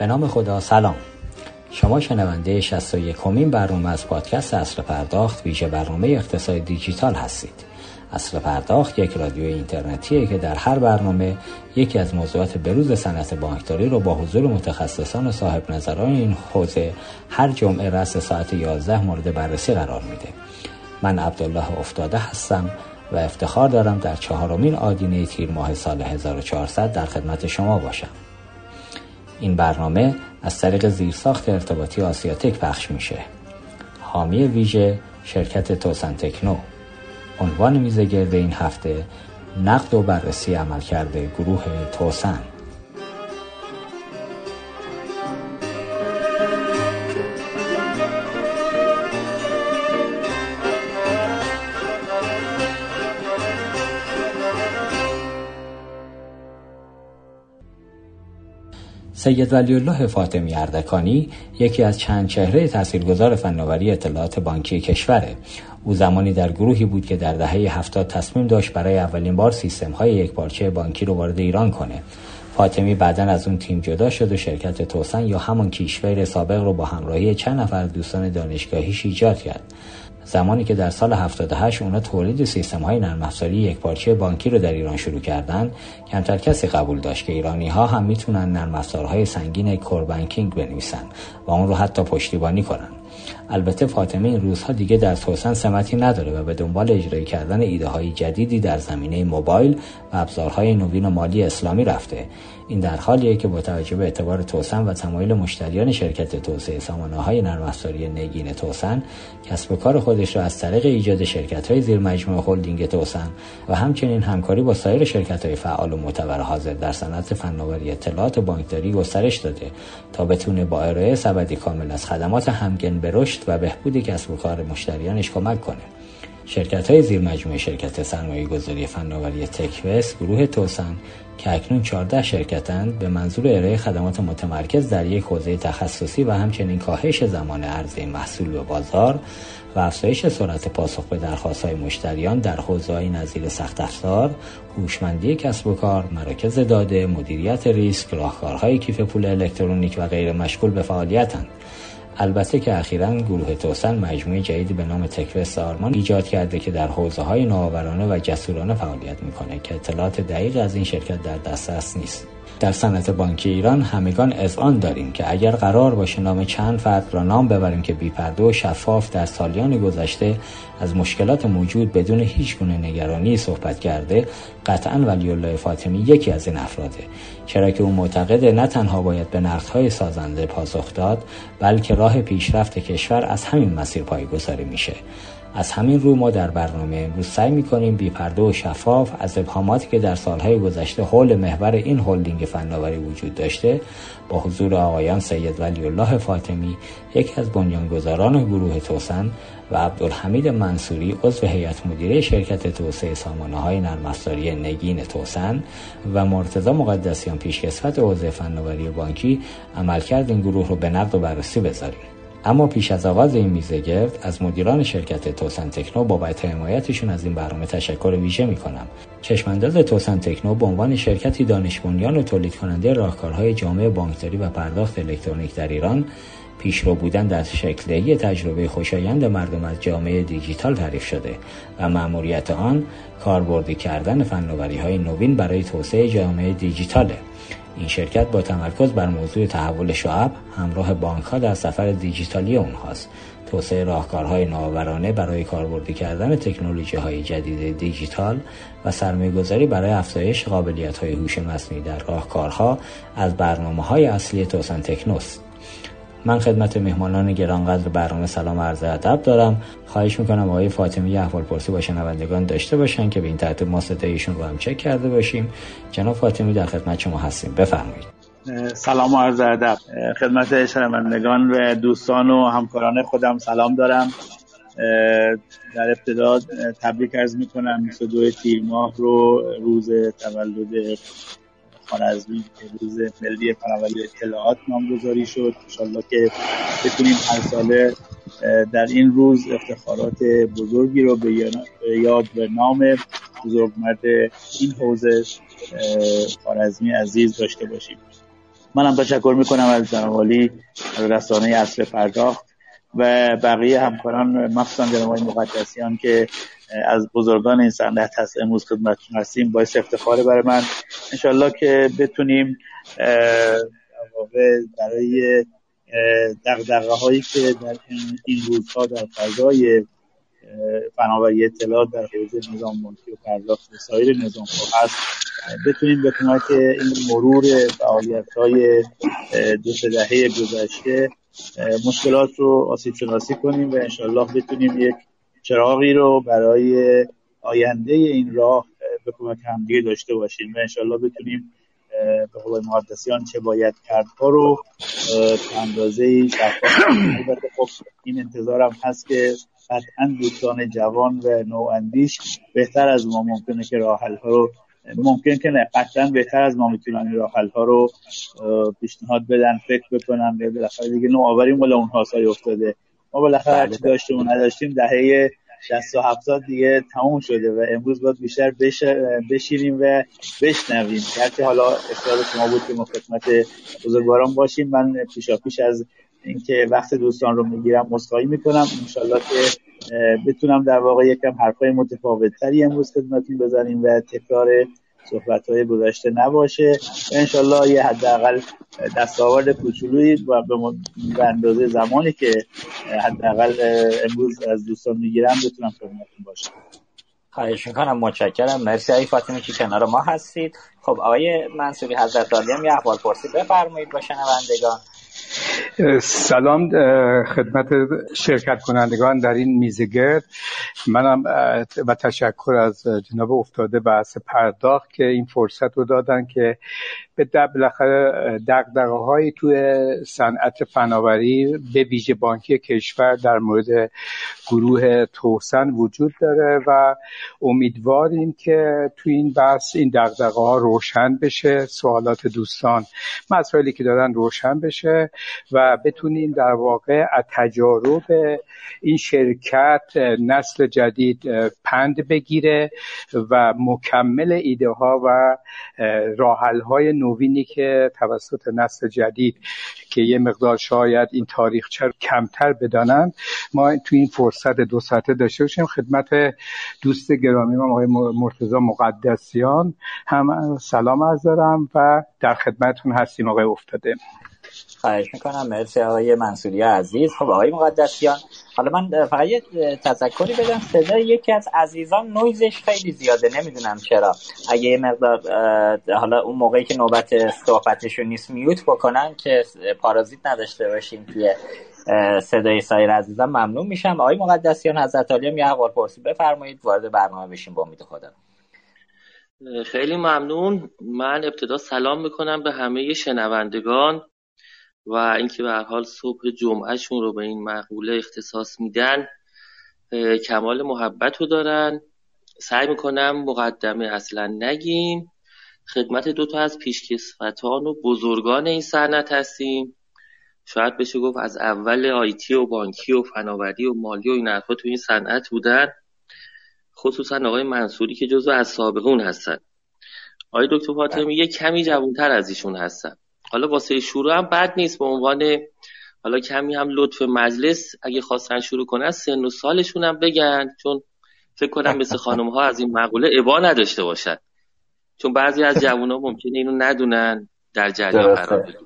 به نام خدا سلام. شما شنونده 61 کمین برنامه از پادکست اصل پرداخت ویژه برنامه اقتصاد دیجیتال هستید. اصل پرداخت یک رادیو اینترنتیه که در هر برنامه یکی از موضوعات بروز صنعت بانکداری رو با حضور متخصصان و صاحب نظران این حوزه هر جمعه رأس ساعت 11 مورد بررسی قرار میده. من عبدالله افتاده هستم و افتخار دارم در چهارمین آدینه تیر ماه سال 1400 در خدمت شما باشم. این برنامه از طریق زیرساخت ارتباطی آسیاتک پخش میشه. حامی ویژه شرکت توسن تکنو. عنوان میزه گرد این هفته نقد و بررسی عمل کرده گروه توسن. سید ولی الله فاطمی اردکانی یکی از چند چهره تاثیرگذار فناوری اطلاعات بانکی کشوره او زمانی در گروهی بود که در دهه هفتاد تصمیم داشت برای اولین بار سیستم های یک پارچه بانکی رو وارد ایران کنه. فاطمی بعدا از اون تیم جدا شد و شرکت توسن یا همون کیشور سابق رو با همراهی چند نفر دوستان دانشگاهیش ایجاد کرد. زمانی که در سال 78 اونا تولید سیستم های نرم افزاری یک پارچه بانکی رو در ایران شروع کردن کمتر کسی قبول داشت که ایرانی ها هم می‌تونن نرم افزارهای سنگین کور بانکینگ بنویسن و اون رو حتی پشتیبانی کنن. البته فاطمه این روزها دیگه در توسن سمتی نداره و به دنبال اجرای کردن ایده های جدیدی در زمینه موبایل و ابزارهای نوین و مالی اسلامی رفته. این در حالیه که با توجه به اعتبار توسن و تمایل مشتریان شرکت توسعه سامانه های نرم افزاری نگین توسن کسب و کار خودش را از طریق ایجاد شرکت های زیر مجموعه هلدینگ توسن و همچنین همکاری با سایر شرکت های فعال و معتبر حاضر در صنعت فناوری اطلاعات و بانکداری گسترش داده تا بتونه با ارائه سبدی کامل از خدمات همگن به رشد و بهبود کسب و کار مشتریانش کمک کنه. شرکت های زیر مجموعه شرکت سرمایه گذاری فناوری تکوست گروه توسن که اکنون 14 شرکتند به منظور ارائه خدمات متمرکز در یک حوزه تخصصی و همچنین کاهش زمان عرضه محصول به بازار و افزایش سرعت پاسخ به درخواست های مشتریان در حوزه های نظیر سخت افزار، هوشمندی کسب و کار، مراکز داده، مدیریت ریسک، راهکارهای کیف پول الکترونیک و غیر مشغول به فعالیتند. البته که اخیرا گروه توسن مجموعه جدیدی به نام تکوست آرمان ایجاد کرده که در حوزه های نوآورانه و جسورانه فعالیت می‌کنه که اطلاعات دقیق از این شرکت در دسترس نیست. در صنعت بانکی ایران همگان اذعان داریم که اگر قرار باشه نام چند فرد را نام ببریم که بیپرده و شفاف در سالیان گذشته از مشکلات موجود بدون هیچ گونه نگرانی صحبت کرده قطعا ولی الله فاطمی یکی از این افراده. چرا که او معتقده نه تنها باید به نقدهای سازنده پاسخ داد بلکه راه پیشرفت کشور از همین مسیر پایگذاری میشه. از همین رو ما در برنامه امروز سعی می‌کنیم بیپرده و شفاف از ابهاماتی که در سالهای گذشته حول محور این هلدینگ فناوری وجود داشته با حضور آقایان سید ولی الله فاطمی یکی از بنیانگذاران گروه توسن و عبدالحمید منصوری عضو هیئت مدیره شرکت توسعه سامانه های نگین توسن و مرتضی مقدسیان پیشکسوت حوزه فناوری بانکی عملکرد این گروه رو به نقد و بررسی بذاریم. اما پیش از آغاز این میزه گرد از مدیران شرکت توسن تکنو بابت حمایتشون از این برنامه تشکر ویژه می‌کنم. چشمانداز توسن تکنو به عنوان شرکتی دانش بنیان و تولید کننده راهکارهای جامعه بانکداری و پرداخت الکترونیک در ایران پیشرو بودن در شکلدهی تجربه خوشایند مردم از جامعه دیجیتال تعریف شده و مأموریت آن کاربردی کردن فناوری های نوین برای توسعه جامعه دیجیتاله. این شرکت با تمرکز بر موضوع تحول شعب همراه بانک ها در سفر دیجیتالی اونهاست. توسعه راهکارهای نوآورانه برای کاربردی کردن تکنولوژی های جدید دیجیتال و سرمایه گذاری برای افزایش قابلیت های هوش مصنوعی در راهکارها از برنامه های اصلی توسن تکنوست. من خدمت مهمانان گرانقدر برنامه سلام و عرض ادب دارم. خواهش می‌کنم آقای فاطمی احوال پرسی با شنوندگان داشته باشن که به این ترتیب ما صدایشون رو هم چک کرده باشیم. جناب فاطمی در خدمت شما هستیم. بفرمایید. سلام و عرض ادب. خدمت شنوندگان و دوستان و همکاران خودم سلام دارم. در ابتدا تبریک ارز می‌کنم. 22 تیر ماه رو روز تولد خارزمی روز ملی فناوری اطلاعات نامگذاری شد. انشالله که بتونیم هر ساله در این روز افتخارات بزرگی رو به یاد به نام بزرگمرد این حوزه خارزمی عزیز داشته باشیم. منم تشکر می‌کنم از از رسانه اصل پرداخت و بقیه همکاران مخصوصا جناب مقدسیان که از بزرگان این صنعت هست. امروز خدمتتون هستیم. باعث افتخاره برای من. انشالله که بتونیم برای دقدقه هایی که در این روزها در فضای فناوری اطلاعات در حوزه نظام ملکی و پرداخت سایر نظام هست بتونیم به کمک این مرور فعالیت های دو سه دهه گذشته مشکلات رو آسیب شناسی کنیم و انشالله بتونیم یک چراغی رو برای آینده این راه به کمک همدیگه داشته باشیم و انشالله بتونیم به قول مقدسیان چه باید کردها رو به اندازه خب این انتظارم هست که قطعا دوستان جوان و نواندیش بهتر از ما ممکنه که راحل ها رو ممکن که نه قطعا بهتر از ما می‌تونن این راحل ها رو پیشنهاد بدن فکر بکنن به بالاخره دیگه نوآوری مال اونها سای افتاده. ما بالاخره هرچی بله. داشتیم و نداشتیم دهه 60 و 70 دیگه تموم شده و امروز باید بیشتر بش... بشینیم و بشنویم که حالا اختیار شما بود که ما خدمت بزرگواران باشیم من پیشا پیش از اینکه وقت دوستان رو می‌گیرم مسخایی می‌کنم انشالله که بتونم در واقع یکم حرفای متفاوت تری امروز خدمتتون بزنیم و تکرار صحبت های گذشته نباشه. انشالله یه حداقل دستاورد کوچولویی و به اندازه زمانی که حداقل امروز از دوستان می‌گیرم بتونم خدمتتون باشم. خواهش می‌کنم. متشکرم. مرسی ای فاطمه که کنار ما هستید. خب آقای منصوری حضرت هم یه احوال پرسی بفرمایید با شنوندگان. سلام خدمت شرکت کنندگان در این میزگرد منم و تشکر از جناب افتاده بحث پرداخت که این فرصت رو دادن که به بالاخره دقدقه هایی توی صنعت فناوری به ویژه بانکی کشور در مورد گروه توسن وجود داره و امیدواریم که توی این بحث این دقدقه ها روشن بشه سوالات دوستان مسائلی که دارن روشن بشه. و بتونیم در واقع از تجارب این شرکت نسل جدید پند بگیره و مکمل ایده ها و راحل های نوینی که توسط نسل جدید که یه مقدار شاید این تاریخچه کمتر بدانند ما تو این فرصت دو ساعته داشته باشیم. خدمت دوست گرامی ما آقای مرتضی مقدسیان هم سلام از دارم و در خدمتون هستیم آقای افتاده. خواهش می‌کنم. مرسی آقای منصوری عزیز. خب آقای مقدسیان حالا من فقط یه تذکری بدم. صدای یکی از عزیزان نویزش خیلی زیاده. نمی‌دونم چرا. اگه یه مقدار حالا اون موقعی که نوبت صحبتشون نیست میوت بکنن که پارازیت نداشته باشیم توی صدای سایر عزیزان ممنون میشم. آقای مقدسیان حضرت علی یه احوال پرسی بفرمایید وارد برنامه بشیم با امید خدا. خیلی ممنون. من ابتدا سلام می‌کنم به همه شنوندگان. و اینکه به هر حال صبح جمعهشون رو به این مقوله اختصاص میدن کمال محبت رو دارن. سعی می‌کنم مقدمه اصلا نگیم. خدمت دو تا از پیشکسوتان و بزرگان این صنعت هستیم. شاید بشه گفت از اول آیتی و بانکی و فناوری و مالی و این حرفا تو این صنعت بودن. خصوصا آقای منصوری که جزو از سابقون هستن. آقای دکتر فاطمی یه کمی جوانتر از ایشون هستن. حالا واسه شروع هم بد نیست به عنوان حالا کمی هم لطف مجلس اگه خواستن شروع کنن سن و سالشون هم بگن چون فکر کنم مثل خانم ها از این مقوله عبا نداشته باشن. چون بعضی از جوان ها ممکنه اینو ندونن در جریان قرار بگیرن.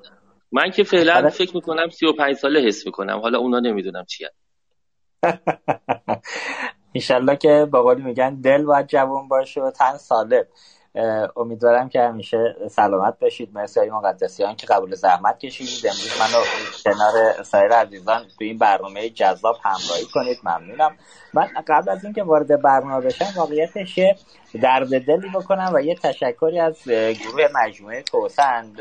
من که فعلا. فکر می‌کنم 35 ساله حس می‌کنم. حالا اونا نمی‌دونم چیه انشالله که با میگن دل باید جوان باشه و تن سالم امیدوارم که همیشه سلامت باشید. مرسی های مقدسیان که قبول زحمت کشیدید. امروز منو کنار سایر عزیزان تو این برنامه جذاب همراهی کنید. ممنونم. من قبل از اینکه وارد برنامه بشم واقعیتش درد دلی بکنم و یه تشکری از گروه مجموعه توسند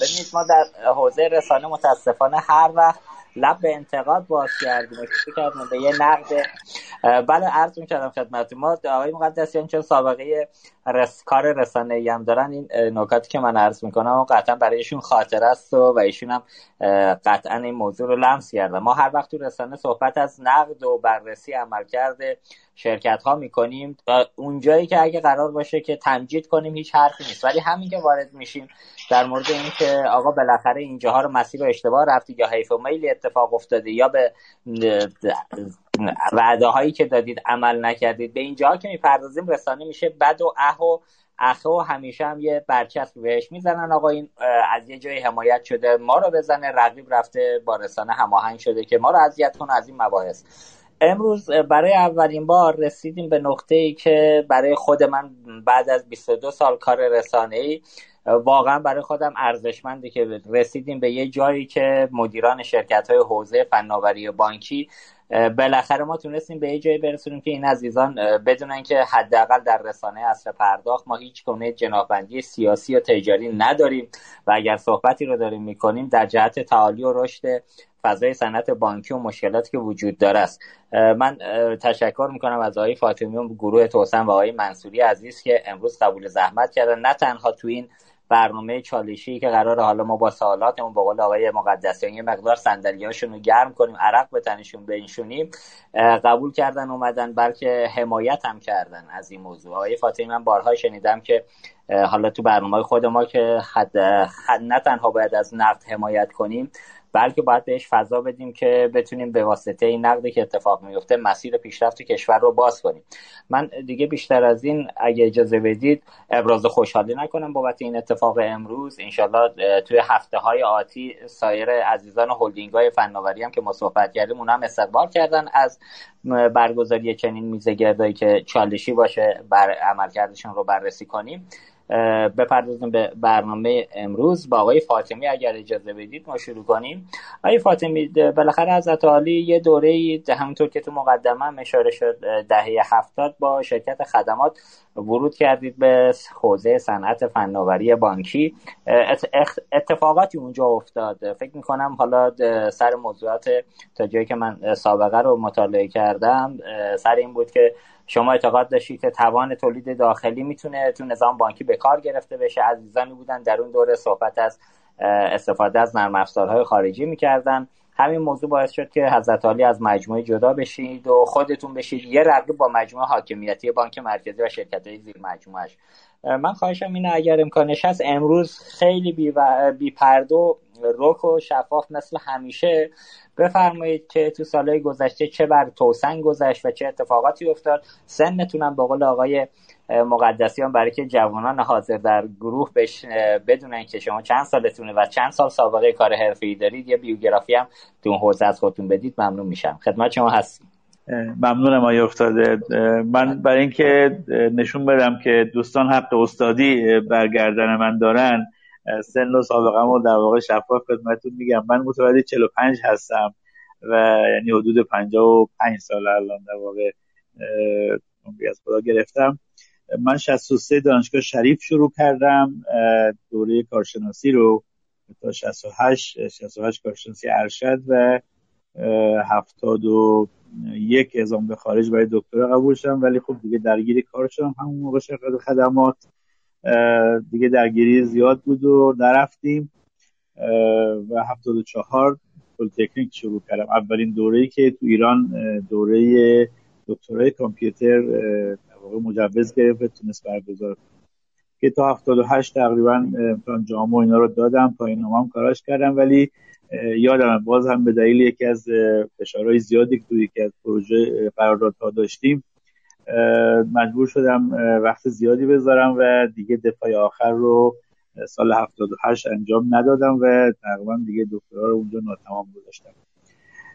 ببینید ما در حوزه رسانه متاسفانه هر وقت لب به انتقاد باز کردیم کردیم به یه نقد بله عرض می‌کردم خدمت ما آقای مقدسیان چون سابقه رس... کار رسانه هم دارن. این نکاتی که من عرض می‌کنم و قطعا برایشون خاطر است و, و ایشون هم قطعا این موضوع رو لمس کردن ما هر وقت تو رسانه صحبت از نقد و بررسی عمل کرده شرکت ها می‌کنیم اونجایی که اگه قرار باشه که تمجید کنیم هیچ حرفی نیست. ولی همین که وارد میشیم در مورد اینکه آقا بالاخره اینجاها رو مسیر اشتباه رفتی یا حیف و میلی اتفاق افتاده یا به وعده هایی که دادید عمل نکردید به اینجاها که می‌پردازیم رسانه میشه بد و اه و اخه و همیشه هم یه برچسب بهش می‌زنن. آقا این از یه جایی حمایت شده ما رو بزنه. رقیب رفته با رسانه هماهنگ شده که ما رو اذیت کنه از این مباحث. امروز برای اولین بار رسیدیم به نقطه ای که برای خود من بعد از 22 سال کار رسانه ای واقعا برای خودم ارزشمنده که رسیدیم به یه جایی که مدیران شرکت های حوزه فناوری بانکی بالاخره ما تونستیم به یه جایی برسونیم که این عزیزان بدونن که حداقل در رسانه اصر پرداخت ما هیچ گونه جنابندی سیاسی و تجاری نداریم و اگر صحبتی رو داریم می‌کنیم در جهت تعالی و رشد فضای صنعت بانکی و مشکلاتی که وجود داره است. من تشکر می‌کنم از آقای فاطمی و گروه توسن و آقای منصوری عزیز که امروز قبول زحمت کردن. نه تنها تو این برنامه چالشی که قرار حالا ما با سوالاتمون با قول آقای مقدسیان یه مقدار صندلیاشون رو گرم کنیم عرق به تنشون بنشونیم قبول کردن اومدن بلکه حمایت هم کردن از این موضوع. آقای فاطمی من بارها شنیدم که حالا تو برنامه خود ما که حد, حد نه تنها باید از نقد حمایت کنیم بلکه باید بهش فضا بدیم که بتونیم به واسطه این نقدی که اتفاق میفته مسیر پیشرفت کشور رو باز کنیم. من دیگه بیشتر از این اگه اجازه بدید ابراز خوشحالی نکنم بابت این اتفاق امروز. انشالله توی هفته های آتی سایر عزیزان هلدینگ های فناوری هم که ما صحبت کردیم اونها هم استقبال کردن از برگزاری چنین میزه گردایی که چالشی باشه بر عملکردشون رو بررسی کنیم. بپردازیم به برنامه امروز با آقای فاطمی. اگر اجازه بدید ما شروع کنیم. آقای فاطمی بالاخره از عالی یه دوره همونطور که تو مقدمه اشاره شد دهه هفتاد با شرکت خدمات ورود کردید به حوزه صنعت فناوری بانکی. اتفاقاتی اونجا افتاد. فکر می‌کنم حالا سر موضوعات تا جایی که من سابقه رو مطالعه کردم سر این بود که شما اعتقاد داشتید که توان تولید داخلی می‌تونه تو نظام بانکی به کار گرفته بشه؟ عزیزانی بودن در اون دوره صحبت از استفاده از نرم افزارهای خارجی می‌کردن. همین موضوع باعث شد که حضرت عالی از مجموعه جدا بشید و خودتون بشید. یه رقیب با مجموعه حاکمیتی بانک مرکزی و شرکت های زیر مجموعش من خواهشم اینه اگر امکانش هست امروز خیلی بی, و... بی پردو رک و شفاف مثل همیشه بفرمایید که تو سالهای گذشته چه بر توسن گذشت و چه اتفاقاتی افتاد. سنتونم به قول آقای مقدسیان برای که جوانان حاضر در گروه بش بدونن که شما چند سالتونه و چند سال سابقه کار حرفه‌ای دارید. یه بیوگرافی هم تو حوزه از خودتون بدید ممنون میشم. خدمت شما هستم ممنونم آقای افتاده. من برای اینکه نشون بدم که دوستان حق استادی برگردن من دارن سن و سابقه رو در واقع شفاف خدمتتون میگم. من متولد 45 هستم و یعنی حدود 55 سال الان در واقع از خدا گرفتم. من 63 دانشگاه شریف شروع کردم دوره کارشناسی رو تا 68 68 کارشناسی ارشد و 71 ازام به خارج برای دکترا قبول شدم. ولی خب دیگه درگیر کار شدم همون موقع شرکت خدمات دیگه درگیری زیاد بود و نرفتیم. و 74 تکنیک شروع کردم. اولین دوره‌ای که تو ایران دوره دکترای کامپیوتر واقع مجوز گرفت تونست برگزار که تا 78 تقریبا امتحان جامع اینا رو دادم تا این هم کاراش کردم. ولی یادم باز هم به دلیل یکی از فشارهای زیادی که توی یکی از پروژه قراردادها داشتیم مجبور شدم وقت زیادی بذارم و دیگه دفاع آخر رو سال 78 انجام ندادم و تقریبا دیگه دکترا رو اونجا ناتمام گذاشتم.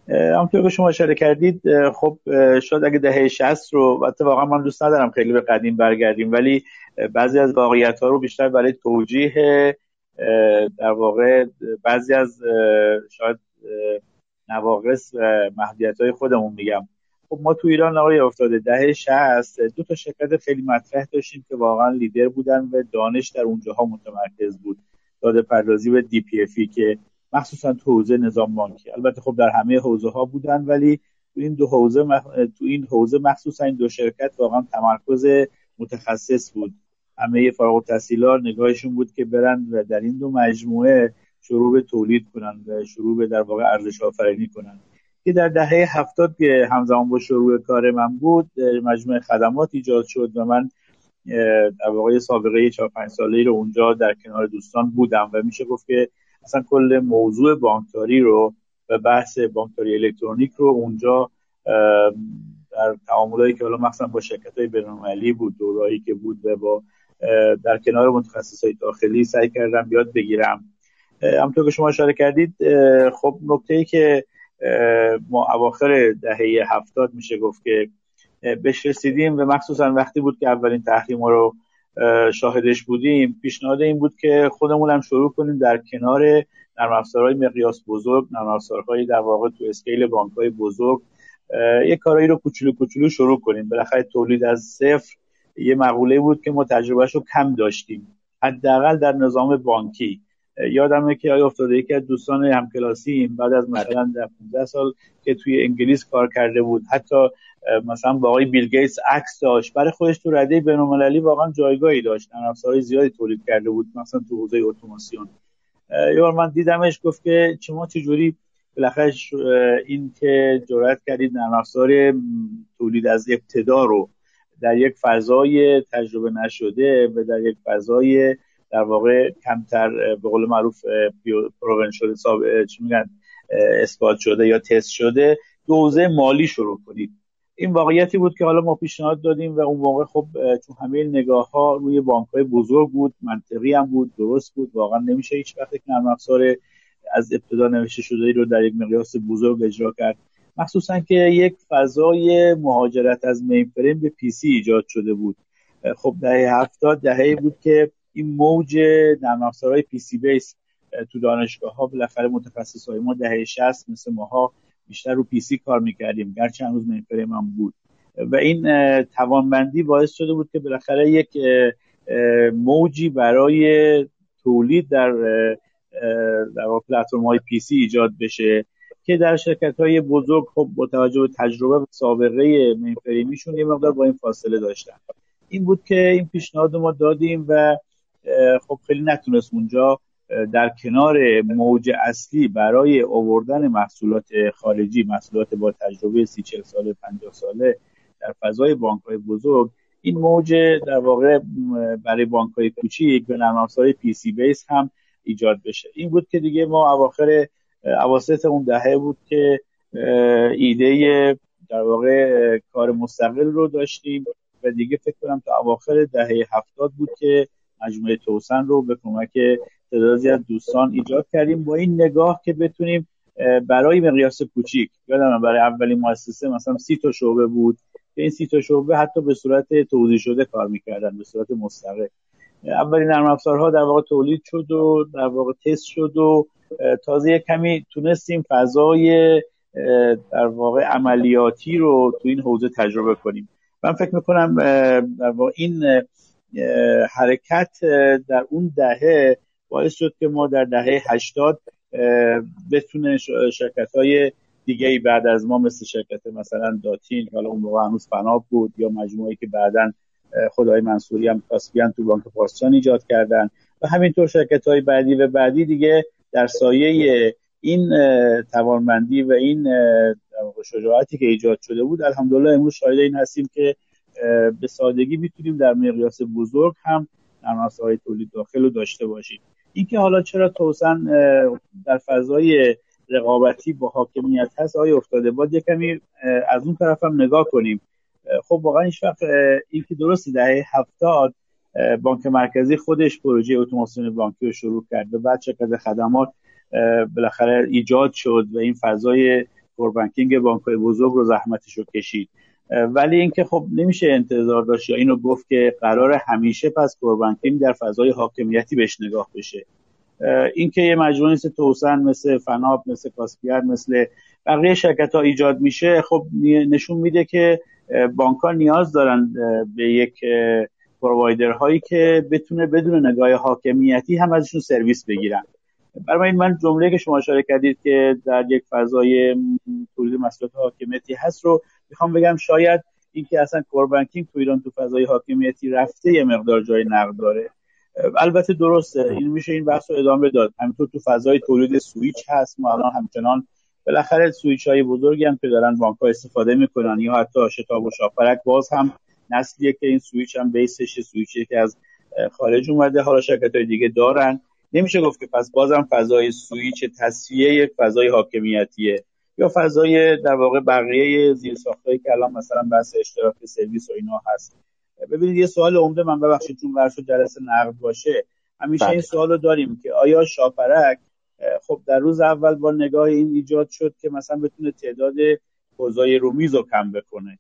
همونطور که شما اشاره کردید خب شاید اگه دهه 60 رو البته واقعا من دوست ندارم خیلی به قدیم برگردیم ولی بعضی از واقعیت ها رو بیشتر برای توجیه در واقع بعضی از شاید نواقص و محدودیت های خودمون میگم. خب ما تو ایران آقای افتاده دهه 60 دو تا شرکت خیلی مطرح داشتیم که واقعا لیدر بودن و دانش در اونجاها متمرکز بود. داده پردازی و دی پی افی که مخصوصا تو حوزه نظام بانکی. البته خب در همه حوزه ها بودن ولی تو این دو حوزه تو این حوزه مخصوصا این دو شرکت واقعا تمرکز متخصص بود. همه فارغ التحصیلان نگاهشون بود که برن و در این دو مجموعه شروع به تولید کنن و شروع به در واقع ارزش آفرینی کنن. که در دهه هفتاد که همزمان با شروع کار من بود مجموعه خدمات ایجاد شد و من در واقع سابقه 4 5 ساله رو اونجا در کنار دوستان بودم و میشه گفت که اصلا کل موضوع بانکداری رو و بحث بانکداری الکترونیک رو اونجا در تعاملایی که حالا مثلا با شرکت های بینالمللی بود دورایی که بود و با در کنار متخصص های داخلی سعی کردم یاد بگیرم. همونطور که شما اشاره کردید خب نکته ای که ما اواخر دهه هفتاد میشه گفت که بهش رسیدیم و مخصوصا وقتی بود که اولین تحریم رو شاهدش بودیم پیشنهاد این بود که خودمون هم شروع کنیم در کنار نرم افزارهای مقیاس بزرگ نرم افزارهای در واقع تو اسکیل بانک های بزرگ یه کارایی رو کوچولو کوچولو شروع کنیم. بالاخره تولید از صفر یه مقوله بود که ما تجربهش رو کم داشتیم. حداقل در نظام بانکی. یادمه که آیا افتاده یکی از دوستان همکلاسیم بعد از مثلا در 15 سال که توی انگلیس کار کرده بود. حتی مثلا با آقای بیل گیتس عکس داشت. برای خودش تو رده بین‌المللی واقعا جایگاهی داشت. افزارهای زیادی تولید کرده بود مثلا تو حوزه اتوماسیون. یه من دیدمش گفت که شما چجوری بالاخره این که جرأت کردید نرم تولید از ابتدا رو در یک فضای تجربه نشده و در یک فضای در واقع کمتر به قول معروف پروون شده چی میگن؟ اثبات شده یا تست شده دوزه مالی شروع کنید. این واقعیتی بود که حالا ما پیشنهاد دادیم و اون موقع خب چون همه نگاه ها روی بانک های بزرگ بود منطقی هم بود درست بود واقعا نمیشه هیچ وقت نرم افزار از ابتدا نوشته شده رو در یک مقیاس بزرگ اجرا کرد. مخصوصا که یک فضای مهاجرت از mainframe به PC ایجاد شده بود. خب دهه هفتاد دهه بود که این موج نرم افزارهای PC base تو دانشگاه ها بالاخره متخصص های ما دهه 60 مثل ماها بیشتر رو PC کار می‌کردیم. گرچه هنوز mainframe هم بود. و این توانمندی باعث شده بود که بالاخره یک موجی برای تولید در در پلتفرم های پی سی ایجاد بشه که در شرکت های بزرگ خب با توجه به تجربه و سابقه مینفریمیشون یه مقدار با این فاصله داشتن. این بود که این پیشنهاد ما دادیم و خب خیلی نتونست اونجا در کنار موج اصلی برای آوردن محصولات خارجی محصولات با تجربه سی چل ساله 50 ساله در فضای بانک های بزرگ این موج در واقع برای بانک های کوچیک به نرم پی سی بیس هم ایجاد بشه. این بود که دیگه ما اواخر اواسط اون دهه بود که ایده در واقع کار مستقل رو داشتیم و دیگه فکر کنم تا اواخر دهه هفتاد بود که مجموعه توسن رو به کمک تعدادی از دوستان ایجاد کردیم. با این نگاه که بتونیم برای مقیاس کوچیک یادم برای اولین مؤسسه مثلا سی تا شعبه بود که این سی تا شعبه حتی به صورت توضیح شده کار می‌کردن به صورت مستقل. اولین نرم افزارها در واقع تولید شد و در واقع تست شد و تازه کمی تونستیم فضای در واقع عملیاتی رو تو این حوزه تجربه کنیم. من فکر می‌کنم در واقع این حرکت در اون دهه باعث شد که ما در دهه 80 بتونه شرکت های دیگه ای بعد از ما مثل شرکت مثلا داتین حالا اون موقع هنوز فناب بود یا مجموعه که بعدا خدای منصوری هم کاسپیان تو بانک پارسچان ایجاد کردن. و همینطور شرکت های بعدی و بعدی دیگه در سایه این توانمندی و این شجاعتی که ایجاد شده بود الحمدلله امروز شاهد این هستیم که به سادگی می‌تونیم در مقیاس بزرگ هم نرم های تولید داخل رو داشته باشیم. اینکه حالا چرا توسن در فضای رقابتی با حاکمیت هست آیا افتاده؟ باید یه کمی از اون طرف هم نگاه کنیم. خب واقعا این وقت این که درست دهه هفتاد بانک مرکزی خودش پروژه اتوماسیون بانکی رو شروع کرد و بعد شرکت خدمات بالاخره ایجاد شد و این فضای کوربانکینگ بانک بزرگ رو زحمتش رو کشید. ولی اینکه خب نمیشه انتظار داشت یا اینو گفت که قرار همیشه پس کوربانکینگ در فضای حاکمیتی بهش نگاه بشه. اینکه یه مجموعه مثل توسن مثل فناب مثل کاسپیر مثل بقیه شرکت ها ایجاد میشه خب نشون میده که بانک نیاز دارن به یک پرووایدر هایی که بتونه بدون نگاه حاکمیتی هم ازشون سرویس بگیرن. برای من جمله که شما اشاره کردید که در یک فضای تولید مسئولیت حاکمیتی هست رو می‌خوام بگم شاید اینکه اصلا کوربانکینگ تو ایران تو فضای حاکمیتی رفته یه مقدار جای نقد داره. البته درسته این میشه این بحث رو ادامه داد. همینطور تو فضای تولید سویچ هست. ما الان همچنان بالاخره سویچ های بزرگی هم که دارن بانک استفاده می‌کنن. یا حتی شتاب و شاپرک باز هم نسلیه که این سویچ هم base ش switch ی که از خارج اومده. حالا شرکت های دیگه دارن. نمیشه گفت که پس بازم فضای سویچ تصفیه فضای حاکمیتیه. یا فضای در واقع بقیه زیر ساختایی که الان مثلا بحث اشتراک سرویس و اینا هست. ببینید یه سوال عمده من ببخشید چون قرار جلسه نقد باشه. همیشه این بله. سوال رو داریم که آیا شاپرک خب در روز اول با نگاه این ایجاد شد که مثلا بتونه تعداد حوزای رومیز رو کم بکنه.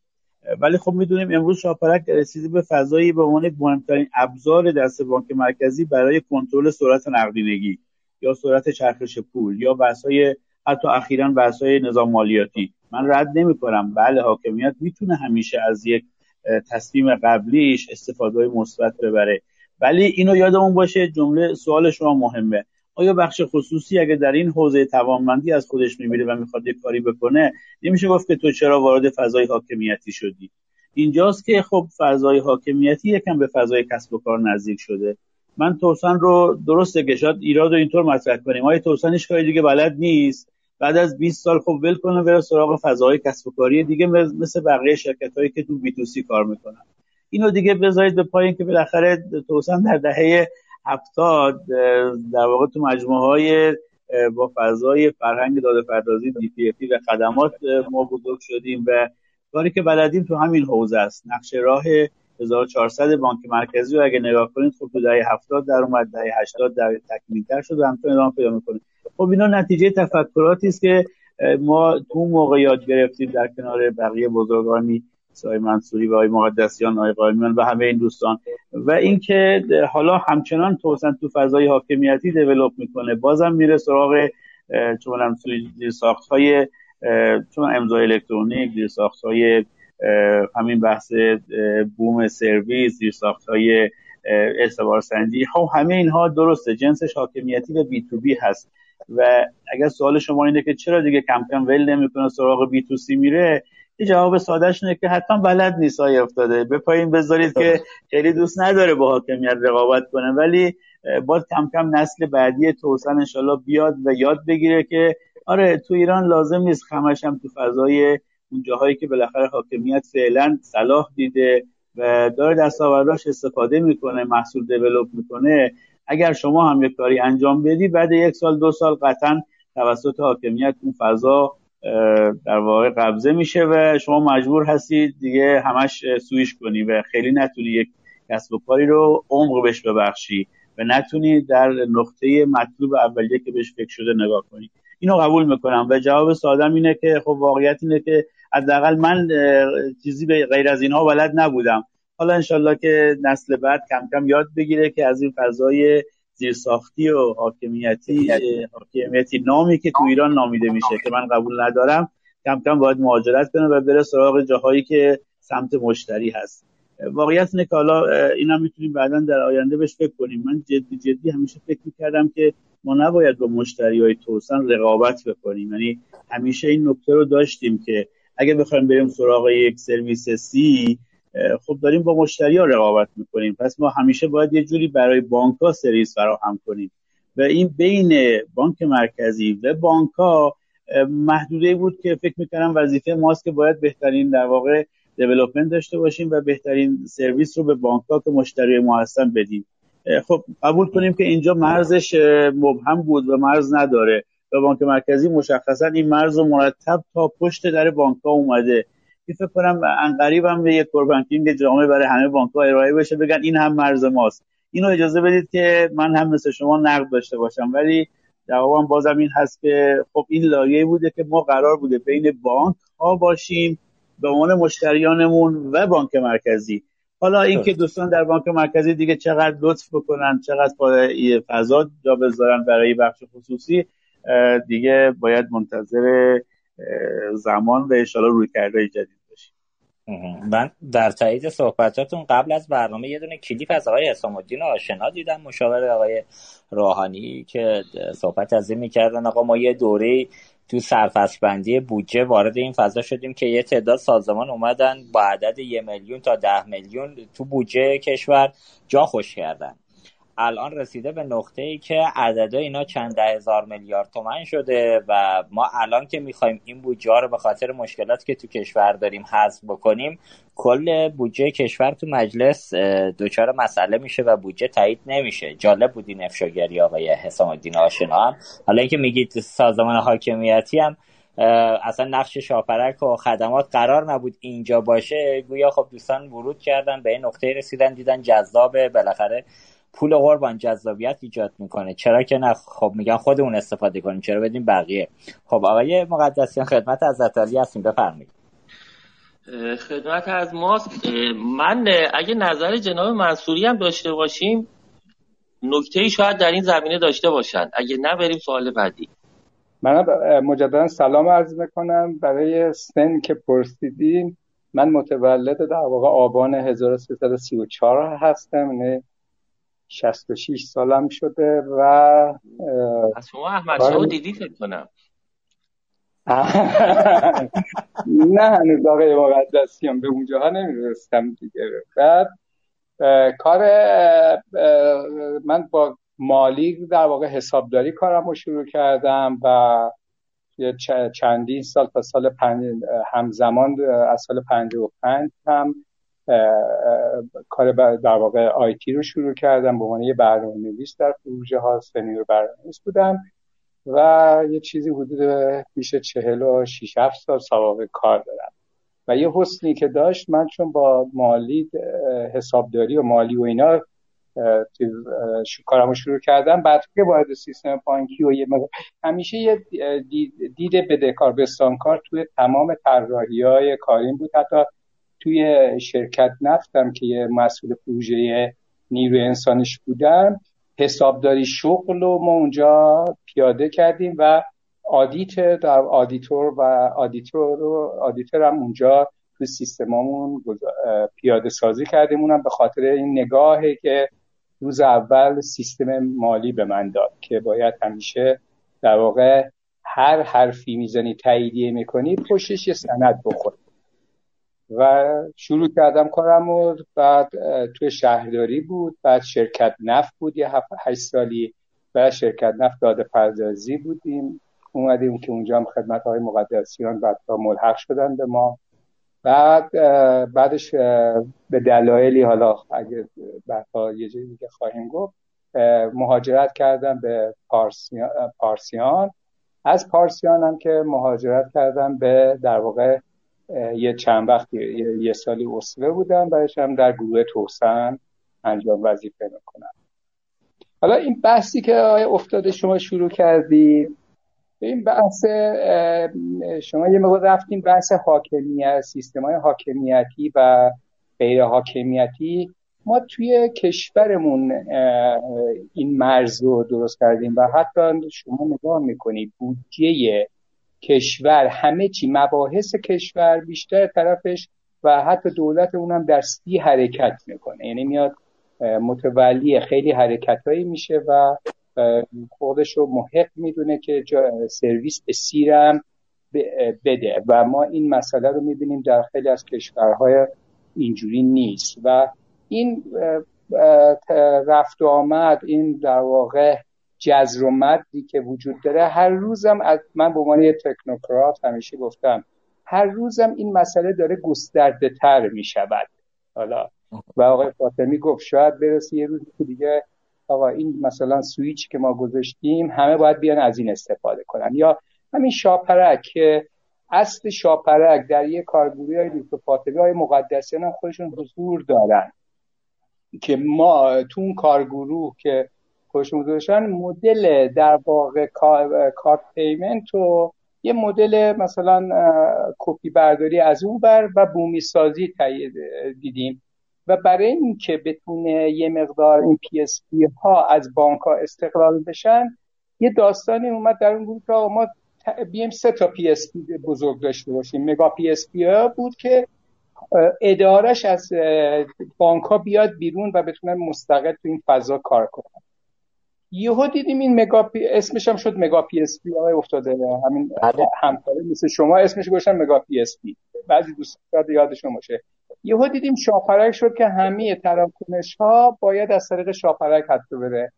ولی خب می‌دونیم امروز شاپرک رسیده به فضایی به عنوان مهمترین ابزار دست بانک مرکزی برای کنترل سرعت نقدینگی یا سرعت چرخش پول یا بحث‌های حتی اخیرا بحث‌های نظام مالیاتی. من رد نمی کنم بله حاکمیت می‌تونه همیشه از یک تصمیم قبلیش استفاده مثبت ببره. ولی اینو یادمون باشه جمله سوال شما مهمه. آیا بخش خصوصی اگه در این حوزه توانمندی از خودش می‌بینه و می‌خواد یه کاری بکنه نمیشه گفت که تو چرا وارد فضای حاکمیتی شدی؟ اینجاست که خب فضای حاکمیتی یکم به فضای کسب و کار نزدیک شده. من توسن رو درسته که شاید ایراد رو اینطور مطرح کنیم. آیا توسن هیچ کاری دیگه بلد نیست؟ بعد از 20 سال خب ول کنه بره سراغ فضای کسب و کاری دیگه مثل بقیه شرکت هایی که تو بی تو سی کار می‌کنن. اینو دیگه بذارید به پایین که بالاخره توسن در دهه هفتاد در واقع تو مجموعه های با فضای فرهنگ داده پردازی دی پی و خدمات ما بزرگ شدیم و کاری که بلدیم تو همین حوزه است. نقش راه 1400 بانک مرکزی رو اگه نگاه کنید خب تو دهه 70 در اومد دهه 80 در تکمیلتر شد و همچنان ادامه پیدا می‌کنه. خب اینا نتیجه تفکراتی است که ما تو موقع یاد گرفتیم در کنار بقیه بزرگانی سای منصوری و آقای مقدسیان آقای قائمیان و همه این دوستان. و اینکه حالا همچنان توسن تو فضای حاکمیتی دیولپ می‌کنه بازم میره سراغ چون هم ساخت های چون امضای الکترونیک زیر ساخت های همین بحث بوم سرویس زیر ساخت های اعتبار سنجی. خب همه اینها درسته جنسش حاکمیتی و بی تو بی هست. و اگر سوال شما اینه که چرا دیگه کم کم ول نمی‌کنه سراغ بی تو سی میره یه جواب سادهش اینه که حتما بلد نیست های افتاده. پایین بذارید که خیلی دوست نداره با حاکمیت رقابت کنه. ولی باید کم کم نسل بعدی توسن انشالله بیاد و یاد بگیره که آره تو ایران لازم نیست خمش هم تو فضای اون جاهایی که بالاخره حاکمیت فعلا صلاح دیده و داره دستاورداش استفاده می‌کنه محصول دیولپ می‌کنه. اگر شما هم یک کاری انجام بدی بعد یک سال دو سال قطعا توسط حاکمیت اون فضا در واقع قبضه میشه و شما مجبور هستید دیگه همش سویش کنی و خیلی نتونی یک کسب و کاری رو عمق بهش ببخشی و نتونی در نقطه مطلوب اولیه که بهش فکر شده نگاه کنی. اینو قبول می‌کنم و جواب سادم اینه که خب واقعیت اینه که حداقل من چیزی به غیر از اینها بلد نبودم. حالا انشالله که نسل بعد کم کم یاد بگیره که از این فضای زیرساختی و حاکمیتی حاکمیتی نامی که تو ایران نامیده میشه که من قبول ندارم کم کم باید مهاجرت کنه و بره سراغ جاهایی که سمت مشتری هست. واقعیت اینه که حالا اینا می‌تونیم بعدا در آینده بهش فکر کنیم. من جدی جدی همیشه فکر می‌کردم که ما نباید با مشتری های توسن رقابت بکنیم. یعنی همیشه این نکته رو داشتیم که اگه بخوایم بریم سراغ یک سرویس سی خب داریم با مشتری ها رقابت می‌کنیم. پس ما همیشه باید یه جوری برای بانک ها سرویس فراهم کنیم. و این بین بانک مرکزی و بانک ها محدوده بود که فکر می‌کنم وظیفه ماست که باید بهترین در واقع دیولپمنت داشته باشیم و بهترین سرویس رو به بانک ها که مشتری ما هستن بدیم. خب قبول کنیم که اینجا مرزش مبهم بود و مرز نداره. و بانک مرکزی مشخصا این مرز رو مرتب تا پشت در بانک ها اومده. که فکر کنم انقریب هم به یک کوربانکینگ جامعه برای همه بانک ها ارائه بشه بگن این هم مرز ماست. اینو اجازه بدید که من هم مثل شما نقد داشته باشم. ولی جوابم بازم این هست که خب این لایه بوده که ما قرار بوده بین بانک ها باشیم به عنوان مشتریانمون و بانک مرکزی. حالا اینکه دوستان در بانک مرکزی دیگه چقدر لطف بکنن چقدر فضا جا بذارن برای بخش خصوصی دیگه باید منتظر زمان و انشالله روی کرده جدید باشیم. من در تایید صحبتاتون قبل از برنامه یه دونه کلیپ از آقای حسام الدین آشنا دیدم مشاور آقای روحانی که صحبت از این می‌کردن آقا ما یه دوره تو سرفصل بندی بودجه وارد این فضا شدیم که یه تعداد سازمان اومدن با عدد یه میلیون تا ده میلیون تو بودجه کشور جا خوش کردن. الان رسیده به نقطه ای که عدد اینا چند ده هزار میلیارد تومن شده و ما الان که می‌خوایم این بودجه رو به خاطر مشکلات که تو کشور داریم حذف بکنیم کل بودجه کشور تو مجلس دچار مسئله میشه و بودجه تایید نمیشه. جالب بود این افشاگری آقای حسام الدین آشنا هم. حالا اینکه میگید سازمان حاکمیتی هم اصلا نقش شاپرک و خدمات قرار نبود اینجا باشه. گویا خب دوستان ورود کردن به این نقطه رسیدن دیدن جذابه. بالاخره پول قربان جذابیت ایجاد می‌کنه. چرا که نه؟ خب میگن خودمون استفاده کنیم. چرا بدیم بقیه؟ خب آقای مقدسیان خدمت از علی هستیم. بفرمایید. خدمت از ماست. من اگه نظر جناب منصوری هم داشته باشیم نکته ای شاید در این زمینه داشته باشند. اگه نه بریم سوال بعدی. من مجددا سلام عرض می‌کنم. برای سن که پرسیدین من متولد در واقع آبان 1334 هستم. 66 سالم شده و از شما احمد شما دیدی فکر کنم. نه هنوز آقای مقدسیان به اونجاها نمیرستم دیگه. بعد کار من با مالی در واقع حسابداری کارم رو شروع کردم و چندین سال تا سال پنج همزمان از سال 55 هم کار در واقع آیتی رو شروع کردم به عنوان یه برنامه نویس در پروژه ها سنیور برنامه بودم و یه چیزی حدود بیش چهل و شیش هفت سال سوابق کار دارم. و یه حسنی که داشت من چون با مالی حسابداری و مالی و اینا کارمو شروع کردم. بعد که وارد سیستم بانکی و یه همیشه یه دید بدهکار بستانکار توی تمام طراحی های کاریم بود. حتی توی شرکت نفتم که یه مسئول پروژه نیروی انسانش بودم. حسابداری شغل رو ما اونجا پیاده کردیم و audit در auditor و auditor رو auditor هم اونجا تو سیستمامون پیاده سازی کردیم. اونم به خاطر این نگاهی که روز اول سیستم مالی به من داد که باید همیشه در واقع هر حرفی می‌زنی تاییدیه می‌کنی پشتش یه سند بخوری. و شروع کردم کارم و بعد توی شهرداری بود بعد شرکت نفت بود یه هفت هشت سالی و شرکت نفت داده پردازی بودیم. اومدیم که اونجا هم خدمت های مقدسیان بعد ملحق شدن به ما. بعد بعدش به دلایلی حالا اگه بعدها یه جایی دیگه خواهیم گفت مهاجرت کردم به پارسیان, پارسیان. از پارسیان هم که مهاجرت کردم به در واقع یه چند وقت یه, سالی اصله بودم بعدش هم در گروه توسن انجام وظیفه می‌کنم. حالا این بحثی که افتاده شما شروع کردید این بحث شما یه موقع رفتیم بحث حاکمیت سیستم های حاکمیتی و غیر حاکمیتی. ما توی کشورمون این مرز رو درست کردیم و حتی شما نگاه می‌کنید بودجه کشور همه چی مباحث کشور بیشتر طرفش و حتی دولت اونم در سی حرکت می‌کنه. یعنی میاد متولی خیلی حرکتهایی میشه و خودش رو محق می‌دونه که سرویس به سیرم بده و ما این مسئله رو می‌بینیم در خیلی از کشورهای اینجوری نیست. و این رفت و آمد این در واقع جزر و مدی که وجود داره. هر روزم از من به عنوان یه تکنوکرات همیشه گفتم هر روزم این مسئله داره گسترده تر می شود حالا و آقای فاطمی گفت شاید برسه یه روز که دیگه آقا این مثلا سویچ که ما گذاشتیم همه باید بیان از این استفاده کنن. یا همین شاپرک که اصل شاپرک در یه کارگروهی های دکتر فاطمی های مقدسیان هم خودشون حضور دارن که ما تو اون کارگروه که خودشون داشتن مدل در واقع کارت payment و یه مدل مثلا کپی برداری از اون بر و بومی سازی دیدیم. و برای اینکه بتونه یه مقدار این PSP ها از بانک ها استقلال بشن یه داستانی اومد در اون بود که ما بیم سه تا PSP بزرگ داشته باشیم. mega PSP ها بود که ادارش از بانک ها بیاد بیرون و بتونن مستقل تو این فضا کار کنن. یهو دیدیم این مگا پی اسمش هم شد مگا پی اس پی. افتاده همین بله. همکاره مثل شما اسمش گوشن مگا پی اس پی. بعضی دوستان یادشون باشه. یهو دیدیم شاپرک شد که همه تراکنش ها باید از طریق شاپرک حتی بره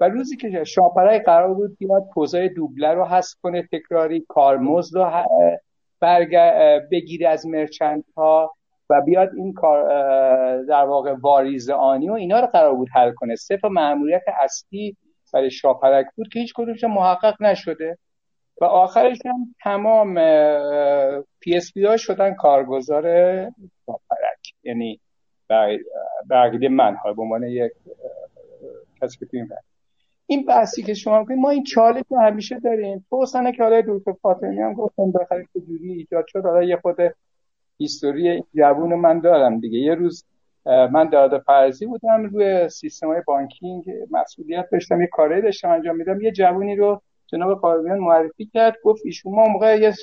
و روزی که شاپرک قرار بود بیاد پوزای دوبله رو حذف کنه تکراری کارمزد رو برگ... بگیره از مرچنت ها و بیاد این کار در واقع واریز آنی و اینا رو قرار بود حل کنه. صفر معمولیت اصلی برای شاپرک بود که هیچ کدومش محقق نشده. و آخرش هم تمام پی اس پی ها شدن کارگزار شاپرک یعنی به من ها به عنوان یک کسی که این این بحثی که شما میگید ما این چالش رو همیشه داریم. توسنه که حالا دکتر فاطمی هم گفتم بالاخره جوری ایجاد شد. حالا یه خود هیستوری جوون من دارم دیگه. یه روز من داده فرضی بودم روی سیستم های بانکینگ مسئولیت داشتم یه کاری داشتم انجام میدم. یه جوونی رو جناب قاضیان معرفی کرد گفت ایشون ما موقع یه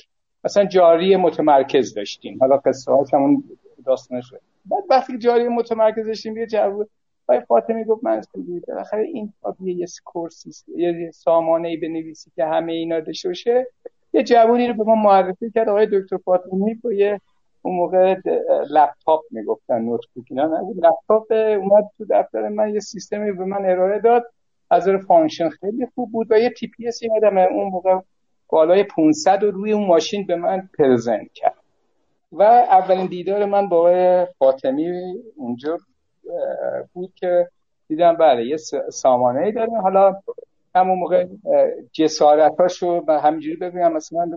مثلا جاری متمرکز داشتیم. حالا قصه هاش همون داستانش بعد وقتی جاری متمرکز داشتیم یه جوون آقای فاطمی گفت من بالاخره این یه کورسی یه سامانه ای بنویسی که همه اینا داشته باشه. یه جوونی رو به ما معرفی کرد آقای دکتر فاطمی با یه اون موقع لپتاپ می‌گفتن notebook اینا نبود. لپتاپ اومد تو دفتر من یه سیستمی به من ارائه داد. از function خیلی خوب بود و یه TPS یادم اون موقع بالای 500 رو روی اون ماشین به من present کرد. و اولین دیدار من با فاطمی اونجا بود که دیدم بله یه سامانه ای داره حالا همون موقع جسارتاشو و همینجوری ببینم. مثلا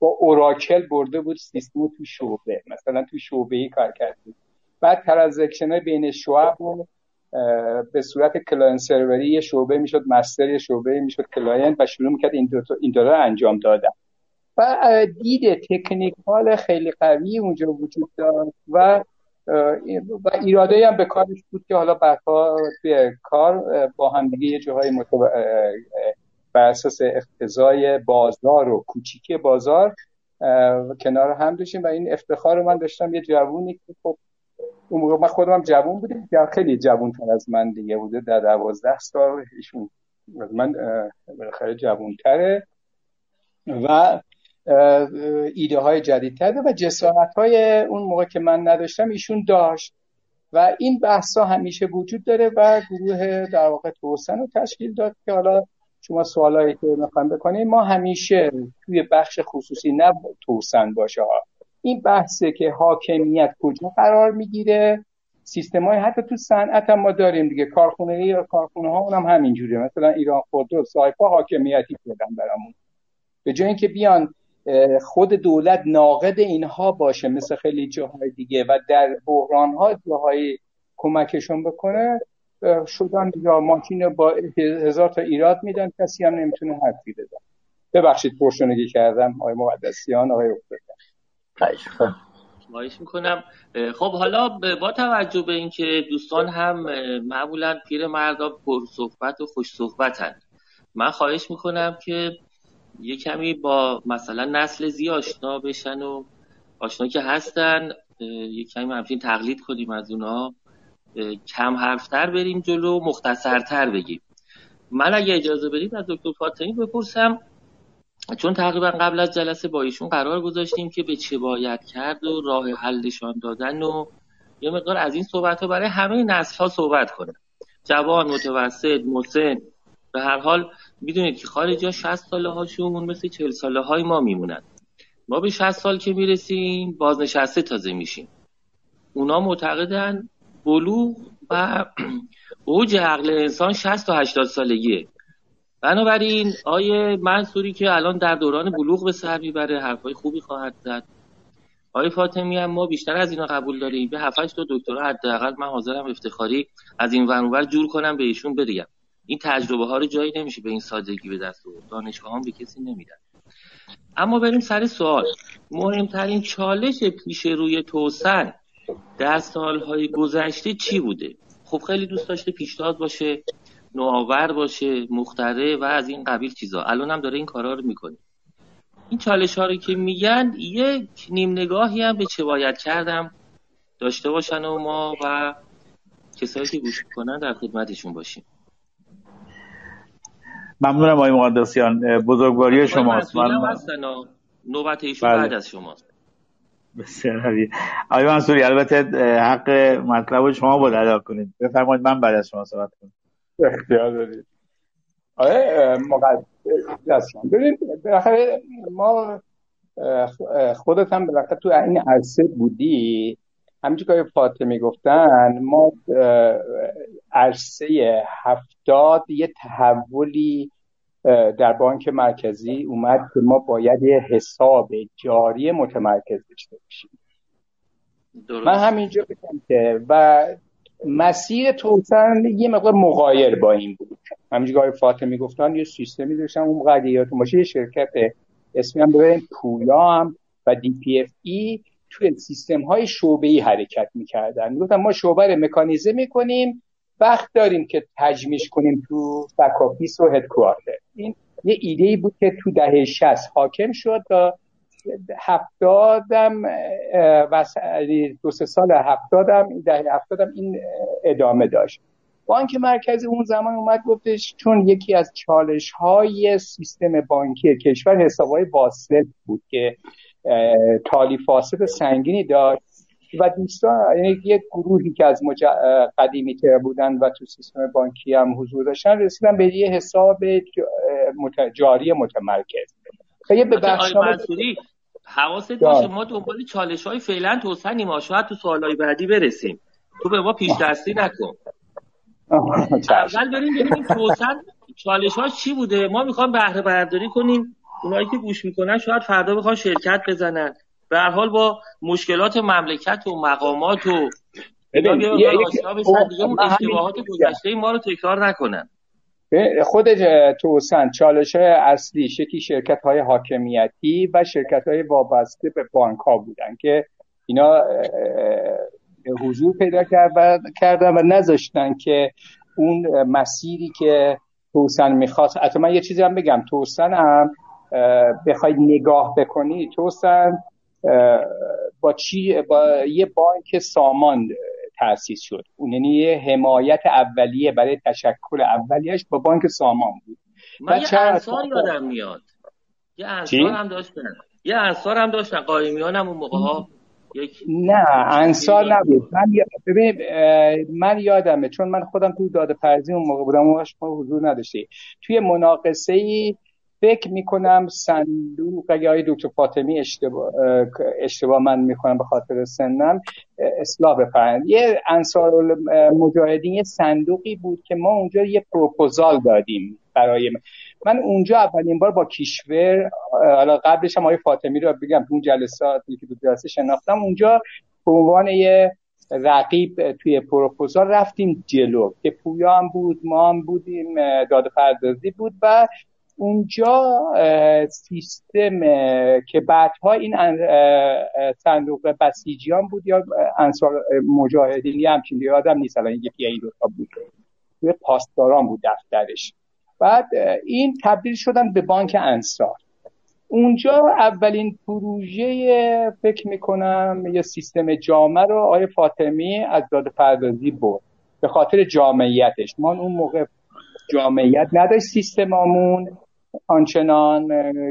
با اوراکل برده بود سیستم تو شعبه مثلا تو شعبه ای کار کردیم بعد transaction بین شعب رو به صورت client server ی یه شعبه می‌شد master یه شعبه می‌شد client و شروع می‌کرد این دو این دو انجام دادن و دید technical خیلی قوی اونجا وجود داشت و و ایراده هم به کارش بود که حالا بعدها توی کار با هم دیگه یه جاهای. بر اساس اقتضای بازار و کوچیکی بازار کنار هم داشتیم و این افتخار من داشتم یه جوونی که خب اون موقع من خودم هم جوون بودیم که خیلی جوون تر از من دیگه بوده در دوازده سال ایشون من بالاخره جوون تره و ایده های جدید کرده و جسارت های اون موقع که من نداشتم ایشون داشت و این بحث ها همیشه وجود داره و گروه در واقع توسن رو تشکیل داد که حالا شما سوالایی که می‌خوایم بکنید ما همیشه توی بخش خصوصی نه توسن باشه ها. این بحثه که حاکمیت کجا قرار می‌گیره؟ سیستم های حتی تو صنعت هم ما داریم دیگه. کارخونه یا کارخونه ها اونم همینجوریه. مثلا ایران خودرو سایپا حاکمیتی کردن برامون. به جای اینکه بیان خود دولت ناقد اینها باشه مثل خیلی جاهای دیگه و در بحران ها جاهای کمکشون بکنه شدن یا ماشین با هزار تا ایراد میدن کسی هم نمی‌تونه حرفی بزن ببخشید پرشونگی کردم آقای مقدسیان آقای افتادن خواهش می‌کنم. خب حالا با توجه به اینکه دوستان هم معمولا پیر مردا پر صحبت و خوش صحبتن من خواهش می‌کنم که یه کمی با مثلا نسل زی آشنا بشن و آشنا که هستن یه کمی همچین تقلید کنیم از اونا. کم حرفتر بریم جلو مختصرتر بگیم. من اگه اجازه بدید از دکتر فاطمی بپرسم چون تقریبا قبل از جلسه با ایشون قرار گذاشتیم که به چه باید کرد و راه حلشان دادن و یه مقدار از این صحبت ها برای همه نسل ها صحبت کنه. جوان متوسط مسن به هر حال می‌دونید که خارجی ها 60 ساله هاشون مثل 40 ساله های ما میمونن. ما به 60 سال که می‌رسیم بازنشسته تازه میشیم. اونا معتقدن بلوغ و اوج عقل انسان 60 تا 80 سالگیه. بنابراین آیه منصوری که الان در دوران بلوغ به سر می‌بره حرفای خوبی خواهد زد. آقای فاطمی هم ما بیشتر از اینا قبول داریم. به 7 تا دکترا حداقل من حاضرم افتخاری از این ور جور کنم به ایشون بدیم این تجربه ها رو جایی نمیشه به این سادگی به دست آورد. دانشگاه هم به کسی نمیدن. اما بریم سر سوال. مهمترین چالش پیش روی توسن در سالهای گذشته چی بوده؟ خب خیلی دوست داشته پیشنهاد باشه نوآور باشه مختره و از این قبیل چیزا. الان هم داره این کارا رو می‌کنه. این چالش ها رو که میگن یک نیم نگاهی هم به چه باید کردم. داشته باشن و ما و کسایی که گوش کنن در خدمتشون باشیم. ممنونم آقای مقدسیان. بزرگواری شماست. من نوبت ایشون بله. بعد از شماست. بسیار عالی. آقای منصوری البته حق مطلب شما بود ادا کنید. بفرمایید من بعد از شما صحبت کنم. اختیار دارید آره مقدسیان ببین بالاخره ما خودت هم بالاخره تو این عرصه بودی. همینجور که فاطمه گفتن ما عرصه هفتاد یه تحولی در بانک مرکزی اومد که ما باید یه حساب جاری متمرکز داشته باشیم. من همینجا بگم که و مسیر توسن یه مقدار مغایر با این بود. همینجور که فاطمه گفتن یه سیستمی داشتن اون قدیاتون باشه یه شرکت اسمی هم ببریم پویا و دی پی اف ای توی سیستم های شعبه ای حرکت می‌کردن. می‌گفتن ما شعبه رو مکانیزه می‌کنیم وقت داریم که تجمیش کنیم تو بک و هدکوارتر این یه ایده ای بود که تو دهه 60 حاکم شد تا هفتادم و دو سه سال هفتادم دهه هفتادم این ادامه داشت. بانک مرکزی اون زمان اومد گفتش چون یکی از چالش های سیستم بانکی کشور حساب های بود که تالی فاسد سنگینی داشت. و دوستان یعنی یک گروهی که از مج... قدیمی تر بودن و تو سیستم بانکی هم حضور داشتن رسیدن به یه حساب جاری متمرکز. خیلی به بخش حواست باشه ما دنبال چالش های فعلا توسنیم ما شاید تو سوالای بعدی برسیم. تو به ما پیش دستی نکن. اول بریم ببینیم توسن چالش ها چی بوده؟ ما می‌خوام بهره برداری کنیم. اونایی که گوش می‌کنن شاید فردا بخوان شرکت بزنن. به هر حال با مشکلات مملکت و مقامات و اون اشتباهات گذشته ما رو تکرار نکنن. خود توسن چالش های اصلی شکی شرکت های حاکمیتی و شرکت های وابسته به بانک ها بودن که اینا حضور پیدا کردن و نذاشتن که اون مسیری که توسن می‌خواست حتی من یه چیزی هم بگم توسن هم بخواید نگاه بکنی توسن با چی با یه بانک سامان تأسیس شد. اون یعنی یه حمایت اولیه برای تشکل اولیش با بانک سامان بود. من یه انصار یادم میاد. یه انصار هم داشتن. یه انصار هم داشتن. قایمیان هم اون موقع ها نه انصار نبود. من ببین من یادمه چون من خودم تو داده پرزی اون موقع بودم اون ما حضور نداشتی. توی مناقصه ای فکر می‌کنم صندوق های دکتر فاطمی اشتباه, اشتباه من می‌کنم به خاطر سنم اصلاح بفرند یه انصار مجاهدین یه صندوقی بود که ما اونجا یه پروپوزال دادیم برای من, من اونجا اولین بار با کیشور حالا قبلش هم آقای فاطمی رو بگم اون جلساتی که تو جلسه شناختم اونجا به عنوان یه رقیب توی پروپوزال رفتیم جلو که پویا هم بود ما هم بودیم داد پردازی بود و اونجا سیستم که بعدها این صندوق بسیجیان بود یا انصار مجاهدین یا همچین یادم نیست. الان یکی این دوتا بود. توی پاسداران بود دفترش. بعد این تبدیل شدن به بانک انصار. اونجا اولین پروژه فکر می‌کنم یه سیستم جامعه رو آقای فاطمی از داده پردازی بود به خاطر جامعیتش. ما اون موقع جامعیت نداشت سیستممون آنچنان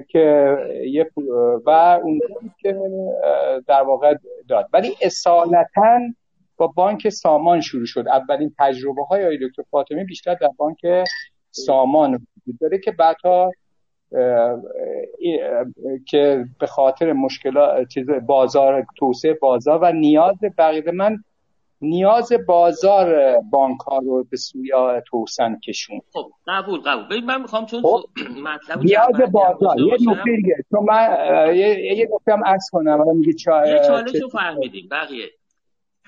که یه و اون که در واقع داد. ولی اصالتا با بانک سامان شروع شد. اولین تجربه های آقای دکتر فاطمی بیشتر در بانک سامان وجود داره که بعدها که به خاطر مشکلات بازار توسعه بازار و نیاز بقیه من نیاز بازار بانک ها رو به سوی توسن کشون خب قبول قبول. ببین من می‌خوام چون خب. مطلب نیاز بازار. یه نکته دیگه. چون من یه یه نکته هم عرض کنم. الان میگه چا... یه چالش رو فهمیدیم. بقیه.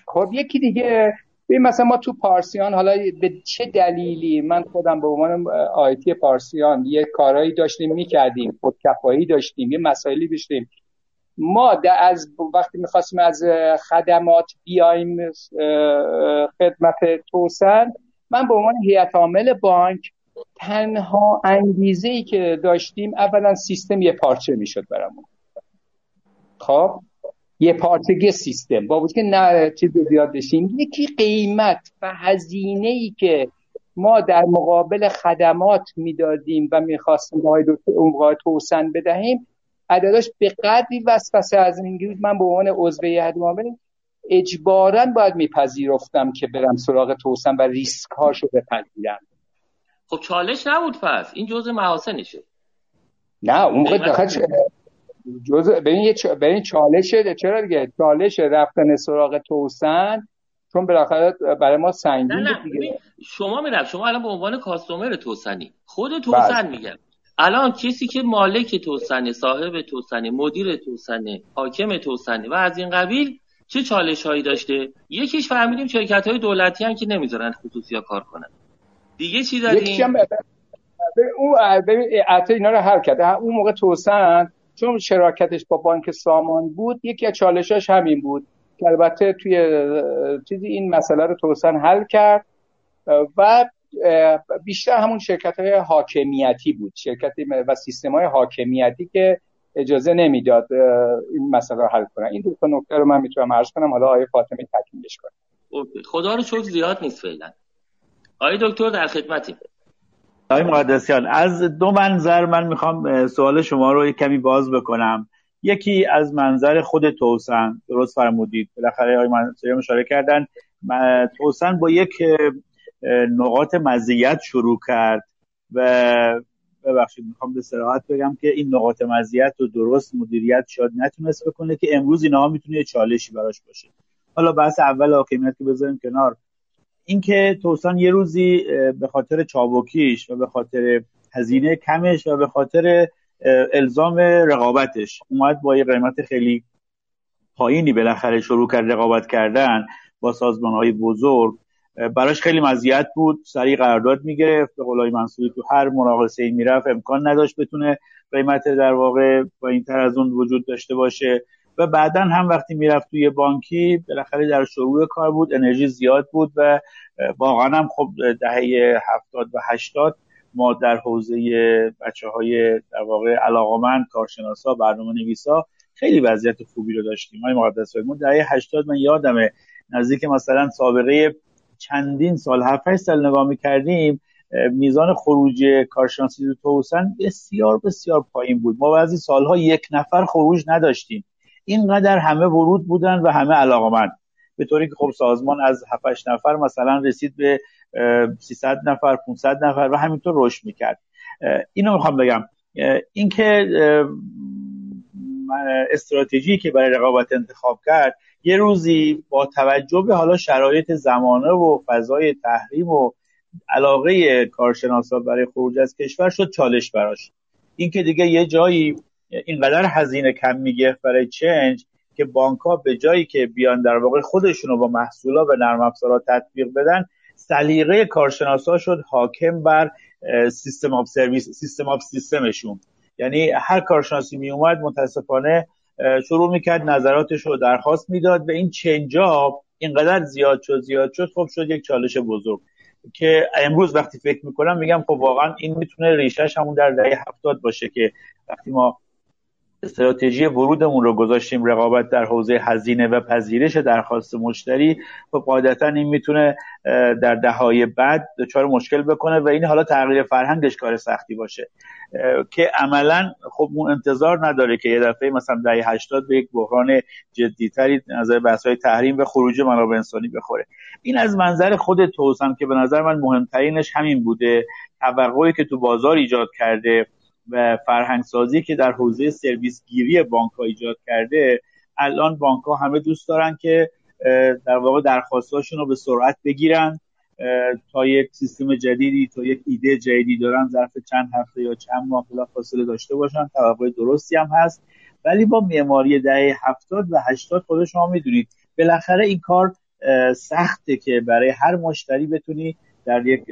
خب یکی دیگه. ببین مثلا ما تو پارسیان حالا به چه دلیلی؟ من خودم به عنوان آیتی پارسیان یه کارهایی داشتیم می‌کردیم خودکفایی داشتیم یه مسائلی داشتیم. ما از وقتی می‌خواستیم از خدمات بیایم خدمت توسن من به عنوان هیئت عامل بانک تنها انگیزه ای که داشتیم اولا سیستم یه پارچه می‌شد برامون. خب؟ یه پارچگی سیستم. با بود که نه چیز زیاد بشیم یکی قیمت و هزینه ای که ما در مقابل خدمات می‌دادیم و می‌خواستیم اون توسن بدهیم عدداش به قدری وسوسه از این من به عنوان عضو هیئت اجبارا باید میپذیرفتم که برم سراغ توسن و ریسک هاشو بپذیرم. خب چالش نبود پس. این جزء محاسنشه. نه اون موقع دقیقا جزء ببین چ... چالشه چرا دیگه؟ چالش رفتن سراغ توسن؟ چون بالاخره برای ما سنگین نه نه. دیگه. شما میرم شما الان به عنوان کاستومر توسنی. خود توسن بله. میگم. الان کسی که مالک توسنه صاحب توسنه مدیر توسنه حاکم توسنه و از این قبیل چه چالش هایی داشته؟ یکیش فهمیدیم شرکت های دولتی هم که نمی‌ذارن خصوصی ها کار کنن. دیگه چی داریم؟ اون اینا رو حل کرده. اون موقع توسن چون شراکتش با بانک سامان بود یکی از چالشاش همین بود. که البته توی چیزی این مسئله رو توسن حل کرد. و بیشتر همون شرکت های حاکمیتی بود. شرکت و سیستم های حاکمیتی که اجازه نمی‌داد این مسئله رو حل کنن. این دو تا نکته رو من می‌تونم عرض کنم. حالا آیه فاطمه تکمیلش کنه. خدا رو شکر زیاد نیست فعلا. آیه دکتر در خدمتی آقای مقدسیان از دو منظر من می‌خوام سوال شما رو یک کمی باز بکنم. یکی از منظر خود توسن درست فرمودید. بالاخره آقای منصوری اشاره کردن. توسن با یک نقاط مزیت شروع کرد و ببخشید می‌خوام به صراحت بگم که این نقاط مزیت رو درست مدیریت شاید نتونست بکنه که امروز اینها می‌تونه یه چالشی براش باشه. حالا بحث اول حاکمیت که بذاریم کنار. اینکه توسان یه روزی به خاطر چابکیش و به خاطر هزینه کمش و به خاطر الزام رقابتش اومد با یه قیمت خیلی پایینی بالاخره شروع کرد رقابت کردن با سازمان های بزرگ. براش خیلی مزیت بود سریع قرارداد می‌گرفت به قولای منصوری تو هر مناقصه ای می‌رفت امکان نداشت بتونه قیمت در واقع با این تر از اون وجود داشته باشه. و بعدا هم وقتی می‌رفت توی بانکی بالاخره در شروع کار بود انرژی زیاد بود و واقعا هم خب دهه هفتاد و هشتاد ما در حوزه بچه های در واقع علاقمند کارشناسا برنامه نویسا خیلی وضعیت خوبی رو داشتیم. های مقدس ما دهه هشتاد من یادمه نزدیک مثلا سابقه چندین سال هفت سال نگاه می‌کردیم میزان خروج کارشناسی تو توسن بسیار بسیار پایین بود. ما بعضی سالها یک نفر خروج نداشتیم. اینقدر همه ورود بودن و همه علاقمند. به طوری که خب سازمان از 7 نفر مثلا رسید به 300 نفر 500 نفر و همینطور رشد می‌کرد. اینو می‌خوام بگم. اینکه استراتژی که برای رقابت انتخاب کرد یه روزی با توجه به حالا شرایط زمانه و فضای تحریم و علاقه کارشناسا برای خروج از کشور شد چالش براش. این که دیگه یه جایی اینقدر هزینه کم می‌گرفت برای چنج که بانک ها به جایی که بیان در واقع خودشونو با محصولا و نرم افزارا تطبیق بدن سلیقه کارشناسا شد حاکم بر system of service system of system شون یعنی هر کارشناسی می اومد متاسفانه شروع می‌کرد نظراتش رو درخواست می‌داد و این change ا اینقدر زیاد شد زیاد شد خب شد یک چالش بزرگ. که امروز وقتی فکر می‌کنم میگم خب واقعا این می‌تونه ریشش همون در دهه هفتاد باشه که وقتی ما استراتژی ورودمون رو گذاشتیم رقابت در حوزه هزینه و پذیرش درخواست مشتری خب قاعدتا این می‌تونه در دههای بعد دچار مشکل بکنه و این حالا تغییر فرهنگش کار سختی باشه. که عملا خب اون انتظار نداره که یه دفعه مثلا دهه 80 به یک بحران جدیتری نظر بحث های تحریم و خروج منابع انسانی بخوره. این از منظر خود توسم که به نظر من مهمترینش همین بوده. توقعی که تو بازار ایجاد کرده و فرهنگ سازی که در حوزه سرویس گیری بانک ها ایجاد کرده الان بانک ها همه دوست دارن که در واقع درخواستاشون رو به سرعت بگیرن. تا یک سیستم جدیدی تا یک ایده جدیدی دارن ظرف چند هفته یا چند ماه فاصله داشته باشن. توقع درستی هم هست. ولی با معماری دهه هفتاد و هشتاد خود شما می‌دونید بالاخره این کار سخته که برای هر مشتری بتونی در یک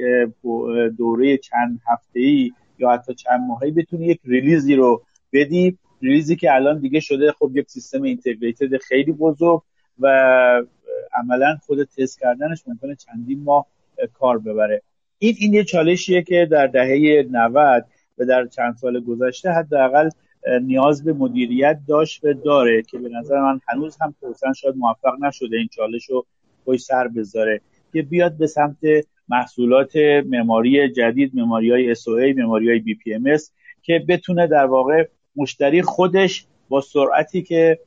دوره چند هفته ای یا حتی چند ماهی بتونی یک ریلیزی رو بدی ریلیزی که الان دیگه شده. خب یک سیستم اینتگریتد خیلی بزرگ و عملا خود تست کردنش ممکنه چندین ماه کار ببره. این این یه چالشیه که در دهه 90 و در چند سال گذشته حداقل نیاز به مدیریت داشت و داره که به نظر من هنوز هم توسن شاید موفق نشده این چالش رو پشت سر بذاره که بیاد به سمت محصولات معماری جدید معماری های SOA معماری های BPMS که بتونه در واقع مشتری خودش با سرعتی که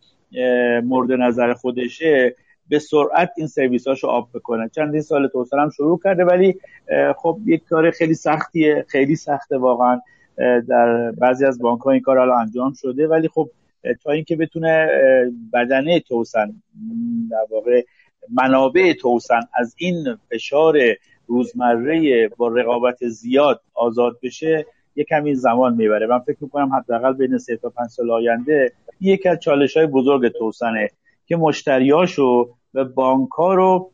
مورد نظر خودشه به سرعت این سرویس هاشو آب بکنه. چندین سال توسعه هم شروع کرده ولی خب یک کار خیلی سختیه خیلی سخته واقعا در بعضی از بانک ها این کار الان انجام شده ولی خب تا اینکه بتونه بدنه توسن در واقع منابع توسن از این فشار روزمره با رقابت زیاد آزاد بشه یک کمی زمان می‌بره. من فکر می‌کنم حداقل بین سه تا پنج سال آینده یکی از چالش های بزرگ توسنه که مشتریاشو و بانک رو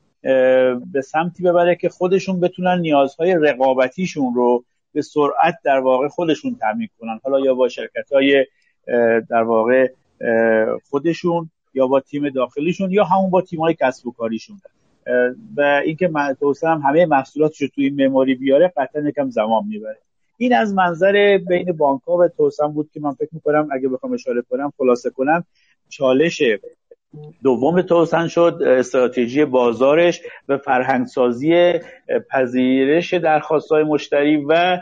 به سمتی ببره که خودشون بتونن نیازهای رقابتیشون رو به سرعت در واقع خودشون تعمین کنن. حالا یا با شرکت های در واقع خودشون یا با تیم داخلیشون یا همون با تیم های کسب و کاریشون و اینکه توسعه هم همه محصولاتش رو توی این مموری بیاره قطعا یکم زمان می‌بره. این از منظر بین بانک ها و توسعه بود که من فکر می‌کنم اگه بخوام اشاره کنم خلاصه کنم چالش دوم توسن شد استراتژی بازارش و فرهنگسازی پذیرش درخواست های مشتری و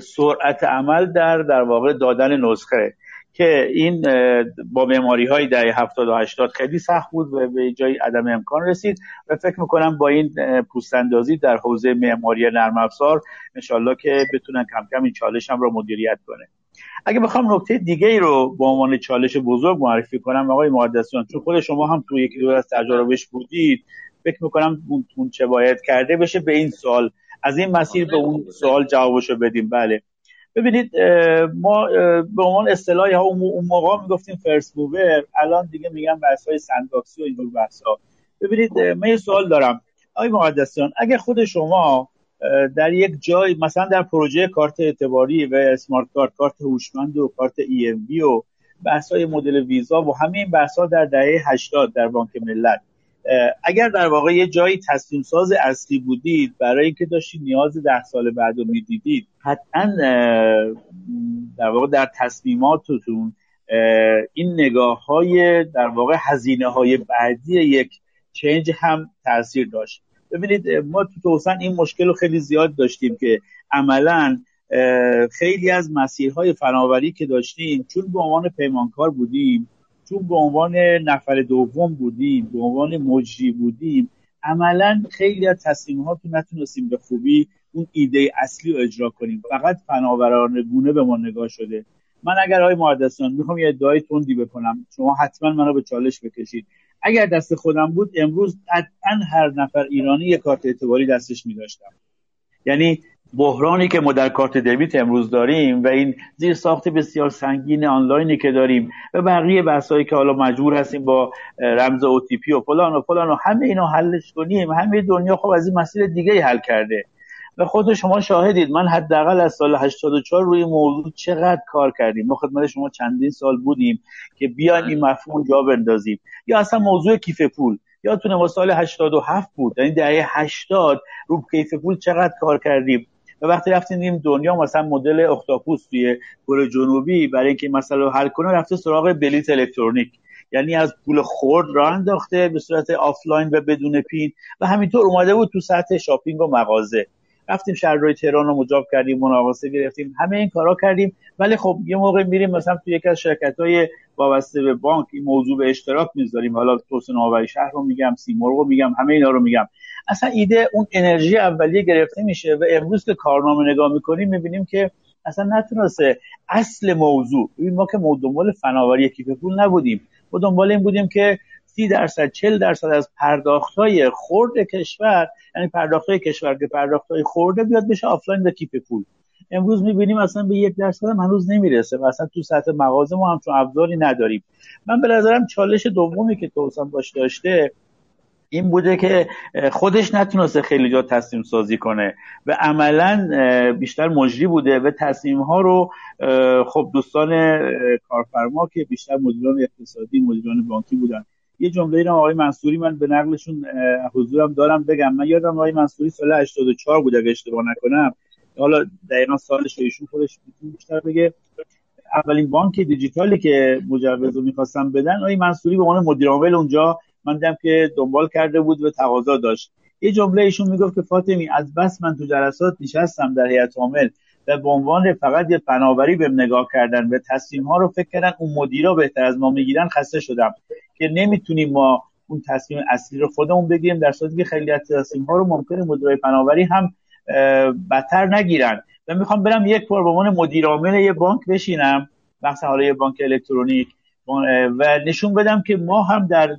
سرعت عمل در در واقع دادن نسخه. که این با معماری های دهه 70 و 80 خیلی سخت بود و به جای عدم امکان رسید و فکر می‌کنم با این پوستندازی در حوزه معماری نرم افزار انشالله که بتونن کم کم این چالش هم رو مدیریت کنه. اگه بخوام نکته دیگه ای رو به عنوان چالش بزرگ معرفی کنم آقای مهندسیان چون خود شما هم تو یکی دو از تجاربش بودید فکر می‌کنم اون چه باید کرده بشه به این سوال. از این مسیر به اون سوال جوابشو بدیم. بله. ببینید ما به عنوان اصطلاحی ها اون موقع می‌گفتیم first mover الان دیگه میگن بحث های sandbox ی و اینجور بحث ها ببینید من یه سوال دارم. آقای مقدسیان اگه خود شما در یک جای مثلا در پروژه کارت اعتباری و smart card کارت هوشمند و کارت EMV و بحث های مدل ویزا و همه این بحث ها در دهه 80 در بانک ملت اگر در واقع یه جایی تصمیم ساز اصلی بودید برای اینکه داشتید نیاز ده سال بعد رو می‌دیدید حتما در واقع در تصمیماتتون این نگاه های در واقع هزینه های بعدی یک چنج هم تاثیر داشت. ببینید ما تو توسن این مشکل رو خیلی زیاد داشتیم که عملا خیلی از مسیرهای فناوری که داشتیم چون به عنوان پیمانکار بودیم چون به عنوان نفر دوم بودیم به عنوان مجری بودیم عملا خیلی از تصمیمات رو نتونستیم به خوبی اون ایده اصلی رو اجرا کنیم. فقط فناورانه گونه به ما نگاه شده. من اگر آقای مهندسان می‌خوام یه ادعای تندی بکنم شما حتما منو به چالش بکشید. اگر دست خودم بود امروز قطعا هر نفر ایرانی یه کارت اعتباری دستش میداشتم. یعنی بحرانی که ما در کارت دبیت امروز داریم و این زیر ساخت بسیار سنگین آنلاینی که داریم و بقیه بحثایی که حالا مجبور هستیم با رمز اوتیپی و فلان و فلان و همه اینا حلش کنیم همه دنیا خب از این مسیر دیگه حل کرده. و خود شما شاهدید من حداقل از سال 84 روی موضوع چقدر کار کردیم؟ ما خدمت شما چندین سال بودیم که بیان این مفهوم جا بندازیم. یا اصلا موضوع کیف پول. یادتونه ما سال 87 بود یعنی دهه 80 رو کیف پول چقدر کار کردیم؟ و وقتی رفتیم دنیا مثلا مدل اختاپوس توی کره جنوبی برای اینکه مسئله حل کنه رفته سراغ بلیت الکترونیک. یعنی از پول خورد راه انداخته به صورت آفلاین و بدون PIN و همینطور اومده بود تو سطح shopping و مغازه. رفتیم شهرهای تهران رو مجاب کردیم مناقصه گرفتیم همه این کارا کردیم. ولی خب یه موقع میریم مثلا تو یکی از شرکت های وابسته به بانک این موضوع به اشتراک می‌ذاریم. حالا توسعه آوری شهر رو میگم سیمرغ رو میگم همه اینا رو میگم. اصلا ایده اون انرژی اولیه گرفته میشه و امروز که کارنامه نگاه می‌کنیم می‌بینیم که اصلا نتونسته اصل موضوع. ببین ما که دنبال فناوری کیف پول نبودیم. ما دنبال این بودیم که سی درصد چل درصد از پرداخت های خورد کشور یعنی پرداخت های کشور که پرداخت های خورده بیاد بشه آفلاین به کیف پول. امروز می‌بینیم اصلا به یک درصد هم هنوز نمی‌رسه و اصلا تو سطح مغازه ما هم چون ابزاری نداریم. من به نظرم چالش دومی که توسن باش داشته این بوده که خودش نتونسته خیلی جا تصمیم سازی کنه و عملا بیشتر مجری بوده و تصمیم ها رو خب دوستان کارفرما که بیشتر مدیران اقتصادی مدیران بانکی بودن. یه جمله رو آقای منصوری من به نقلشون حضورم دارم بگم. من یادم آقای منصوری سال 84 بود اگه اشتباه نکنم. حالا دقیقا سالش ایشون خودش بیشتر بگه. اولین بانک دیجیتالی که مجوز رو می‌خواستم بدن آقای منصوری به عنوان مدیر عامل اونجا من دیدم که دنبال کرده بود و تقاضا داشت. یه جمله ایشون می‌گفت که فاطمی از بس من تو جلسات نشستم در هیئت عامل و به عنوان فقط یه فناوری به نگاه کردن و تصمیم ها رو فکر کردن اون مدیرا بهتر از ما می‌گیرن خسته شدم که نمی‌تونیم ما اون تصمیم اصلی رو خودمون بگیریم در صورتی که خیلی از تصمیم ها رو ممکنه مدیرای فناوری هم بدتر نگیرن. و می‌خوام برم یک بار به عنوان مدیر عامل یه بانک بشینم. بحث حالا یه بانک الکترونیک. و نشون بدم که ما هم در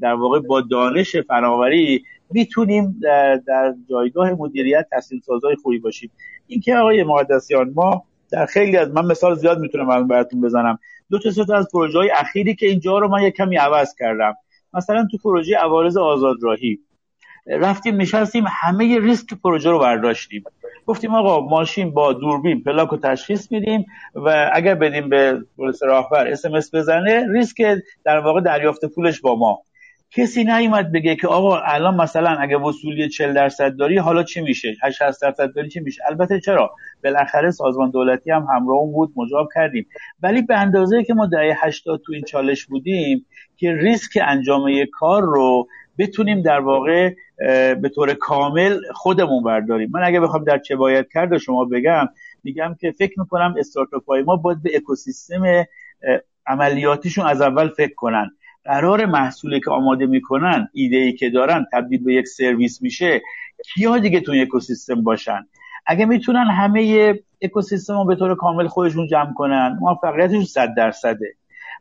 در واقع با دانش فناوری می‌تونیم در جایگاه مدیریت تصمیم سازای خوبی باشیم. اینکه آقای مقدسیان ما در خیلی از من مثال زیاد می‌تونم براتون بزنم. دو تا از پروژه های اخیری که اینجا رو من یک کمی عوض کردم. مثلا تو پروژه عوارض آزادراهی رفتیم نشستیم همه ریسک پروژه رو برداشتیم. گفتیم آقا ماشین با دوربین پلاک رو تشخیص میدیم و اگر بدیم به پلیس راهور اس بزنه ریسک در واقع دریافت پولش با ما. کسی نیومد بگه که آقا الان مثلا اگه وصولی 40 درصد داری حالا چی میشه؟ 80 درصد داری چی میشه؟ البته چرا؟ بالاخره سازمان دولتی هم همراه بود مجاب کردیم. ولی به اندازه که ما دهه 80 تو این چالش بودیم که ریسک انجام یک کار رو بتونیم در واقع به طور کامل خودمون برداریم. من اگه بخوام در چه باید کرد شما بگم میگم که فکر می‌کنم استارتاپ های ما باید به اکوسیستم عملیاتیشون از اول فکر کنن. قرار محصولی که آماده می‌کنن ایده ای که دارن تبدیل به یک سرویس میشه کیا دیگه تو اکوسیستم باشن؟ اگه می‌تونن همه اکوسیستم رو به طور کامل خودشون جمع کنن موفقیتشون صد درصده.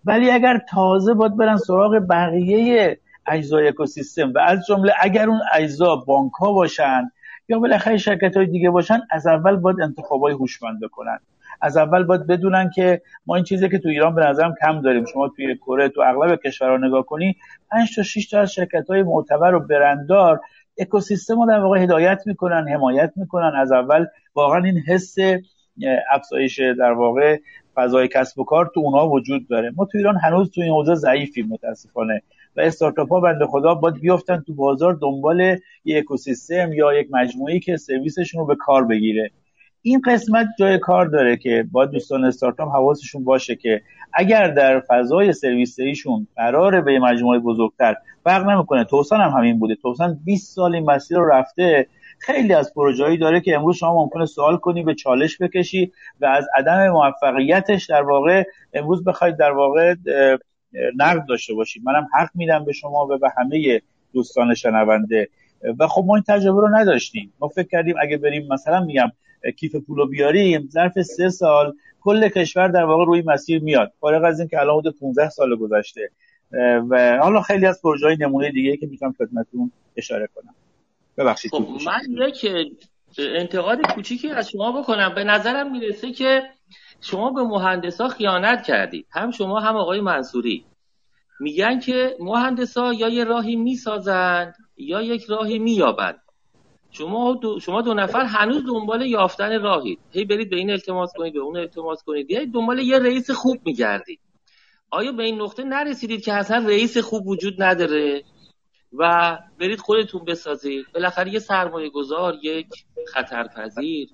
ولی اگر تازه باید برن سراغ بقیه اجزای اکوسیستم و از جمله اگر اون اجزا بانک ها باشن یا بالاخره شرکت های دیگه باشن از اول باید انتخاب های هوشمند بکنن. از اول باید بدونن که ما این چیزی که تو ایران به نظرم کم داریم. شما توی کره تو اغلب کشورها نگاه کنی 5 تا 6 تا از شرکت های معتبر و برنددار اکوسیستم رو در واقع هدایت می‌کنن حمایت می‌کنن. از اول واقعا این حس افزایش در واقع فضای کسب و کار تو اونها وجود داره. ما تو ایران هنوز تو این حوزه ضعیفیم متاسفانه. و استارتاپ ها بنده خدا باید بیافتن تو بازار دنبال یک اکوسیستم یا یک مجموعی که سرویسشون رو به کار بگیره. این قسمت جای کار داره که با دوستان استارتاپ حواسشون باشه که اگر در فضای سرویس ایشون قراره به مجموعه بزرگتر فرق نمی‌کنه. توسان هم همین بوده. توسان 20 سال این مسیر رو رفته. خیلی از پروژه‌ای داره که امروز شما ممکنه سوال کنی به چالش بکشی و از عدم موفقیتش در واقع امروز بخواید در واقع نقد داشته باشید. منم حق میدم به شما و به همه دوستان شنونده. و خب ما این تجربه رو نداشتیم. ما فکر کردیم اگه بریم مثلا میگم کیف پول بیاریم ظرف سه سال کل کشور در واقع روی مسیر میاد. فارغ از اینکه الان حدود 15 سال گذشته. و حالا خیلی از پروژه های نمونه دیگه که می‌تونم خدمتتون اشاره کنم. ببخشید خب من یک انتقاد کوچیکی از شما بکنم. به نظرم می‌رسه که شما به مهندسا خیانت کردید. هم شما هم آقای منصوری. میگن که مهندسا یا یه راهی می‌سازند یا یک راهی مییابند. شما دو, شما دو نفر هنوز دنبال یافتن راهید. هی برید به این التماس کنید به اون التماس کنید. یا دنبال یه رئیس خوب میگردید. آیا به این نقطه نرسیدید که اصلا رئیس خوب وجود نداره و برید خودتون بسازید؟ بالاخره یه سرمایه گذار یک خطرپذیر.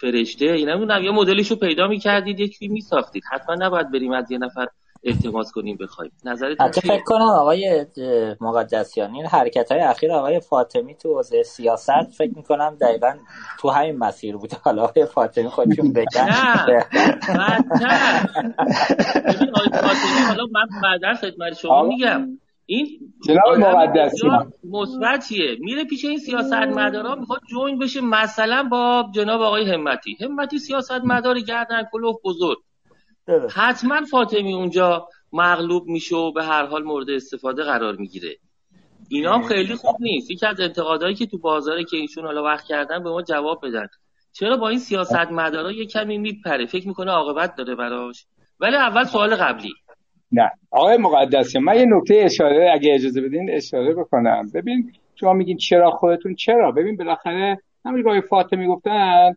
فرشته این نمی‌دونم یه مدلشو پیدا می‌کردید یکی میساختید. حتما نباید بریم از یه نفر التماس کنیم بخوایم. نظرتون چیه؟ فکر کنم آقای مقدسیانی حرکت های اخیر آقای فاطمی تو حوزه سیاست فکر می‌کنم دقیقا تو همین مسیر بود. حالا آقای فاطمی خودشون بگن. نه من نه آقای فاطمی حالا من بعدا خدمت شما میگم. این جناب مقدسیان مثبتیه. میره پیش این سیاست مدارا می‌خواد جوین بشه. مثلا با جناب آقای همتی. همتی سیاست مدار گردن کلوف بزرگ. حتما فاطمی اونجا مغلوب میشه و به هر حال مورد استفاده قرار می‌گیره. اینا هم خیلی خوب نیست. یکی از انتقادهایی که تو بازاره که ایشون حالا وقت کردن به ما جواب بدن. چرا با این سیاست مدارا یه کمی میپره؟ فکر می‌کنه عاقبت داره براش. ولی اول سوال قبلی. نه. آقای مقدسی من یه نکته اشاره اگه اجازه بدین اشاره بکنم. ببین شما میگین چرا خودتون؟ چرا؟ ببین بالاخره همین آقای فاطمی گفتن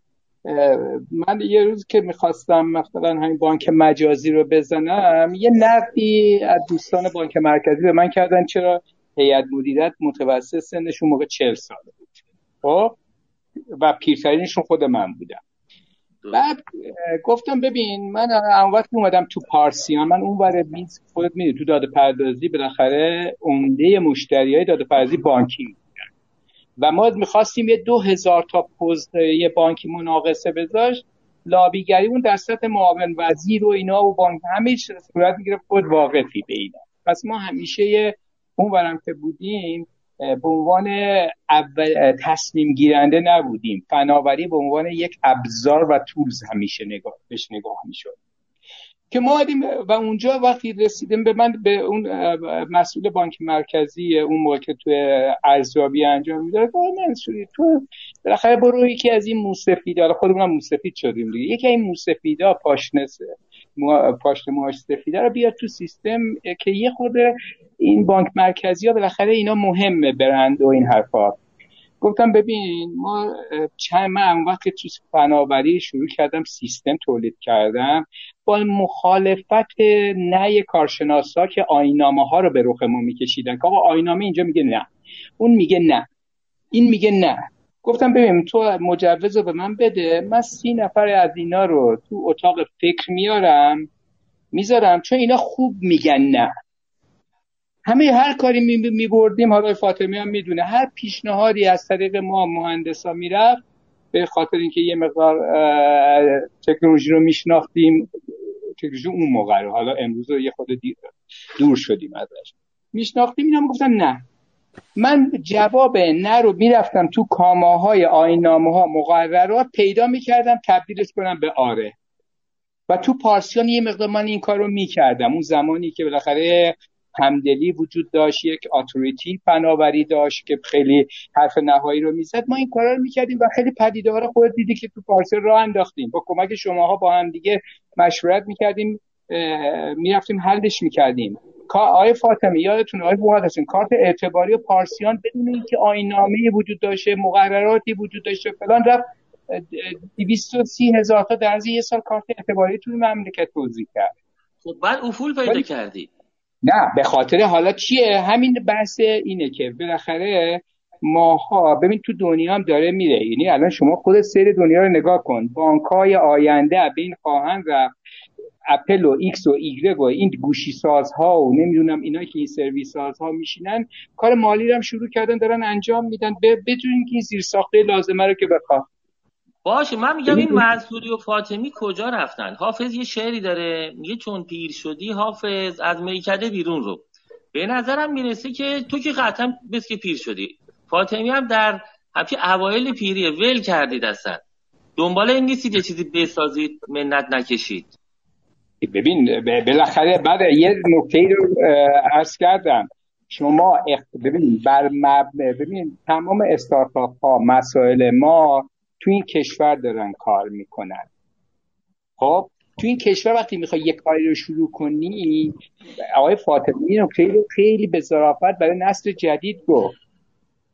من یه روز که می‌خواستم مثلا همین بانک مجازی رو بزنم یه نقدی از دوستان بانک مرکزی به من کردن چرا؟ هیئت مدیریت متوسط سنشون موقع چل ساله بود. خب؟ و پیرترینشون خود من بودم. بعد گفتم ببین من اون وقت اومدم تو پارسیان من اون ور میز خودت می‌دونی تو داده پردازی بالاخره عمده مشتری های داده پردازی بانکی و ما می‌خواستیم یه دو هزار تا پست یه بانکی مناقصه بذاشت. لابیگری اون دستت معاون وزیر و اینا و بانک همه صورت می‌گیره خود واقفی به اینا. پس ما همیشه اون ورم که بودیم به عنوان اول تصمیم گیرنده نبودیم. فناوری به عنوان یک ابزار و تولز همیشه نگاه بهش نگاه می‌شد. که ما و اونجا وقتی رسیدیم به من به اون مسئول بانک مرکزی اون موقع که تو ارزیابی انجام می‌داد منصوری تو بالاخره برو یکی از این موسفیدا حالا خودمون موسفید شدیم دیگه. یکی این موسفیدا پاشنسه. پاشنه موهاش سفیده رو بیاد تو سیستم که یه خود این بانک مرکزی ها بالاخره اینا مهمه برند و این حرفا. گفتم ببین ما چند من وقت تو فناوری شروع کردم سیستم تولید کردم. با مخالفت نه کارشناسا که آینامه ها رو به رخمون میکشیدن که آقا آینامه اینجا میگه نه. اون میگه نه. این میگه نه. گفتم ببین تو مجوز رو به من بده من سی نفر از اینا رو تو اتاق فکر میارم می‌ذارم چون اینا خوب میگن نه. همه هر کاری میبردیم می حالا فاطمی هم می‌دونه هر پیشنهادی از طریق ما مهندسا می‌رفت به خاطر اینکه یه مقدار تکنولوژی رو میشناختیم تکنولوژی اون موقع رو حالا امروز رو یه خود دور شدیم ازش. میشناختیم اینا گفتن نه. من جواب نه رو می‌رفتم تو کاماهای آینامه ها مقررات پیدا می‌کردم تبدیلش کنم به آره. و تو پارسیان یه مقدار من این کار رو می‌کردم. اون زمانی که بالاخره همدلی وجود داشت یک اتوریتی فناوری داشت که خیلی حرف نهایی رو می‌زد. ما این کارا رو می‌کردیم و خیلی پدیده رو خود دیدی که تو پارسل راه انداختیم. با کمک شماها با هم دیگه مشورت می‌کردیم می‌رفتیم حلش می‌کردیم. آقای فاطمی یادتون آقای بواد کارت اعتباری و پارسیان بدون اینکه آینامه وجود داشته مقرراتی وجود داشته فلان رفت 230 هزار تا در یه سال کارت اعتباری توی مملکت توضیح کرد. خب بعد افول پیدا کردی. نه به خاطر حالا چیه؟ همین بحث اینه که بالاخره ماها ببین تو دنیا هم داره میره. یعنی الان شما خود سیر دنیا رو نگاه کن. بانک های آینده به این خواهند رفت. اپل و ایکس و ایگرگ و این گوشی سازها و نمی‌دونم اینا که این سرویس سازها میشینن کار مالی رو هم شروع کردن دارن انجام میدن. بدون که این زیر ساخته لازمه رو که بخواه باشه من میگم این منصوری و فاطمی کجا رفتن؟ حافظ یه شعری داره میگه چون پیر شدی حافظ از میکده بیرون رو. به نظرم می‌رسه که تو که قطعا بس که پیر شدی. فاطمی هم در همچی اوایل پیریه ول کردید اصلا دنبال این نیستید یه چیزی بسازید منت نکشید. ببین بالاخره بعد یه نکته رو عرض کردم. شما ببین بر مبنه ببین تمام استارتاپ ها مسائل ما تو این کشور دارن کار می‌کنن. خب تو این کشور وقتی می‌خوای یک کاری رو شروع کنی آقای فاطمی نکته رو خیلی به ظرافت برای نسل جدید گفت.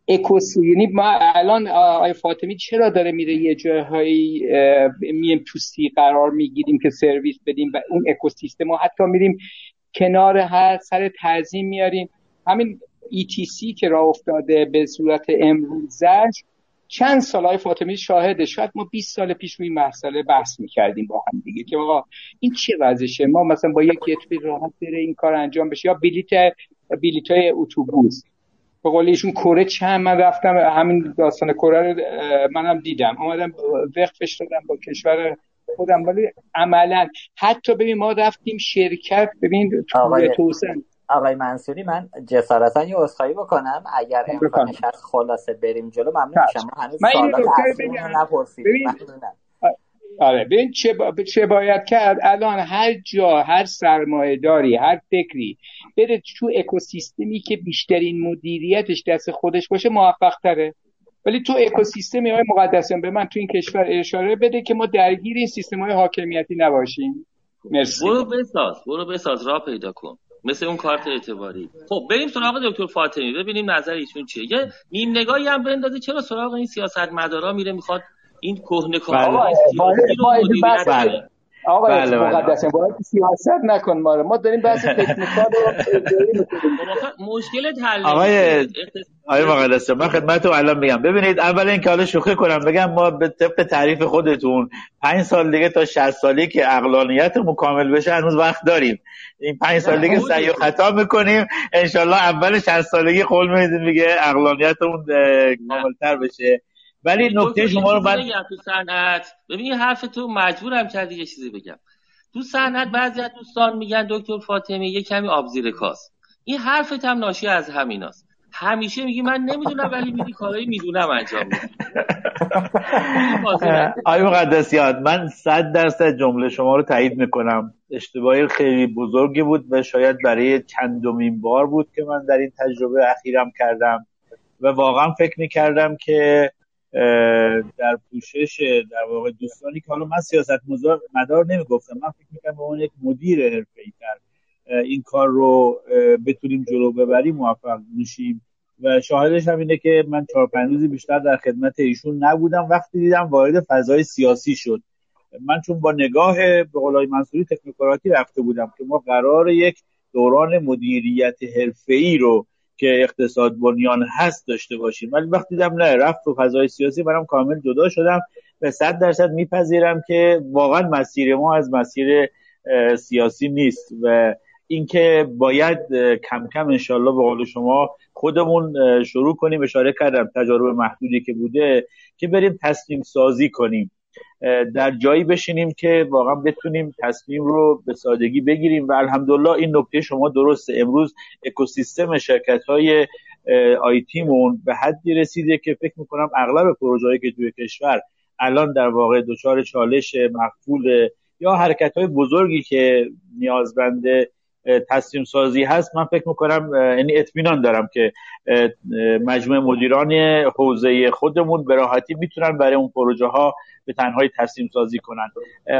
اکوسی یعنی ما الان آقای فاطمی چرا داره میره یه جاهایی میم تو سی قرار می‌گیریم که سرویس بدیم و اون اکوسیستم ما حتی میریم کنار هر سر تنظیم میاریم. همین ETC که راه افتاده به صورت امروزش چند سال های فاطمی شاهده شاید ما 20 سال پیش روی مسئله بحث می‌کردیم با هم دیگه که آقا این چه وضعشه؟ ما مثلا با یک گتوی راحت بره این کار انجام بشه یا بلیت بلیت های اتوبوس. به قول ایشون کره چند من رفتم همین داستان کره رو منم دیدم. اومدم وقفش دادم با کشور خودم ولی عملا. حتی ببین ما رفتیم شرکت ببین توسن. آقای منصوری من جسارتا یه اصخایی بکنم. اگر امکانش هست خلاصه بریم جلو ممنون میشم هنوز سوالات نپرسیدیم آره ببین چه, با... چه باید کرد؟ الان هر جا هر سرمایه داری هر فکری بره تو اکوسیستمی که بیشترین مدیریتش دست خودش باشه موفق تره ولی تو اکوسیستمی های مقدسیان به من تو این کشور اشاره بده که ما درگیر این سیستم های حاکمیتی نباشیم. مرسی. برو بساز برو بساز را پیدا کن. مثل اون کارت اعتباری. خب بریم سراغ دکتر فاطمی. ببینیم نظر ایشون چیه. یه نیم نگاهی هم بندازه چرا سراغ این سیاست مدارا میره می‌خواد این کهنه کار آقا بله مقدس باید سیاست نکن ما ما داریم بحث تکنیکال رو مشکل حل آقای آقای مقدس من خدمتتون الان میگم. ببینید اول اینکه حالا شوخی کنم بگم ما به طبق تعریف خودتون پنج سال دیگه تا 60 سالی که عقلانیت مکامل بشه هنوز وقت داریم. این پنج سال دیگه سعی و خطا می‌کنیم. انشالله اول 60 سالگی قول میدیم میگه عقلانیتمون کاملتر بشه. ولی نکته شما رو من تو صنعت. ببین حرف تو مجبورم کردی یه چیزی بگم. تو صنعت بعضی از دوستان میگن دکتر فاطمی یه کمی آب زیر کاس این حرفت هم ناشی از همیناست. همیشه میگی من نمی‌دونم ولی میگی کارایی می‌دونم انجام میدی. آقای مقدسیان من صد درصد جمله شما رو تایید می‌کنم. اشتباهی خیلی بزرگی بود و شاید برای چندمین بار بود که من در این تجربه اخیرم کردم. و واقعا فکر می‌کردم که در پوشش در واقع دوستانی که حالا من سیاست مدار نمی‌گفتم. من فکر می‌کنم به اون یک مدیر حرفه‌ای تر این کار رو بتونیم جلو ببریم موفق میشیم. و شاهدش هم اینه که من چهار پنج روزی بیشتر در خدمت ایشون نبودم. وقتی دیدم وارد فضای سیاسی شد. من چون با نگاه به قولای منصوری تکنوکراتی رفته بودم که ما قرار یک دوران مدیریت حرفه‌ای رو که اقتصاد بنیان هست داشته باشیم. ولی وقتی دیدم نه رفت تو فضای سیاسی برام کامل جدا شدم. به صد درصد میپذیرم که واقعا مسیر ما از مسیر سیاسی نیست و اینکه باید کم کم انشالله به قول شما خودمون شروع کنیم. اشاره کردم تجارب محدودی که بوده که بریم تصمیم سازی کنیم. در جایی بشینیم که واقعا بتونیم تصمیم رو به سادگی بگیریم و الحمدلله این نکته شما درسته. امروز اکوسیستم شرکت های آیتیمون به حدی رسیده که فکر می‌کنم اغلب پروژه که توی کشور الان در واقع دچار چالش مقبول یا حرکت های بزرگی که نیازمند تصمیم سازی هست من فکر می‌کنم یعنی اطمینان دارم که مجموعه مدیران حوزه خودمون به راحتی می‌تونن برای اون پروژه ها به تنهایی تصمیم سازی کنن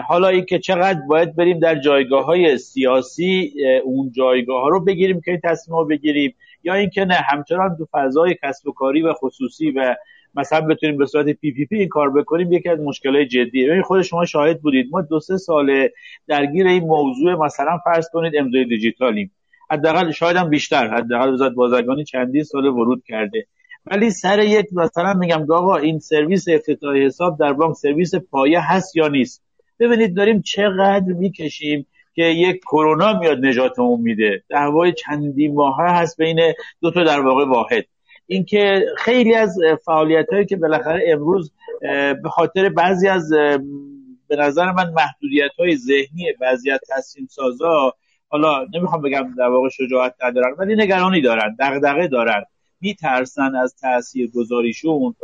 حالا اینکه چقدر باید بریم در جایگاه های سیاسی اون جایگاه ها رو بگیریم که این تصمیم رو بگیریم یا اینکه نه همچنان تو فضای کسب و کاری و خصوصی و مثلا بتونیم به صورت PPP این کار بکنیم یکی از مشکلات جدیه. ببین خود شما شاهد بودید. ما دو سه ساله درگیر این موضوع مثلا فرض کنید امضای دیجیتالیم. حداقل شاید هم بیشتر حداقل وزارت بازرگانی چندین سال ورود کرده. ولی سر یک مثلا میگم آقا این سرویس افتتاحی حساب در بانک سرویس پایه هست یا نیست؟ ببینید داریم چقدر می‌کشیم که یک کرونا میاد نجاتمون میده. دعوای چندین ماه هست بین دو تا در واقع واحد. اینکه خیلی از فعالیت هایی که بالاخره امروز به خاطر بعضی از به نظر من محدودیت های ذهنی بعضی از تصمیم سازا حالا نمی‌خوام بگم در واقع شجاعت ندارن ولی نگرانی دارن دغدغه دارن. میترسن از تاثیر گذاریشون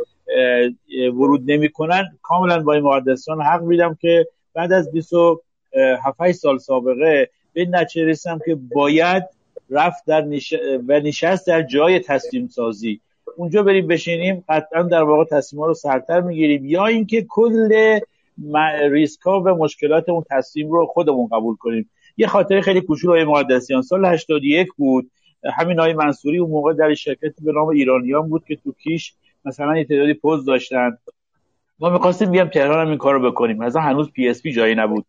ورود نمی‌کنن. کاملا با این مقدسان حق میدم که بعد از 27 سال سابقه به رسیدم که باید رفت در نش... و نشست در جای تصمیم سازی. اونجا بریم بشینیم قطعا در واقع تصمیم ها رو سرتر می‌گیریم. یا اینکه کل ریسک ها و مشکلات اون تصمیم رو خودمون قبول کنیم. یه خاطره خیلی کوچولو مقدسیان. سال 81 بود. همین آقای منصوری اون موقع در شرکتی به نام ایرانیان بود که تو کیش مثلا یه تعدادی پوز داشتن. ما می‌خواستیم بیام تهران هم این کار رو بکنیم مثلا هنوز PSP جایی نبود.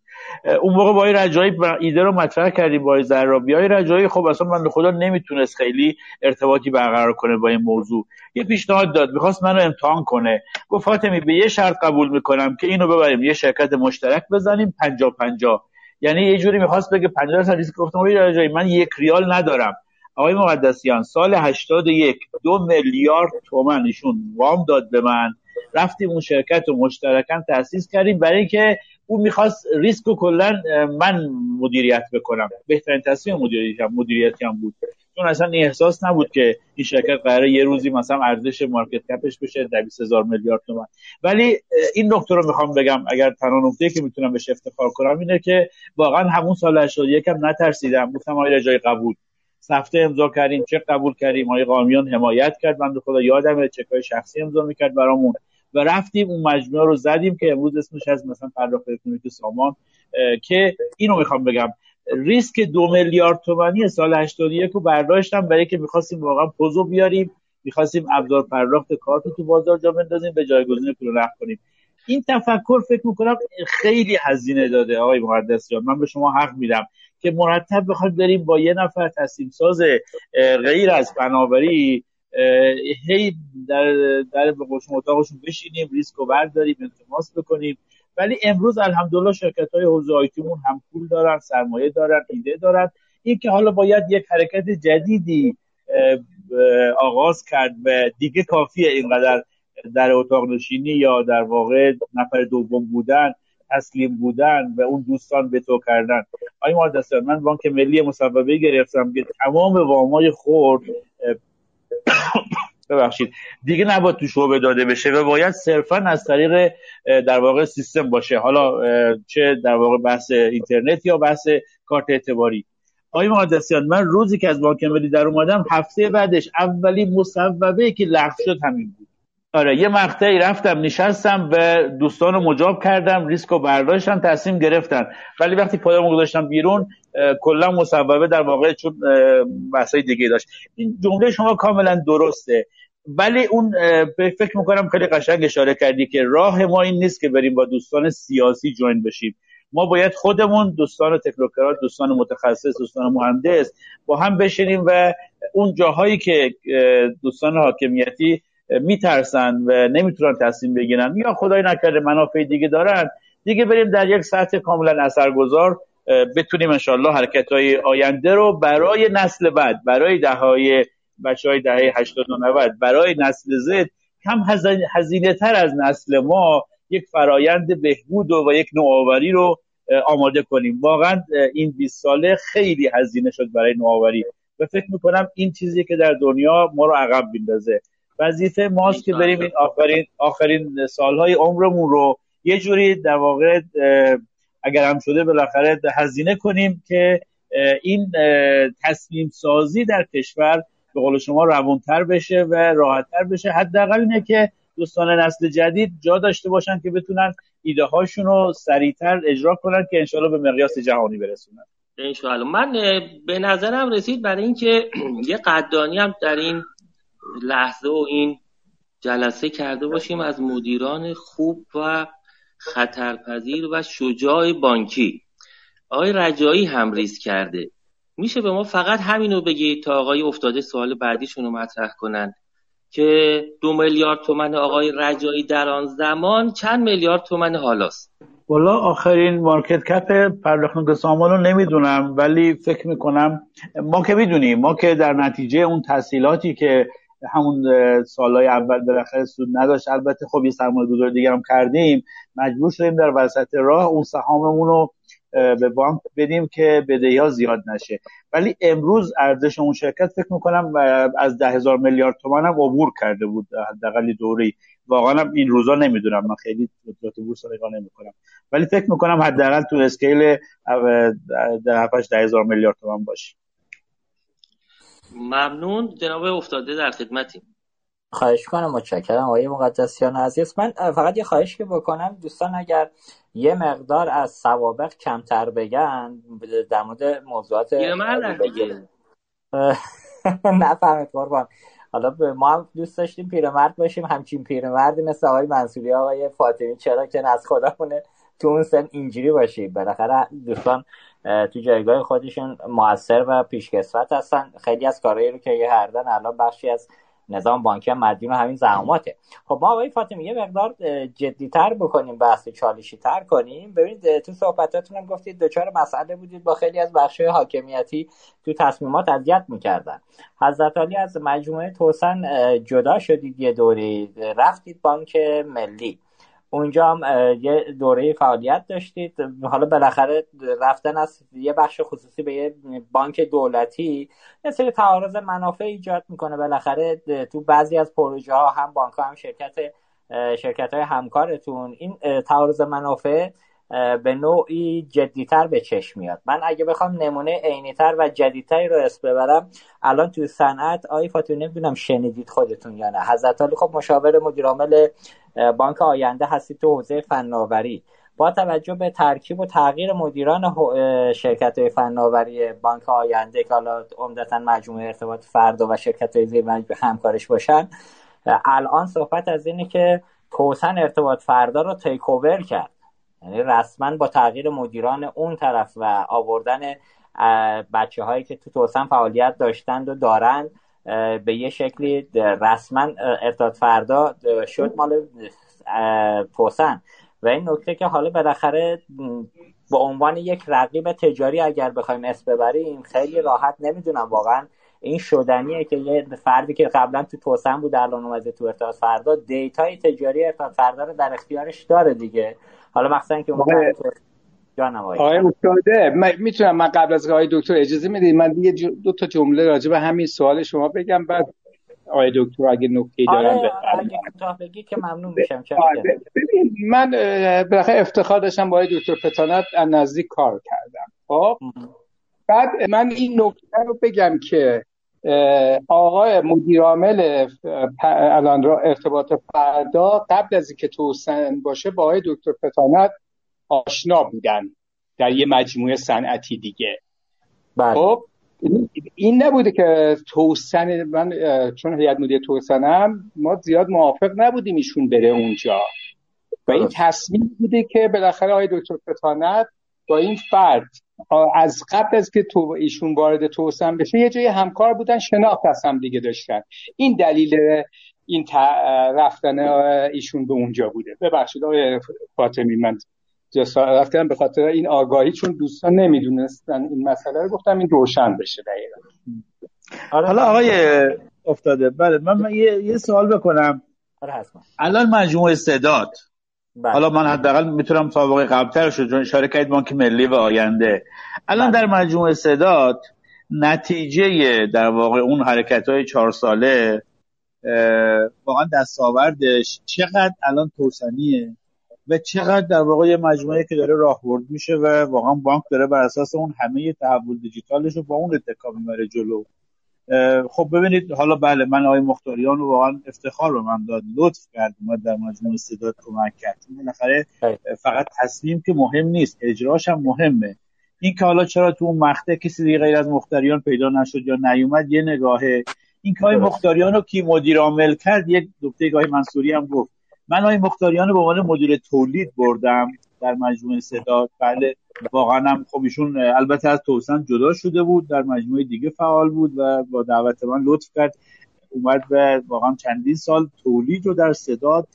اون موقع با رجایی ایده رو مطرح کردیم با زرابی. های رجایی خب اصلا من به خدا نمی‌تونست خیلی ارتباطی برقرار کنه با این موضوع. یه پیشنهاد داد می‌خواست منو امتحان کنه. گفت فاطمی به یه شرط قبول می‌کنم که اینو ببریم یه شرکت مشترک بزنیم پنجا پنجا یعنی یه جوری می‌خواست بگه 50 درصد ریسک گفتم رجایی من یک ریال ندارم. آقای مقدسیان سال 81 دو میلیارد تومن ایشون وام داد به من. رفتیم اون شرکت رو مشترکا تاسیس کردیم. برای اینکه او می‌خواست ریسک و کلا من مدیریت بکنم. بهترین تصمیم مدیریتی هم مدیریتی هم بود. چون اصلا احساس نبود که این شرکت قراره یه روزی مثلا ارزش مارکت کپش بشه 200 هزار میلیارد تومان. ولی این نکته رو می‌خوام بگم اگر تنها نکته که می‌تونم بهش افتخار کنم اینه که واقعا همون سال 81 هم نترسیدم. گفتم آقای رجای قبول. سفته امضا کردیم چک قبول کردیم آقای قامیان حمایت کرد. من خدا یادم چکای شخصی امضا می‌کرد برامون. و رفتیم اون مجموعه رو زدیم که امروز اسمش از مثلا پرداخت الکترونیک سامان که اینو می‌خوام بگم. ریسک دو میلیارد تومانی سال 81 رو برداشتم برای که می‌خواستیم واقعا پوزو بیاریم. می‌خواستیم ابزار پرداخت کارت تو بازار جا بندازیم به جایگزین پول نقد کنیم. این تفکر فکر می‌کنم خیلی هزینه داده آقای مقدسیان من به شما حق میدم. که مرتب بخوایم بریم با یه نفر تصمیم ساز غیر از فناوری هی در در به اتاقشون بشینیم ریسک و برداریم التماس بکنیم. ولی امروز الحمدلله شرکت های حوزه آیتیمون هم پول دارن سرمایه دارن ایده دارن. این که حالا باید یک حرکت جدیدی آغاز کرد و دیگه کافیه اینقدر در اتاق نشینی یا در واقع نفر دوم بودن. تسلیم بودن و اون دوستان به تو کردن. آیا مهندسان من بانک ملی مصوبه گرفتم که تمام وامای خورد ببخشید دیگه نباید تو شعبه داده بشه و باید صرفا از طریق در واقع سیستم باشه. حالا چه در واقع بحث اینترنت یا بحث کارت اعتباری. آقای مقدسیان من روزی که از بانک ملی در اومدم هفته بعدش اولی مصوبه که لغو شد همین بود. آره یه مقطعی رفتم نشستم به دوستان رو مجاب کردم ریسک و برداشتم تصمیم گرفتن. ولی وقتی پایمو گذاشتم بیرون کلا مصوبه در واقع چون بحثای دیگه داشت. این جمله شما کاملا درسته. ولی اون فکر می‌کنم خیلی قشنگ اشاره کردی که راه ما این نیست که بریم با دوستان سیاسی جوین بشیم. ما باید خودمون دوستان تکنوکرات دوستان متخصص دوستان مهندس با هم بشینیم و اون جاهایی که دوستان حاکمیتی میترسن و نمی‌تونن تصمیم بگیرن. یا خدای نکرده منافع دیگه دارن. دیگه بریم در یک سطح کاملا اثرگذار بتونیم انشالله حرکت های آینده رو برای نسل بعد برای دههای بچه های دهه 80 و 90 برای نسل زد کم هزینه تر از نسل ما یک فرایند بهبود و, یک نوآوری رو آماده کنیم. واقعا این 20 ساله خیلی هزینه شد برای نوآوری. و فکر می‌کنم این چیزی که در دنیا ما رو عقب بیندازه وظیفه ماست که بریم این آخرین آخرین سالهای عمرمون رو یه جوری در واقع اگر هم شده بالاخره هزینه کنیم که این تصمیم سازی در کشور به قول شما روونتر بشه و راحتتر بشه. حداقل اینه که دوستان نسل جدید جا داشته باشن که بتونن ایده هاشون رو سریعتر اجرا کنن که انشالله به مقیاس جهانی برسونن. انشالله من به نظرم رسید برای اینکه یه قدانی هم در این لحظه و این جلسه کرده باشیم از مدیران خوب و خطرپذیر و شجاع بانکی. آقای رجایی هم ریز کرده. میشه به ما فقط همینو بگید تا آقای افتاده سوال بعدیشون رو مطرح کنن که دو میلیارد تومن آقای رجایی در آن زمان چند میلیارد تومن حالاست؟ والا آخرین مارکت کپ پرداخت سامان رو نمی‌دونم ولی فکر می‌کنم ما که می‌دونیم ما که در نتیجه اون تحصیلاتی که همون سالهای اول بالاخره سود نداشت. البته خب یه سرمایه گذاری دیگه هم کردیم. مجبور شدیم در وسط راه اون سهاممون رو به بانک بدیم که بدهی ها زیاد نشه. ولی امروز ارزش اون شرکت فکر می‌کنم از ده هزار میلیارد تومن هم عبور کرده بود حداقل دوری واقعا این روزا نمی‌دونم. من خیلی قدرت بورس نگاه نمی‌کنم. ولی فکر می‌کنم حداقل تو اسکیل ده ده هزار میلیارد تومن باشه. ممنون. جناب افتاده در خدمتیم. خواهش کنم متشکرم آقای مقدسیان عزیز. من فقط یه خواهش که بکنم دوستان اگر یه مقدار از سوابق کمتر بگن در مورد موضوعات نفهمید قربان. حالا ما هم دوست داشتیم پیرمرد باشیم همچین پیرمردی مثل آقای منصوری آقای فاطمی چرا که از خودمونه. تو اون سن اینجوری باشیم بالاخره دوستان تو جایگاه خودشون موثر و پیشکسوت هستن. خیلی از کارهایی رو که یه هردن الان بخشی از نظام بانکی مدیون همین زحماته. خب ما آقای فاطمی یه مقدار جدیتر بکنیم بحث چالشی تر کنیم. ببینید تو صحبتاتون هم گفتید دچار مسئله بودید با خیلی از بخش حاکمیتی تو تصمیمات اذیت می‌کردن. حضرت علی از مجموعه توسن جدا شدید یه دوری رفتید بانک ملی. اونجا هم یه دوره فعالیت داشتید. حالا بالاخره رفتن از یه بخش خصوصی به یه بانک دولتی یه سری تعارض منافع ایجاد می‌کنه. بالاخره تو بعضی از پروژه ها هم بانک ها هم شرکت شرکت های همکارتون. این تعارض منافع به نوعی جدیتر به چشم میاد. من اگه بخوام نمونه عینیتر و جدیدتری رو اسم ببرم الان تو صنعت آی فاطمه نمی‌دونم شنیدید خودتون یا نه. حضرت علی خب مشاور مدیرعامل بانک آینده هستید تو حوزه فناوری. با توجه به ترکیب و تغییر مدیران شرکت های فناوری بانک آینده که حالا عمدتا مجموعه ارتباط فرد و شرکت های زیر همکارش باشن الان صحبت از اینه که توسن ارتباط فردا رو تیک کرد. یعنی رسما با تغییر مدیران اون طرف و آوردن بچه هایی که تو توسن فعالیت داشتند و دارند به یه شکلی رسما ارتباط فردا شد مال توسن. و این نکته که حالا بالاخره به عنوان یک رقیب تجاری اگر بخوایم اسم ببریم خیلی راحت نمی‌دونم واقعا این شدنیه که یه فردی که قبلا تو توسن بود الان اومده تو ارتباط فردا دیتای تجاری فردا رو در اختیارش داره دیگه. حالا مثلا که اومده آقای استاده می‌تونم من قبل از آقای دکتر اجازه می‌دید من دیگه دو تا جمله راجع به همین سوال شما بگم بعد آقای دکتر اگه نکته دارن آره کوتاه بگی که ممنون میشم آره. من بالاخره افتخار داشتم با آقای دکتر پتانت از نزدیک کار کردم. خب؟ بعد من این نکته رو بگم که آقای مدیر عامل الان ارتباط فردا قبل از اینکه توسن باشه با آقای دکتر پتانت آشنا بودن در یه مجموعه صنعتی دیگه. بله. خب این نبوده که توسن من چون هیئت مدیره توسنم ما زیاد موافق نبودیم ایشون بره اونجا. و این تصمیم بوده که بالاخره آقای دکتر پتانت با این فرد از قبل از که تو ایشون وارد توسن بشه یه جای همکار بودن شناخت از هم دیگه داشتن. این دلیل این رفتن ایشون به اونجا بوده. ببخشید آقای فاطمی من رفتم به خاطر این آگاهی چون دوستان نمی‌دونستن این مسئله رو گفتم این روشن بشه دقیقا. آره حالا آقای افتاده بله من, یه،, یه سوال بکنم. آره الان مجموعه استعداد بله. حالا من حداقل می‌تونم سابقه قبلتر شد چون اشاره کردید بانک ملی و آینده الان بله. در مجموعه استعداد نتیجه در واقع اون حرکت های چهار ساله واقعا دستاوردش چقدر الان توسنیه و چقدر در واقع یه مجموعه که داره راهبرد میشه و واقعا بانک داره بر اساس اون همه تحول دیجیتالش رو با اون اتکا می‌بره جلو خب ببینید حالا بله من آقای مختاریان رو واقعا افتخار به من داد لطف کرد اومد در مجموعه استعداد کمک کرد. بالاخره فقط تصمیم که مهم نیست اجراش هم مهمه. این که حالا چرا تو اون مقطع کسی دیگه غیر از مختاریان پیدا نشد یا نیومد یه نگاهه. این که مختاریان رو کی مدیر عامل کرد یک دکتر گاهی منصوری هم گفت. من آقای مختاریان به عنوان مدیر تولید بردم. در مجموعه صدا. بله واقعا هم خب ایشون البته از توسن جدا شده بود در مجموعه دیگه فعال بود و با دعوت من لطف کرد. اومد به واقعا چندین سال تولید رو در صداد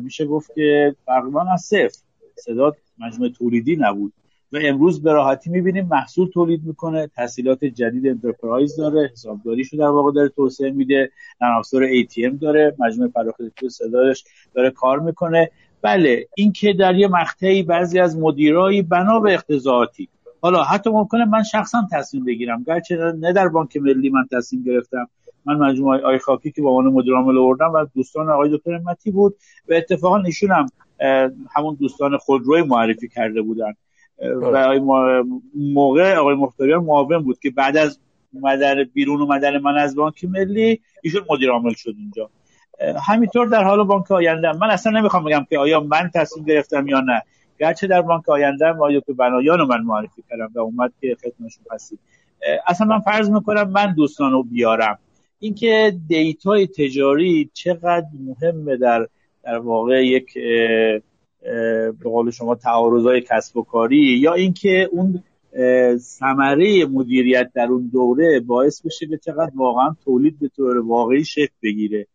میشه گفت که تقریبا از صفر. صداد مجموعه تولیدی نبود. و امروز به راحتی می‌بینیم محصول تولید می‌کنه تحصیلات جدید انترپرایز داره حسابداریشو در واقع داره توسعه میده نرم افزار ATM داره مجموعه فراخته صداش داره کار می‌کنه. بله این که در یه مقطعی بعضی از مدیرایی بنا به اقتضاعاتی. حالا حتی ممکنه من شخصا تصمیم بگیرم. گرچه نه در بانک ملی من تصمیم گرفتم. من مجموعه آی خاکی که با عنوان مدیر عامل آوردم و دوستان آقای دکتر متی بود و اتفاقا ایشون هم همون دوستان خودروی معرفی کرده بودن. و موقع آقای مختاریان معاون بود که بعد از اومدن بیرون اومدن من از بانک ملی ایشون مدیر عامل شد اینجا. همینطور در حال بانک آینده من اصلا نمی‌خوام بگم که آیا من تصمیم گرفتم یا نه. گرچه در بانک آینده آیا که بنایان رو من معرفی کردم و اومد که خدمتشون هستید اصلا من فرض می‌کنم من دوستان رو بیارم. اینکه دیتای تجاری چقدر مهمه در در واقع یک به قول شما تعارضای کسب و کاری یا اینکه اون ثمره مدیریت در اون دوره باعث بشه که چقدر واقعا تولید به طور واقعی شکل بگیره.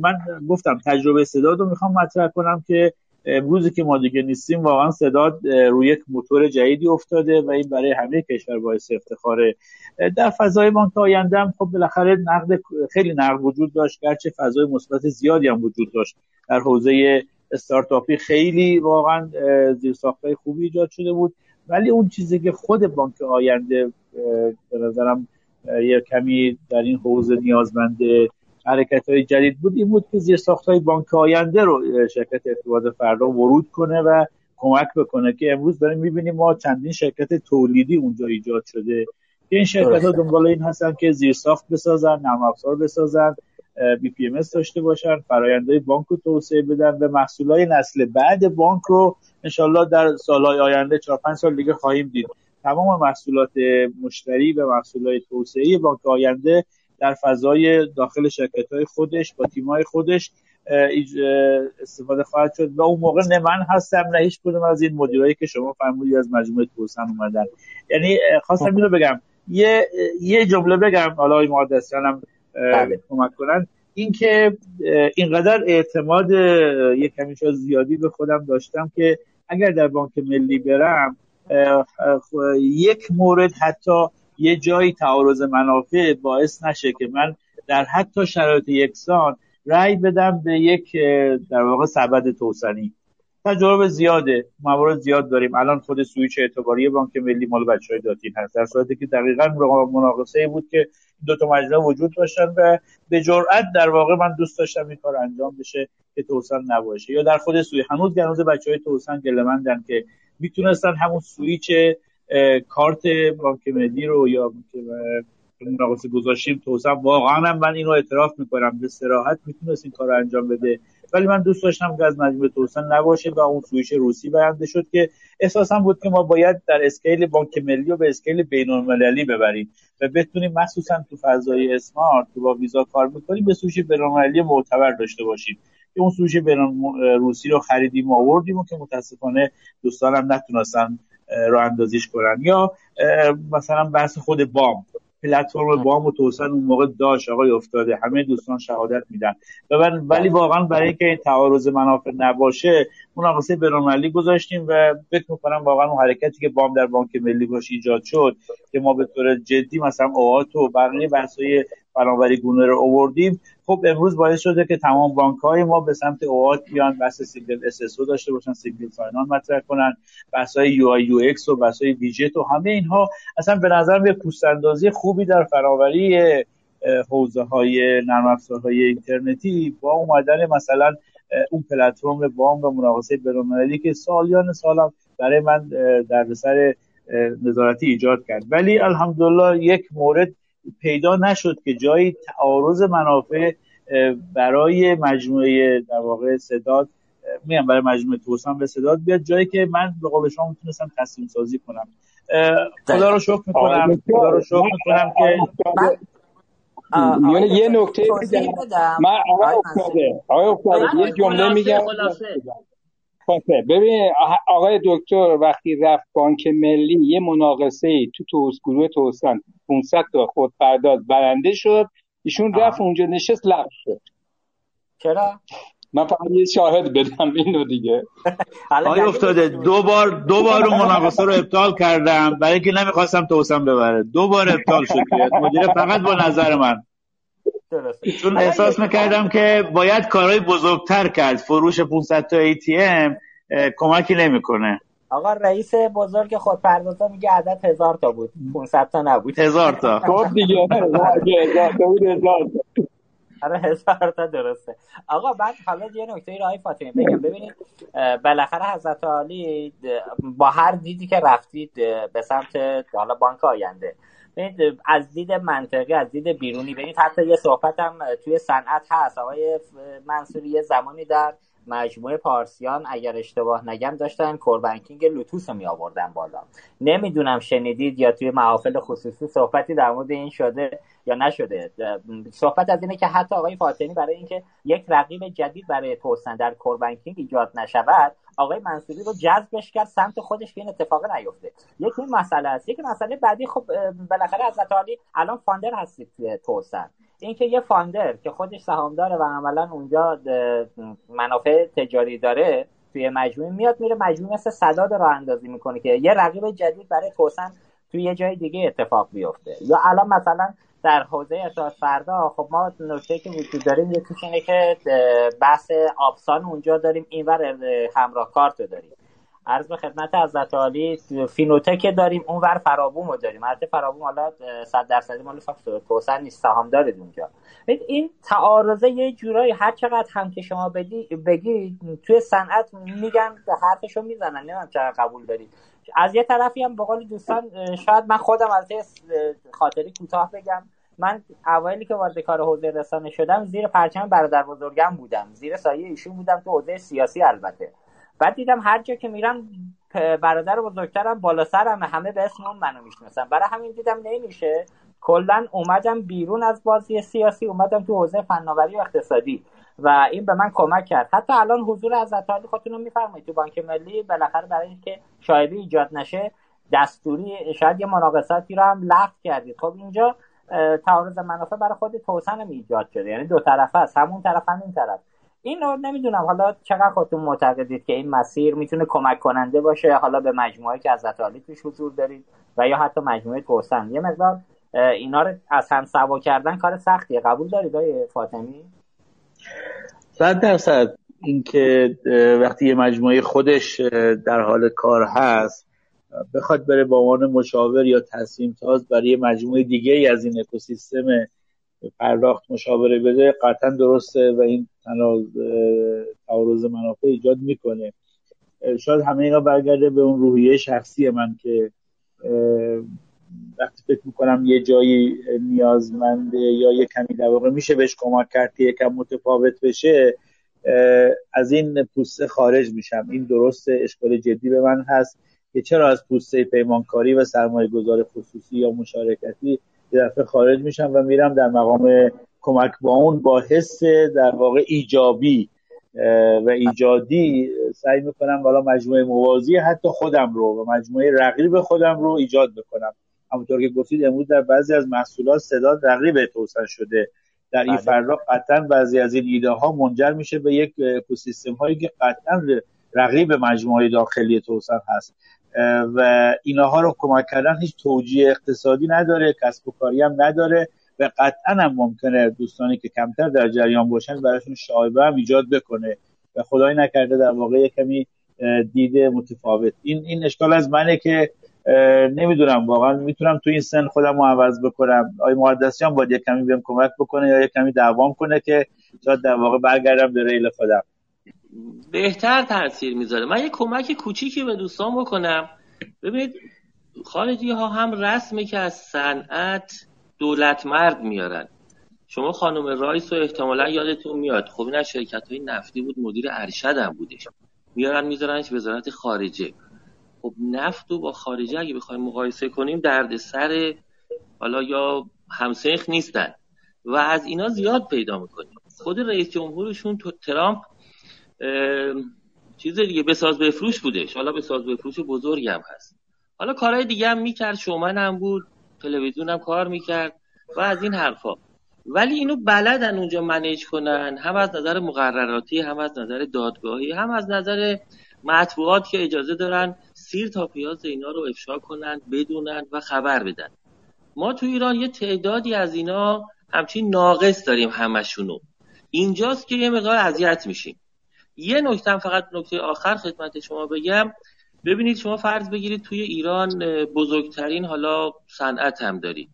من گفتم تجربه استعداد رو می‌خوام مطرح کنم که امروزی که ما دیگه نیستیم واقعا صداد روی یک موتور جدیدی افتاده و این برای همه کشور باعث افتخاره. در فضای بانک آینده هم خب بالاخره نقد خیلی نقد وجود داشت گرچه فضای مثبت زیادی هم وجود داشت. در حوزه استارتاپی خیلی واقعا زیرساختهای خوبی ایجاد شده بود. ولی اون چیزی که خود بانک آینده به نظرم یه کمی در این حوزه نیازمند حرکت های جدید بود این بود که زیرساخت های بانک آینده رو شرکت ارتباط فردا ورود کنه و کمک بکنه که امروز داریم می‌بینیم ما چندین شرکت تولیدی اونجا ایجاد شده. که این شرکت ها دنبال این هستن که زیرساخت بسازن نرم افزار بسازن بی پی ام داشته باشن فرآیندهای بانک رو توسعه بدن و محصولای نسل بعد بانک رو انشالله در سالهای آینده 4 5 سال دیگه خواهیم دید. تمام محصولات مشتری و محصولات توسعه بانک آینده در فضای داخل شرکت های خودش با تیم های خودش استفاده خواهد شد و اون موقع نه من هستم نه هیچ کدوم از این مدیرایی که شما فرمودید از مجموعه توسن اومدن. یعنی خواستم اینو بگم. یه یه جمله بگم. حالا آقای هم بله. کمک کنن. اینکه اینقدر اعتماد یه کمی زیادی به خودم داشتم که اگر در بانک ملی برم یک مورد حتی یه جایی تعارض منافع باعث نشه که من در حتی شرایط یکسان رأی بدم به یک در واقع سبد توسنی. تجربه زیاده. موارد زیاد داریم. الان خود سویچ اعتباری بانک ملی مال بچه های داتین هست. در صورتی که دقیقا مناقصه بود که دو تا وجود داشتن و به جرأت در واقع من دوست داشتم این کار انجام بشه که توسن نباشه. یا در خود سوی هنوز هنوز بچه های توسن گلمندن که می‌تونستن همون سویچ کارت بانک ملی رو یا مناقصه گذاشتیم توسن واقعا هم من اینو اعتراف می‌کنم. به سراحت می‌تونست این کار رو انجام بده. ولی من دوست داشتم که از مجموعه توسن نباشه و اون سویش روسی برنده شد که احساسم بود که ما باید در scale بانک ملی و به scale بین المللی ببریم و بتونیم مخصوصا تو فضای smart که با ویزا کار می‌کنیم به سویش بین المللی معتبر داشته باشیم. که اون سویش بین روسی رو خریدیم و آوردیم و که متاسفانه دوستانم نتونستن راه اندازیش کنن. یا مثلا بحث خود بام. پلتفرم بام و توسن اون موقع داشت آقای افتاده. همه دوستان شهادت میدن. ولی واقعا برای اینکه این تعارض منافع نباشه مناقصه بین‌المللی گذاشتیم و فکر می‌کنم واقعا اون حرکتی که بام در بانک ملی باش ایجاد شد که ما به طور جدی مثلا OAuth و بقیه بحث‌های فناوری گونه رو آوردیم. خب امروز باعث شده که تمام بانک های ما به سمت OAuth بیان بحث single S داشته باشن single sign-on مطرح کنن بحث های UI UX و بحث های ویجت و همه اینها. اصلا به نظر یه boost خوبی در فناوری حوزه های نرم افزارهای اینترنتی با اومدن مثلا اون پلتفرم بام و مناقصه بین‌المللی که سالیان سالم برای من دردسر نظارتی ایجاد کرد. ولی الحمدلله یک مورد پیدا نشد که جایی تعارض منافع برای مجموعه در واقع صداد میگم برای مجموعه توسن به صداد بیاد. جایی که من به قول شما می‌تونستم تصمیم سازی کنم. خدا رو شکر می‌کنم. خدا رو شکر می‌کنم که یعنی یه نکته من آقای افتاده. آقای افتاده. یه جمله میگم. ببین آقای دکتر وقتی رفت بانک ملی یه مناقصه ای تو توس گروه توسن 500 تا خود پرداز برنده شد ایشون رفت اونجا نشست لغو شد. چرا؟ من فقط یه شاهد بدم اینو دیگه. آقای افتاده دو بار دو بار اون مناقصه رو ابطال کردم برای اینکه نمی‌خواستم توسن ببره. دو بار ابطال شد مدیر فقط با نظر من. چون احساس می‌کردم که باید کارهای بزرگتر کرد. فروش 500 تا ATM کمکی نمی‌کنه. آقا رئیس بزرگ خود پردازا میگه عدد هزار تا بود. 500 تا نبود. هزار تا. خب دیگه هزار تا بود هزار تا. آره هزار تا درسته. آقا بعد حالا یه نکته رای فاطمه بگم. ببینید بالاخره حضرت علی با هر دیدی که رفتید به سمت حالا بانک آینده. از دید منطقی از دید بیرونی. ببینید حتی یه صحبت هم توی صنعت هست. آقای منصوری یه زمانی در مجموعه پارسیان اگر اشتباه نگم داشتن کوربنکینگ لوتوس رو می آوردن بالا. نمی‌دونم شنیدید یا توی محافل خصوصی صحبتی در مورد این شده یا نشده. صحبت از اینه که حتی آقای فاطمی برای اینکه یک رقیب جدید برای توسن در کوربنکینگ ایجاد نشود آقای منصوری رو جذبش کرد سمت خودش که این اتفاق نیفته. یک این مسئله است. یک مسئله بعدی خب بالاخره از الان فاندر هستید توسن. اینکه یه فاندر که خودش سهام داره و عملا اونجا منافع تجاری داره توی مجموعه میاد میره مجموعه مثل صداد رو اندازی می‌کنه که یه رقیب جدید برای توسن توی یه جای دیگه اتفاق بیفته. یا الان مثلا در حوزه ارتباط فردا خب ما نکته که وجود داریم یکیش اینه که بحث آبسان اونجا داریم اینور همراه کارت داریم. عرض به خدمت حضرت عالی فینوتک داریم اونور فرابوم رو داریم. البته فرابوم حالا 100 درصدی مال توسن نیست سهام دارید اونجا. این تعارضه یه جورایی هر چقدر هم که شما بدی بگی توی صنعت میگن حرفشو می‌زنن. نمی‌دونم چقدر قبول دارید. از یه طرفی هم به قول دوستان شاید من خودم از خاطری کوتاه بگم. من اوایلی که وارد کار حوزه رسانه شدم زیر پرچم برادر بزرگم بودم. زیر سایه ایشون بودم تو حوزه سیاسی البته. بعد دیدم هر جا که میرم برادر بزرگترم بالا سرم همه به اسم اون منو می‌شناسن. برای همین دیدم نمیشه. کلا اومدم بیرون از بازی سیاسی اومدم تو حوزه فناوری و اقتصادی و این به من کمک کرد. حتی الان حضور از علی خودتون رو میفرمایید. تو بانک ملی بالاخره برای اینکه شایبه ایجاد نشه دستوری شاید یه مناقصاتی رو هم لغو کردید. خب اینجا تعارض منافع برای خود توسن ایجاد شده. یعنی دو طرفه است. همون طرف هم این طرف. این رو نمی‌دونم. حالا چقدر خودتون معتقدید که این مسیر می‌تونه کمک کننده باشه؟ حالا به مجموعه که از عالی توش حضور دارید و یا حتی مجموعه توسن یه مقدار اینا رو از هم سوا کردن کار سختیه. قبول دارید آقای فاطمی؟ صد درصد. اینکه وقتی یه مجموعه خودش در حال کار هست بخواد بره با عنوان مشاور یا تصمیم تاز برای مجموعه دیگه از این اکوسیستم پرداخت مشاوره بده قطعا درسته و این تعارض منافع ایجاد می‌کنه. شاید همه اینا برگرده به اون روحیه شخصی من که وقتی فکر می‌کنم یه جایی نیازمنده یا یه کمی در واقع میشه بهش کمک کرد که یکم متفاوت بشه از این پوسته خارج میشم. این درست اشکال جدی به من هست که چرا از پوسته پیمانکاری و سرمایه گذار خصوصی یا مشارکتی یه دفعه خارج میشم و میرم در مقام کمک با اون با حس در واقع ایجابی و ایجادی سعی می‌کنم بالا مجموعه موازی حتی خودم رو و مجموعه رقیب خودم رو ایجاد بکنم. همونطور که گفتید امروز در بعضی از محصولات صدا رقیب توسن شده. در این بله. فردا قطعا بعضی از این ایده ها منجر میشه به یک اکوسیستم هایی که قطعا رقیب مجموعه داخلی توسن هست. و اینها رو کمک کردن هیچ توجیه اقتصادی نداره کسب و کاری هم نداره. و قطعا هم ممکنه دوستانی که کمتر در جریان باشن براشون شایبه هم ایجاد بکنه و خدای نکرده در واقع کمی دید متفاوت. این این اشکال از منه که نمی‌دونم واقعا می‌تونم تو این سن خودم رو عوض بکنم. آقای مقدسیان باید یک کمی بهم کمک بکنه یا یک کمی دوام کنه که شاید در واقع برگردم به ریل خودم. بهتر تاثیر می‌ذاره. من یه کمک کوچیکی به دوستان بکنم. ببینید خارجی ها هم رسمه که از صنعت دولت مرد میارن. شما خانم رایس رو احتمالا یادتون میاد. خب این از شرکت های نفتی بود مدیر ارشد هم بودش. میارن میذارنش وزارت خارجه. خب نفت رو با خارجه اگه بخوایم مقایسه کنیم درد سر حالا یا همسنخ نیستن. و از اینا زیاد پیدا می‌کنیم. خود رئیس جمهورشون تو ترامپ چیز دیگه بساز بفروش بودش. حالا بساز بفروش بزرگی هم هست. حالا کارهای دیگه هم می‌کرد. شومن هم بود. تلویزیون هم کار می‌کرد و از این حرفا. ولی اینو بلدن اونجا منیج کنن هم از نظر مقرراتی هم از نظر دادگاهی هم از نظر مطبوعات که اجازه دارن سیر تا پیاز اینا رو افشا کنن بدونن و خبر بدن. ما تو ایران یه تعدادی از اینا همچین ناقص داریم همشونو. اینجاست که یه مقدار اذیت میشیم. یه نکته فقط نکته آخر خدمت شما بگم. ببینید شما فرض بگیرید توی ایران بزرگترین حالا صنعت هم دارید.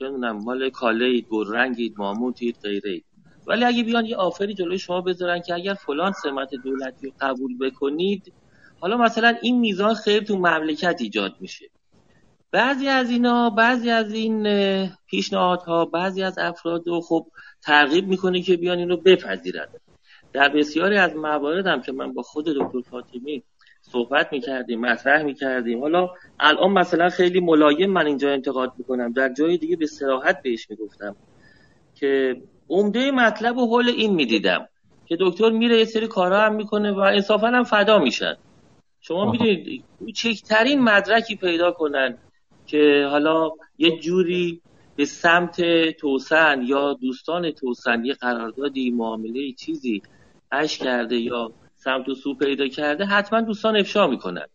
نمی‌دونم مال کالهید گلرنگید ماموتید غیره ولی اگه بیان یه آفری جلوی شما بذارن که اگر فلان سمت دولتی رو قبول بکنید حالا مثلا این میزان خیر تو مملکت ایجاد میشه. بعضی از اینا بعضی از این پیشنهادها بعضی از افراد رو خب ترغیب می‌کنه که بیان اینو بپذیرن. در بسیاری از موارد هم که من با خود دکتر فاطمی صحبت می‌کردیم مطرح می‌کردیم. حالا الان مثلا خیلی ملایم من اینجا انتقاد می‌کنم. در جای دیگه به سراحت بهش می‌گفتم که عمده مطلب و حول این می‌دیدم که دکتر میره یه سری کارها هم می‌کنه و انصافا هم فدا میشن. شما می‌دونید کوچکترین مدرکی پیدا کنن که حالا یه جوری به سمت توسن یا دوستان توسن یه قراردادی معامله چیزی اش کرده یا سمت و سو پیدا کرده حتما دوستان افشا می‌کنن.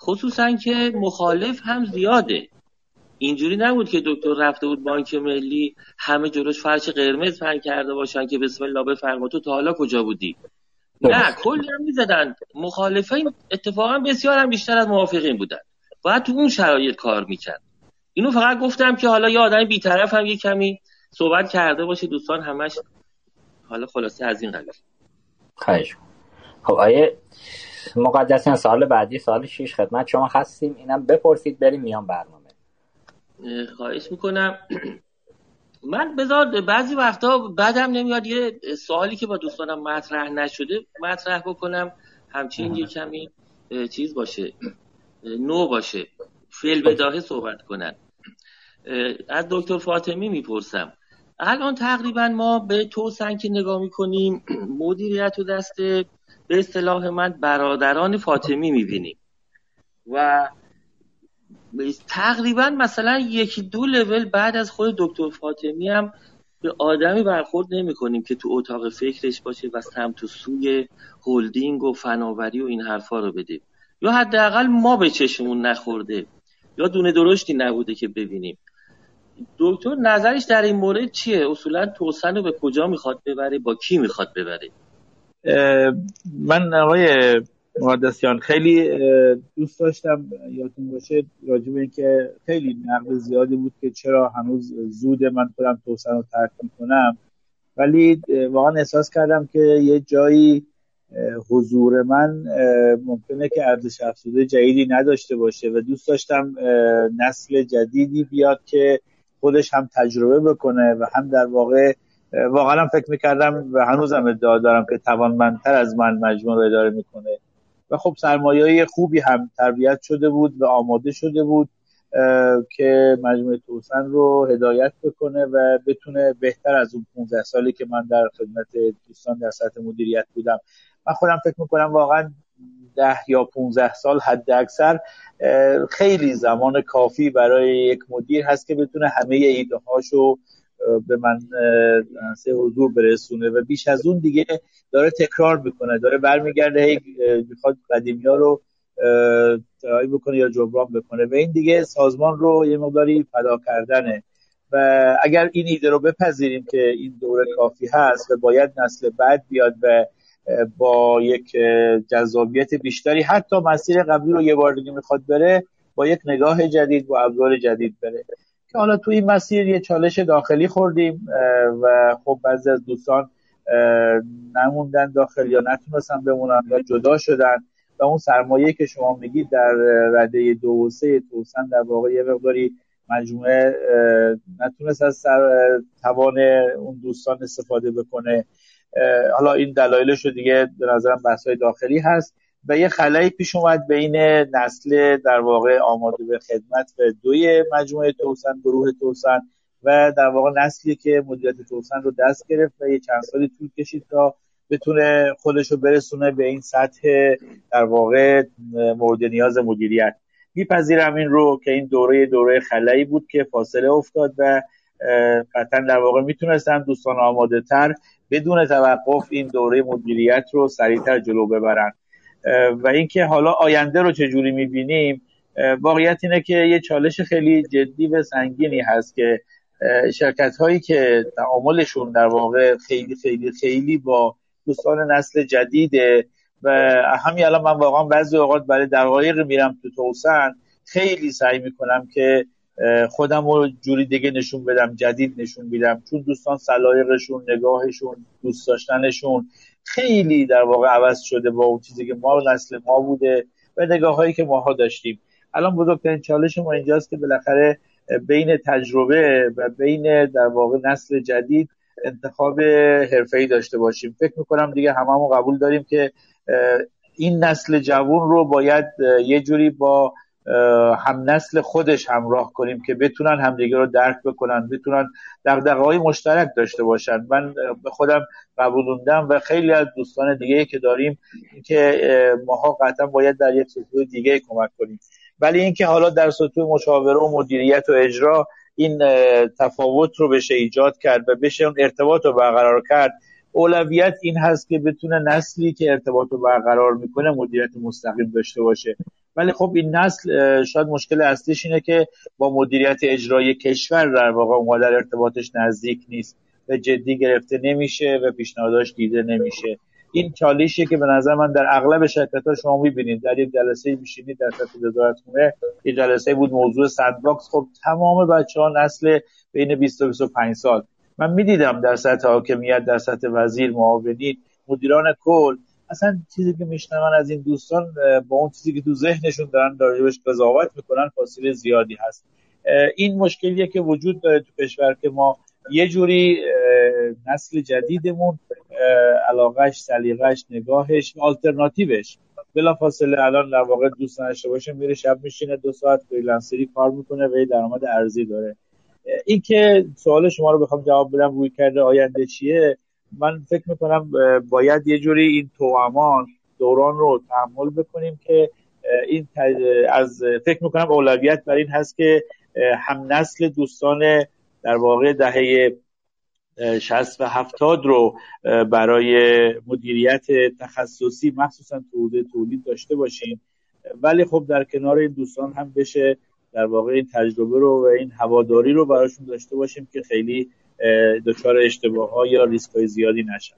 خصوصا که مخالف هم زیاده. اینجوری نبود که دکتر رفته بود بانک ملی همه جلوش فرش قرمز پهن کرده باشن که بسم الله بفرما. تو تا حالا کجا بودی؟ نه کلی هم می‌زدن. مخالفین اتفاقا بسیار هم بیشتر از موافقین بودن. باید تو اون شرایط کار می‌کرد. اینو فقط گفتم که حالا یه آدم بیطرف هم یه کمی صحبت کرده باشه. دوستان همش حالا خلاصه از این قبیل خواهش خب آیه مقدسیان سال بعدی سال 6 خدمت شما هستیم. اینم بپرسید بریم میان برنامه. خواهش می‌کنم. من بذار بعضی وقتا بعدم نمیاد یه سوالی که با دوستانم مطرح نشده مطرح بکنم. همچین یه کمی چیز باشه نو باشه. فعل بداهه صحبت کنن. از دکتر فاطمی می‌پرسم. الان تقریبا ما به توسن که نگاه می‌کنیم. مدیریت و دست به اصطلاح من برادران فاطمی می‌بینیم. و تقریبا مثلا یکی دو لول بعد از خود دکتر فاطمی هم به آدمی برخورد نمی کنیم که تو اتاق فکرش باشه و سمت و سوی هلدینگ و فناوری و این حرفا رو بده. یا حداقل ما به چشمون نخورده. یا دونه درشتی نبوده که ببینیم. دکتر نظرش در این مورد چیه؟ اصولا توسن رو به کجا می‌خواد ببره؟ با کی می‌خواد ببره؟ من آقای مقدسیان خیلی دوست داشتم یادتون باشه راجع به اینکه خیلی نقد زیادی بود که چرا هنوز زود من خودم توسن رو ترک می‌کنم. ولی واقعا احساس کردم که یه جایی حضور من ممکنه که ارزش افزوده جدیدی نداشته باشه و دوست داشتم نسل جدیدی بیاد که خودش هم تجربه بکنه و هم در واقع واقعا فکر می‌کردم و هنوزم ادعا دارم که توانمندتر از من مجموع رو اداره می‌کنه. و خب سرمایه خوبی هم تربیت شده بود و آماده شده بود که مجموعه توسن رو هدایت بکنه و بتونه بهتر از اون 15 سالی که من در خدمت دوستان در سطح مدیریت بودم. من خودم فکر می‌کنم واقعا ده یا 15 سال حد اکثر خیلی زمان کافی برای یک مدیر هست که بتونه همه ایده هاشو به من سه حضور برسونه و بیش از اون دیگه داره تکرار می‌کنه داره برمیگرده هی می‌خواد قدیمی ها رو ترایی بکنه یا جبران بکنه و این دیگه سازمان رو یه مقداری فدا کردنه. و اگر این ایده رو بپذیریم که این دوره کافی هست و باید نسل بعد بیاد و با یک جذابیت بیشتری حتی مسیر قبلی رو یه بار دیگه می‌خواد بره با یک نگاه جدید با ابزار جدید بره. حالا تو این مسیر یه چالش داخلی خوردیم و خب بعضی از دوستان نموندن داخل یا نتونستن بمونن یا جدا شدن. و اون سرمایه که شما میگید در رده دو و سه توسن در واقع یه مقداری مجموعه نتونست از سر توان اون دوستان استفاده بکنه. حالا این دلایلش دیگه به نظرم بحث‌های داخلی هست. و یه خلایی پیش اومد بین نسل در واقع آماده به خدمت و دوی مجموعه توسن گروه توسن و در واقع نسلی که مدیریت توسن رو دست گرفت و یه چند سالی طول کشید تا بتونه خودش رو برسونه به این سطح در واقع مورد نیاز مدیریت. میپذیرم این رو که این دوره دوره خلایی بود که فاصله افتاد و قطعا در واقع می‌تونستن دوستان آماده تر بدون توقف این دوره مدیریت رو سریعتر جلو ببرن. و اینکه حالا آینده رو چجوری می‌بینیم واقعیت اینه که یه چالش خیلی جدی و سنگینی هست که شرکت هایی که تعاملشون در واقع خیلی خیلی خیلی با دوستان نسل جدیده و همین الان من واقعا بعضی اوقات برای دقایق میرم تو توسن خیلی سعی می‌کنم که خودم رو جوری دیگه نشون بدم جدید نشون بدم چون دوستان سلایقشون نگاهشون دوست داشتنشون خیلی در واقع عوض شده با اون چیزی که ما نسل ما بوده و نگاه هایی که ماها داشتیم. الان بزرگترین چالش ما اینجاست که بالاخره بین تجربه و بین در واقع نسل جدید انتخاب حرفه‌ای داشته باشیم. فکر می‌کنم دیگه هممون قبول داریم که این نسل جوون رو باید یه جوری با هم نسل خودش همراه کنیم که بتونن همدیگه رو درک بکنن بتونن دقدقه های مشترک داشته باشن. من به خودم قبولوندم و خیلی از دوستان دیگه که داریم که ماها قطعا باید در یک سطوح دیگه کمک کنیم. ولی اینکه حالا در سطوح مشاوره و مدیریت و اجرا این تفاوت رو بشه ایجاد کرد و بشه اون ارتباط رو برقرار کرد اولویت این هست که بتونه نسلی که ارتباط رو برقرار می‌کنه مدیریت مستقیم داشته باشه. ولی خب این نسل شاید مشکل اصلیش اینه که با مدیریت اجرایی کشور در واقع اونقدر ارتباطش نزدیک نیست. و جدی گرفته نمیشه و پیشنهاداش دیده نمیشه. این چالشیه که به نظر من در اغلب شرکت ها شما می‌بینید. در یک جلسه میشینید در سطح وزارتخونه یه جلسه بود موضوع sandbox خب تمام بچه ها نسل بین 20 و 25 سال. من می‌دیدم در سطح حاکمیت در سطح وزیر معاونین مدیران کل اصلا چیزی که میشنون از این دوستان با اون چیزی که تو ذهنشون دارن راجبش قضاوت می‌کنن فاصله زیادی هست. این مشکلیه که وجود داره تو کشور که ما یه جوری نسل جدیدمون علاقش سلیقش نگاهش آلترناتیوش. بلا فاصله الان در واقع دوست داشته باشه میره شب میشینه دو ساعت فریلنسری کار می‌کنه و درآمد ارزی داره. این که سوال شما رو بخوام جواب بدم روی کرده آینده چیه؟ من فکر می‌کنم باید یه جوری این توامان دوران رو تحمل بکنیم که این از فکر می‌کنم اولویت بر این هست که هم نسل دوستان در واقع دهه 60 و 70 رو برای مدیریت تخصصی مخصوصا تولید تولید داشته باشیم. ولی خب در کنار این دوستان هم بشه در واقع این تجربه رو و این هواداری رو براشون داشته باشیم که خیلی دچار اشتباه ها یا ریسک های زیادی نشن.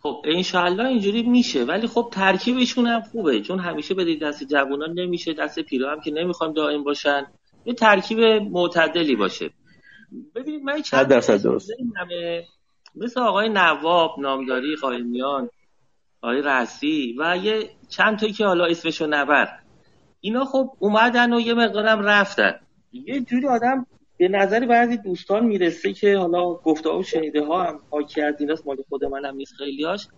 خب انشالله اینجوری میشه ولی خب ترکیبشون هم خوبه چون همیشه به دست جوانان نمیشه دست پیرا هم که نمی‌خوام دائم باشن. یه ترکیب معتدلی باشه. ببینید من چند درصد درست. مثل آقای نواب نامداری قائمیان آقای رسی و یه چند تایی که حالا اسمشو نبر اینا خب اومدن و یه مقدارم رفتن. یه جوری آدم به نظر بعضی دوستان می‌رسه که حالا گفته و شنیده ها هم حاکی از ایناست مال خود منم نیست خیلیاش.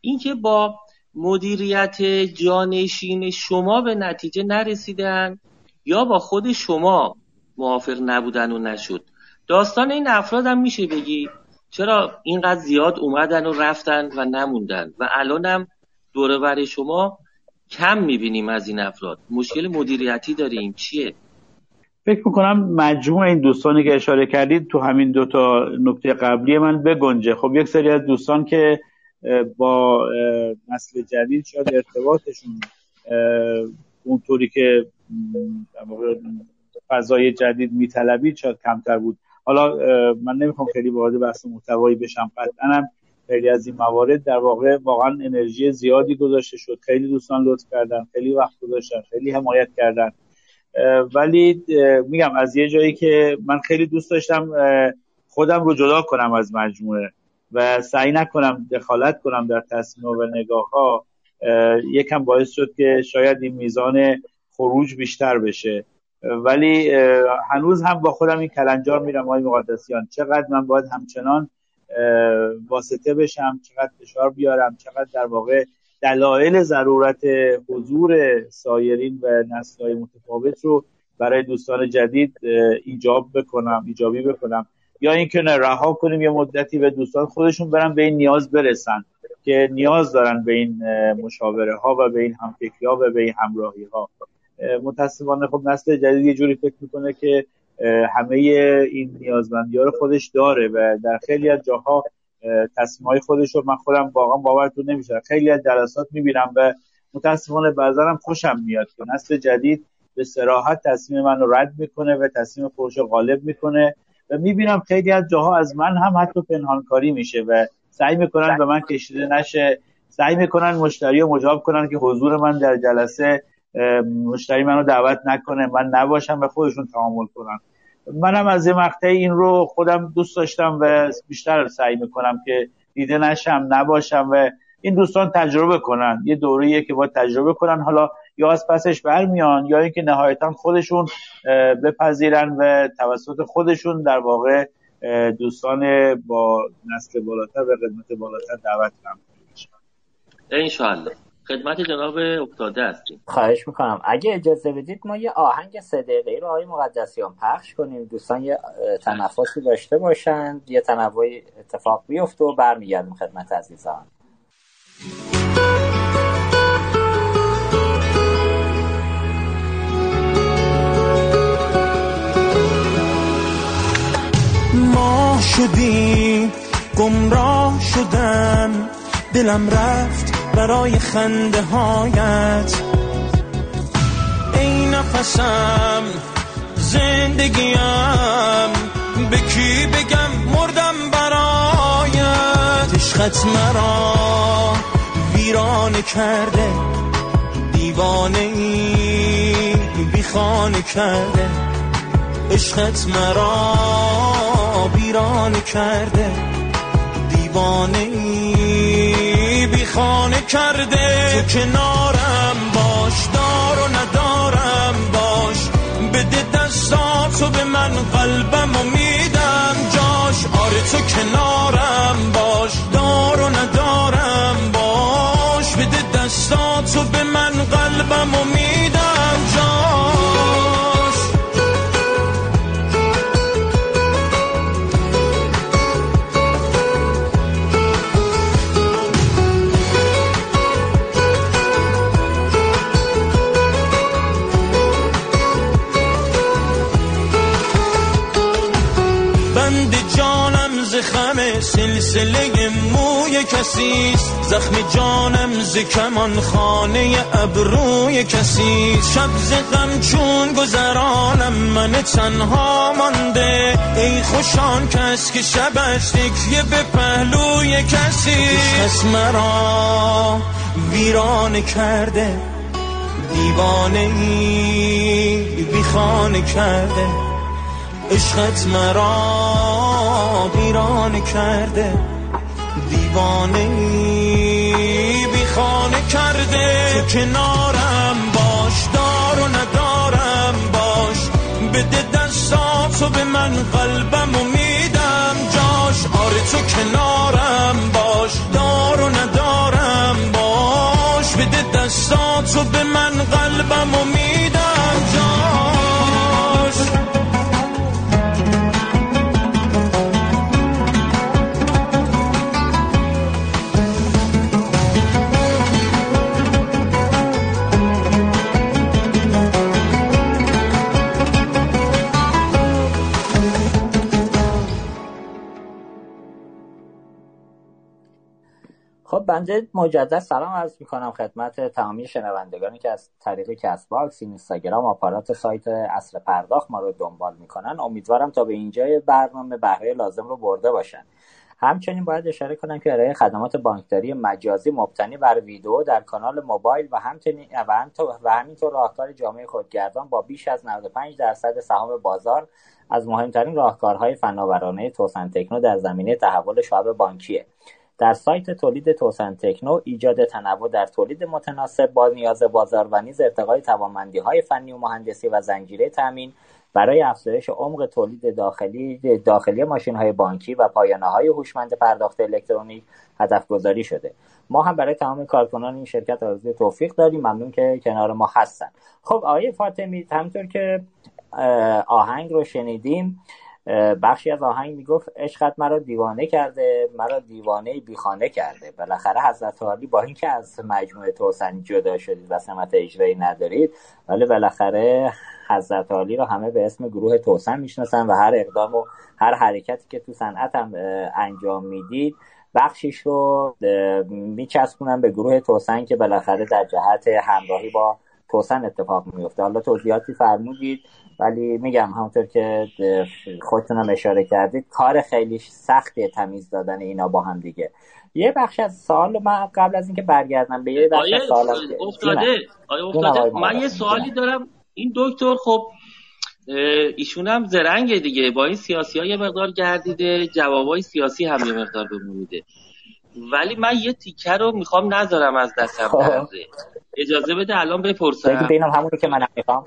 اینکه با مدیریت جانشین شما به نتیجه نرسیدن یا با خود شما موافق نبودن و نشد. داستان این افراد هم میشه بگی چرا اینقدر زیاد اومدن و رفتن و نموندن و الانم دوره شما کم می‌بینیم از این افراد. مشکل مدیریتی داریم. چیه؟ فکر می‌کنم مجموع این دوستانی که اشاره کردید تو همین دو تا نکته قبلی من بگنجه. خب یک سری از دوستان که با نسل جدید شاید ارتباطشون اونطوری که فضای جدید میطلبید شاید کمتر بود. حالا من نمی‌خوام خیلی وارد بحث محتوایی بشم قطعا خیلی از این موارد در واقع واقعا انرژی زیادی گذاشته شد. خیلی دوستان لطف کردن خیلی وقت گذاشتن خیلی حمایت کردن. ولی میگم از یه جایی که من خیلی دوست داشتم خودم رو جدا کنم از مجموعه و سعی نکنم دخالت کنم در تصمیم و نگاه ها یکم باعث شد که شاید این میزان خروج بیشتر بشه. ولی هنوز هم با خودم این کلنجار میرم آقای مقدسیان. چقدر من باید همچنان واسطه بشم چقدر فشار بیارم چقدر در واقع دلایل ضرورت حضور سایرین و نسلهای متفاوت رو برای دوستان جدید ایجاب بکنم ایجابی بکنم. یا اینکه نه رها کنیم یه مدتی به دوستان خودشون برن به این نیاز برسن که نیاز دارن به این مشاوره ها و به این همفکری ها و به این همراهی ها متاسفانه خب نسل جدید یه جوری فکر می‌کنه که همه این نیازمندی ها رو خودش داره و در خیلی از جاها تصمیم های خودش رو من خودم واقعا باورتون نمیشه خیلی از جلسات می‌بینم و متاسفانه بعضا خوشم میاد که نسل جدید به سراحت تصمیم من رد می‌کنه و تصمیم خودش رو غالب می‌کنه و می‌بینم خیلی از جاها از من هم حتی پنهانکاری میشه و سعی می‌کنن به من کشیده نشه. سعی می‌کنن مشتری رو مجاب کنن که حضور من در جلسه مشتری منو دعوت نکنه. من نباشم و خودشون تعامل کنن. منم از یه این رو خودم دوست داشتم و بیشتر سعی می‌کنم که دیده نشم نباشم و این دوستان تجربه کنن. یه دوریه که باید تجربه کنن. حالا یا از پسش برمیان یا اینکه نهایتا خودشون بپذیرن و توسط خودشون در واقع دوستان با نسل بالاتر و قدمت بالاتر دعوت کنن. انشاءالله. خدمت جناب افتاده هستیم. خواهش می‌کنم. اگه اجازه بدید ما یه آهنگ سه دقیقه رو آقای مقدسیان پخش کنیم. دوستان یه تنفسی داشته باشن. یه تنوعی اتفاق بیفته و برمیگردیم خدمت عزیزان. ما شدیم گمراه شدن دلم رفت برای خنده هایت ای نفسم زندگیم به کی بگم مردم برایت. عشقت مرا ویرانه کرده دیوانه ای بیخانه کرده. عشقت مرا ویرانه کرده دیوانه ای بیخانه کرده. تو کنارم باش دار و ندارم باش. بده دستاتو به من قلبم و میدم. جاش آره تو کنارم باش دار و ندارم باش. بده دستاتو به من قلبم و میدم. کسی زخم جانم ز کمان خانه ابروی کسی شب ز غم چون گذرانم من تنها مانده. ای خوشان کس که شبش تکیه به پهلوی کسی کس مرا ویران کرده. دیوانه ای بیخانه کرده. عشقت مرا ویران کرده. دیوانه ای بیخانه کرده. تو کنارم باش دار و ندارم باش. بده دستاتو به من قلبم و میدم. جاش آره تو کنارم باش دار و ندارم باش. بده دستاتو به من قلبم و میدم. خب بنده مجدد سلام عرض می کنم خدمت تمامی شنوندگانی که از طریق کست باکس اینستاگرام آپارات سایت عصر پرداخت ما رو دنبال می‌کنن. امیدوارم تا به اینجای برنامه بهره لازم رو برده باشن. همچنین باید اشاره کنم که ارائه خدمات بانکداری مجازی مبتنی بر ویدیو در کانال موبایل و همچنین و همینطور راهکار جامعه خودگردان با بیش از 95 درصد سهام بازار از مهمترین راهکارهای فناورانه توسن تکنو در زمینه تحول شعب بانکیه. در سایت تولید توسن تکنو ایجاد تنوع در تولید متناسب با نیاز بازار و نیز ارتقای توانمندی های فنی و مهندسی و زنجیره تامین برای افزایش عمق تولید داخلی داخلی ماشین های بانکی و پایانه های هوشمند پرداخت الکترونیک هدف گذاری شده. ما هم برای تمام کارکنان این شرکت آرزوی توفیق داریم. ممنون که کنار ما هستن. خب آقای فاطمی همطور که آهنگ رو شنیدیم بخشی از آهنگ می‌گفت عشقت مرا دیوانه کرده مرا دیوانه بیخانه کرده. بالاخره حضرت عالی با اینکه از مجموعه توسنی جدا شدید و سمت اجرایی ندارید ولی بالاخره حضرت عالی رو همه به اسم گروه توسن می‌شناسن و هر اقدام و هر حرکتی که تو صنعت هم انجام می‌دید بخشیش رو میچسبونن به گروه توسن که بالاخره در جهت همراهی با توسن اتفاق میفته حالا توضیحاتی فرمودید. ولی میگم همونطور که خودتونم اشاره کردید کار خیلی سختی تمیز دادن اینا با هم دیگه. یه بخش از سوال من قبل از اینکه برگردم به یه بخش از سوال افتاده. آیا افتاده. من یه سوالی دارم. این دکتر خب ایشون هم زرنگه دیگه. با این سیاسی ها یه مقدار گردیده جوابای سیاسی هم یه مقدار بمونیده ولی من یه تیکه رو می‌خوام نذارم از دستم برده اجازه بده الان بپرسم. بینم همونی که منم می‌خوام.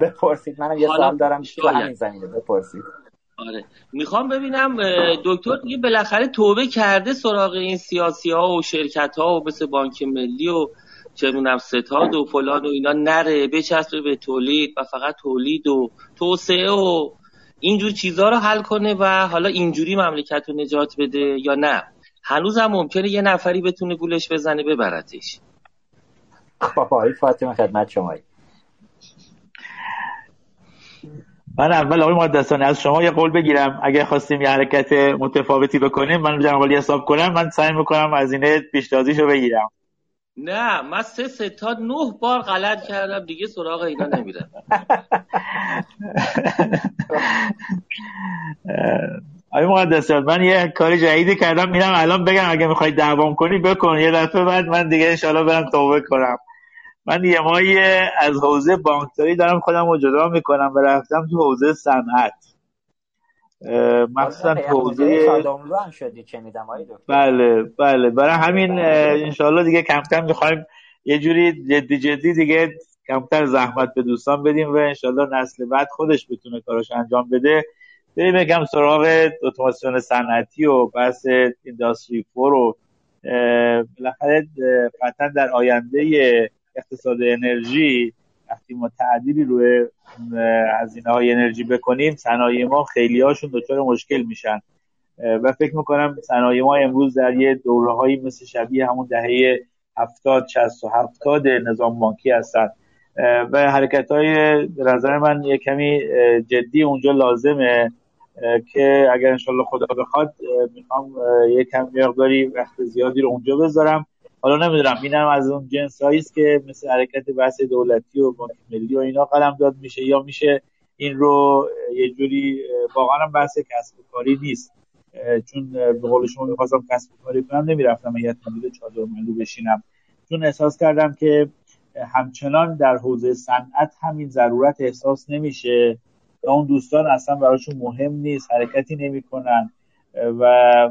بپرسید. منم یه سوال دارم تو همین زمینه. بپرسید. آره. می‌خوام ببینم دکتر دیگه بالاخره توبه کرده سراغ این سیاسی ها و شرکت ها و مثل بانک ملی و چه می‌دونم ستاد و فلان و اینا نره بچسبه به تولید و فقط تولید و توسعه و اینجور چیزها رو حل کنه و حالا اینجوری مملکت رو نجات بده یا نه. هنوز هم ممکنه یه نفری بتونه گولش بزنه ببرتش. خب آقای فاطمه خدمت شمایی. من اول آقای مقدسانی از شما یه قول بگیرم. اگه خواستیم یه حرکت متفاوتی بکنیم من جناب حساب کنم من سعی می‌کنم از اینه پیشتازیشو بگیرم. نه من سه سه تا نه بار غلط کردم دیگه سراغ اینا نمیرم. آقای مقدسیان من یه کاری جدیدی کردم میرم الان بگم اگه می‌خوای دعوام کنی بکن. یه دفعه بعد من دیگه انشالله برم توبه کنم. من یه ماهی از حوزه بانکداری دارم خودم رو جدا می‌کنم و رفتم تو حوزه صنعت. مخصوصا تو حوزه بله بله. برای همین انشالله دیگه کم کم می‌خوایم یه جوری جدی جدی دیگه کمتر زحمت به دوستان بدیم و انشالله نسل بعد خودش بتونه کاراش انجام بده. بریم یکم سراغ اتوماسیون صنعتی و بحث اینداستری فور و بالاخره قطعا در آینده اقتصاد انرژی وقتی ما تعدیلی روی هزینه های انرژی بکنیم صنایع ما خیلی هاشون دچار مشکل میشن. و فکر می‌کنم صنایع ما امروز در یه دوره هایی مثل شبیه همون دهه هفتاد شست و هفتاد نظام بانکی هستن. و حرکت های نظر من یه کمی جدی اونجا لازمه که اگر انشالله خدا بخواد می‌خوام یک کم مقداری وقت زیادی رو اونجا بذارم. حالا نمی‌دونم اینم از اون جنس است که مثل حرکت بحث دولتی و بانک ملی و اینا قلم داد میشه یا میشه این رو یه جوری واقعا بحث کسب و کاری نیست. چون به قول شما می‌خواستم کسب و کاری کنم نمی‌رفتم یه مدیر چادر ملو بشینم. چون احساس کردم که همچنان در حوزه صنعت همین ضرورت احساس نمیشه. و اون دوستان اصلا براشون مهم نیست حرکتی نمی‌کنن. و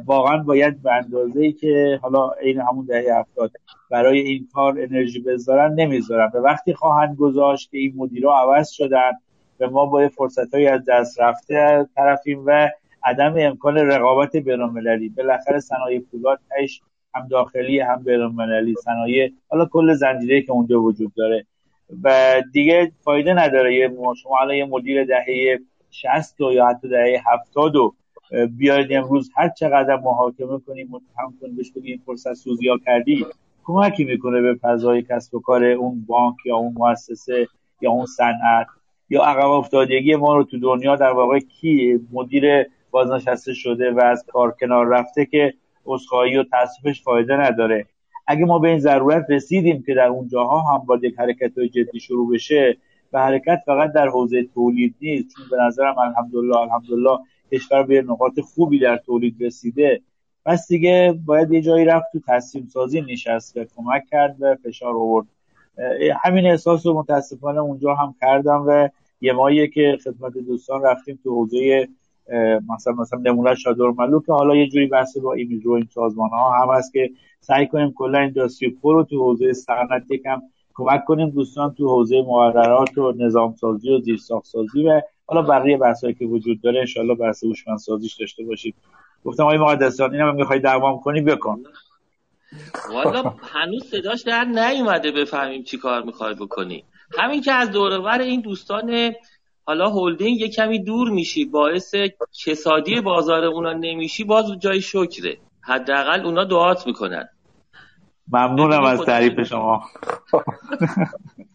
واقعا باید به اندازه ای که حالا عین همون دهه هفتاد برای این کار انرژی بذارن نمی‌ذارن. به وقتی خواهند گذاشت که این مدیرها عوض شدن و ما با فرصت های از دست رفته طرفیم و عدم امکان رقابت بینالمللی بالاخره صنایع پولاد تش هم داخلی هم بینالمللی صنایع حالا کل زنجیره که اونجا وجود داره. و دیگه فایده نداره شما الان یه مدیر دهه 60 یا حتی دهه 70 و بیاید امروز هر چقدر محاکمه کنیم متهم کنیم بهش بگیم فرصت سوزی ها کردی کمکی می‌کنه به فضای کسب و کار اون بانک یا اون مؤسسه یا اون صنعت یا عقب افتادگی ما رو تو دنیا در واقع کی مدیر بازنشسته شده و از کار کنار رفته که عذرخواهی و تاسفش فایده نداره. اگه ما به این ضرورت رسیدیم که در اونجاها هم باید یک حرکت های جدی شروع بشه و حرکت فقط در حوزه تولید نیست چون به نظرم الحمدلله الحمدلله کشور به نقاط خوبی در تولید رسیده. پس دیگه باید یه جایی رفت تو تصمیم سازی نشست و کمک کرد و فشار آورد. همین احساس رو متاسفانه اونجا هم کردم و یه ماهیه که خدمت دوستان رفتیم تو حوزه مثلا مثلا نمونه شادر ملو که حالا یه جوری بحث با ایمیج رو این سازمان ها هم هست که سعی کنیم کلا اینداستری پرو رو تو حوزه صنعت یکم کمک کنیم دوستان تو حوزه مقررات و نظام سازی و زیر سازی و حالا بقیه بحثایی که وجود داره انشالله بحث هوشمند سازیش داشته باشید. گفتم آقای مقدسیان اینم می‌خوای دوام کنی بکن. والا هنوز صداش در نیومده بفهمیم چی کار می‌خوای بکنی. همین که از دورور این دوستان حالا هلدینگ یه کمی دور میشی باعث کسادی بازار اونا نمیشی باز جای شکره. حداقل اونا دعات می‌کنن. ممنونم از تعریف شما.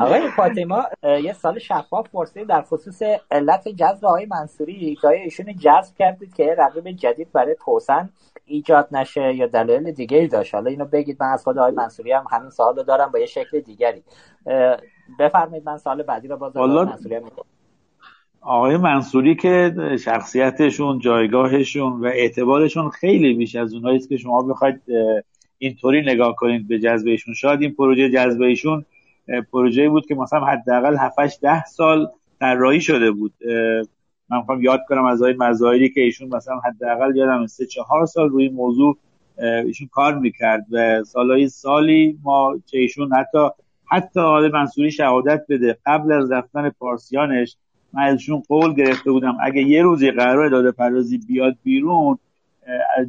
آقای فاطمه یه سال شفاف پرسید در خصوص علت جذب آقای منصوری. جای ایشون جذب کردید که رقیب جدید برای توسن ایجاد نشه یا دلایل دیگری داشت. حالا اینو بگید. من از خود آقای منصوری هم همین سوال رو دارم با یه شکل دیگری. بفرمایید من سال بعدی رو باز آقای منصوری هم آقای منصوری که شخصیتشون جایگاهشون و اعتبارشون خیلی بیش از اونهایی که شما بخواید اینطوری نگاه کنید به جذب ایشون. شاید این پروژه جذب ایشون پروژه بود که مثلا حداقل 7 ده سال طراحی شده بود. من می‌خوام یاد کنم از آقای مزایری که ایشون مثلا حداقل یادم سه چهار سال روی موضوع ایشون کار می‌کرد و سالهای سالی ما چه ایشون حتی حتی آقای منصوری شهادت بده. قبل از رفتن پارسیانش من ازشون قول گرفته بودم اگه یه روزی قرار داده پردازی بیاد بیرون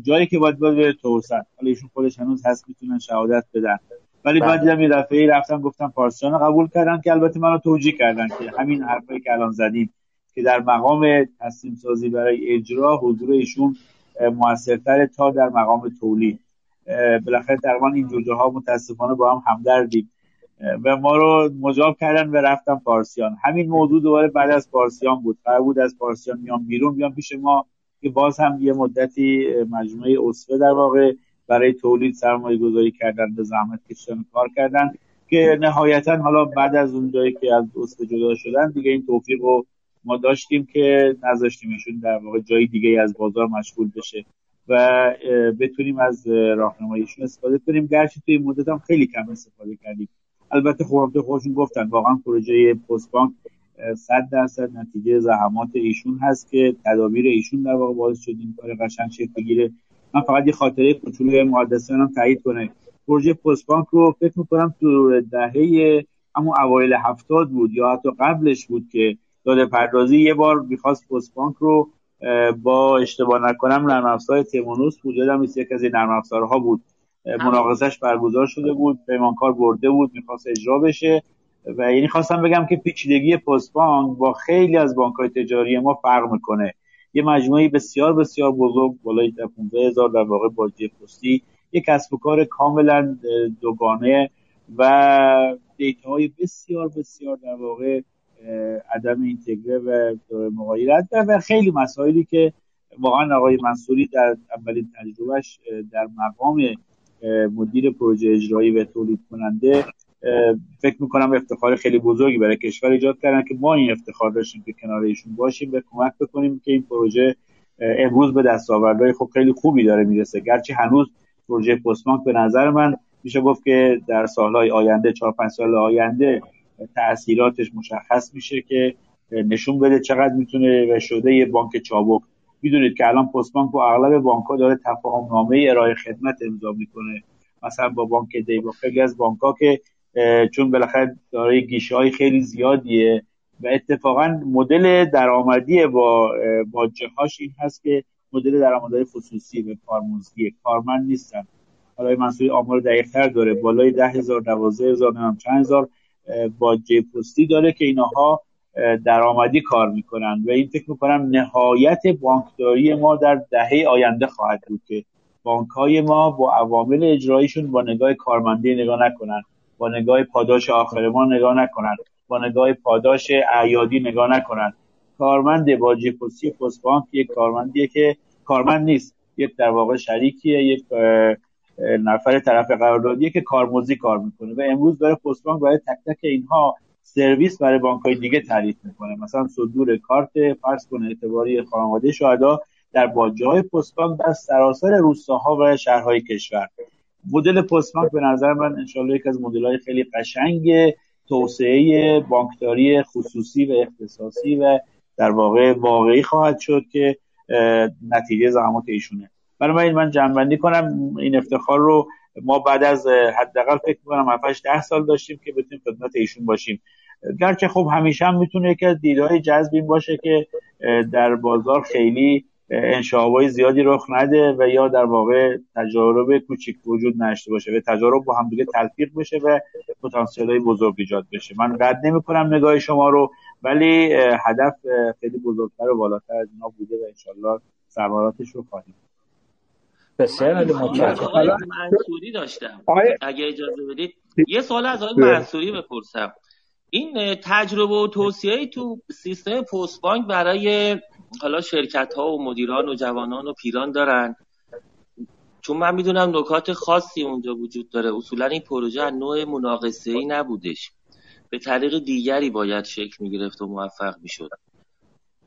جایی که باید باید به توسن. حالا ایشون خودش هنوز هست می‌تونن شهادت بدن. ولی بعد دیدم یه دفعه رفتم گفتم پارسیان قبول کردن که البته منو توجیه کردن که همین حرفایی که الان زدیم که در مقام تصمیم سازی برای اجرا حضور ایشون موثرتر تا در مقام تولید. بالاخره تقریبا این جوجه ها متاسفانه با هم همدردیم. و ما رو مجاب کردن و رفتم پارسیان. همین موضوع دوباره بعد از پارسیان بود. قرار بود از پارسیان میام بیرون بیام پیش ما. که باز هم یه مدتی مجموعه اصفه در واقع برای تولید سرمایه گذاری کردن به زحمت کشتن کار کردن که نهایتا حالا بعد از اون جایی که از اصفه جدا شدن دیگه این توفیق رو ما داشتیم که نذاشتیمشون در واقع جای دیگه از بازار مشغول بشه و بتونیم از راهنماییشون استفاده کنیم. گرچه توی این مدت هم خیلی کم استفاده کردیم. البته خب خودشون گفتن واقعا پروژه پست بانک صد درصد نتیجه زحمات ایشون هست که تدابیر ایشون در واقع باعث شد این کار قشنگ شکل بگیره. من فقط یه خاطره کوچولوی مقدسیان هم تایید کنه پروژه پست بانک رو فکر می‌کنم تو دهه اما اوایل هفتاد بود یا حتی قبلش بود که داده پردازی یه بار می‌خواست پست بانک رو با اشتباه نکنم نرم افزار تیمونوس بود. یادم یکی از این نرم افزارها بود. مناقضش برگزار شده بود پیمانکار برده بود می‌خواست اجرا بشه. و یعنی خواستم بگم که پیچیدگی پست بانک با خیلی از بانک های تجاری ما فرق می‌کنه. یه مجموعه بسیار بسیار بزرگ بالای 15 هزار در واقع باجی پستی یک کسب و کار کاملا دوگانه و دیتا های بسیار بسیار در واقع عدم اینتگره و مغایرت و خیلی مسائلی که واقعا آقای منصوری در اولین تجربهش در مقام مدیر پروژه اجرایی و تولید کننده فکر می‌کنم افتخار خیلی بزرگی برای کشور ایجاد کردن که ما این افتخار داشتیم که کنار ایشون باشیم و کمک بکنیم که این پروژه امروز به دستاوردهای خب خیلی خوبی داره می‌رسه. گرچه هنوز پروژه پستبانک به نظر من میشه گفت که در سالهای آینده چهار پنج سال آینده تاثیراتش مشخص میشه که نشون بده چقدر می‌تونه و شده یه بانک چابک. می‌دونید که الان پستبانک با اغلب بانک ها داره تفاهم نامه ارائه خدمت امضا می‌کنه. مثلا با بانک دی با خیلی از بانک که چون بالاخره دارای گیشه های خیلی زیادیه و اتفاقا مدل درآمدی با باجهاش این هست که مدل درآمدهای خصوصی به کارمزدی. کارمند نیستن. حالا منصوری آمار دقیقتر داره. بالای ده هزار دوازده هزار چند هزار باجه پستی داره که اینها درآمدی کار می‌کنن. و این فکر می‌کنم نهایت بانکداری ما در دهه آینده خواهد بود که بانک های ما با عوامل اجراییشون با نگاه کارمندی نگاه نکنن. با نگاه پاداش آخر ما نگاه نکنن با نگاه پاداش اعیادی نگاه نکنن کارمند با پستی پست بانک یک کارمندیه که کارمند نیست. یک در واقع شریکیه یک نفر طرف قراردادیه که کارمزدی کار می‌کنه. و امروز برای پست بانک برای تک تک اینها سرویس برای بانک های دیگه تعریف می‌کنه. مثلا صدور کارت فرض کنه اعتباری خانواده شهدا در باجه های پست بانک در سراسر روستاها و شهرهای کشور. مدل پست بانک به نظر من انشالله یک از مدل های خیلی قشنگ توسعه بانکداری خصوصی و اختصاصی و در واقع واقعی خواهد شد که نتیجه زحمات ایشونه. برای من من جنبندی کنم این افتخار رو ما بعد از حداقل فکر کنم 7 ده سال داشتیم که بتونیم خدمت ایشون باشیم. گرچه خب همیشه هم می‌تونه یکی از دیدهای جذب این باشه که در بازار خیلی انشابای زیادی رخ نده و یا در واقع تجارب کوچیک وجود نشته باشه و تجارب با هم دیگه تلفیق بشه و پتانسیل های بزرگ ایجاد بشه. من رد نمی کنم نگاه شما رو ولی هدف خیلی بزرگتر و بالاتر از اینا بوده و انشالله ثمراتش رو خواهیم. بسیار متشکرم. منصوری داشتم. اگه اجازه بدید. یه سوال از آقای منصوری بپرسم. این تجربه و توصیه تو سیستم پست بانک برای حالا شرکت ها و مدیران و جوانان و پیران دارن. چون من می‌دونم نکات خاصی اونجا وجود داره. اصولا این پروژه از نوع مناقصه ای نبودش. به طریق دیگری باید شکل می‌گرفت و موفق می‌شد.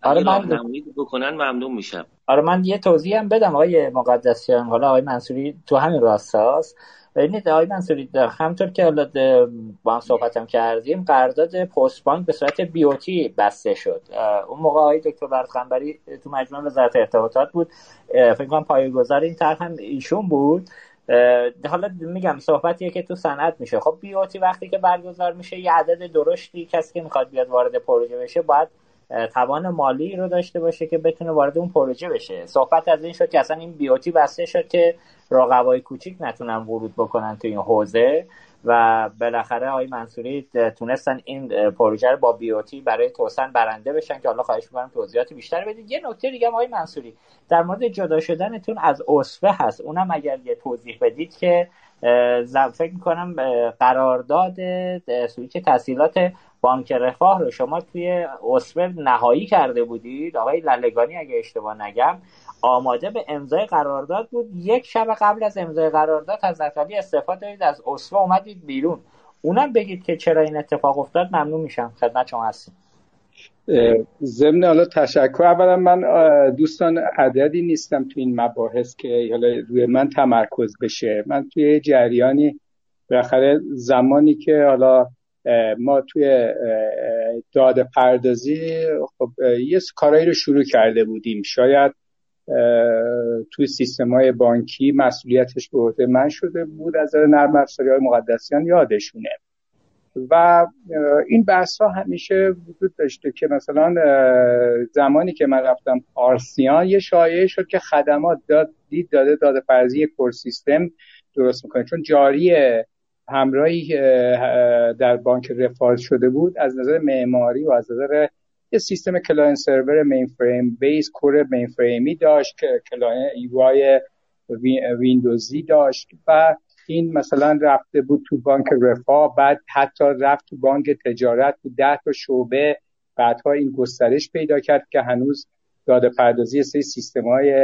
آره من بکنن ممنون میشم. آره من یه توضیح هم بدم آقای مقدسیان. حالا آقای منصوری تو همین راستاست. ببینید آقای منصوری همطور که حالا با هم صحبتم کردیم قرارداد پست بانک به صورت بیوتی بسته شد. اون موقع آقای دکتر برخنبری تو مجموعه وزارت ارتباطات بود. فکر کنم پایه‌گذار این طرح هم ایشون بود. حالا میگم صحبتیه که تو صنعت میشه. خب بیوتی وقتی که برگزار میشه یه عدد درشتی کسی که می‌خواد بیاد وارد پروژه بشه باید توان مالی رو داشته باشه که بتونه وارد اون پروژه بشه. صحبت از این شد که اصلا این بیوتی بسته شد که رقبای کوچیک نتونن ورود بکنن تو این حوزه و بالاخره آقای منصوری تونستن این پروژه رو با بیوتی برای توسن برنده بشن که حالا خواهش می‌کنم توضیحات بیشتر بدید. یه نکته دیگه آقای منصوری. در مورد جدا شدنتون از اصفه هست. اونم اگر یه توضیح بدید که فکر می‌کنم قرارداد سویچ تحصیلات بانک رفاه رو شما توی اصفه نهایی کرده بودید. آقای للگانی اگه اشتباه نگم آماده به امضای قرارداد بود. یک شب قبل از امضای قرارداد از علی استفاده دارید از اصفه اومدید بیرون. اونم بگید که چرا این اتفاق افتاد. ممنون میشم. خدمت شما هستیم. ضمن حالا تشکر اولا من دوستان عددی نیستم تو این مباحث که حالا روی من تمرکز بشه. من توی جریانی بالاخره زمانی که حالا ما توی داده پردازی خب یه کارایی رو شروع کرده بودیم. شاید توی سیستم های بانکی مسئولیتش به عهده من شده بود از نرم افزاری های مقدسیان یادشونه. و این بحث ها همیشه وجود داشته که مثلا زمانی که من رفتم پارسیان یه شایعه شد که خدمات داد دید داده داده پردازی core system درست می‌کنه. چون جاری همراهی در بانک رفاه شده بود از نظر معماری و از نظر یه سیستم client server mainframe base core mainframe ی داشت که client یو ویندوزی داشت و این مثلا رفته بود تو بانک رفاه بعد حتی رفت تو بانک تجارت تو ده تا شعبه. بعدها این گسترش پیدا کرد که هنوز داده پردازی سه سیستم های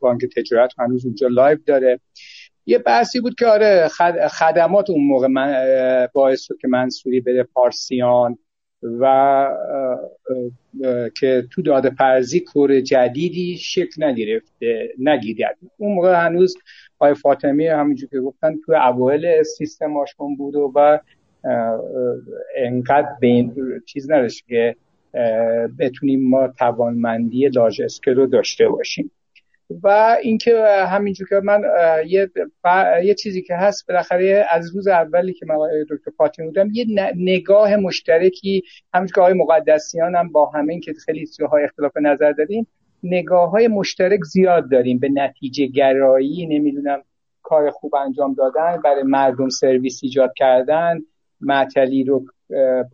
بانک تجارت هنوز اونجا live داره. یه بحثی بود که آره خدمات اون موقع من باعث شد که منصوری بره پارسیان و که تو داده پردازی core جدیدی شکل نگرفته نگیرد. اون موقع هنوز آقای فاطمی همینجور که گفتن تو اوایل سیستماشون بود و انقدر به این چیز نداشت که بتونیم ما توانمندی لارج اسکل رو داشته باشیم. و اینکه همینجور که من یه, یه چیزی که هست بالاخره از روز اولی که من دکتر فاطمی بودم یه نگاه مشترکی همینجور که آقای مقدسیان هم با همین که خیلی های اختلاف نظر داریم نگاه های مشترک زیاد داریم. به نتیجه گرایی نمی‌دونم کار خوب انجام دادن برای مردم سرویس ایجاد کردن معطلی رو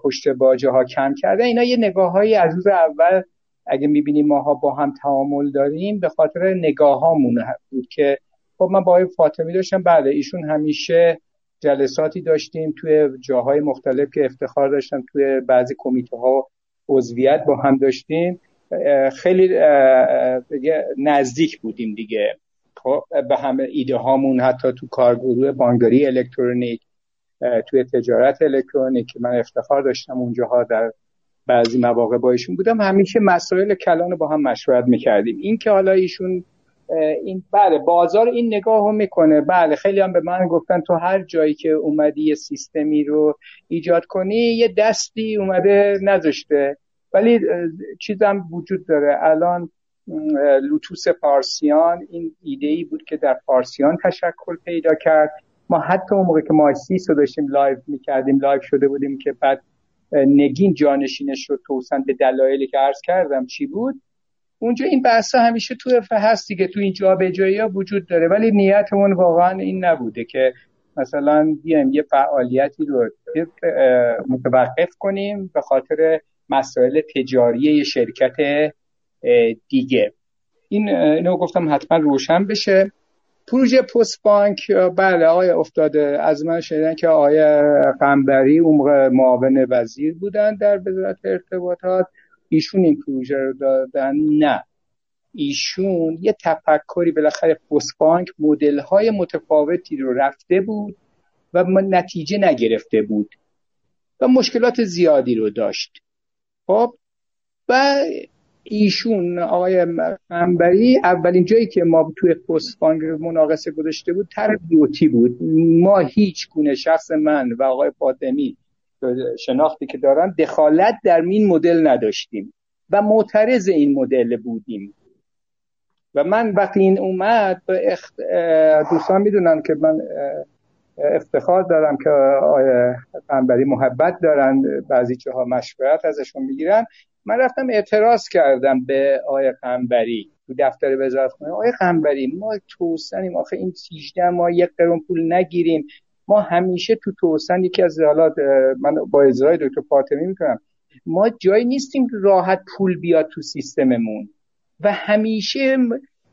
پشت باجه ها کم کردن. اینا یه نگاه های از روز اول اگه می‌بینیم ماها با هم تعامل داریم به خاطر نگاه هامون بود که خب من با فاطمی داشتم. بله ایشون همیشه جلساتی داشتیم توی جاهای مختلف که افتخار داشتم توی بعضی کمیته ها عضویت با هم داشتیم. خیلی نزدیک بودیم دیگه. خب به همه ایده هامون حتی تو کارگروه بانکداری الکترونیک توی تجارت الکترونیک که من افتخار داشتم اونجاها در بعضی مواقع با ایشون بودم همیشه مسائل کلان با هم مشورت می‌کردیم. این که حالا ایشون این بله بازار این نگاه رو می‌کنه. بله خیلی هم به من گفتن تو هر جایی که اومدی یه سیستمی رو ایجاد کنی یه دستی اومده نذاشته. ولی چیزم وجود داره. الان لوتوس پارسیان این ایده ای بود که در پارسیان تشکل پیدا کرد. ما حتی اون موقع که ما سیس رو داشتیم لایو می‌کردیم لایو شده بودیم که بعد نگین جانشینش رو توسن به دلایلی که عرض کردم چی بود؟ اونجا این بحثا همیشه تو هست دیگه تو این جایی ها وجود داره. ولی نیتمون واقعا این نبوده که مثلا بیایم یه فعالیتی رو متوقف کنیم به خاطر مسائل تجاری یه شرکت دیگه. این اینو گفتم حتما روشن بشه. پروژه پست بانک بله آقای افتاده. از من شنیدن که آقای قنبری اون معاون وزیر بودن در وزارت ارتباطات. ایشون این پروژه رو دادن؟ نه. ایشون یه تفکری بالاخره پست بانک مدل های متفاوتی رو رفته بود و نتیجه نگرفته بود و مشکلات زیادی رو داشت. خب و ایشون آقای منبری اولین جایی که ما توی پست مناقصه گذاشته بود تر بیوتی بود. ما هیچ گونه شخص من و آقای فاطمی شناختی که دارن دخالت در این مدل نداشتیم و معترض این مدل بودیم. و من وقتی این اومد اخت... دوستان می‌دونن که من افتخار دارم که آقای قنبری محبت دارن بعضی جاها مشورت ازشون می‌گیرن. من رفتم اعتراض کردم به آقای قنبری تو دفتر وزارت خونه. آقای قنبری ما توسنیم آخه این 18 ما یک قرون پول نگیریم. ما همیشه تو توسن یکی از حالا من با اجرای دکتر فاطمی می‌کنم. ما جایی نیستیم راحت پول بیاد تو سیستممون. و همیشه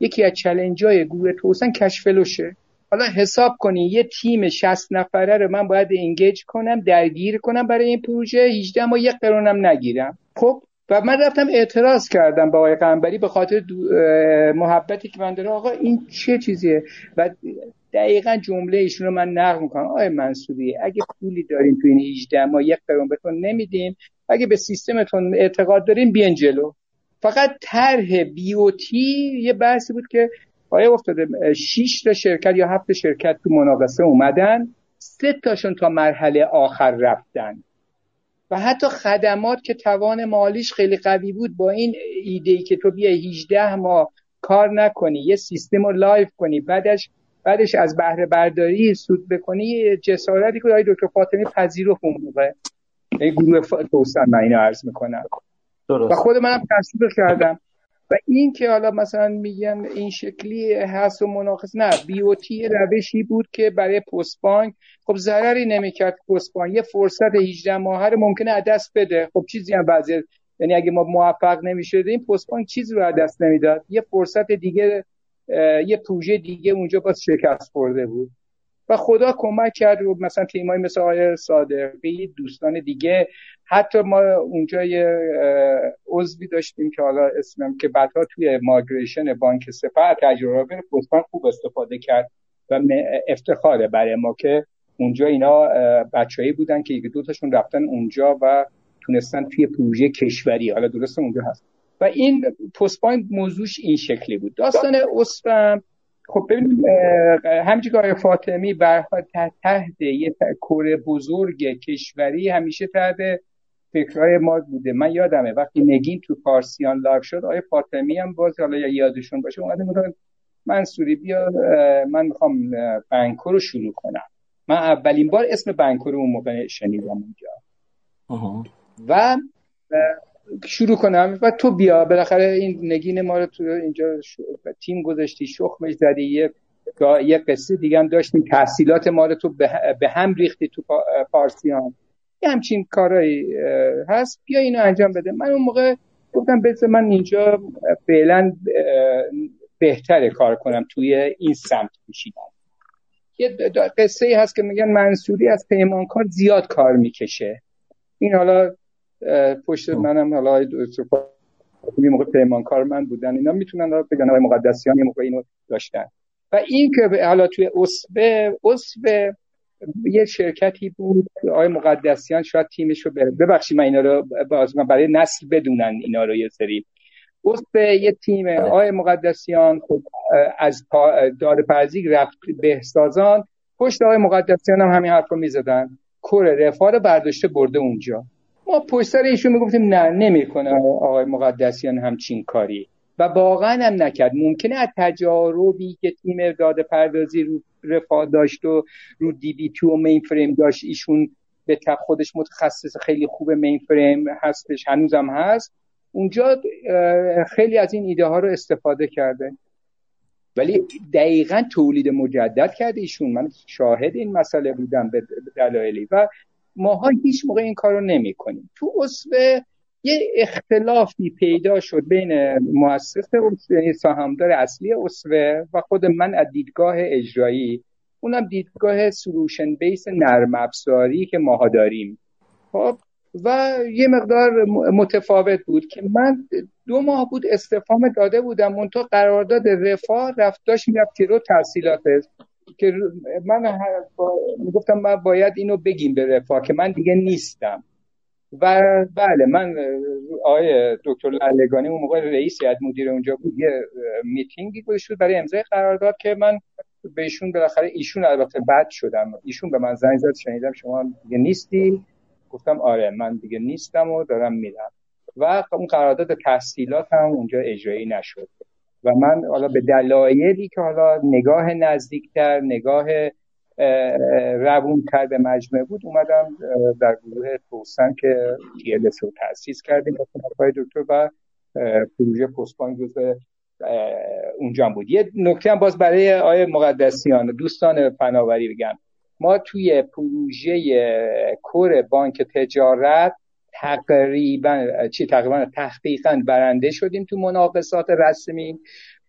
یکی از چلنج های گروه توسن کشفلوشه حالا حساب کنی یه تیم 60 نفره رو من باید انگیج کنم درگیر کنم برای این پروژه 18 ما یک قرونم نگیرم. خب؟ و من رفتم اعتراض کردم به آقای قنبری به خاطر محبتی که من داره. آقا این چه چیزیه؟ و دقیقا جمله ایشون رو من نقل می‌کنم. آقای منصوری اگه پولی داریم تو این 18 ما یک قرون بهتون نمیدیم. اگه به سیستمتون اعتقاد داریم بیان جلو. فقط طرح BOT یه بحثی بود که آیا افتاده 6 تا شرکت یا هفت شرکت تو مناقصه اومدن سه تاشون تا مرحله آخر رفتن. و حتی خدمات که توان مالیش خیلی قوی بود با این ایده ای که تو بیا 18 ماه کار نکنی یه سیستم رو live کنی بعدش بعدش از بهره برداری سود بکنی جسارتی که آقای دکتر فاطمی پذیرفت اون موقع. این گروه توسن من اینو عرض می‌کنم. درست. و خود منم تصدیق کردم. و این که حالا مثلا میگن این شکلی هست و مناقص نه. بیوتی روشی بود که برای پست بانک خب ضرری نمی‌کرد پست بانک. یه فرصت 18 ماهه رو ممکنه از دست بده. خب چیزی هم وضعیت یعنی اگه ما موفق نمی‌شدیم پست بانک چیزی رو از دست نمی‌داد. یه فرصت دیگه یه پروژه دیگه اونجا باز شکست خورده بود. و خدا کمک کرد و مثلا تیمای مثل آقای صادقی دوستان دیگه حتی ما اونجا یه عضوی داشتیم که حالا اسمم که بعدها توی ماگریشن بانک سپه تجربه پستبانک خوب استفاده کرد و افتخاره برای ما که اونجا اینا بچههایی بودن که یک دو تاشون رفتن اونجا و تونستن توی پروژه کشوری. حالا درست اونجا هست. و این پست موضوعش این شکلی بود. داستان اصفم خب ببینیم همچنین که فاطمی برها تحت یه core بزرگ کشوری همیشه تحت فکرهای ما بوده. من یادمه وقتی نگین تو پارسیان live شد آیا فاطمی هم باز حالا یادشون باشه اومده بودن منصوری بیا من می‌خوام بنکو رو شروع کنم. من اولین بار اسم بنکو رو اون موقع شنیدم اونجا. و شروع کنم و تو بیا. بالاخره این نگین ما رو تو اینجا تیم گذاشتی شخمش زدی یه یه قصه دیگه هم داشتیم تحصیلات ما رو تو به هم ریختی تو پارسیان. یه همچین کارایی هست. بیا اینو انجام بده. من اون موقع گفتم بذار من اینجا فعلا بهتره کار کنم توی این سمت کشیدم یه قصه ای هست که میگن منصوری از پیمانکار زیاد کار می‌کشه. این حالا پشت منم حالا یه موقع پیمانکار من بودن اینا می‌تونن بگن آقای مقدسیان یه موقع اینو داشتن. و این که حالا توی اصبه اصبه یه شرکتی بود آقای مقدسیان شاید تیمش رو ببخشید من اینا رو برای نسل بدونن اینا رو یه سری. اصبه یه تیم بله. آقای مقدسیان خب از دار پرزی رفت بهسازان. پشت آقای مقدسیان هم همین حرف رو می‌زدن. کور رفاه رو برداشته برده اونجا. ما پشت ایشون می‌گفتیم نه نمی‌کنه. آقای مقدسیان همچین کاری. و واقعا هم نکرد. ممکنه از تجاربی که تیم داده پردازی رو رفاه داشت و رو دی بی تو و مین فریم داشت ایشون به خودش متخصص خیلی خوب مین فریم هستش هنوزم هست. اونجا خیلی از این ایده ها رو استفاده کرده. ولی دقیقا تولید مجدد کرده ایشون. من شاهد این مسئله بودم به دلایلی. و ماها هیچ موقع این کار رو نمی کنیم تو اصفه یه اختلافی پیدا شد بین مؤسس یعنی سهامدار اصلی اصفه و خود من از دیدگاه اجرایی. اونم دیدگاه سلوشن بیس نرم افزاری که ماها داریم. خب؟ و یه مقدار متفاوت بود که من دو ماه بود استفام داده بودم منتها قرارداد رفاه رفت داشت می‌رفت رو تحصیلات که من می‌گفتم من باید اینو بگیم به رفاه که من دیگه نیستم. و بله من آقای دکتر لالگانی اون موقع رئیس هیئت مدیر اونجا بود یه میتینگی گذاشت برای امضای قرارداد که من بهشون بالاخره ایشون البته بد شدم. ایشون به من زنگ زد شنیدم شما دیگه نیستی. گفتم آره من دیگه نیستم و دارم میرم. و اون قرارداد تحصیلات هم اونجا اجرایی نشد. و من حالا به دلایلی که حالا نگاه نزدیکتر نگاه روونتر به مجموعه بود اومدم در گروه توسن که TLS رو تأسیس کردیم با دکتر و پروژه پستبانک جزء اونجا بود. یه نکته هم باز برای آیه مقدسیان دوستان فناوری بگم. ما توی پروژه کور بانک تجارت تقریبا چی تقریبا تحقیقا برنده شدیم تو مناقصات رسمی.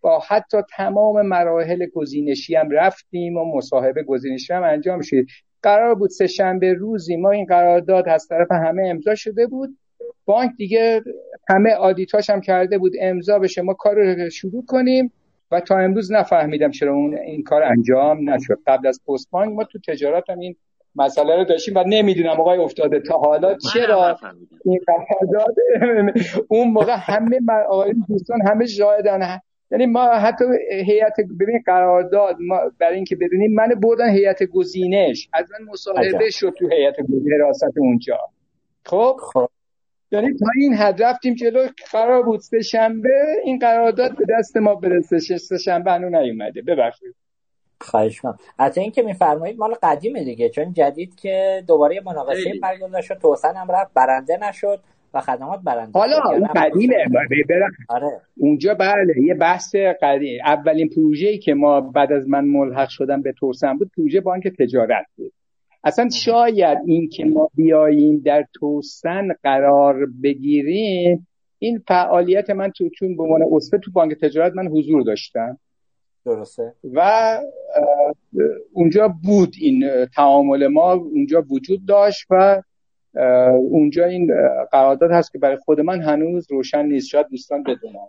با حتی تمام مراحل گزینشی هم رفتیم و مصاحبه گزینشی هم انجام شد. قرار بود سه شنبه روزی ما این قرارداد از طرف همه امضا شده بود. بانک دیگه همه آدیتاش هم کرده بود امضا بشه ما کار رو شروع کنیم. و تا امروز نفهمیدم چرا اون این کار انجام نشد. قبل از پست بانک ما تو تجارت هم این مسئله رو داشتیم و نمی‌دونم آقای افتاده تا حالا چرا این قرارداد اون موقع همه آقای دوستان همه شاهدن یعنی ما حتی هیئت ببین قرارداد ما برای اینکه بدونیم من بردن هیئت گزینش. از من مصاحبه شد تو هیئت حراست اونجا. خب؟ خب. یعنی تا این حد رفتیم جلو قرار بود سه شنبه این قرارداد به دست ما برسه سه شنبه هنو نیومده. ببخشید. خواهش کنم از اینکه میفرمایید مال قدیمه دیگه چون جدید که دوباره مناقشه برگزار شد توسن هم رفت برنده نشد و خدمات برنده حالا اون قدیمه. آره. اونجا بله یه بحث قدیم. اولین پروژه‌ای که ما بعد از من ملحق شدم به توسن بود پروژه بانک تجارت بود. اصلا شاید این که ما بیاییم در توسن قرار بگیریم این فعالیت من تو چون به عنوان اصفه تو بانک تجارت من حضور داشتم. درسته؟ و اونجا بود این تعامل ما اونجا وجود داشت و اونجا این قرارداد هست که برای خود من هنوز روشن نیست. شاید دوستان بدونم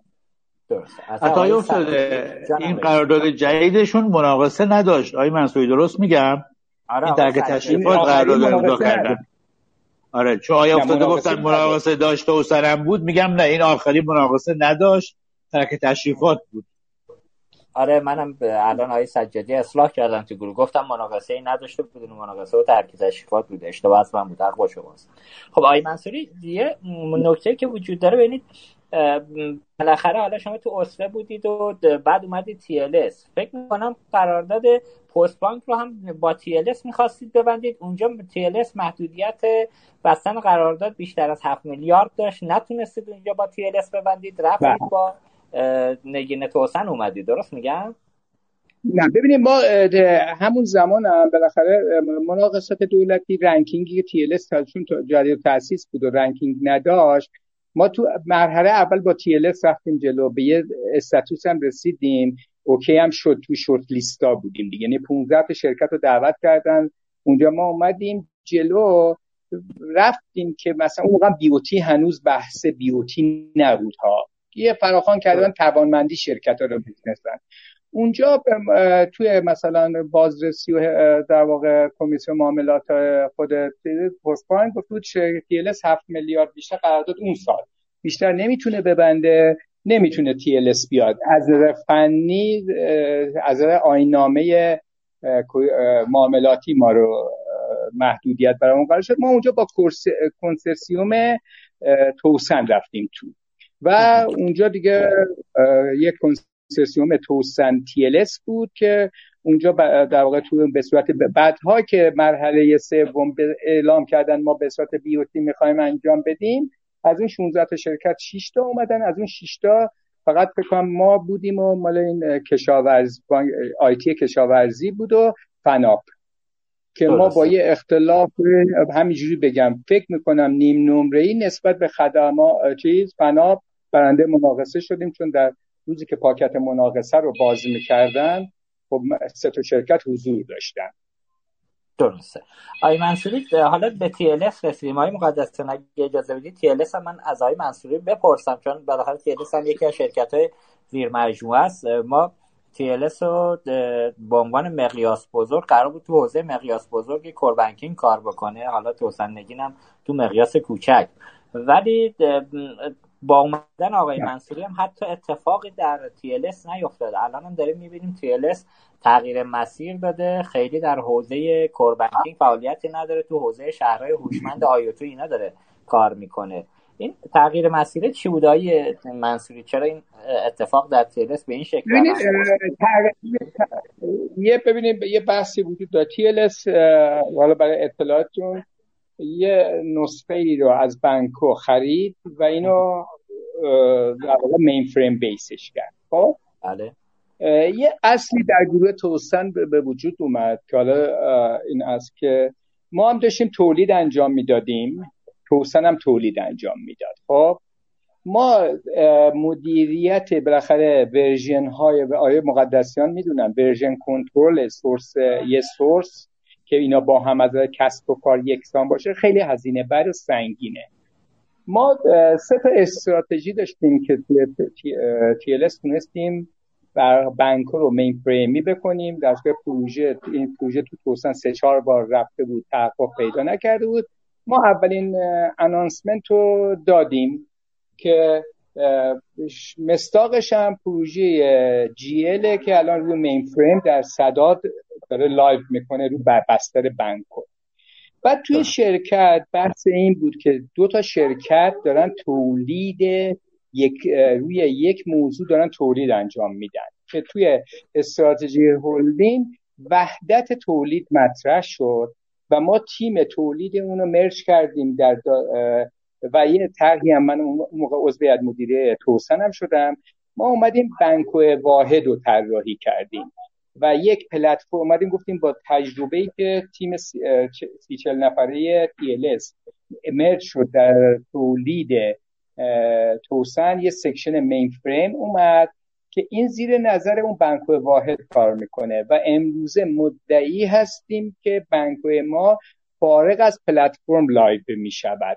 درست افتاده این قرارداد جدیدشون مناقصه نداشت. آقای منصوری درست میگم؟ آره این درک تشریفات قرارداد امضا کردن آره چون آیا افتاده گفتن مناقصه داشته و سرم بود میگم نه این آخری مناقصه نداشت. ترک تشریفات بود. آره منم الان آقای سجادی اصلاح کردم تو گروه. گفتم مناقصه ای نداشته بدون مناقصه و ترک تشریفات بوده اشتباه از من بود حق با شماست خب آقای منصوری یه نکته که وجود داره ببینید بالاخره حالا شما تو اسره بودید و بعد اومدید تی فکر می‌کنم قرارداد پست بانک رو هم با تی ال می‌خواستید ببندید. اونجا تی ال محدودیت بستن قرارداد بیشتر از 7 میلیارد داشت. نتونستید اونجا با تی ال ببندید. رفتید بله. با نگین توسن اومدید درست میگم؟ نه ببینید ما همون زمان هم بالاخره مناقصات دولتی ranking ی ال چون جدید تاسیس بود و ranking نداشت. ما تو مرحله اول با ال رفتیم جلو به یه status هم رسیدیم. OK هم شد تو short list ا بودیم دیگه. یعنی 15 تا شرکت رو دعوت کردن. اونجا ما اومدیم جلو رفتیم که مثلا اون موقع BOT هنوز بحث BOT نبود ها یه فراخان کردن توانمندی شرکت ها رو می‌تونستن اونجا توی مثلا بازرسی و در واقع کمیسیون معاملات خود بانک گفت تی 7 میلیارد بیشتر قرارداد اون سال. بیشتر نمی‌تونه ببنده نمی‌تونه تی بیاد. از نظر فنی از نظر آینامه معاملاتی ما رو محدودیت برامون قرار شد. ما اونجا با کنسرسیوم توسن رفتیم تو. و اونجا دیگه یک کنسرسیوم توسن تیلس بود که اونجا در واقع تو به صورت بعدها که مرحله سوم اعلام کردن ما به صورت بیوتی می‌خوایم انجام بدیم از اون 16 تا شرکت 6 تا اومدن از اون 6 تا فقط فکر ما بودیم و مال این کشاورز آیتی کشاورزی بود و فناپ که ما با یه اختلاف همینجوری بگم. فکر می‌کنم نیم نمره ای نسبت به خدمات چیز فناپ برنده مناقصه شدیم چون در روزی که پاکت مناقصه رو باز می‌کردن خب سه تا شرکت حضور داشتن. درسته. آقای منصوری حالا به ال رسیدیم. آقای مقدس اگه اجازه بدید ال من از آقای منصوری بپرسم چون بالاخره ال هم یکی از شرکت های زیر مجموعه است. ما ال رو به عنوان مقیاس بزرگ قرار بود تو حوزه مقیاس بزرگ کوربنکینگ کار بکنه. حالا توسن نگین هم تو مقیاس کوچک. ولی با اومدن آقای منصوری هم حتی اتفاقی در TLS نیفتاده. الان هم داریم می‌بینیم TLS تغییر مسیر داده خیلی در حوزه کوربنکینگ فعالیتی نداره تو حوزه شهرهای هوشمند آیوتو اینا داره کار می‌کنه. این تغییر مسیر چی بود آقای منصوری؟ چرا این اتفاق در TLS به این شکل یه ببینید یه بحثی وجود داره. TLS حالا برای اطلاعاتتون یه نسخه ای رو از بنکو خرید و اینو در واقع مین فریم بیسش کرد. خب؟ بله. یه اصلی در گروه توسن به وجود اومد که حالا این است که ما هم داشتیم تولید انجام می‌دادیم. توسن هم تولید انجام می‌داد. خب؟ ما مدیریت بالاخره version های آقای مقدسیان می‌دونن. version control source یه source که اینا با هم از کسب و کار یکسان باشه خیلی هزینه بر و سنگینه. ما سه تا استراتژی داشتیم که ال تونستیم بر بنکو رو mainframe ی بکنیم. در پروژه این پروژه تو توسن سه چهار بار رفته بود تحقق پیدا نکرده بود. ما اولین announcement رو دادیم که مصداقش هم پروژه جی که الان روی mainframe در صادرات داره live می‌کنه رو بستر بنکو. بعد توی شرکت بحث این بود که دو تا شرکت دارن تولید یک روی یک موضوع دارن تولید انجام میدن که توی استراتژی هولدینگ وحدت تولید مطرح شد و ما تیم تولید اونو مرج کردیم در و یه طرحی هم من اون موقع عضو مدیره توسن شدم. ما اومدیم بنک واحد رو طراحی کردیم و یک پلتفرم اومدیم گفتیم با تجربه ای که تیم سی چل نفره TLS امرج شد در تولید توسن یه section mainframe اومد که این زیر نظر اون بنکو واحد کار می‌کنه و امروزه مدعی هستیم که بنکو ما فارغ از پلتفرم live می‌شود.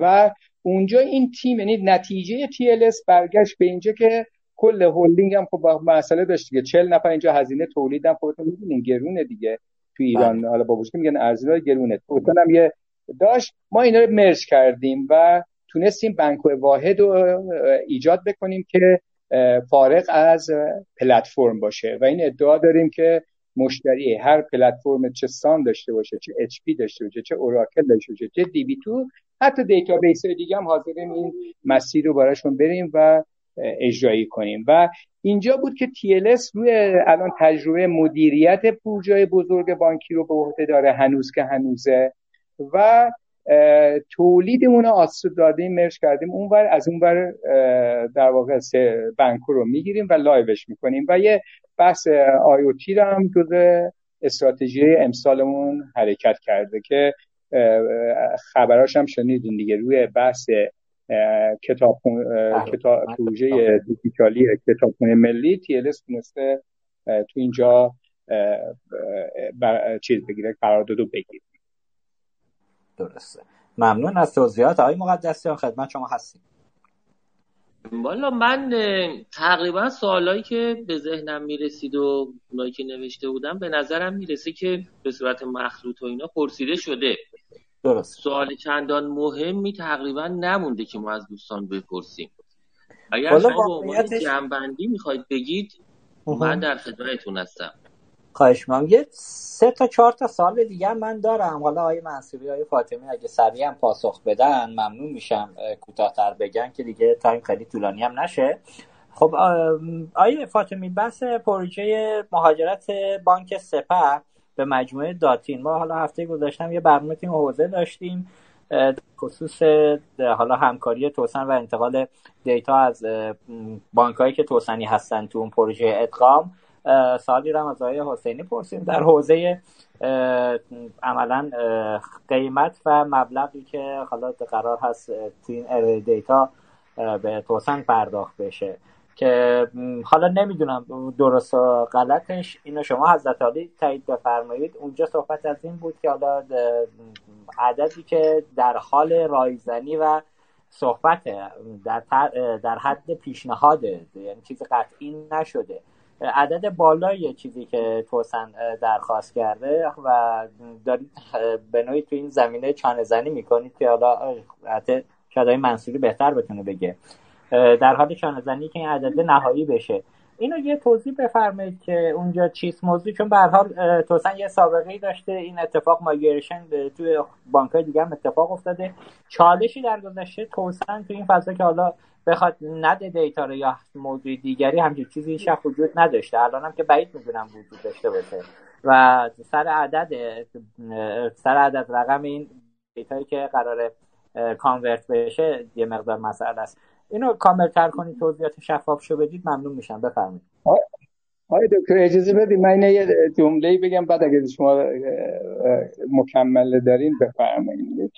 و اونجا این تیم یعنی نتیجه TLS برگشت به اینجا که کل هلدینگ هم خب مسئله داشت دیگه. 40 نفر اینجا هزینه تولید هم خودتون می‌دونین گرونه دیگه. تو ایران بله. حالا با وجود میگن ارزش گرونه. توسن هم یه داشت. ما اینا رو merge کردیم و تونستیم بنک واحد رو ایجاد بکنیم که فارغ از پلتفرم باشه. و این ادعا داریم که مشتری هر پلتفرم چه Sun داشته باشه چه HP داشته باشه چه Oracle داشته باشه چه DB2 حتی database دیگه هم حاضریم این مسیر رو براشون بریم و اجرایی کنیم. و اینجا بود که TLS روی الان تجربه مدیریت پروژه بزرگ بانکی رو به عهده داره هنوز که هنوزه. و تولیدمون رو دادیم مرش کردیم اونور از اونور در واقع بنکو رو می‌گیریم و لایوش می‌کنیم و یه بحث آیوتی رو هم جز استراتژی امسالمون حرکت کرده که خبراش هم شنیدین دیگه روی بحث کتاب بله. کتاب پروژه دیجیتالی کتابخونه ملی TLS تونسته تو اینجا چیز بگیره قرارداد بگیره. درسته. ممنون از توضیحات آقای مقدسیان خدمت شما هستیم. والا من تقریبا سوالایی که به ذهنم می‌رسید و اونایی که نوشته بودم به نظرم می‌رسه که به صورت مخلوط و اینا پرسیده شده. درست. سوال چندان مهمی تقریبا نمونده که ما از دوستان بپرسیم. اگر شما به جنبندی می‌خواید بگید من در خدمتتون هستم. خواهش می‌کنم. یه سه تا چهار تا سال دیگه من دارم. حالا آقای منصوری آقای فاطمی اگه سریع هم پاسخ بدن ممنون میشم. کوتاهتر بگن که دیگه تایم خیلی طولانی هم نشه. خب آقای فاطمی بحث پروژه مهاجرت بانک سپه به مجموعه داتین. ما حالا هفته گذاشتم یه برنامه تیم حوزه داشتیم. خصوص حالا همکاری توسن و انتقال دیتا از بانک که توسنی هستن تو اون پروژه ادغام. سالی رو از آقای حسینی پرسیم. در حوزه عملا قیمت و مبلغی که حالا قرار هست تو این دیتا به توسن پرداخت بشه. که حالا نمی‌دونم درست و غلطش. اینو شما حضرت عالی تایید بفرمایید. اونجا صحبت از این بود که حالا عددی که در حال رایزنی و صحبت در, در حد پیشنهاده. یعنی چیز قطعی نشده. عدد بالای چیزی که توسن درخواست کرده و دارید به نوعی تو این زمینه چانه زنی می‌کنید که حالا شاید منصوری بهتر بتونه بگه. در حال چانه زنی که این عدد نهایی بشه. اینو یه توضیح بفرمایید که اونجا چیست موضوع چون به حال توسن یه سابقه داشته. این اتفاق مایگریشن توی بانک دیگه هم اتفاق افتاده. چالشی در گذشته توسن تو این فضا که حالا بخواد نده دیتا رو یا موضوع دیگری همچین چیزی هیچ وجود نداشته. الان هم که بعید می‌دونم وجود داشته باشه. و سر عدد سر عدد رقم این دیتایی که قرار کانورت بشه یه مقدار مسئله است. اینو کامل تر کنید توضیحات شفاف شو بدید ممنون میشم. بفرمایید. آقای دکتر اجازه بدید من یه جمله بگم بعد اگه شما مکمل دارین بفرمایید.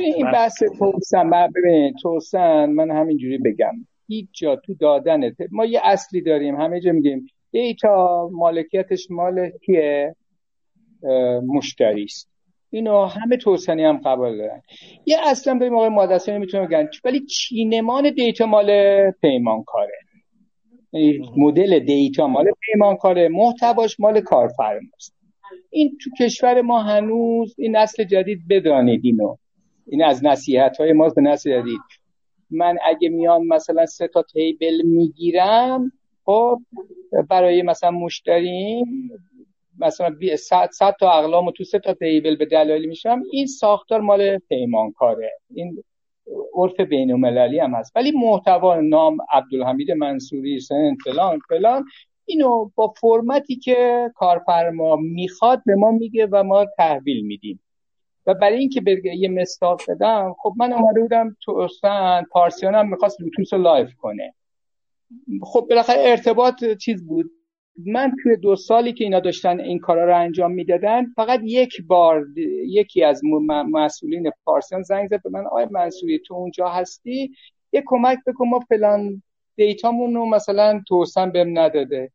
این بحث توسن ببین توسن من همینجوری بگم. هیچ جا تو دادن ما یه اصلی داریم همه جا میگیم. دیتا مالکیتش مال کیه؟ مشتری است. اینو همه توسنی هم قبول دارن. یه اصلا به موقع مادرسانی می‌تونم بگن ولی چینمان دیتا مال پیمانکاره مدل دیتا مال پیمانکاره محتواش مال کارفرماست. این تو کشور ما هنوز این نسل جدید بدانید اینو. این از نصیحت های ما به نسل جدید. من اگه میان مثلا سه تا تیبل می‌گیرم خب برای مثلا مشتریم مثلا 100 تا اقلام و تو سه تا تیبل به دلایلی میشم این ساختار مال پیمانکاره. این عرف بین المللی هم هست. ولی محتوا نام عبدالحمید منصوری سن فلان فلان اینو با فرمتی که کارفرما می‌خواد به ما میگه و ما تحویل میدیم. و برای اینکه به یه مصداق بدم خب من اومده بودم تو توسن پارسیان هم می‌خواست لوتوس رو live کنه. خب بالاخره ارتباط چیز بود؟ من توی دو سالی که اینا داشتن این کارا رو انجام می‌دادن فقط یک بار یکی از مسئولین پارسیان زنگ زد به من آقای منصوری تو اونجا هستی؟ یه کمک بکن ما فلان دیتامون رو مثلا توسن بهم نداده.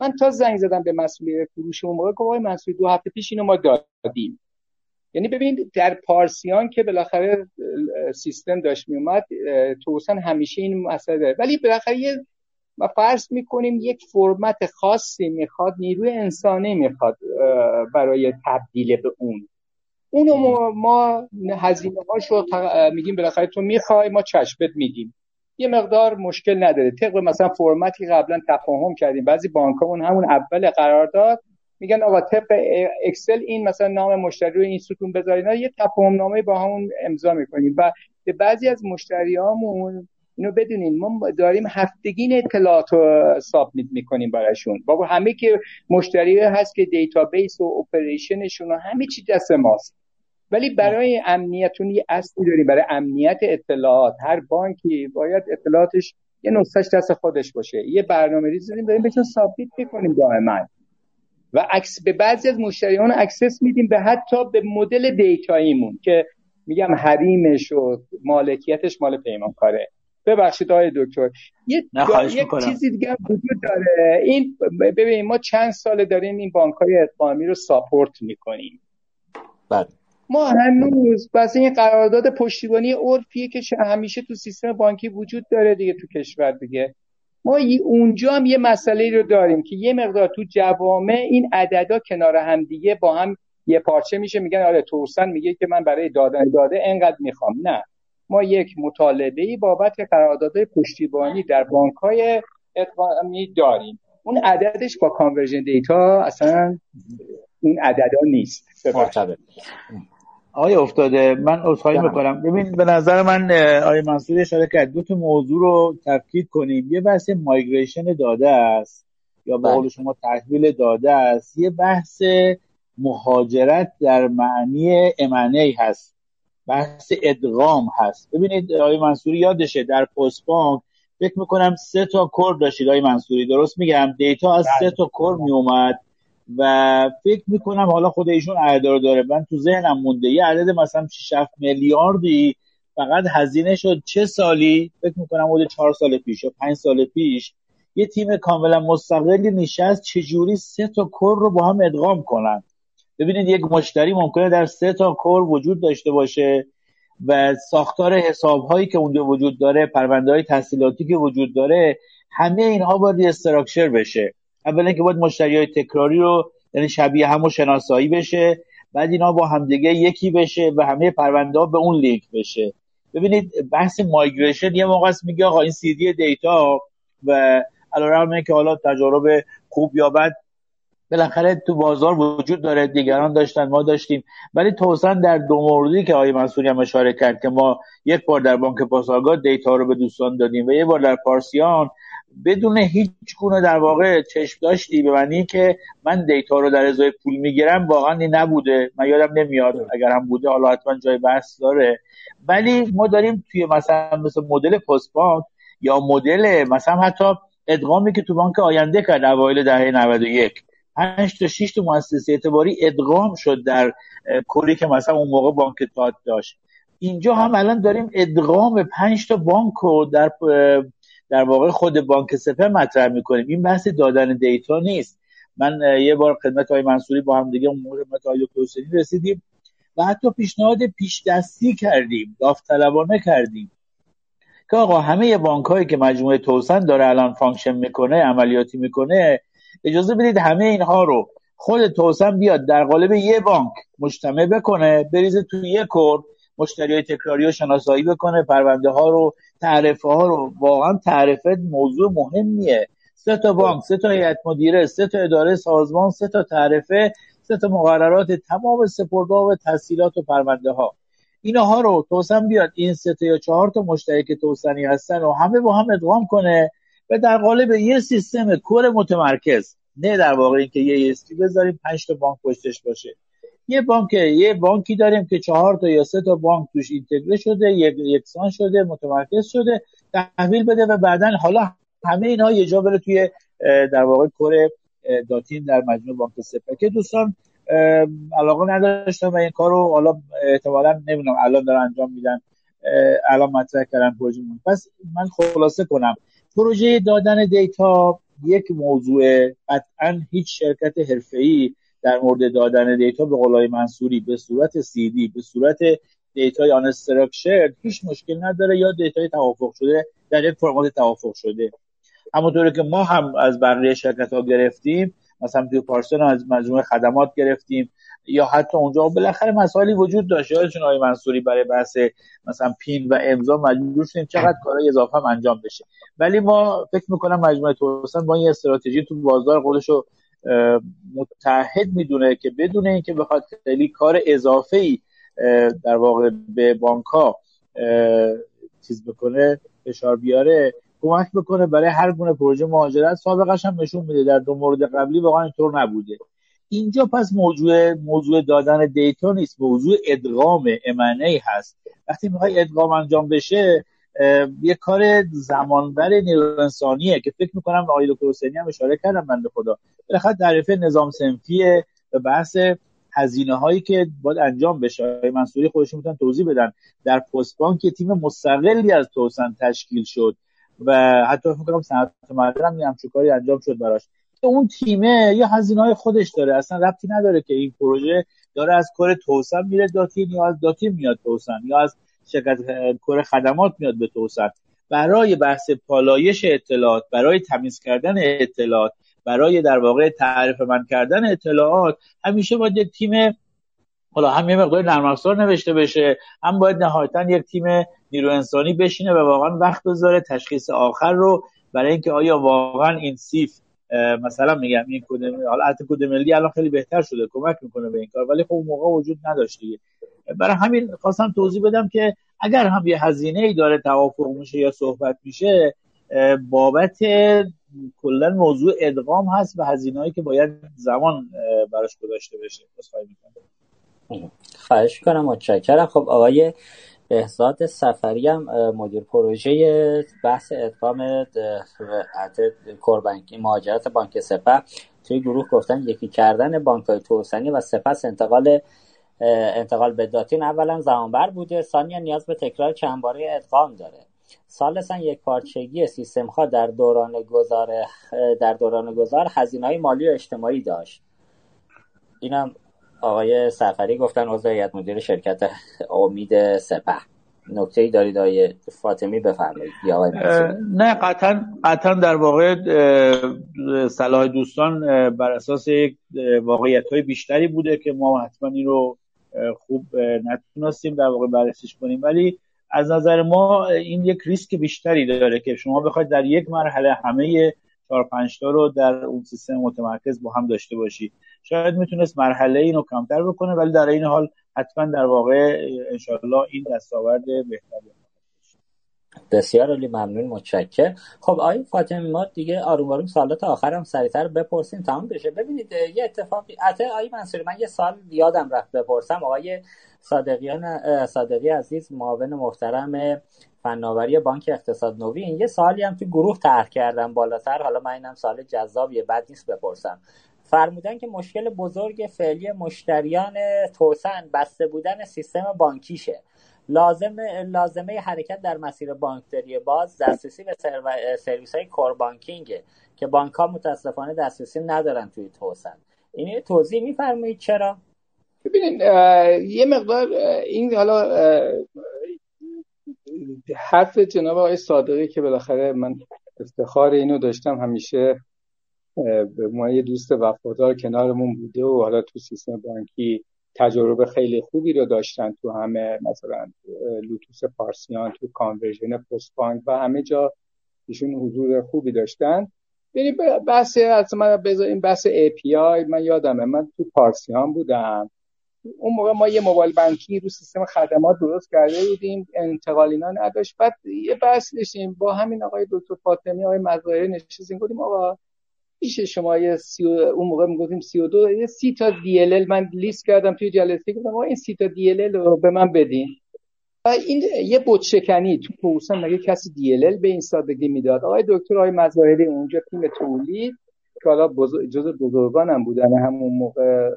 من تا زنگ زدم به مسئول فروش اون موقع گفت مسئول دو هفته پیش اینو ما دادیم. یعنی ببین در پارسیان که بالاخره سیستم داشت میومد توسن همیشه این مسئله. ولی بالاخره یه ما فرض می‌کنیم یک فرمت خاصی می‌خواد نیروی انسانی می‌خواد برای تبدیل به اون. اونو ما هزینه هاشو میگیم بالاخره تو می‌خوای ما چشمت میدیم یه مقدار مشکل نداره. طبق مثلا فرمتی قبلا تفاهم کردیم بعضی بانکامون همون اول قرارداد میگن آقا طبق اکسل این مثلا نام مشتری رو این ستون بذارین یه تفاهم نامه با همون امضا می‌کنیم. و به بعضی از مشتریامون اینو بدونین ما داریم هفتگین اطلاعات رو سابمیت می‌کنیم براشون. بابا همه که مشتری هست که database و operation شون و همه چی دست ماست. ولی برای امنیتون یه اصلی داریم برای امنیت اطلاعات. هر بانکی باید اطلاعاتش یه نسخش دست خودش باشه. یه برنامه ریزی داریم داریم بهتون ثابت می‌کنیم دائما. و عکس به بعضی از مشتریان access میدیم به حتی به مدل data ییمون که میگم حریمش و مالکیتش مال پیمانکاره. ببخشید آقای دکتر. یه یک چیزی دیگه وجود داره. این ببینید ما چند ساله داریم این بانک های اقوامی رو ساپورت می‌کنیم. بله. ما هنوز بس این قرارداد پشتیبانی عرفیه که همیشه تو سیستم بانکی وجود داره دیگه تو کشور دیگه. ما اونجا هم یه مسئله رو داریم که یه مقدار تو جوامع این عددا کنار هم دیگه با هم یه پارچه میشه. میگن آره توسن میگه که من برای دادن داده انقدر می‌خوام. نه. ما یک مطالبه ای بابت قراردادهای پشتیبانی در بانک های ادغامی داریم. اون عددش با conversion data اصلا این عددا نیست. آقای افتاده من عذرخواهی می‌کنم. ببین به نظر من آقای منصوری اشاره کرد. دو تا موضوع رو تفکیک کنیم. یه بحث migration داده است یا به قول شما تحویل داده است. یه بحث مهاجرت در معنی عامه هست. بحث ادغام هست. ببینید آقای منصوری یادشه در پست بانک فکر می‌کنم سه تا کور داشتید آقای منصوری. درست میگم؟ دیتا از سه تا کور میومد و فکر می‌کنم حالا خود ایشون اعدار داره. من تو ذهنم مونده. یه عدد مثلا 6 7 میلیاردی فقط هزینه شد. چه سالی؟ فکر می‌کنم حدود 4 سال پیش یا 5 سال پیش. یه تیم کاملا مستقلی نشست. چجوری سه تا کور رو با هم ادغام کنن؟ ببینید یک مشتری ممکنه در سه تا کور وجود داشته باشه و ساختار حساب هایی که اونجا وجود داره پرونده های تحصیلاتی که وجود داره همه اینها باید استراکچر بشه. اولا که باید مشتری های تکراری رو یعنی شبیه هم شناسایی بشه بعد اینا با همدیگه یکی بشه و همه پرونده ها به اون لینک بشه. ببینید بحث مایگریشن یه موقع است میگه آقا این سی دی دیتا و علیرغم که حالا تجارب خوب یا بد بالاخره تو بازار وجود داره دیگران داشتن ما داشتیم. ولی توسن در دو موردی که آقای منصوری هم اشاره کرد که ما یک بار در بانک پاسارگاد دیتا رو به دوستان دادیم و یک بار در پارسیان بدون هیچ گونه در واقع چشم داشتی. به معنی که من دیتا رو در ازای پول می‌گیرم واقعا این نبوده. من یادم نمیاد اگر هم بوده حالا حتما جای بحث داره. ولی ما داریم توی مثلا مثل مدل پست یا مدل مثلا حتی ادغامی که تو بانک آینده کرد اوایل دهه 91 5 تا 6 تا مؤسسه اعتباری ادغام شد در کلی که مثلا اون موقع بانک تات داشت. اینجا هم الان داریم ادغام 5 تا بانک رو در در واقع خود بانک سپه مطرح می‌کنیم. این بحث دادن دیتا نیست. من یه بار خدمت های منصوری با هم دیگه امور خدمت های رسیدیم و حتی پیشنهاد پیش دستی کردیم داوطلبانه کردیم. که آقا همه بانک هایی که مجموعه توسن داره الان function می‌کنه عملیاتی می‌کنه اجازه بدید همه اینها رو خود توسن بیاد در قالب یه بانک مجتمع بکنه بریزه توی یه core مشتری های تکراری رو شناسایی بکنه پرونده ها رو تعرفه ها رو. واقعا تعرفه موضوع مهمیه. سه تا بانک سه تا هیئت مدیره سه تا اداره سازمان سه تا تعرفه سه تا مقررات تمام سپرده و تسهیلات و پرونده ها اینها رو توسن بیاد. این سه تا یا چهار تا مشترک توسنی هستن و همه با هم ادغام کنه. و در قالب یه سیستم کور متمرکز نه در واقع اینکه یه استی بذاریم پنج تا بانک پشتش باشه. یه بانک یه بانکی داریم که چهار تا یا سه تا بانک توش اینتگره شده یک یکسان شده متمرکز شده تحویل بده و بعدا حالا همه اینها یه جا بره توی در واقع کور داتین در مجموع بانک سپه که دوستان علاقه نداشتن و این کارو حالا احتمالا نمی‌دونم الان دارن انجام میدن الان مطرح کردن پروژه پس من خلاصه کنم. پروژه دادن data یک موضوع قطعا هیچ شرکت حرفه‌ای در مورد دادن data به قول آقای منصوری به صورت سی دی به صورت data ی آن هیچ مشکل نداره یا data ی توافق شده در یک فرمت توافق شده. همونطوری که ما هم از بقیه شرکت ها گرفتیم مثلا توی پارسون از مجموعه خدمات گرفتیم یا حتی اونجا بالاخره مسائلی وجود داشت. یادتون آقای منصوری برای بحث مثلا پین و امضا مجبور شدیم چقدر کارهای اضافه هم انجام بشه. ولی ما فکر می‌کنم مجموعه توسن با این استراتژی تو بازار خودش رو متحد می‌دونه که بدون اینکه بخواد خیلی کار اضافه ای در واقع به بانک ها چیز بکنه فشار بیاره کمک بکنه برای هر گونه پروژه مهاجرت. سابقش هم نشون میده در دو مورد قبلی واقعا اینطور نبوده. اینجا پس موضوع موضوع دادن دیتا نیست. موضوع ادغام امنه هست. وقتی می‌خوای ادغام انجام بشه یه کار زمانبر نیرو انسانیه که فکر می‌کنم آقای دکتر حسینی هم اشاره کردم بنده خدا. بالاخره تعریف نظام سنفیه به بحث هزینه هایی که باید انجام بشه. آقای منصوری خودشون می‌تونن توضیح بدن. در پست بانک تیم مستقلی از توسن تشکیل شد. و حتی فکر کنم صنعت هم همچون کاری انجام شد براش. اون تیمه یا هزینه های خودش داره؟ اصلا ربطی نداره که این پروژه داره از کار توسن میره داتین یا از داتین میاد توسن یا از شرکت کار خدمات میاد به توسن. برای بحث پالایش اطلاعات برای تمیز کردن اطلاعات برای در واقع تعریف من کردن اطلاعات همیشه باید یک تیم حالا هم یه مقدار نرم افزار نوشته بشه هم باید نهایتا یک تیم نیرو انسانی بشینه و واقعا وقت بذاره تشخیص آخر رو. برای اینکه آیا واقعا این سیف مثلا میگم این کد حالا کد ملی الان خیلی بهتر شده کمک می‌کنه به این کار ولی خب موقع وجود نداشت دیگه. برای همین خواستم توضیح بدم که اگر هم یه هزینه ای داره توافق میشه یا صحبت میشه بابت کلا موضوع ادغام هست و هزینه‌ای که باید زمان براش گذاشته بشه. خواهش کنم متشکرم. خب آقای بهزاد سفری هم مدیر پروژه بحث ادغام کوربانکی مهاجرت بانک سپه. توی گروه گفتن یکی کردن بانک های توسنی و سپس انتقال انتقال به داتین اولا زمانبر بوده. ثانیا نیاز به تکرار چند باره ادغام داره. سالسا یک پارچگی سیستم ها در دوران گذار در دوران گذار هزینه های مالی و اجتماعی داشت. اینم آقای سفری گفتن عضو هیئت مدیر شرکت امید سپه. نکته ای دارید آقای فاطمی؟ بفرمایید. نه قطعا قطعا در واقع صلاح دوستان بر اساس یک واقعیت های بیشتری بوده که ما حتما این رو خوب نتونستیم در واقع بررسیش کنیم. ولی از نظر ما این یک ریسک بیشتری داره که شما بخواید در یک مرحله همه چهار پنج تا رو در اون سیستم متمرکز با هم داشته باشید. شاید می‌تونست مرحله اینو کمتر بکنه ولی در این حال حتما در واقع انشالله این دستاورد بهتری بسیار علی ممنون متشکر خب آقای فاطمی ما دیگه آروم آروم سوالات آخرم سریعتر بپرسیم. تمام بشه. ببینید یه اتفاقی حتی آقای منصوری من یه سال یادم رفت بپرسم. آقای صادقیان صادقی عزیز معاون محترم فناوری بانک اقتصاد نوین. یه سالی هم تو گروه طرح کردم بالاتر. حالا من اینم سال جذابیه بد نیست بپرسم. فرمودن که مشکل بزرگ فعلی مشتریان توسن بسته بودن سیستم بانکیشه. لازم لازمه حرکت در مسیر بانکداری باز دسترسی به سرویس های کور بانکینگه که بانک ها متاسفانه دسترسی ندارن توی توسن. این توضیح میفرمایید چرا؟ ببینید یه مقدار این حالا حرف جناب آقای صادقی که بالاخره من افتخار اینو داشتم همیشه به ما یه دوست وفادار کنارمون بوده و حالا تو سیستم بانکی تجربه خیلی خوبی رو داشتن تو همه مثلا لوتوس پارسیان تو کانورژن پست بانک و همه جا ایشون حضور خوبی داشتن. یعنی بحث از من بذاریم بحث ای پی آی من یادمه من تو پارسیان بودم. اون موقع ما یه موبایل بانکی رو سیستم خدمات درست کرده بودیم انتقال اینا نداشت. بعد یه بحث داشتیم با همین آقای دکتر فاطمی آقای مظاهری نشستیم گفتیم آقا میشه شما یه سی اون موقع می‌گفتیم 32 یه سی تا ال من لیست کردم توی جلسه گفتم آقا این سی تا دی ال رو به من بدین. و این یه بوت شکنی تو پوسن مگه کسی دی ال به این سادگی می‌داد؟ آقای دکتر آقای مظاهری اونجا تیم تولید که حالا جز بزرگانم بودن همون موقع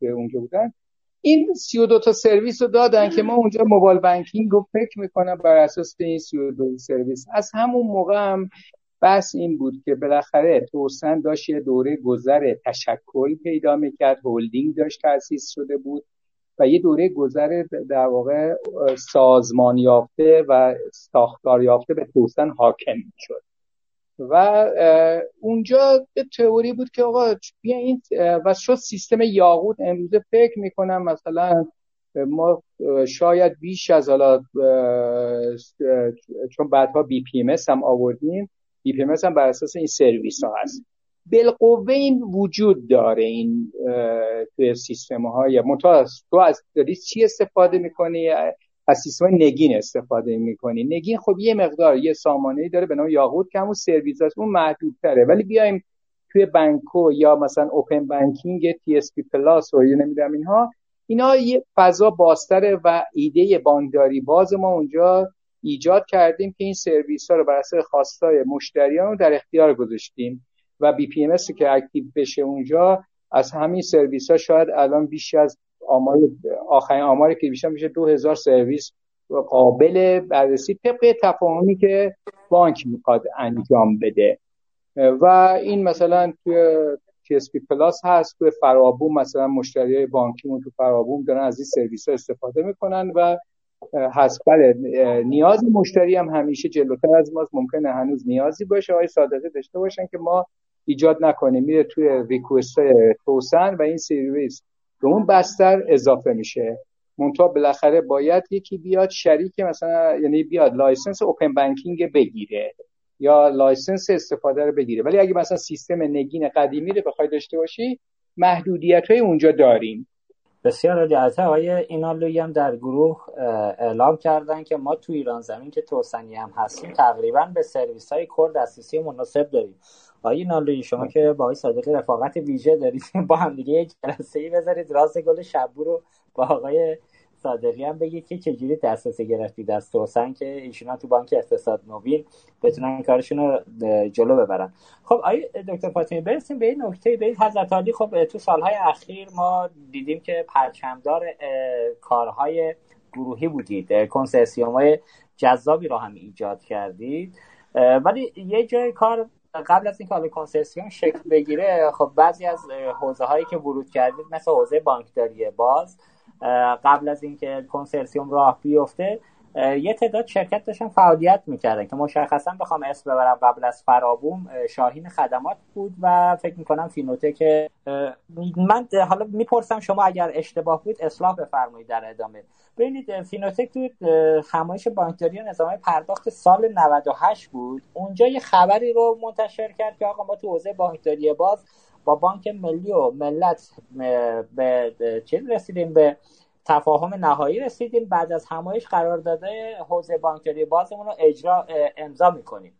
که اونجا بودن. این 32 تا سرویس رو دادن که ما اونجا موبایل بانکینگ رو فکر می‌کنم بر اساس این 32 سرویس. از همون موقع هم بحث این بود که بالاخره توسن داشت یه دوره گذر تشکل پیدا می‌کرد هولدینگ داشت تاسیس شده بود و یه دوره گذر در واقع سازمان یافته و ساختار یافته به توسن حاکم شد و اونجا به تئوری بود که آقا بیا این و شد سیستم یاقوت. امروزه فکر می‌کنم مثلا ما شاید بیش از حالا چون بعدها BPM هم آوردیم. BPM هم بر اساس این سرویس ها هست. بالقوه این وجود داره این توی سیستم های تو از داری چی استفاده می‌کنی؟ از سیستم نگین استفاده می‌کنی. نگین خب یه مقدار یه سامانه داره به نام یاقوت که همون هست اون محدودتره. ولی بیایم توی بانکو یا مثلا open banking TSP plus و نمی‌دونم اینها. اینا یه فضا بازتره و ایده بانکداری باز ما اونجا ایجاد کردیم که این سرویس ها رو بر اساس خواستای مشتریان رو در اختیار گذاشتیم و BPM که active بشه اونجا از همین سرویس ها شاید الان بیش از آمار آخرین آماری که بیشتر میشه دو هزار سرویس قابل بررسی طبق تفاهمی که بانک می‌خواد انجام بده. و این مثلا توی TSP پلاس هست توی فرابوم مثلا مشتری های بانکیمون تو فرابوم دارن از این سرویس ها استفاده می‌کنن و هست. بله نیاز مشتری هم همیشه جلوتر از ماست. ممکنه هنوز نیازی باشه. آقای صادقی داشته باشن که ما ایجاد نکنیم. میره توی ریکوست توسن و این سرویس. به اون بستر اضافه میشه. منتها بالاخره باید یکی بیاد شریک مثلا یعنی بیاد license open banking بگیره یا license استفاده رو بگیره. ولی اگه مثلا سیستم نگین قدیمی رو بخوای داشته باشی محدودیت های اونجا داریم. بسیار جالب آقای اینالوی هم در گروه اعلام کردن که ما تو ایران زمین که توسنی هم هستیم تقریبا به سرویس های core دسترسی مناسب داریم. آقای اینالوی شما که با آقای صادقی رفاقت ویژه دارید با هم دیگه جلسه ای بذارید. راست گل شبو رو با آقای صادقی هم بگید که چجوری دسترسی گرفتید از توسن که ایشون تو بانک اقتصاد نوین بتونن کارشون رو جلو ببرن. خب آقای دکتر فاطمی برسیم به این نکته به حضرت علی خب تو سالهای اخیر ما دیدیم که پرچمدار کارهای گروهی بودید. کنسرسیوم های جذابی رو هم ایجاد کردید. ولی یه جای کار قبل از اینکه حالا کنسرسیوم شکل بگیره خب بعضی از حوزه هایی که ورود کردید مثل حوزه بانکداری باز قبل از اینکه کنسرسیوم راه بیفته یه تعداد شرکت داشتن فعالیت می‌کردن که مشخصا بخوام اسم ببرم قبل از فرابوم شاهین خدمات بود و فکر می‌کنم فینوتک من حالا می‌پرسم شما اگر اشتباه بود اصلاح بفرمایید در ادامه. ببینید فینوتک تو همایش بانکداری نظام پرداخت سال 98 بود. اونجا یه خبری رو منتشر کرد که آقا ما تو حوزه بانکداری باز با بانک ملی و ملت به چیز رسیدیم به تفاهم نهایی رسیدیم. بعد از همایش داده حوزه بانکداری بازمون رو اجرا امضا می‌کنیم.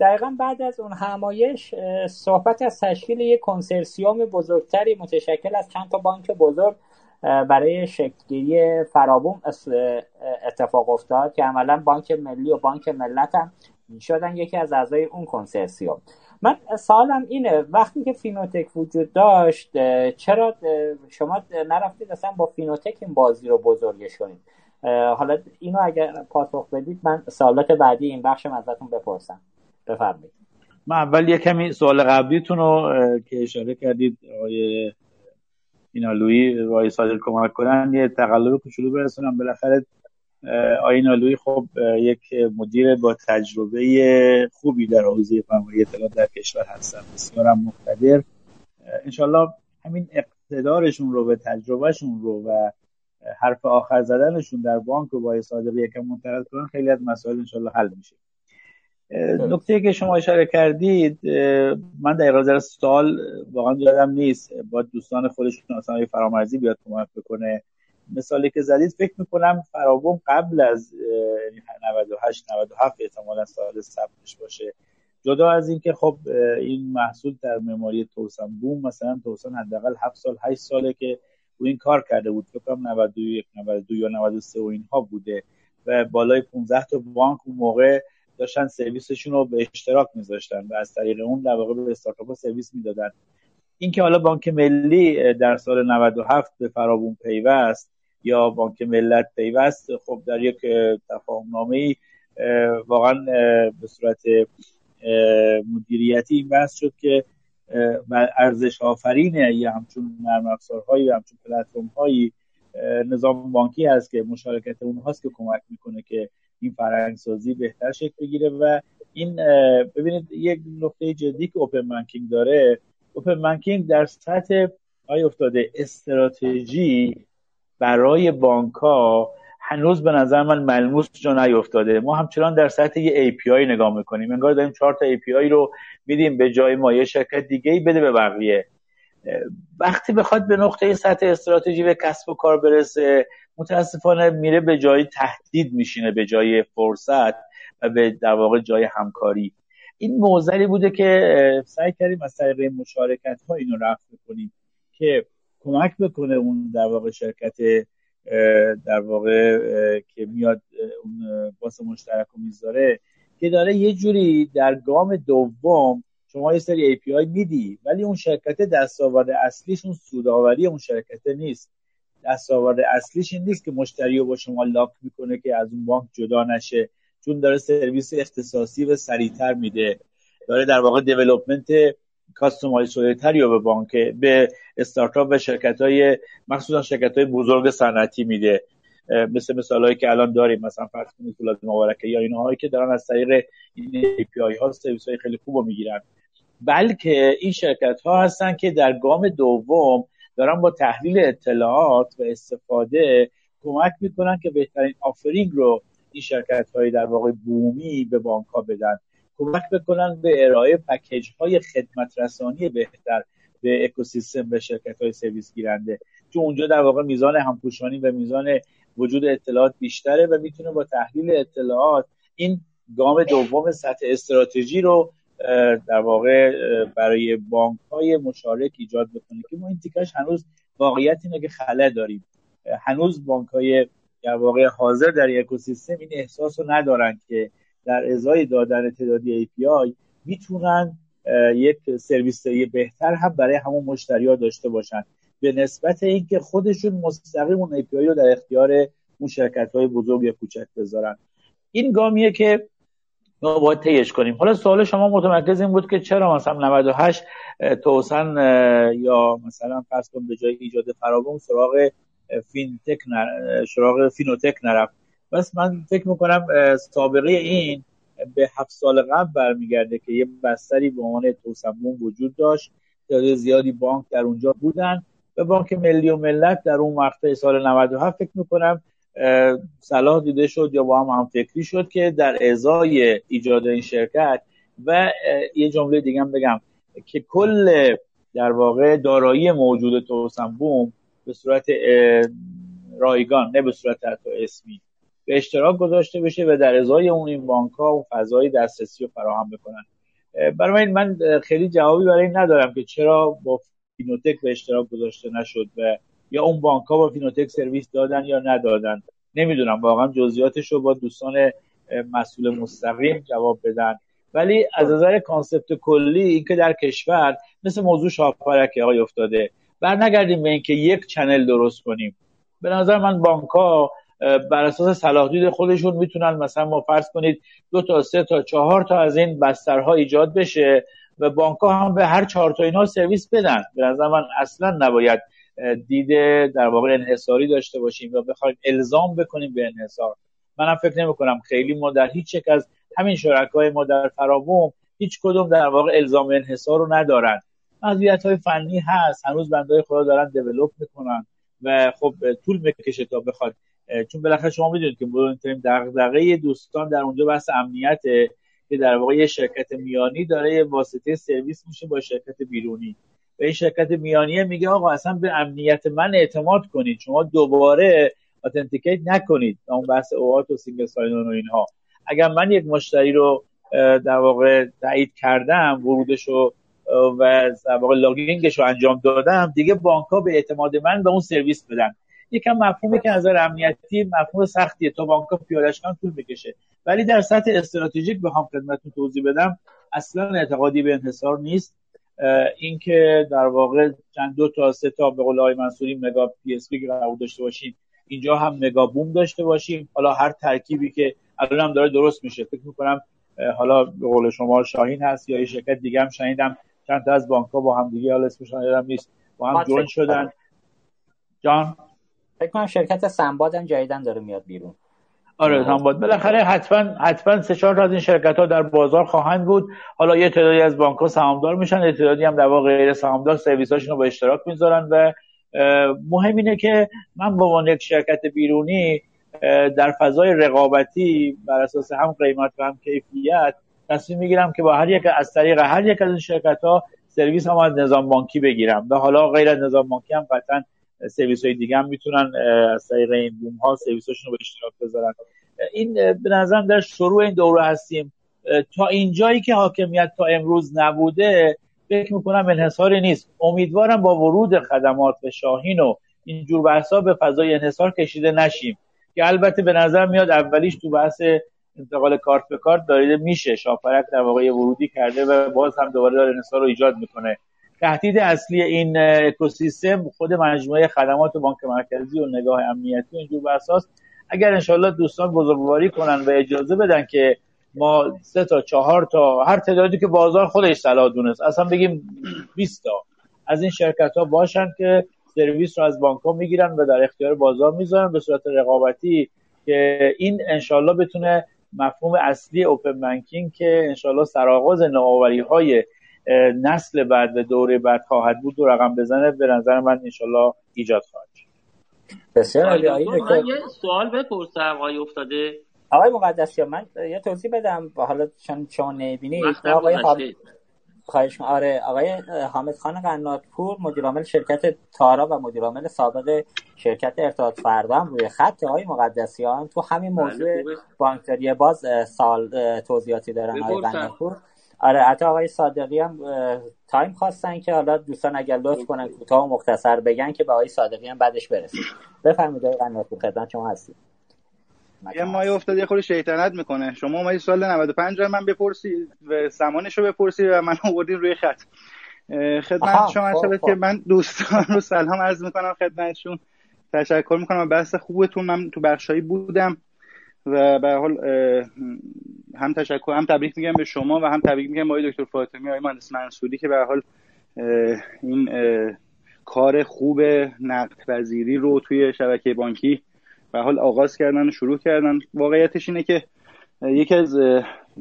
دقیقا بعد از اون همایش صحبت از تشکیل یک کنسرسیوم بزرگتری متشکل از چند تا بانک بزرگ برای شکلگیری فرابوم اتفاق افتاد که عملا بانک ملی و بانک ملت هم شدن. یکی از اعضای اون کنسرسیوم. من سوالم اینه وقتی که فینوتک وجود داشت چرا شما نرفتید اصلا با فینوتک این بازی رو بزرگش کنید؟ حالا اینو اگر پاسخ بدید من سوالات بعدی این بخشم ازتون بپرسم. بفرمایید. من اول یه کمی سوال قبلیتون رو که اشاره کردید آقای اینالوی و صادق کمک کنن یه تقلب کوچولو برسونم. بالاخره آین آلوی خب یک مدیر با تجربه خوبی در حوزه فناوری اطلاعات در کشور هستن. بسیار هم مقتدر انشالله همین اقتدارشون رو به تجربهشون رو و حرف آخر زدنشون در بانک و با صادقی یکم منتقل کنن خیلی از مسائل انشالله حل میشه. نکته که شما اشاره کردید من در در سال واقعا یادم نیست با دوستان خودشون اصلا فرامرزی بیاد کمک بکنه. مثالی که زدید فکر می‌کنم فرابوم قبل از 98 97 احتمالا سال ثبتش باشه. جدا از اینکه خب این محصول در مماری توسن بوم مثلا توسن حداقل 7 سال 8 ساله که او این کار کرده بود. فکر کنم 91 92 یا 93 و اینها بوده. و بالای 15 تا بانک اون موقع داشتن سرویسشون رو به اشتراک میذاشتن و از طریق اون در واقع به استارتاپ سرویس می‌دادن. اینکه حالا بانک ملی در سال 97 به فرابون پیوست یا بانک ملت پیوست. خب در یک تفاهم نامه واقعا به صورت مدیریتی این بحث شد که ارزش آفرین یا همچون نرم افزارهایی یا همچون پلتفرم هایی نظام بانکی هست که مشارکت اونهاست که کمک می‌کنه که این فرهنگ سازی بهتر شکل بگیره و این ببینید یک نقطه جدی که اوپن بانکینگ داره. اوپن بانکینگ در سطح آیا افتاده استراتژی برای بانک ها هنوز به نظر من ملموس جا نیفتاده. ما همچنان در سطح یه API نگاه می‌کنیم. انگار داریم چهار تا API رو میدیم به جای ما. یه شرکت دیگه ای بده به بقیه. وقتی بخواد به نقطه سطح استراتژی و کسب و کار برسه متاسفانه میره به جای تهدید میشینه به جای فرصت و به در واقع جای همکاری. این موزلی بوده که سعی کردیم از طریق مشارکت ها اینو رفت کنیم که کمک بکنه اون در واقع شرکت در واقع که میاد اون باس مشترک رو می‌ذاره که داره یه جوری در گام دوم شما یه سری API میدی ولی اون شرکت دستاورد اصلیش اون سوداوری اون شرکت نیست. دستاورد اصلیش این نیست که مشتری رو با شما lock می‌کنه که از اون بانک جدا نشه چون داره سرویس اختصاصی و سریعتر میده. داره در واقع development customize شده تری به بانک به استارتاپ و شرکت های مخصوصا شرکت های بزرگ صنعتی میده. مثل مثال هایی که الان داریم مثلا فرض کنید فولاد مبارکه یا اینهایی که دارن از طریق این API ها سرویس های خیلی خوب رو می‌گیرن. بلکه این شرکت ها هستن که در گام دوم دارن با تحلیل اطلاعات و استفاده کمک می‌کنن که بهترین آفرینگ رو این شرکت های در واقع بومی به بانک ها بدن. کمک بکنن به ارائه پکیج های خدمت رسانی بهتر به اکوسیستم به شرکت های سرویس گیرنده. چون اونجا در واقع میزان همپوشانی و میزان وجود اطلاعات بیشتره و می‌تونه با تحلیل اطلاعات این گام دوم سطح استراتژی رو در واقع برای بانک های مشارک ایجاد بکنه که ما این تیکش هنوز واقعیت اینه که خله داریم. هنوز بانک های در واقع حاضر در اکوسیستم این احساس رو ندارن که در ازای دادن تعدادی API می‌تونن یک سرویس بهتر هم برای همون مشتری ها داشته باشن. به نسبت اینکه خودشون مستقیم اون API رو در اختیار اون شرکت های بزرگ یا کوچک بذارن. این گامیه که ما باید طیش کنیم. حالا سوال شما متمرکز این بود که چرا مثلا 98 توسن یا مثلا فرض کن به جای ایجاد فرابوم سراغ فینتک. سراغ فینوتک نرفت؟ بس من فکر می‌کنم سابقه این به هفت سال قبل برمیگرده که یه بستری به عنوان توسن‌بوم وجود داشت. تعداد زیادی بانک در اونجا بودن. و بانک ملی و ملت در اون وقت سال 97 فکر می‌کنم صلاح دیده شد یا با هم هم فکری شد که در ازای ایجاد این شرکت و یه جمله دیگه هم بگم که کل در واقع دارایی موجود توسنبوم به صورت رایگان نه به صورت حتی اسمی. به اشتراک گذاشته بشه و در ازای اون این بانک ها اون فضای دسترسی رو فراهم بکنن. برای من خیلی جوابی برای این ندارم که چرا با فینوتک به اشتراک گذاشته نشد و یا اون بانک ها با فینوتک سرویس دادن یا ندادن. نمی‌دونم واقعا جزئیاتش رو با دوستان مسئول مستقیم جواب بدن. ولی از نظر concept کلی اینکه در کشور مثل موضوع شاپارک اتفاق افتاده. بر نگردیم به اینکه یک channel درست کنیم. به نظر من بانک ها بر اساس صلاح دید خودشون می‌تونن مثلا ما فرض کنید دو تا سه تا چهار تا از این بسترها ایجاد بشه و بانک هم به هر چهار تا اینها سرویس بدن. به نظر من اصلا نباید دیده در واقع انحصاری داشته باشیم یا بخوایم الزام بکنیم به انحصار. منم فکر نمی کنم خیلی ما در هیچ یک از همین شرکای ما در فراوم هیچ کدوم در واقع الزام انحصار رو ندارن. مزیت های فنی هست. هنوز بنده خدا دارن دیولپ می‌کنن و خب طول می‌کشه تا بخواد چون بالاخره شما می‌دونید که مهمترین دغدغه دوستان در اونجا بحث امنیته که در واقع یه شرکت میانی داره یه واسطه سرویس میشه با شرکت بیرونی. و این شرکت میانی میگه آقا اصلا به امنیت من اعتماد کنید. شما دوباره authenticate نکنید. اون بحث OAuth و single sign-on و اینها. اگر من یک مشتری رو در واقع تایید کردم ورودش رو و در واقع login ش رو انجام دادم دیگه بانک ها به اعتماد من به اون سرویس بدن. یکم مفهومی که نظر امنیتی مفهوم سختیه تا بانک پیادش کن طول بکشه ولی در سطح استراتژیک بخوام خدمتتون توضیح بدم اصلا اعتقادی به انحصار نیست. اینکه در واقع چند دو تا سه تا به قول منصوری mega PSP قرار داشته باشیم اینجا هم mega بوم داشته باشیم. حالا هر ترکیبی که الان هم داره درست میشه. فکر می‌کنم حالا به قول شما شاهین هست یا یه شرکت دیگه هم شنیدم چند تا از بانک ها با هم دیگه حالا اسمشون یادم نیست با هم جوین شدن. جان؟ فکر کنم شرکت سنباد هم جدیدن داره میاد بیرون. آره سنباد بالاخره حتما حتما سه چهار تا از این شرکت ها در بازار خواهند بود. حالا یه تعدادی از بانک ها سهامدار میشن تعدادی هم در واقع غیر سهامدار سرویس هاشون رو به اشتراک می‌ذارن و مهم اینه که من به عنوان یک شرکت بیرونی در فضای رقابتی بر اساس هم قیمت و هم کیفیت تصمیم می‌گیرم که با هر یک از طریق هر یک از این شرکت ها سرویس هم از نظام بانکی بگیرم. و حالا غیر از نظام بانکی هم قطعا سرویس های دیگه هم می‌تونن از طریق این بوم ها سرویس رو به اشتراک بذارن. این به نظرم در شروع این دوره هستیم. تا اینجایی که حاکمیت تا امروز نبوده فکر می‌کنم انحصاری نیست. امیدوارم با ورود خدمات به شاهین و اینجور بحثا به فضای انحصار کشیده نشیم. که البته به نظر میاد اولیش تو بحث انتقال کارت به کارت داریده میشه. شاپرک در واقع ورودی کرده و باز هم دوباره داره انحصار رو ایجاد می‌کنه. تهدید اصلی این اکوسیستم خود مجموعه خدمات بانک مرکزی و نگاه امنیتی و اینجور بحثاست اگر انشالله دوستان بزرگواری کنن و اجازه بدن که ما سه تا چهار تا هر تعدادی که بازار خودش صلاح دونست اصلا بگیم 20 تا از این شرکت ها باشن که سرویس رو از بانک ها می‌گیرن و در اختیار بازار می‌ذارن به صورت رقابتی که این انشالله بتونه مفهوم اصلی اوپن بانکینگ که انشالله سرآغاز نوآوری های نسل بعد و دوره بعد خواهد بود دو رقم بزنه به نظر من انشالله ایجاد خواهد بسیار عالی. یه سوال بپرسم آقای افتاده. آقای مقدسی من یه توضیح بدم. حالا چون شما نمی‌بینید آقای خواهش آره آقای حامد خان قناتپور مدیرعامل شرکت تارا و مدیرعامل سابق شرکت ارتباط فردا هم روی خط. آقای مقدسیان تو همین بله، موضوع بانکداری باز سال توضیحاتی دارن آقای قناتپور. آره حتی آقای صادقی هم تایم خواستن که حالا دوستان اگر لطف کنن کوتاه و مختصر بگن که به آقای صادقی هم بعدش برسید بفرمایید آقای قناتپور خدمت شما هستید یه مایه افتاد یه خود شیطنت می‌کنه. شما اومدی سال 95 من بپرسی و زمانش رو بپرسی و من آوردین روی خط. خدمت شما خب، خب. که من دوستان رو سلام عرض می‌کنم خدمتشون. تشکر می‌کنم. بحث خوبتون من تو بخشایی بودم. و به حال هم تشکر هم تبریک میگم به شما و هم تبریک میگم به دکتر فاطمی آقای مهندس منصوری که به حال این کار خوب نقد وزیری رو توی شبکه بانکی به حال آغاز کردن و شروع کردن. واقعیتش اینه که یکی از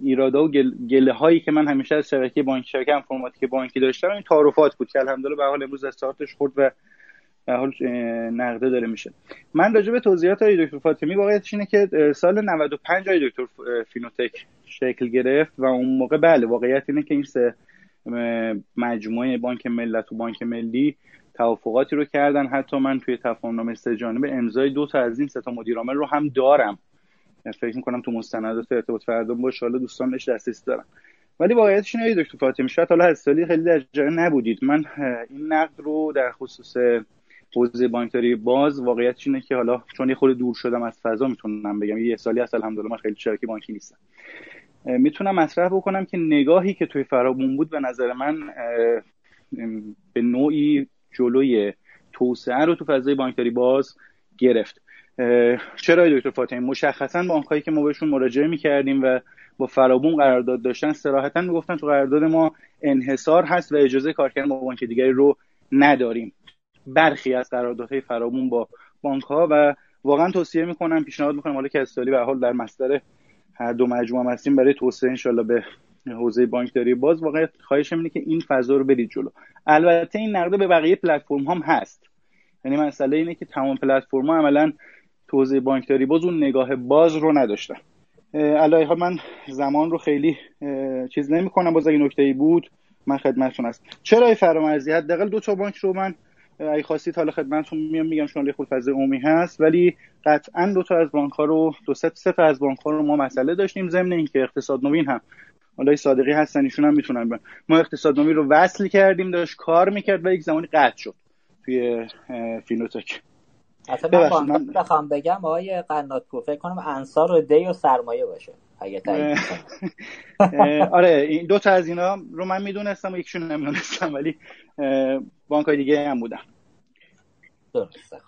ایرادا و گله هایی که من همیشه از شبکه بانکی شبکه انفرماتیک بانکی داشتم این تعارفات بود که الحمدلله به حال امروز استارتش خورد و حال نقده داره میشه. من راجع به توضیحات های دکتر فاطمی واقعیتش اینه که سال 95 های دکتر فینوتک شکل گرفت و اون موقع بله واقعیت اینه که این سه مجموعه بانک ملت و بانک ملی توافقاتی رو کردن. حتی من توی تفاهمنامه سه جانبه امضای دو تا از این سه تا مدیرعامل رو هم دارم. فکر می‌کنم تو مستندات ارتباط فردا باشه. حالا دوستان بهش دسترسی دارم. ولی واقعیتش اینه دکتر فاطمی شاید حالا از سالی خیلی در جای نبودید. من این نقد رو در خصوص حوزه بانکداری باز واقعیتش اینه که حالا چون یه خود دور شدم از فضا می‌تونم بگم. یه سالی هست الحمدلله من خیلی شرکت بانکی نیستم. می‌تونم مطرح بکنم که نگاهی که توی فرامون بود به نظر من به نوعی جلوی توسعه رو تو فضای بانکداری باز گرفت. چرا دکتر فاطمی مشخصا بانکهایی که ما بهشون مراجعه می‌کردیم و با فرابون قرارداد داشتن صراحتا می‌گفتن تو قرارداد ما انحصار هست و اجازه کار کردن با بانک دیگری رو نداریم. برخی از قراردادهای فرابون با بانک ها و واقعا توصیه می‌کنم پیشنهاد می‌کنم حالا که استالی به حال در مصدر هر دو مجموعه هستیم برای توسعه انشالله به حوزه بانکداری باز واقعا خواهشم اینه که این فضا رو برید جلو. البته این نقده به بقیه پلتفرم هم هست. یعنی مسئله اینه که تمام پلتفرم ها عملا تو حوزه بانکداری باز اون نگاه باز رو نداشتن. ها من زمان رو خیلی چیز نمی کنم باز اگه نکته ای بود من خدمتتون هست چرا فرامرزی؟ حداقل دو تا بانک رو من ای خواستید حالا خدمتتون میام میگم چون خود فضای عمومی هست ولی قطعا دو تا از بانک ها رو دو سه تا از بانک ها رو ما مسئله داشتیم ضمن اینکه اقتصاد نوین هم. حالا صادقی هستن ایشون هم می‌تونن ما اقتصاد نوین رو وصل کردیم داشت کار می‌کرد و یک زمانی قطع شد توی فینوتک. اصلا من بخوام بگم آقای قناتپور فکر کنم انصار و دی و سرمایه باشه اگه آره این دو تا از اینا رو من می‌دونستم و یکشون نمی‌دونستم ولی بانک های دیگه هم بودن.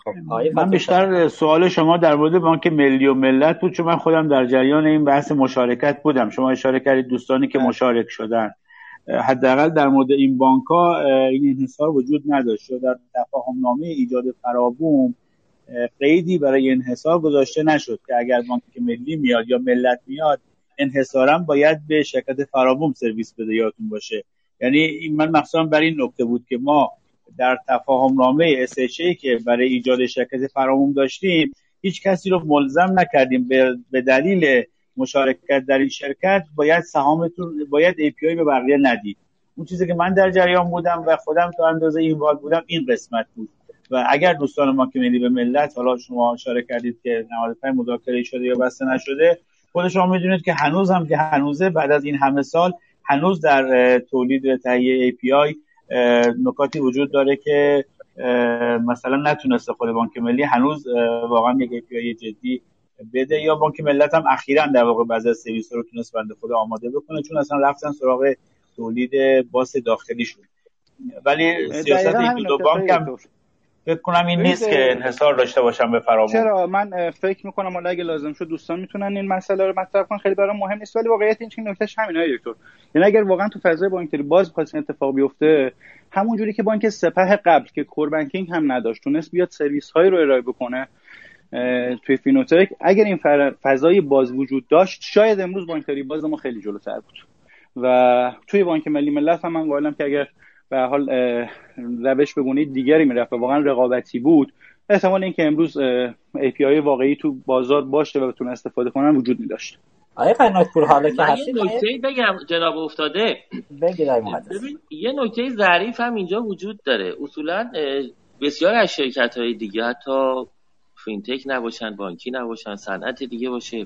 خب من بیشتر سوال شما در مورد بانک ملی و ملت بود چون من خودم در جریان این بحث مشارکت بودم. شما اشاره کردید دوستانی که. مشارک شدن. حداقل در مورد این بانک ها این انحصار وجود نداشت. در تفاهم نامه ایجاد فرابوم قیدی برای انحصار گذاشته نشد که اگر بانک ملی میاد یا ملت میاد انحصارا باید به شرکت فرابوم سرویس بده یادتون باشه. یعنی من مخصوصا بر این نکته بود که ما در تفاهم نامه SHA که برای ایجاد شرکت فراموم داشتیم هیچ کسی رو ملزم نکردیم به دلیل مشارکت در این شرکت باید سهامتون باید API به بقیه ندید. اون چیزی که من در جریان بودم و خودم تا اندازه این بودم این قسمت بود. و اگر دوستان ما که ملی به ملت حالا شما اشاره کردید که 95 مذاکره شده یا بسته نشده خود شما می‌دونید که هنوز هم که هنوزه بعد از این همه سال هنوز در تولید و تهیه API نکاتی وجود داره که مثلا نتونسته خود بانک ملی هنوز واقعا یک API جدی بده یا بانک ملت هم اخیرا در واقع بعضی از سرویس رو تونست بنده خود آماده بکنه چون اصلا رفتن سراغ تولید باس داخلیشون ولی سیاست این دو بانک هم فکر کنم این نیست که انحصار داشته باشم به فرابوم چرا؟ من فکر می‌کنم حالا اگه لازم شد دوستان می‌تونن این مسئله رو مطرح کنن. خیلی برام مهم نیست ولی واقعیت این چه نکتهش همینه دکتر. یعنی اگر واقعا تو فضای بانکداری باز بخواد اتفاق بیفته همون جوری که بانک سپه قبل که core banking هم نداشت تونست بیاد سرویس هایی رو ارائه بکنه توی فینوتک. اگر این فضای باز وجود داشت شاید امروز بانکداری باز ما خیلی جلوتر بود. و توی بانک ملی ملت هم من قائلم که اگر به حال روش به گونه دیگری می‌رفت و واقعا رقابتی بود. احتمال اینکه امروز API واقعی تو بازار باشه و بتون استفاده کنن وجود می‌داشت آقای قناتپور حالا که هستی نکته بگم جناب افتاده. یه نکته ظریف هم اینجا وجود داره. اصولا بسیار از شرکت های دیگه حتی فینتک نباشن بانکی نباشن صنعت دیگه باشه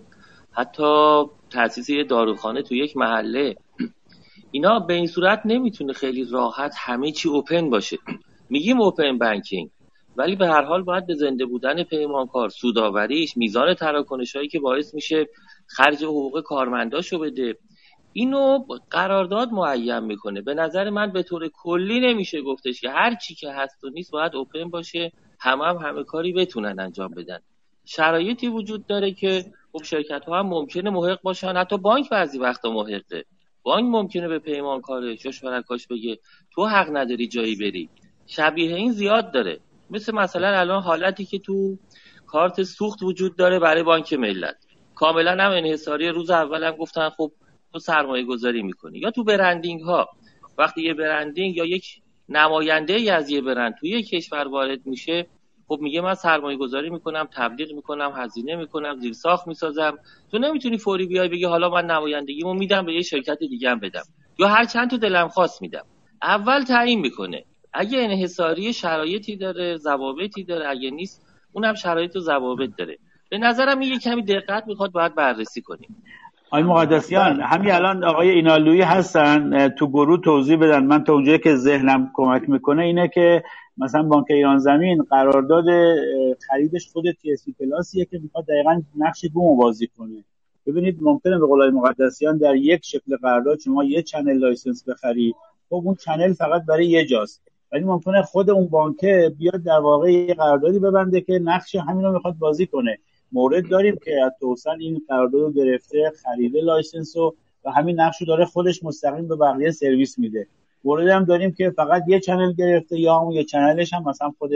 حتی تاسیس یه داروخانه تو یک محله اینا به این صورت نمی‌تونه خیلی راحت همه چی اوپن باشه. میگیم اوپن بانکینگ ولی به هر حال باید به زنده بودن پیمانکار سوداوریش میزان تراکنش هایی که باعث میشه خرج حقوق کارمنداشو بده. اینو قرارداد معین می‌کنه. به نظر من به طور کلی نمیشه گفتش که هر چی که هست و نیست باید اوپن باشه. همه هم همه کاری بتونن انجام بدن. شرایطی وجود داره که خب شرکت ها هم ممکنه محق باشن. حتی بانک بعضی وقتا محقه. بانک ممکنه به پیمانکارش یا شرکاش بگه تو حق نداری جایی بری. شبیه این زیاد داره. مثل مثلا الان حالتی که تو کارت سوخت وجود داره برای بانک ملت. کاملا هم انحصاری روز اول هم گفتن خب تو سرمایه گذاری می‌کنی. یا تو برندینگ ها وقتی یه برندینگ یا یک نماینده ای از یه برند توی یک کشور وارد میشه خب میگه من سرمایه گذاری می‌کنم تبلیغ می‌کنم هزینه می‌کنم زیر ساخت می‌سازم. تو نمی‌تونی فوری بیای بگی حالا من نمایندگیمو میدم به یه شرکت دیگه هم بدم. یا هر چند تو دلم خواست میدم. اول تعیین می‌کنه. اگه انحصاری شرایطی داره ضوابطی داره اگه نیست اونم شرایط و ضوابط داره. به نظرم یه کمی دقت می‌خواد باید بررسی کنیم. آقای مقدسیان همین الان آقای اینالویی هستن. تو گروه توضیح بدن. من تا اونجایی که ذهنم کمک می‌کنه اینه که مثلا بانک ایران زمین قرارداد خریدش خود تی اس پلاسیه که می‌خواد دقیقا نقش بوم بازی کنه. ببینید ممکنه به قول آقای مقدسیان در یک شکل قرارداد شما یه channel license بخری. خب اون channel فقط برای یه جاست. ولی ممکنه خود اون بانکه بیاد در واقع یه قراردادی ببنده که نقش همین رو می‌خواد بازی کنه. مورد داریم که توسن این قرارداد رو گرفته خریده license و و همین نقش رو داره خودش مستقیم به بقیه سرویس میده. مورد هم داریم که فقط یه چنل گرفته یا اون یه چنلش هم مثلا خود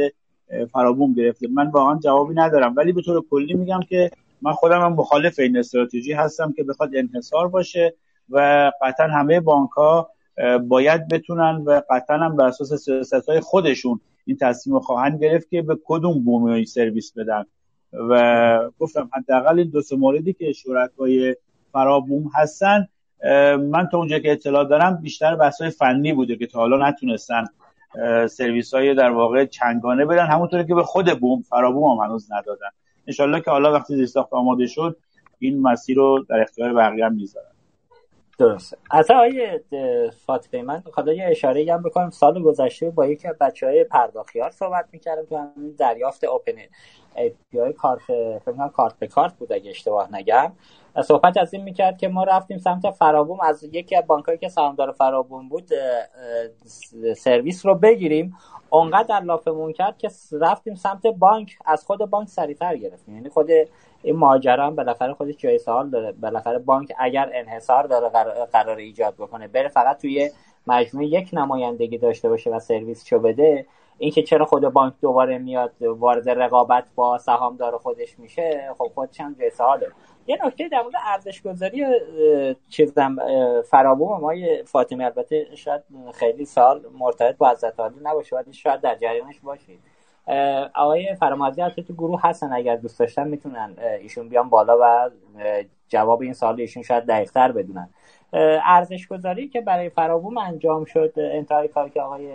فرابوم گرفته. من واقعا جوابی ندارم. ولی به طور کلی میگم که من خودم هم مخالف این استراتژی هستم که بخواد انحصار باشه و قطعا همه بانک ها باید بتونن و قطعا هم بر اساس سیاست های خودشون این تصمیم رو خواهند گرفت که به کدوم بومی سرویس بدن. و گفتم حداقل این دو سه موردی که شرکای فرابوم هستن من تا اونجا که اطلاع دارم بیشتر بحث های فنی بوده که تا حالا نتونستن سرویس های در واقع چنگانه بدن. همونطوری که به خود بوم فرابوم هم هنوز ندادن. انشالله که حالا وقتی زیستاخت آماده شد این مسیر رو در اختیار بقیه هم می‌ذارن درسته. از آقای فاطمه من حالا یه اشاره هم بکنم. سال گذشته با یکی بچه های پرداخیار صحبت می‌کردم تو همین دریافت اوپن ای کارت کارت به کارت بود اگه اشتباه نگم. صحبت از این می‌کرد که ما رفتیم سمت فرابوم. از یکی از بانکایی که سهامدار فرابوم بود سرویس رو بگیریم. اونقدر در لافمون کرد که رفتیم سمت بانک. از خود بانک سریعتر گرفتیم. یعنی خود این ماجرا هم بالاخره خودش جای سوال داره. بالاخره بانک اگر انحصار داره قرار ایجاد بکنه بره فقط توی مجموعه یک نمایندگی داشته باشه و سرویس شو بده. اینکه چرا خود بانک دوباره میاد وارد رقابت با سهامدار خودش میشه خب خودش هم جای سواله یه نکته در مورد ارزش گذاری چیزم فرابوم ما فاطمی البته شاید خیلی سال مرتبط با حضرت عالی نباشه ولی شاید در جریانش باشید آقای فرامازی البته تو گروه هستن اگر دوست داشتن می‌تونن ایشون بیان بالا و جواب این سال ایشون شاید دقیقتر بدونن. ارزش گذاری که برای فرابوم انجام شد انتهای کاری که آقای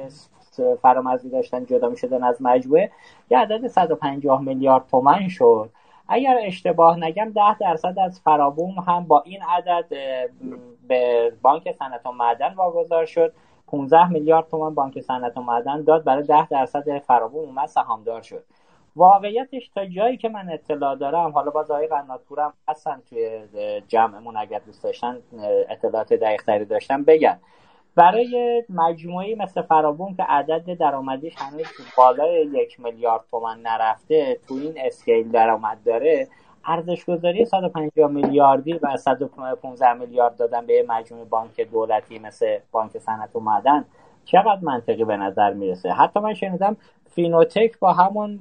فرامرزی داشتن جدا می‌شدن از مجموعه یه عدد 150 میلیارد تومن شد. اگر اشتباه نگم 10 درصد از فرابوم هم با این عدد به بانک صنعت و معدن واگذار شد. 15 میلیارد تومان بانک صنعت و معدن داد برای 10 درصد فرابوم اومد سهامدار شد. واقعیتش تا جایی که من اطلاع دارم حالا باز آقای قناتپورم هستن توی جمعمون اگر دوست داشتن اطلاعات دقیق تری داشتن بگن. برای مجموعه‌ای مثل فرابوم که عدد درآمدیش هنوز بالای یک میلیارد تومن نرفته تو این scale درآمد داره ارزش گذاری 150 میلیاردی و 115 میلیارد دادن به مجموعه بانک دولتی مثل بانک صنعت و معدن چقدر منطقی به نظر می‌رسه؟ حتی من شنیدم فینوتک با همون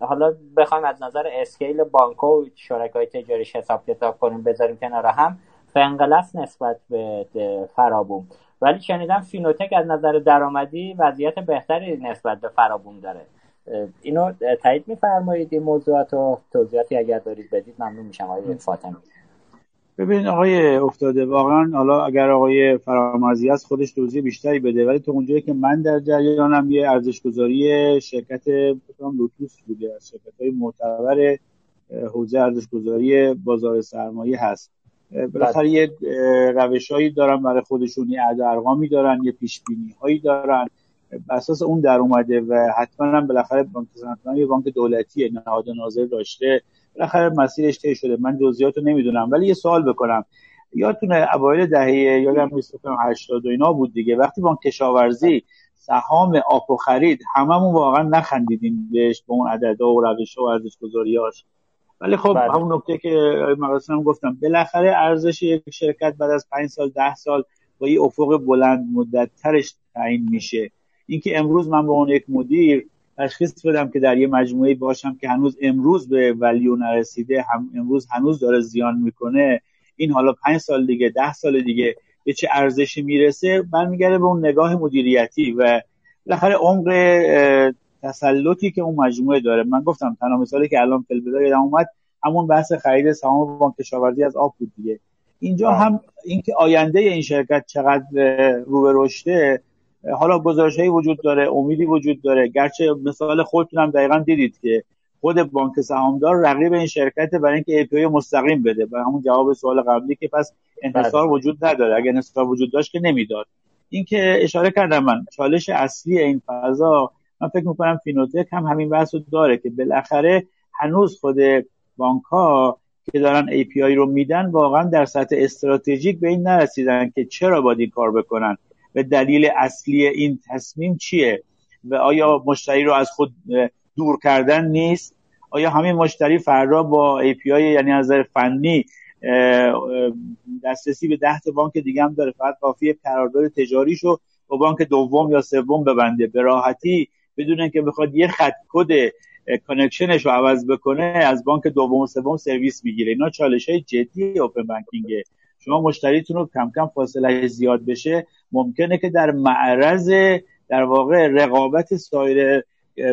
حالا بخوایم از نظر scale بانک و شرکای تجاریش حساب کتاب کنیم بذاریم کنار هم فنگلس نسبت به فرابوم ولی شنیدم فینوتک از نظر درآمدی وضعیت بهتری نسبت به فرابوم داره. اینو تایید میفرمایید این موضوعات و توضیحاتی اگر دارید بدید ممنون میشم آقای فاطمی. ببین آقای افتاده واقعا حالا اگر آقای فرامرزی هست خودش توضیح بیشتری بده ولی تو اونجایی که من در جریانم یه ارزش گذاری شرکت لوتوس بوده از شرکت های معتبر حوزه ارزش گذاری بازار سرمایه هست. بالاخره یه روشهایی دارن برای خودشون یه ارقامی دارن یه پیش هایی دارن اساس اون در اومده و حتما هم بالاخره بانک صنعت یه بانک دولتی نهاد ناظر داشته. بالاخره مسیرش طی شده. من جزئیات رو نمی‌دونم ولی یه سوال بکنم. یادتونه اوایل دهه یادم نیست 80 و اینا بود دیگه. وقتی بانک کشاورزی سهام آپو خرید هممون واقعا نخندیدیم بهش به اون عددها و روش و ارزش گذاریاش ولی خب بله. همون نکته که هم گفتم بالاخره ارزش یک شرکت بعد از 5 سال ده سال با یه افق بلند مدت ترش تعیین میشه اینکه امروز من به اون یک مدیر تشخیص بدم که در یه مجموعه باشم که هنوز امروز به ولیو نرسیده هم امروز هنوز داره زیان می‌کنه این حالا پنج سال دیگه ده سال دیگه به چه ارزشی می‌رسه برمیگرده به اون نگاه مدیریتی و بالاخره عمق تسلطی که اون مجموعه داره. من گفتم تنها مثالی که الان فیل یادم اومد همون بحث خرید سهام بانک کشاورزی از آب بود دیگه. اینجا هم اینکه آینده این شرکت چقدر رو به رشده حالا گزارش هایی وجود داره امیدی وجود داره. گرچه مثال خودتون هم دقیقا دیدید که خود بانک سهامدار رقیب این شرکت برای اینکه ای مستقیم بده. و همون جواب سوال قبلی که پس انحصار بله. وجود نداره. اگر انحصار وجود داشت که نمی‌داد. اینکه اشاره کردم من چالش اصلی این فضا من فکر می‌کنم فینوتک هم همین بحث رو داره که بالاخره هنوز خود بانک ها که دارن API رو میدن واقعا در سطح استراتژیک به این نرسیدن که چرا باید این کار بکنن. و دلیل اصلی این تصمیم چیه؟ و آیا مشتری رو از خود دور کردن نیست؟ آیا همین مشتری فردا با API یعنی از نظر فنی دسترسی به ده بانک دیگه هم داره فقط کافیه قرارداد تجاریشو با بانک دوم یا سوم ببنده. به راحتی بدون اینکه بخواد یه خط کد connection ش رو عوض بکنه از بانک دوم و سوم سرویس می‌گیره. اینا چالش های جدی open banking ه شما مشتریتون رو کم کم فاصله زیاد بشه. ممکنه که در معرض در واقع رقابت سایر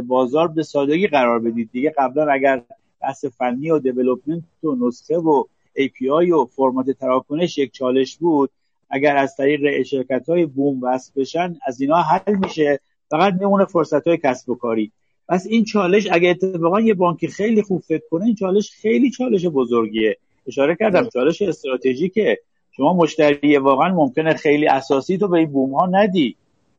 بازار به سادگی قرار بدید. دیگه قبلا اگر بحث فنی و دیولپمنت و نسخه و API و فرمات تراکنش یک چالش بود اگر از طریق شرکت های بوم وصل بشن از اینا حل میشه. فقط میمونه فرصت های کسب و کاری. پس این چالش اگه اتفاقا یه بانکی خیلی خوب فکر کنه این چالش خیلی چالش بزرگیه. اشاره کردم چالش استراتژیکه. شما مشتری واقعا ممکنه خیلی اساسی تو به این بوم ها ندی.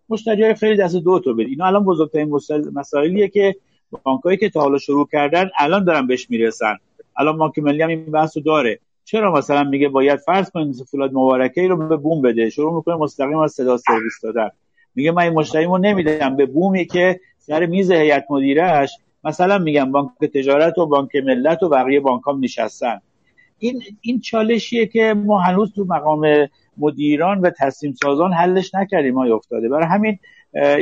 مشتری های خیلی دست دو تو بدی. اینا الان بزرگترین مسائلیه که بانکایی که تا حالا شروع کردن الان دارن بهش می‌رسن. الان بانک ملی هم این بحثو داره. چرا مثلا میگه باید فرض کنید فولاد مبارکه رو به بوم بده؟ شروع می‌کنه مستقیم از صدا سرویس دادن. میگه من این مشتریمو نمیدم. به بومی که سر میز هیئت مدیرش مثلا میگم بانک تجارت و بانک ملت و بقیه بانک هم نشستن. این این چالشیه که ما هنوز تو مقام مدیران و تصمیم سازان حلش نکردیم های افتاده. برای همین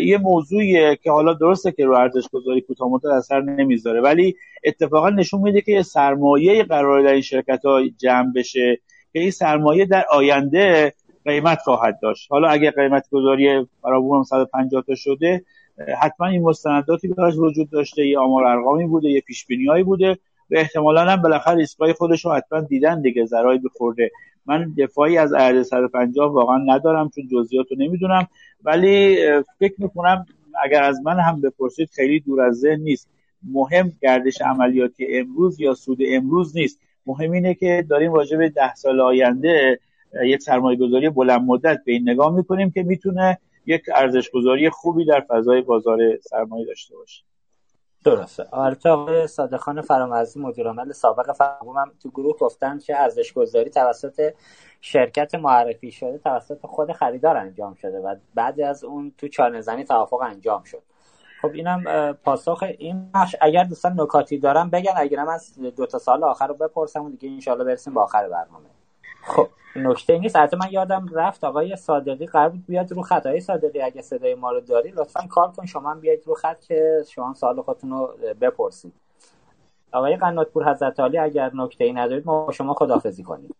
یه موضوعیه که حالا درسته که رو ارزش گذاری کوتاه مدت اثر نمی‌ذاره ولی اتفاقا نشون میده که یه سرمایه قرار در این شرکت ها جمع بشه که این سرمایه در آینده قیمت خواهد داشت. حالا اگه قیمت گذاری برابون 150 تا شده حتما این مستنداتی براش وجود داشته. یه آمار ارقامی بوده یه پیش بینیایی بوده و احتمالا هم بالاخره ریسکای خودش رو حتما دیدن دیگه ذرایی بخورده. من دفاعی از ارز 150 واقعا ندارم چون جزئیات رو نمی‌دونم. ولی فکر می‌کنم اگر از من هم بپرسید خیلی دور از ذهن نیست. مهم گردش عملیاتی امروز یا سود امروز نیست. مهم اینه که داریم راجع به ده سال آینده یک سرمایه گذاری بلند مدت به این نگاه می‌کنیم که می‌تونه یک ارزش گذاری خوبی در فضای بازار سرمایه داشته باشه. درسته. البته آقای صادقان فرامرزی مدیر عامل سابق فراموم هم تو گروه گفتن که ارزش گذاری توسط شرکت معرفی شده توسط خود خریدار انجام شده و بعد از اون تو چانه توافق انجام شد. خب اینم پاسخ این بخش اگر دوستان نکاتی دارم بگن. اگر من دو تا سال آخر رو بپرسم و دیگه انشالله برسیم به آخر برنامه. خب نکته نیست حتی من یادم رفت آقای صادقی قرار بود بیاد رو خط. آقای صادقی اگه صدای ما رو داری لطفا کار کن شما بیاید رو خط که شما سوال خودتون رو بپرسید. آقای قناتپور حضرت علی اگر نکته ای ندارید ما شما خدافزی کنید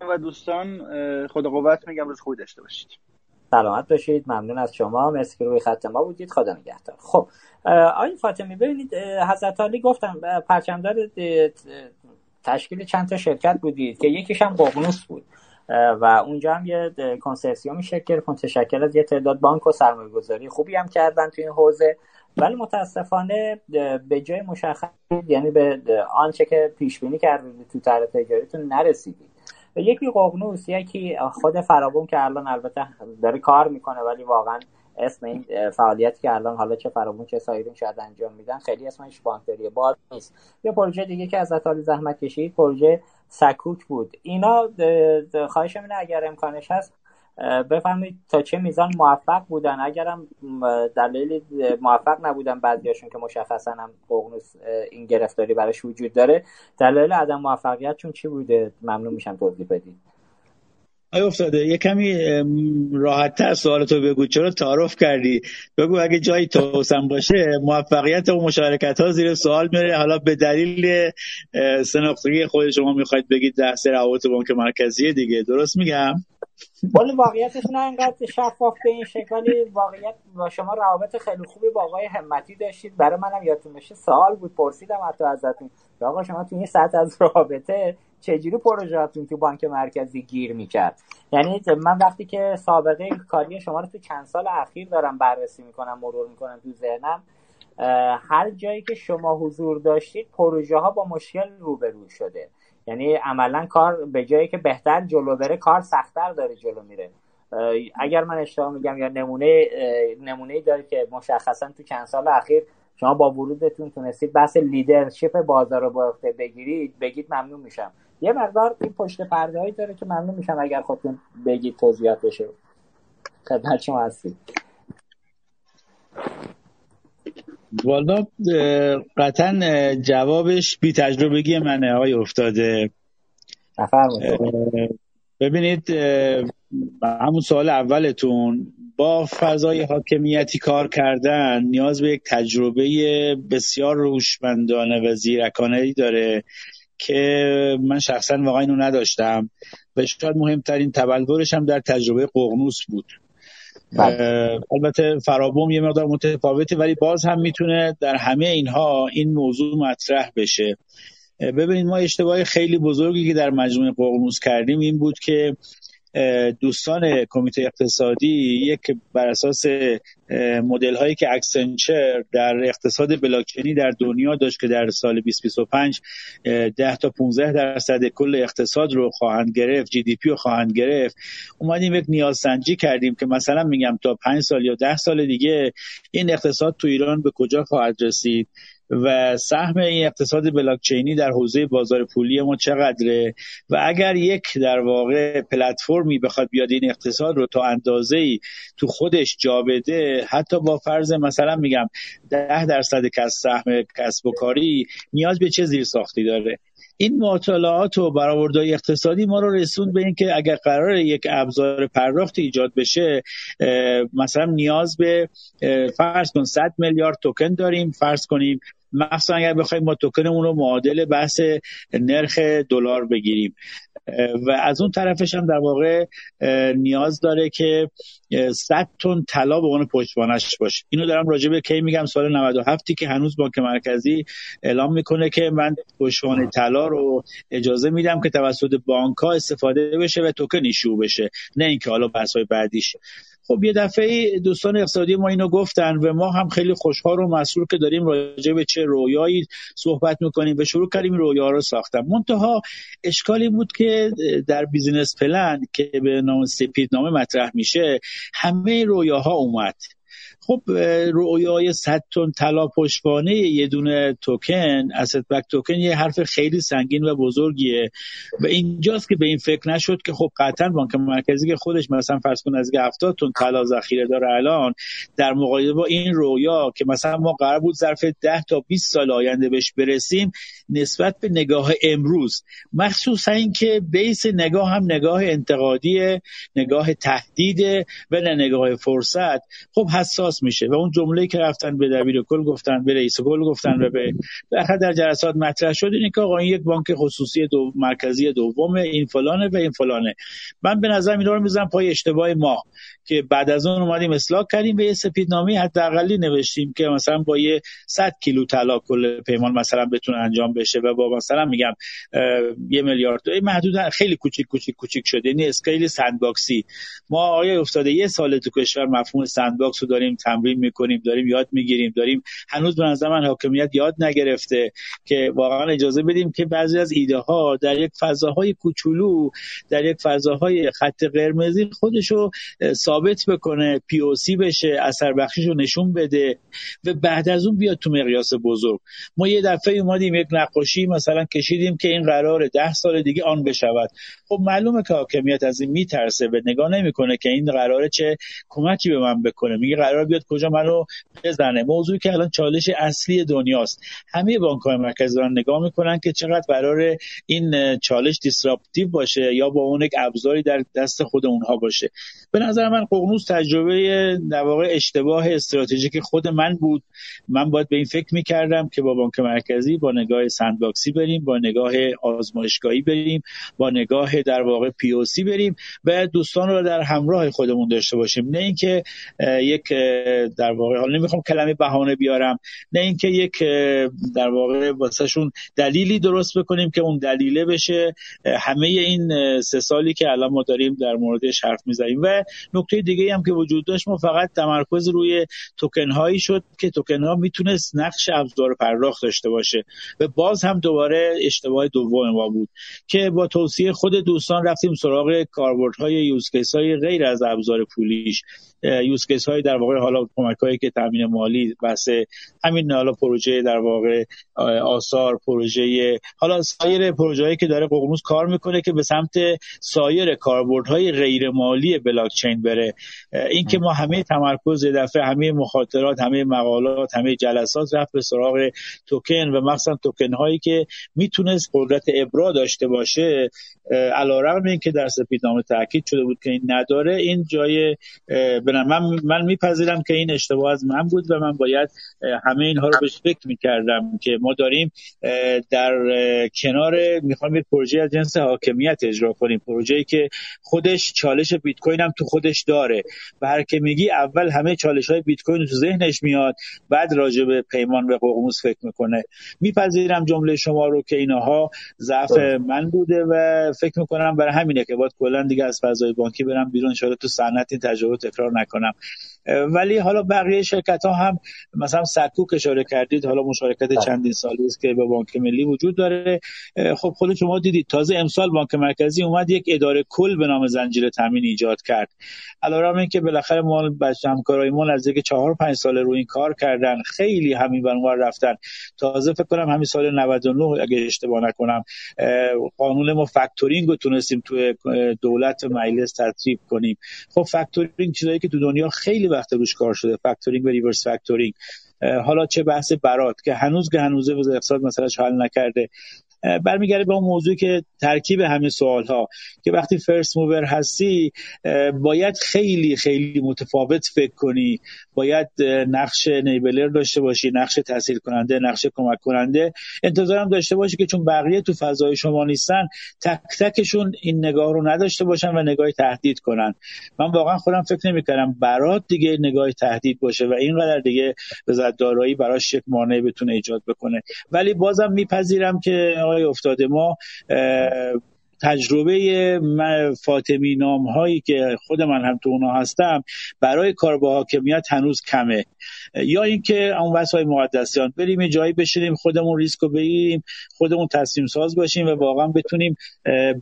و دوستان خدا قوت میگم روز خوبی داشته باشید. سلامت باشید. ممنون از شما. مرسی که روی خط ما بودید. خدا نگهدار. خب آقای فاطمی ببینید حضرت علی گفتم پرچمدار تشکیل چند تا شرکت بودید که یکیش هم ققنوس بود. و اونجا هم یه کنسرسیومی شکل گرفت متشکل از یه تعداد بانک و سرمایه گذاری خوبی هم کردن توی این حوزه. ولی متاسفانه به جای مشخص یعنی به آنچه که پیش بینی کردید تو طرح تجاریتون نرسیدید. یکی ققنوس یکی خود فرابون که الان البته داره کار می‌کنه ولی واقعا اسم این فعالیتی که الان حالا چه فرامون چه سایرین شاید انجام میدن خیلی اسمش بانکداری بار نیست. یه پروژه دیگه که از حالی زحمت کشید پروژه سکوک بود. اینا خواهش اینه اگر امکانش هست بفهمید تا چه میزان موفق بودن. اگرم دلیل موفق نبودن بعضیاشون که مشخصا هم این گرفتاری براش وجود داره دلیل عدم موفقیت چون چی بوده؟ ممنون میشم توضیح بدید. آیا افتاده یه کمی راحت تر سوالتو بگو. چرا تعارف کردی؟ بگو اگه جایی توسم باشه موفقیت و مشارکت ها زیر سوال میره. حالا به دلیل سناختگی خود شما می‌خواید بگید دست روابط بانک مرکزی دیگه. درست میگم؟ ولی واقعیتش نه اینقدر شفاف به این شکل ولی واقعیت با شما روابط خیلی خوبی با آقای همتی داشتید. برای منم یادتون باشه سوال بود پرسیدم حتی ازتون. آقا شما تو این سطح از رابطه چجوری پروژهاتون تو بانک مرکزی گیر می‌کرد؟ یعنی من وقتی که سابقه کاری شما رو تو چند سال اخیر دارم بررسی می‌کنم مرور می‌کنم تو ذهنم هر جایی که شما حضور داشتید پروژه ها با مشکل روبرو شده. یعنی عملا کار به جایی که بهتر جلو بره کار سختتر داره جلو میره. اگر من اشتباه میگم یا نمونه نمونه داره که مشخصا تو چند سال اخیر شما با ورودتون تونستید بحث لیدرشپ بازار رو با بگیرید بگید ممنون میشم. یه مقدار این پشت پرده هایی داره که ممنون میشم اگر خودتون بگید توضیحات بشه. خدمت شما هستید والا قطعا جوابش بی تجربگی منه های افتاده. ببینید همون سوال اولتون با فضای حاکمیتی کار کردن نیاز به یک تجربه بسیار روشمندانه و زیرکانه داره. که من شخصا واقعا اینو نداشتم و شاید مهمترین تبلورش هم در تجربه قغنوس بود بله. البته فرابوم یه مقدار متفاوته ولی باز هم می‌تونه در همه اینها این موضوع مطرح بشه ببینید ما اشتباه خیلی بزرگی که در مجموعه ققنوس کردیم این بود که دوستان کمیته اقتصادی یک بر اساس مدل هایی که Accenture در اقتصاد بلاکچینی در دنیا داشت که در سال 2025 10 تا 15 درصد کل اقتصاد رو خواهند گرفت GDP رو خواهند گرفت. اومدیم یک نیازسنجی کردیم که مثلا میگم تا 5 سال یا 10 سال دیگه این اقتصاد تو ایران به کجا خواهد رسید؟ و سهم این اقتصاد بلاکچینی در حوزه بازار پولی ما چقدره؟ و اگر یک در واقع پلتفرمی بخواد بیاد این اقتصاد رو تا اندازه ای تو خودش جا بده حتی با فرض مثلا میگم ده درصد کسب سهم کسب و کاری نیاز به چه زیر ساختی داره؟ این مطالعات و برآوردهای اقتصادی ما رو رسوند به اینکه اگر قرار یک ابزار پرداخت ایجاد بشه مثلا نیاز به فرض کن 100 میلیارد توکن داریم فرض کنیم مخصوصا اگر بخوایم ما توکنمون رو معادل بحث نرخ دلار بگیریم. و از اون طرفش هم در واقع نیاز داره که 100 تن طلا به عنوان پشتوانش باشه. اینو دارم راجع به کی میگم؟ سال 97 که هنوز بانک مرکزی اعلام می‌کنه که من پشتوانه طلا رو اجازه میدم که توسط بانک ها استفاده بشه و توکن ایشو بشه. نه اینکه حالا بحث های بعدیش. خب یه دفعه دوستان اقتصادی ما اینو گفتن و ما هم خیلی خوشحال و مسرور که داریم راجع به چه رویایی صحبت می‌کنیم و شروع کردیم رویا رو ساختن. منتها اشکالی بود که در business plan که به نام سپیدنامه مطرح میشه همه رویاها اومد. خب رویای 100 تن طلا پشتوانه یه دونه token asset-backed token یه حرف خیلی سنگین و بزرگیه. و اینجاست که به این فکر نشد که خب قطعا بانک مرکزی که خودش مثلا فرض کن از 70 تن طلا ذخیره داره الان در مقایسه با این رویا که مثلا ما قرار بود ظرف 10 تا 20 سال آینده بهش برسیم نسبت به نگاه امروز. مخصوصا اینکه بیس نگاه هم نگاه انتقادی نگاه تهدید و نه نگاه فرصت. خب حساس میشه و اون جمله که رفتن به دبیر کل گفتن به رئیس کل گفتن و به در جلسات مطرح شد اینه که آقا این یک بانک خصوصی دو مرکزی دوم این فلانه و این فلانه. من به نظر اینا رو می‌زنم پای اشتباه ما که بعد از اون اومدیم اصلاح کردیم به یه سپیدنامه حداقلی نوشتیم که مثلا با یه 100 کیلو طلا کل پیمان مثلا بتونه انجام بشه و با مثلا میگم یه میلیارد محدود خیلی کوچیک کوچیک کوچیک شده. یعنی scale sandbox ی. ما آیا افتاده یه سال تو کشور مفهوم sandbox رو داریم تمرین می‌کنیم داریم یاد می‌گیریم داریم هنوز به نظر من حاکمیت یاد نگرفته که واقعا اجازه بدیم که بعضی از ایده ها در یک فضاهای کوچولو در یک فضاهای خط قرمزی خودشو ثابت بکنه پی او سی بشه اثر بخشیشو نشون بده و بعد از اون بیاد تو مقیاس بزرگ. ما یه دفعه اومدیم یک نقاشی مثلا کشیدیم که این قرار ده سال دیگه آن بشود. خب معلومه که حاکمیت از این میترسه به نگاه نمی‌کنه که این قراره چه کمکی به من بکنه. میگه قرار بیاد کجا منو بزنه. موضوعی که الان چالش اصلی دنیاست. همه بانک های مرکزی دارن نگاه می‌کنن که چقدر قرار این چالش دیسراپتیو باشه یا با اون یک ابزاری در دست خود اونها باشه. به نظر من ققنوس تجربه در واقع اشتباه استراتژیک خود من بود. من باید به این فکر می‌کردم که با بانک مرکزی با نگاه سندباکسی بریم با نگاه آزمایشگاهی بریم با نگاه در واقع پی او سی بریم. و دوستان رو در همراه خودمون داشته باشیم. نه اینکه یک در واقع حالا نمی‌خوام کلمه بهانه بیارم. نه اینکه یک در واقع واسهشون دلیلی درست بکنیم که اون دلیله بشه. همه این سه سالی که الان ما داریم در موردش حرف می‌زنیم. و نکته دیگه هم که وجود داشت ما فقط تمرکز روی توکن هایی شد که توکن ها می‌تونست نقش ابزار پرداخت داشته باشه. و باز هم دوباره اشتباه دوم ما بود که با توصیه خود دوستان رفتیم سراغ کاربردهای use case های غیر از ابزار پولیش. use case های در واقع حالا کمک هایی که تامین مالی بحث همین حالا پروژه در واقع آثار پروژه حالا سایر پروژه هایی که داره ققنوس کار می‌کنه که به سمت سایر کاربردهای غیر مالی بلاک چین بره. این که ما همه تمرکز دفعه همه مخاطرات همه مقالات همه جلسات رفت به سراغ توکن و مخصوصا توکن هایی که می‌تونست قدرت ابرا داشته باشه. علیرغم اینکه در سپیدنامه تاکید شده بود که این نداره این جای من من میپذیرم که این اشتباه از من بود و من باید همه اینها رو بهش فکر می‌کردم که ما داریم در کنار می‌خوام یک پروژه از جنس حاکمیت اجرا کنیم. پروژه‌ای که خودش چالش بیت کوین هم تو خودش داره. و هر که میگی اول همه چالش های بیت کوین تو ذهنش میاد بعد راجع به پیمان به ققنوس فکر می‌کنه. میپذیرم جمله شما رو که اینها ضعف من بوده و فکر می‌کنم برای همینه که باید کلا دیگه از فضای بانکی برم بیرون. ان تو صنعت این تجربه تکرار نکنم. ولی حالا بقیه شرکت ها هم مثلا سکوک اشاره کردید حالا مشارکت بله. چندین سالی است که به بانک ملی وجود داره. خب خود شما دیدید تازه امسال بانک مرکزی اومد یک اداره کل به نام زنجیره تامین ایجاد کرد. علیرغم اینکه بالاخره ما بچه همکارای ما نزدیک چهار پنج سال روی این کار کردن خیلی همین بنوار رفتن. تازه فکر کنم همین سال 99 اگه اشتباه نکنم قانون ما factoring رو تونستیم توی دولت مجلس تصویب کنیم. خب factoring چیزایی که تو دنیا خیلی وقت روش کار شده. factoring و reverse factoring حالا چه بحث برات که هنوز که هنوزه اقتصاد مثلا حل نکرده. برمیگرده به اون موضوع که ترکیب همین سوال ها که وقتی فرست موور هستی باید خیلی خیلی متفاوت فکر کنی. باید نقش نیبلر داشته باشی نقش تحصیل کننده نقش کمک کننده انتظارم داشته باشی که چون بقیه تو فضای شما نیستن تک تکشون این نگاه رو نداشته باشن و نگاه تهدید کنن. من واقعا خودم فکر نمی‌کردم برات دیگه نگاه تهدید باشه و اینقدر دیگه به دارایی براش یک مانع بتونه ایجاد بکنه. ولی بازم میپذیرم که آقای افتاده. ما تجربه فاطمی نام هایی که خود من هم تو اونا هستم برای کار با حاکمیت هنوز کمه. یا اینکه اون وسای مقدسیان بریم یه جایی بشینیم خودمون ریسک رو بگیریم خودمون تصمیم ساز باشیم و واقعا بتونیم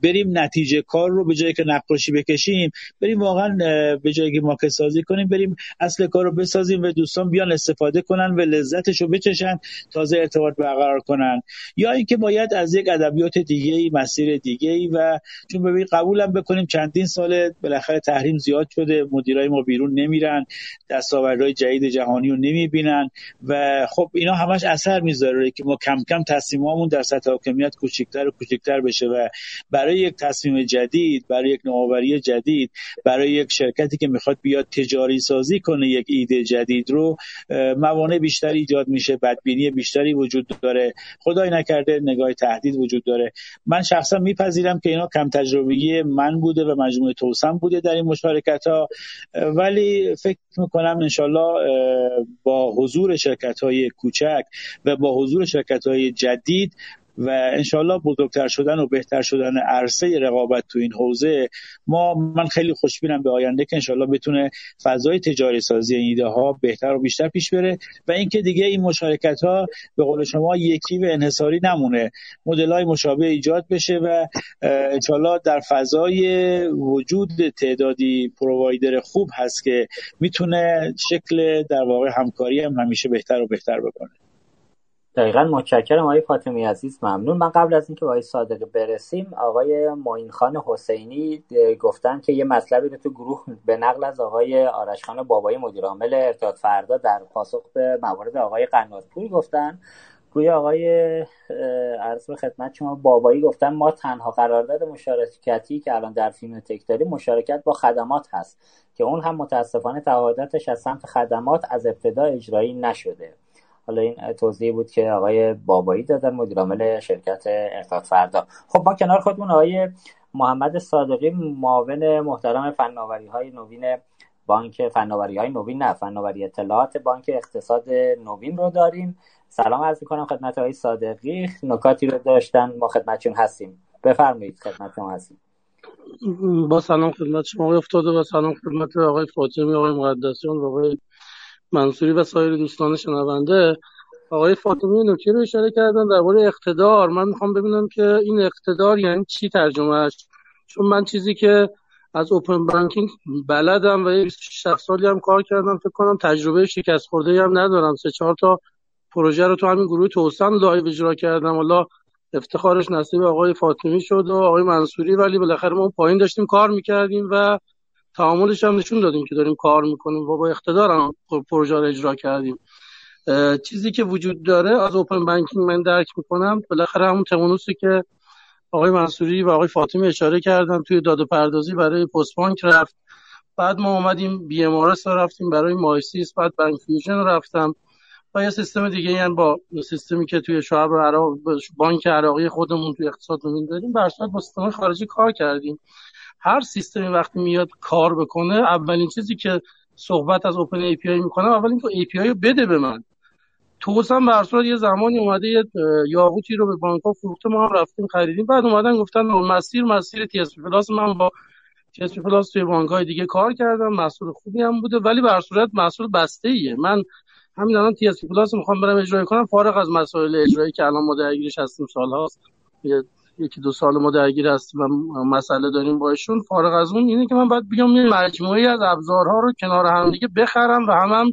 بریم نتیجه کار رو به جایی که نقاشی بکشیم بریم واقعا به جایی که ماکه سازی کنیم بریم اصل کار رو بسازیم و دوستان بیان استفاده کنن و لذتش رو بچشن تازه ارتباط برقرار کنن. یا اینکه باید از یک ادبیات دیگه مسیر دیگه و چون ببین قبولم بکنیم. چندین سال بالاخره تحریم زیاد شده. مدیرای ما بیرون نمیرن. دستاوردهای جدید جهانی رو نمی‌بینن. و خب اینا همش اثر می‌ذاره که ما کم کم تصمیمامون در سطح حاکمیت کوچکتر و کوچکتر بشه و برای یک تصمیم جدید برای یک نوآوری جدید برای یک شرکتی که می‌خواد بیاد تجاری سازی کنه یک ایده جدید رو موانع بیشتری ایجاد میشه بدبینی بیشتری وجود داره. خدای نکرده نگاه تهدید وجود داره. من شخصا میپذیرم که اینا کم تجربگی من بوده و مجموعه توسم بوده در این مشارکت ها ولی فکر می‌کنم انشالله با حضور شرکت های کوچک و با حضور شرکت های جدید و انشالله بزرگتر شدن و بهتر شدن عرصه رقابت تو این حوزه ما من خیلی خوشبینم به آینده که انشالله بتونه فضای تجاری سازی این ایده ها بهتر و بیشتر پیش بره و اینکه دیگه این مشارکت ها به قول شما یکی و انحصاری نمونه. مدل های مشابه ایجاد بشه و انشالله در فضای وجود تعدادی پرووایدر خوب هست که می‌تونه شکل در واقع همکاری هم همیشه بهتر و بهتر بکنه. دقیقا متشکرم آقای فاطمی عزیز ممنون. من قبل از اینکه آقای صادق برسیم آقای معین خان حسینی گفتن که یه مطلبی رو تو گروه به نقل از آقای آرش خان بابایی مدیر عامل ارتاد فردا در پاسخ به موارد آقای قناتپور گفتن. گویا آقای عرض به خدمت شما بابایی گفتن ما تنها قرارداد مشارکتی که الان در فیلمتک داریم مشارکت با خدمات هست که اون هم متاسفانه تعهداتش از سمت خدمات از ابتدا اجرایی نشده. حالا این توضیحی بود که آقای بابایی دادن مدیر عامل شرکت ارتاد فردا. خب ما کنار خودمون آقای محمد صادقی معاون محترم فناوری های نوین بانک فناوری های نوین نه فناوری اطلاعات بانک اقتصاد نوین رو داریم. سلام عرض می‌کنم خدمت آقای صادقی. نکاتی رو داشتن ما خدمتشون هستیم. بفرمایید خدمت شما هستیم. با سلام خدمت شما آقای افتاده و سلام خدمت آقای فاطمی آقای مقدسیان و آقای منصوری و سایر دوستان شنونده آقای فاطمی نکته رو اشاره کردن درباره اقتدار. من می‌خوام ببینم که این اقتدار یعنی چی ترجمهش چون من چیزی که از open banking بلدم و 26 سالی هم کار کردم فکر کنم تجربه شکست خورده هم ندارم. سه چهار تا پروژه رو تو همین گروه توسن live اجرا کردم. حالا افتخارش نصیب آقای فاطمی شد و آقای منصوری ولی بالاخره ما پایین داشتیم کار می‌کردیم و تعاملش هم نشون دادیم که داریم کار می‌کنیم. و با اقتدار هم پروژه رو اجرا کردیم. چیزی که وجود داره از open banking من درک می‌کنم. بالاخره همون Temenos ی که آقای منصوری و آقای فاطمی اشاره کردن توی داده پردازی برای پست بانک رفت. بعد ما اومدیم بی ام رفتیم برای Misys بعد BankFusion رفتم. و یه سیستم دیگه یعنی با سیستمی که توی شعب عراق بانک عراقی خودمون توی اقتصاد داریم بر با سیستم خارجی کار کردیم. هر سیستمی وقتی میاد کار بکنه اولین چیزی که صحبت از open API می‌کنم اول اینکه API رو بده به من. توسم به صورت یه زمانی اومده یه یاقوتی رو به بانک ها فروخته ما هم رفتیم خریدیم. بعد اومدن گفتن مسیر مسیر TS Plus من با T Plus توی بانک های دیگه کار کردم محصول خوبی هم بوده ولی به صورت محصول بسته ایه من همین الان TS Plus می‌خوام برم اجرا کنم فارغ از مسائل اجرایی که الان ما درگیرش هستیم سال هاست یکی دو سال ما درگیر هستیم و مسئله داریم باشون فارغ از اون اینه که من باید بگم یه مجموعی از ابزارها رو کنار هم دیگه بخرم و هم هم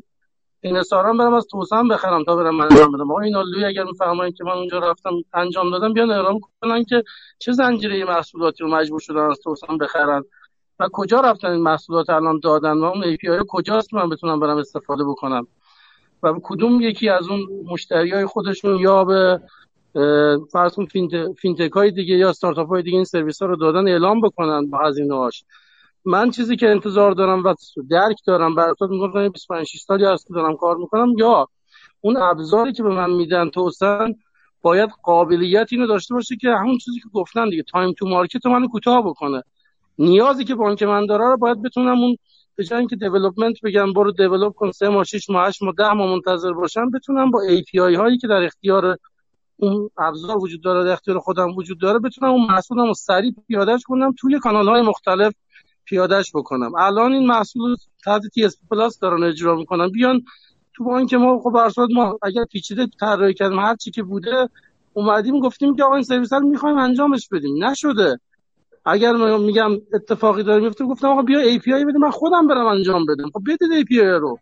انحصارا برم از توسعه بخرم تا برم انجام بدم. آقا اینا لوی اگر می‌فهمن که من اونجا رفتم انجام دادم بیان اعلام کنن که چه زنجیره محصولاتی رو مجبور شدن از توسعه بخرن و کجا رفتن این محصولات الان دادن و اون API کجاست من بتونم برم استفاده بکنم؟ و کدوم یکی از اون مشتری های خودشون یا به فرض کن فینتک های دیگه یا استارتاپ های دیگه این سرویس ها رو دادن اعلام بکنن با هزینه هاش من چیزی که انتظار دارم و درک دارم بر اساس میگم 25 6 سالی هست که دارم کار می‌کنم یا اون ابزاری که به من میدن توسن باید قابلیت اینو داشته باشه که همون چیزی که گفتن دیگه time to market منو کوتاه بکنه. نیازی که بانک من داره رو باید بتونم اون به جای اینکه development بگم برو develop کن سه ماه 6 ماه 8 ماه 10 ماه منتظر باشم بتونم با API هایی که در اختیار اون ابزار وجود داره در اختیار خودم وجود داره بتونم اون محصولم رو سریع پیادهش کنم توی کانال های مختلف پیادهش بکنم. الان این محصول تحت TS Plus دارن اجرا می‌کنن. بیان تو بانک ما خب برصورت ما اگر پیچیده طراحی کردیم هر چی که بوده اومدیم گفتیم که آقا این سرویس رو می‌خوایم انجامش بدیم. نشده. اگر من میگم اتفاقی داره میفته گفتم آقا بیا API بده من خودم برم انجام بدم. خب بدید API رو.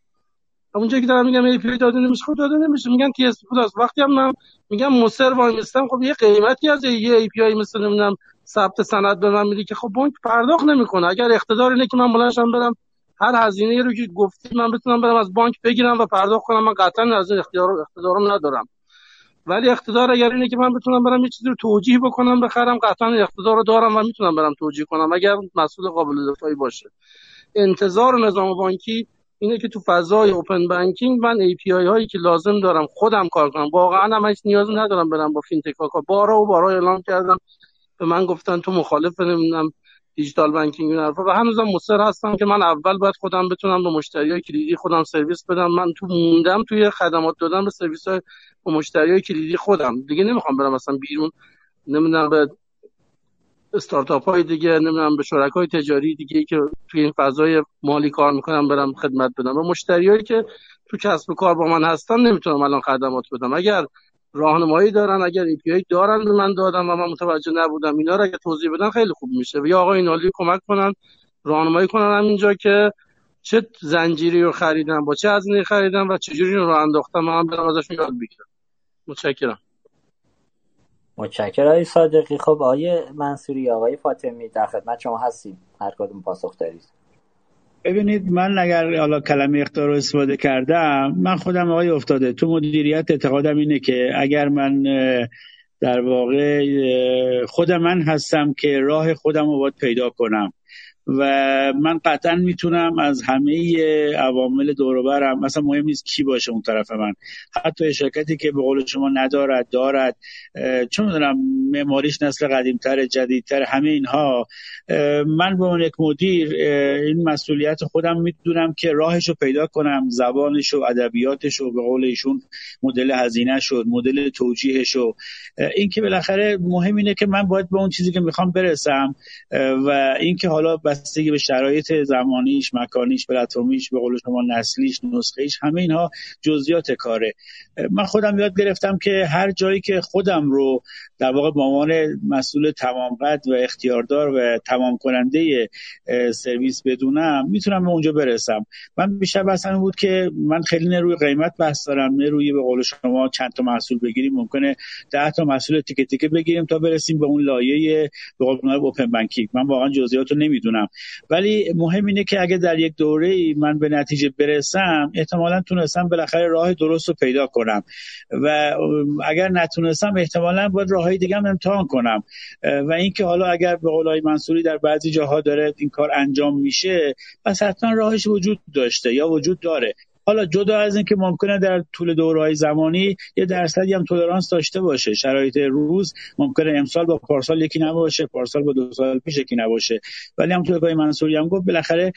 اونجا که دارم میگم API داده نمیشه خب داده نمیشه. میگن TS Plus وقتی هم من میگم مصر وای میستم خب یه قیمتی از یه API مثل نمی‌دونم ثبت سند به من میدی که خب بانک پرداخت نمی‌کنه. اگر اقتدار اینه که من بلند شم برم هر هزینه رو که گفتی من بتونم برم از بانک بگیرم و پرداخت کنم. من قطعا از این اختیار اقتدارم ندارم. ولی اقتدار اگر اینه که من بتونم برم یه چیزی رو توجیه بکنم بخرم قطعا اقتدار رو دارم و می‌تونم برم توجیه کنم. اگر مسئول قابل دفاعی باشه. انتظار نظام بانکی اینه که تو فضای open banking من API هایی که لازم دارم خودم کار کنم. واقعا هم هیچ نیاز ندارم برم با فینتک ها بارا و بارا اعلام کردم. به من گفتن تو مخالف نمی‌دونم دیجیتال بانکینگ و و هنوزم مصر هستم که من اول باید خودم بتونم به مشتری کلیدی خودم سرویس بدم. من تو موندم توی خدمات دادن به سرویس های به مشتری کلیدی خودم. دیگه نمی‌خوام برم مثلا بیرون. نمی‌دونم به استارتاپ های دیگه نمی‌دونم به شرکای تجاری دیگه که توی این فضای مالی کار می‌کنم برم خدمت بدم. و مشتریایی که تو کسب و کار با من هستن نمی‌تونم الان خدمات بدم. اگر راهنمایی دارن اگر ای دارن به من دادم و من متوجه نبودم اینا رو اگه توضیح بدن خیلی خوب میشه. یا آقای اینالی کمک کنن راهنمایی کنن همینجا که چه زنجیری رو خریدم با چه هزینه خریدم و چجوری رو انداختم من برم ازشون یاد بگیرم. متشکرم. متشکرم. آقای صادقی خب آقای منصوری آقای فاطمی در خدمت شما هستیم. هر کدوم پاسخ دارید. ببینید من اگر حالا کلمه اختار رو استفاده کردم من خودم آقای افتاده تو مدیریت اعتقادم اینه که اگر من در واقع خود من هستم که راه خودم رو باید پیدا کنم. و من قطعا می‌تونم از همه عوامل دوروبرم مثلا مهم نیست کی باشه اون طرف من. حتی شرکتی که به قول شما ندارد دارد چون می‌دونم معماریش نسل قدیمتر جدیدتر همه اینها. من به عنوان یک مدیر این مسئولیت خودم می‌دونم که راهش رو پیدا کنم زبانش و ادبیاتش رو به قول ایشون مدل هزینه شد مدل توجیهش و این که بالاخره مهم اینه که من باید به اون چیزی که می‌خوام برسم و اینکه حالا بستگی به شرایط زمانیش مکانیش پلتفرمیش به قول شما نسلیش نسخهش همه اینها جزئیات کاره. من خودم یاد گرفتم که هر جایی که خودم رو در واقع به عنوان مسئول تمام قد و اختیاردار و تمام کننده سرویس بدونم می‌تونم به اونجا برسم. من بیشتر بحثم بود که من خیلی نه روی قیمت بحث دارم نه روی به قول شما چند تا محصول بگیریم. ممکنه 10 تا محصول تیکه تیکه بگیریم تا برسیم به اون لایه به قول اوپن بانکینگ من واقعا جزئیات رو نمی‌دونم. ولی مهم اینه که اگه در یک دوره ای من به نتیجه برسم احتمالا تونستم بالاخره راه درست رو پیدا کنم. و اگر نتونستم احتمالا باید راههای دیگه هم امتحان کنم. و اینکه حالا اگر به قولای منصوری در بعضی جاها داره این کار انجام میشه پس حتما راهش وجود داشته یا وجود داره. حالا جدا از اینکه ممکنه در طول دورهای زمانی یه درصدی هم تولرانس داشته باشه شرایط روز ممکنه امسال با پارسال یکی نباشه پارسال با دو سال پیش یکی نباشه. ولی همونطور که منصوری هم گفت بالاخره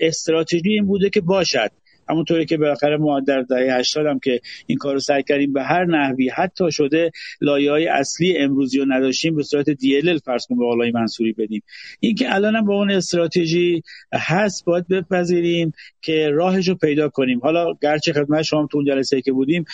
استراتژی این بوده که باشد. همونطوری که بالاخره ما در دهه 80 هم که این کارو سعی کردیم به هر نحوی حتی شده لایه های اصلی امروزی رو نداشتیم به صورت DLL فرض کن به آقای منصوری بدیم. این که الان هم با اون استراتژی هست باید بپذیریم که راهش رو پیدا کنیم. حالا گرچه خدمت شما تو اون جلسه که بودیم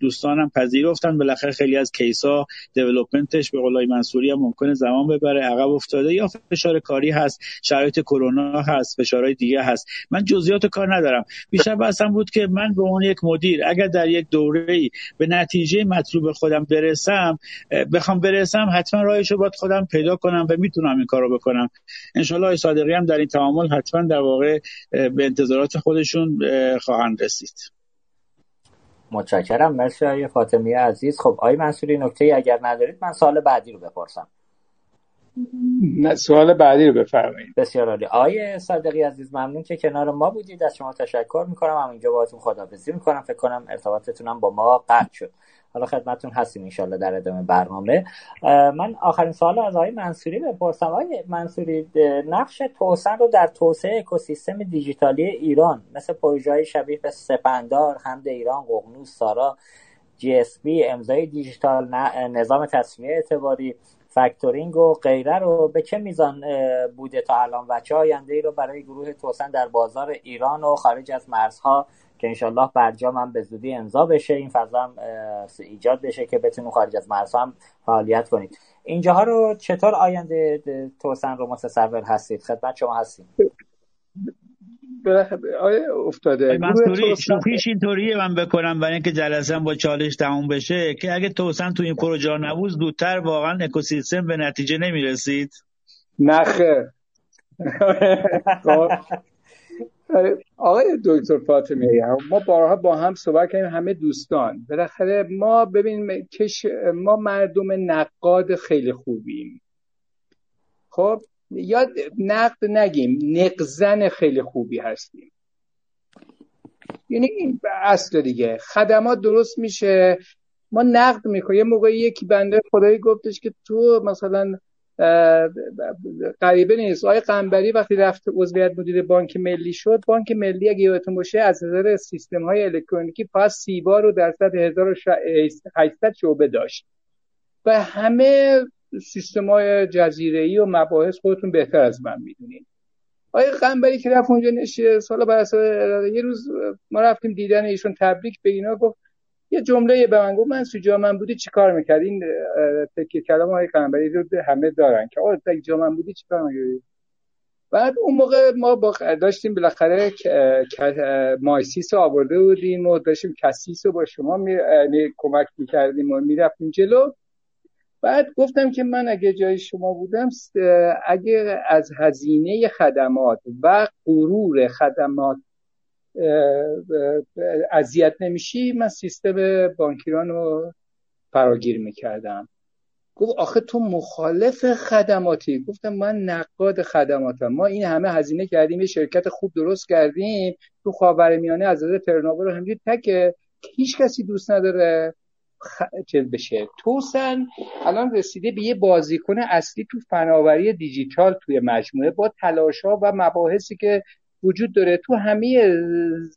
دوستانم پذیرفتن. بالاخره خیلی از کیسا دیولپمنتش به قولای منصوری هم ممکنه زمان ببره عقب افتاده یا فشار کاری هست شرایط کرونا هست فشارهای دیگه هست. من جزئیات کار ندارم. بحثم بود که من به عنوان یک مدیر اگر در یک دوره ای به نتیجه مطلوب خودم برسم بخوام برسم حتما راهش رو باید خودم پیدا کنم و می‌تونم این کارو بکنم. انشالله صادقی هم در این تعامل حتما در واقع به انتظارات خودشون خواهند رسید. متشکرم مرسی فاطمی عزیز. خب آقای منصوری نکته اگر ندارید من سال بعدی رو بپرسم. سوال بعدی رو بفرمایید. بسیار عالی. آقای صادقی عزیز ممنون که کنار ما بودید. از شما تشکر می‌کنم. هم اینجا باهاتون خداحافظی می‌کنم. فکر کنم ارتباطتونم با ما قطع شد. حالا خدمتتون هستیم انشالله در ادامه برنامه. من آخرین سوال از آقای منصوری بپرسم. آقای منصوری نقش توسن رو در توسعه اکوسیستم دیجیتالی ایران مثل پروژه شبیه به سپندار حمد ایران ققنوس سارا GSB امضای دیجیتال نظام تصمیه اعتباری factoring و غیره رو به چه میزان بوده تا الان؟ و چه آینده ای رو برای گروه توسن در بازار ایران و خارج از مرزها که انشالله برجام هم به زودی امضا بشه این فضا هم ایجاد بشه که بتونیم خارج از مرزها هم فعالیت کنید اینجاها رو چطور آینده توسن رو متصور هستید؟ خدمت شما هستیم. آیا افتاده. منصوری شوخیش اینطوریه من بکنم برای اینکه جلسه با چالش تموم بشه که اگه توسن تو این پروژه نبود زودتر واقعا اکوسیستم به نتیجه نمی‌رسید. نخه خب. آقای دکتر فاطمی ما بارها با هم صحبت کردیم همه دوستان. بالاخره ما ببینیم کش ما مردم نقاد خیلی خوبیم. خب؟ یا نقد نگیم نقزن خیلی خوبی هستیم. یعنی این اصل دیگه. خدمات درست میشه. ما نقد می‌کنیم یه موقع یکی بنده خدایی گفتش که تو مثلا غریبه نیست. آقای قنبری وقتی رفت عضویت مدیر بانک ملی شد بانک ملی اگه یادتون باشه از نظر سیستم های الکترونیکی فقط سیبا رو در سطح 1800 شعبه داشت. و همه سیستم های جزیره و مباحث خودتون بهتر از من می‌دونید. آقای قنبری که رفت اونجا نشه سال بعد یه روز ما رفتیم دیدن ایشون تبریک به اینا گفت یه جمله به من گفت من سوجا من بودی چیکار می‌کردی؟ این تکیه کلام های قنبری رو همه دارن که آقا جا من بودی چیکار می‌کردی؟ بعد اون موقع ما با داشتیم بالاخره مایسیس رو آورده بودیم و داشتیم کسیس رو با شما می... کمک می‌کردیم و می‌رفتیم جلو. بعد گفتم که من اگه جای شما بودم اگه از هزینه خدمات و غرور خدمات اذیت نمیشی من سیستم بانکیران رو فراگیر می‌کردم. گفت آخه تو مخالف خدماتی. گفتم من نقاد خدماتم. ما این همه هزینه کردیم یه شرکت خوب درست کردیم. تو خاورمیانه از نظر ترنوور رو همینجوری تکه. هیچ کسی دوست نداره. خ... چیز بشه توسن الان رسیده به یه بازیکن اصلی تو فناوری دیجیتال توی مجموعه با تلاش ها و مباحثی که وجود داره تو همه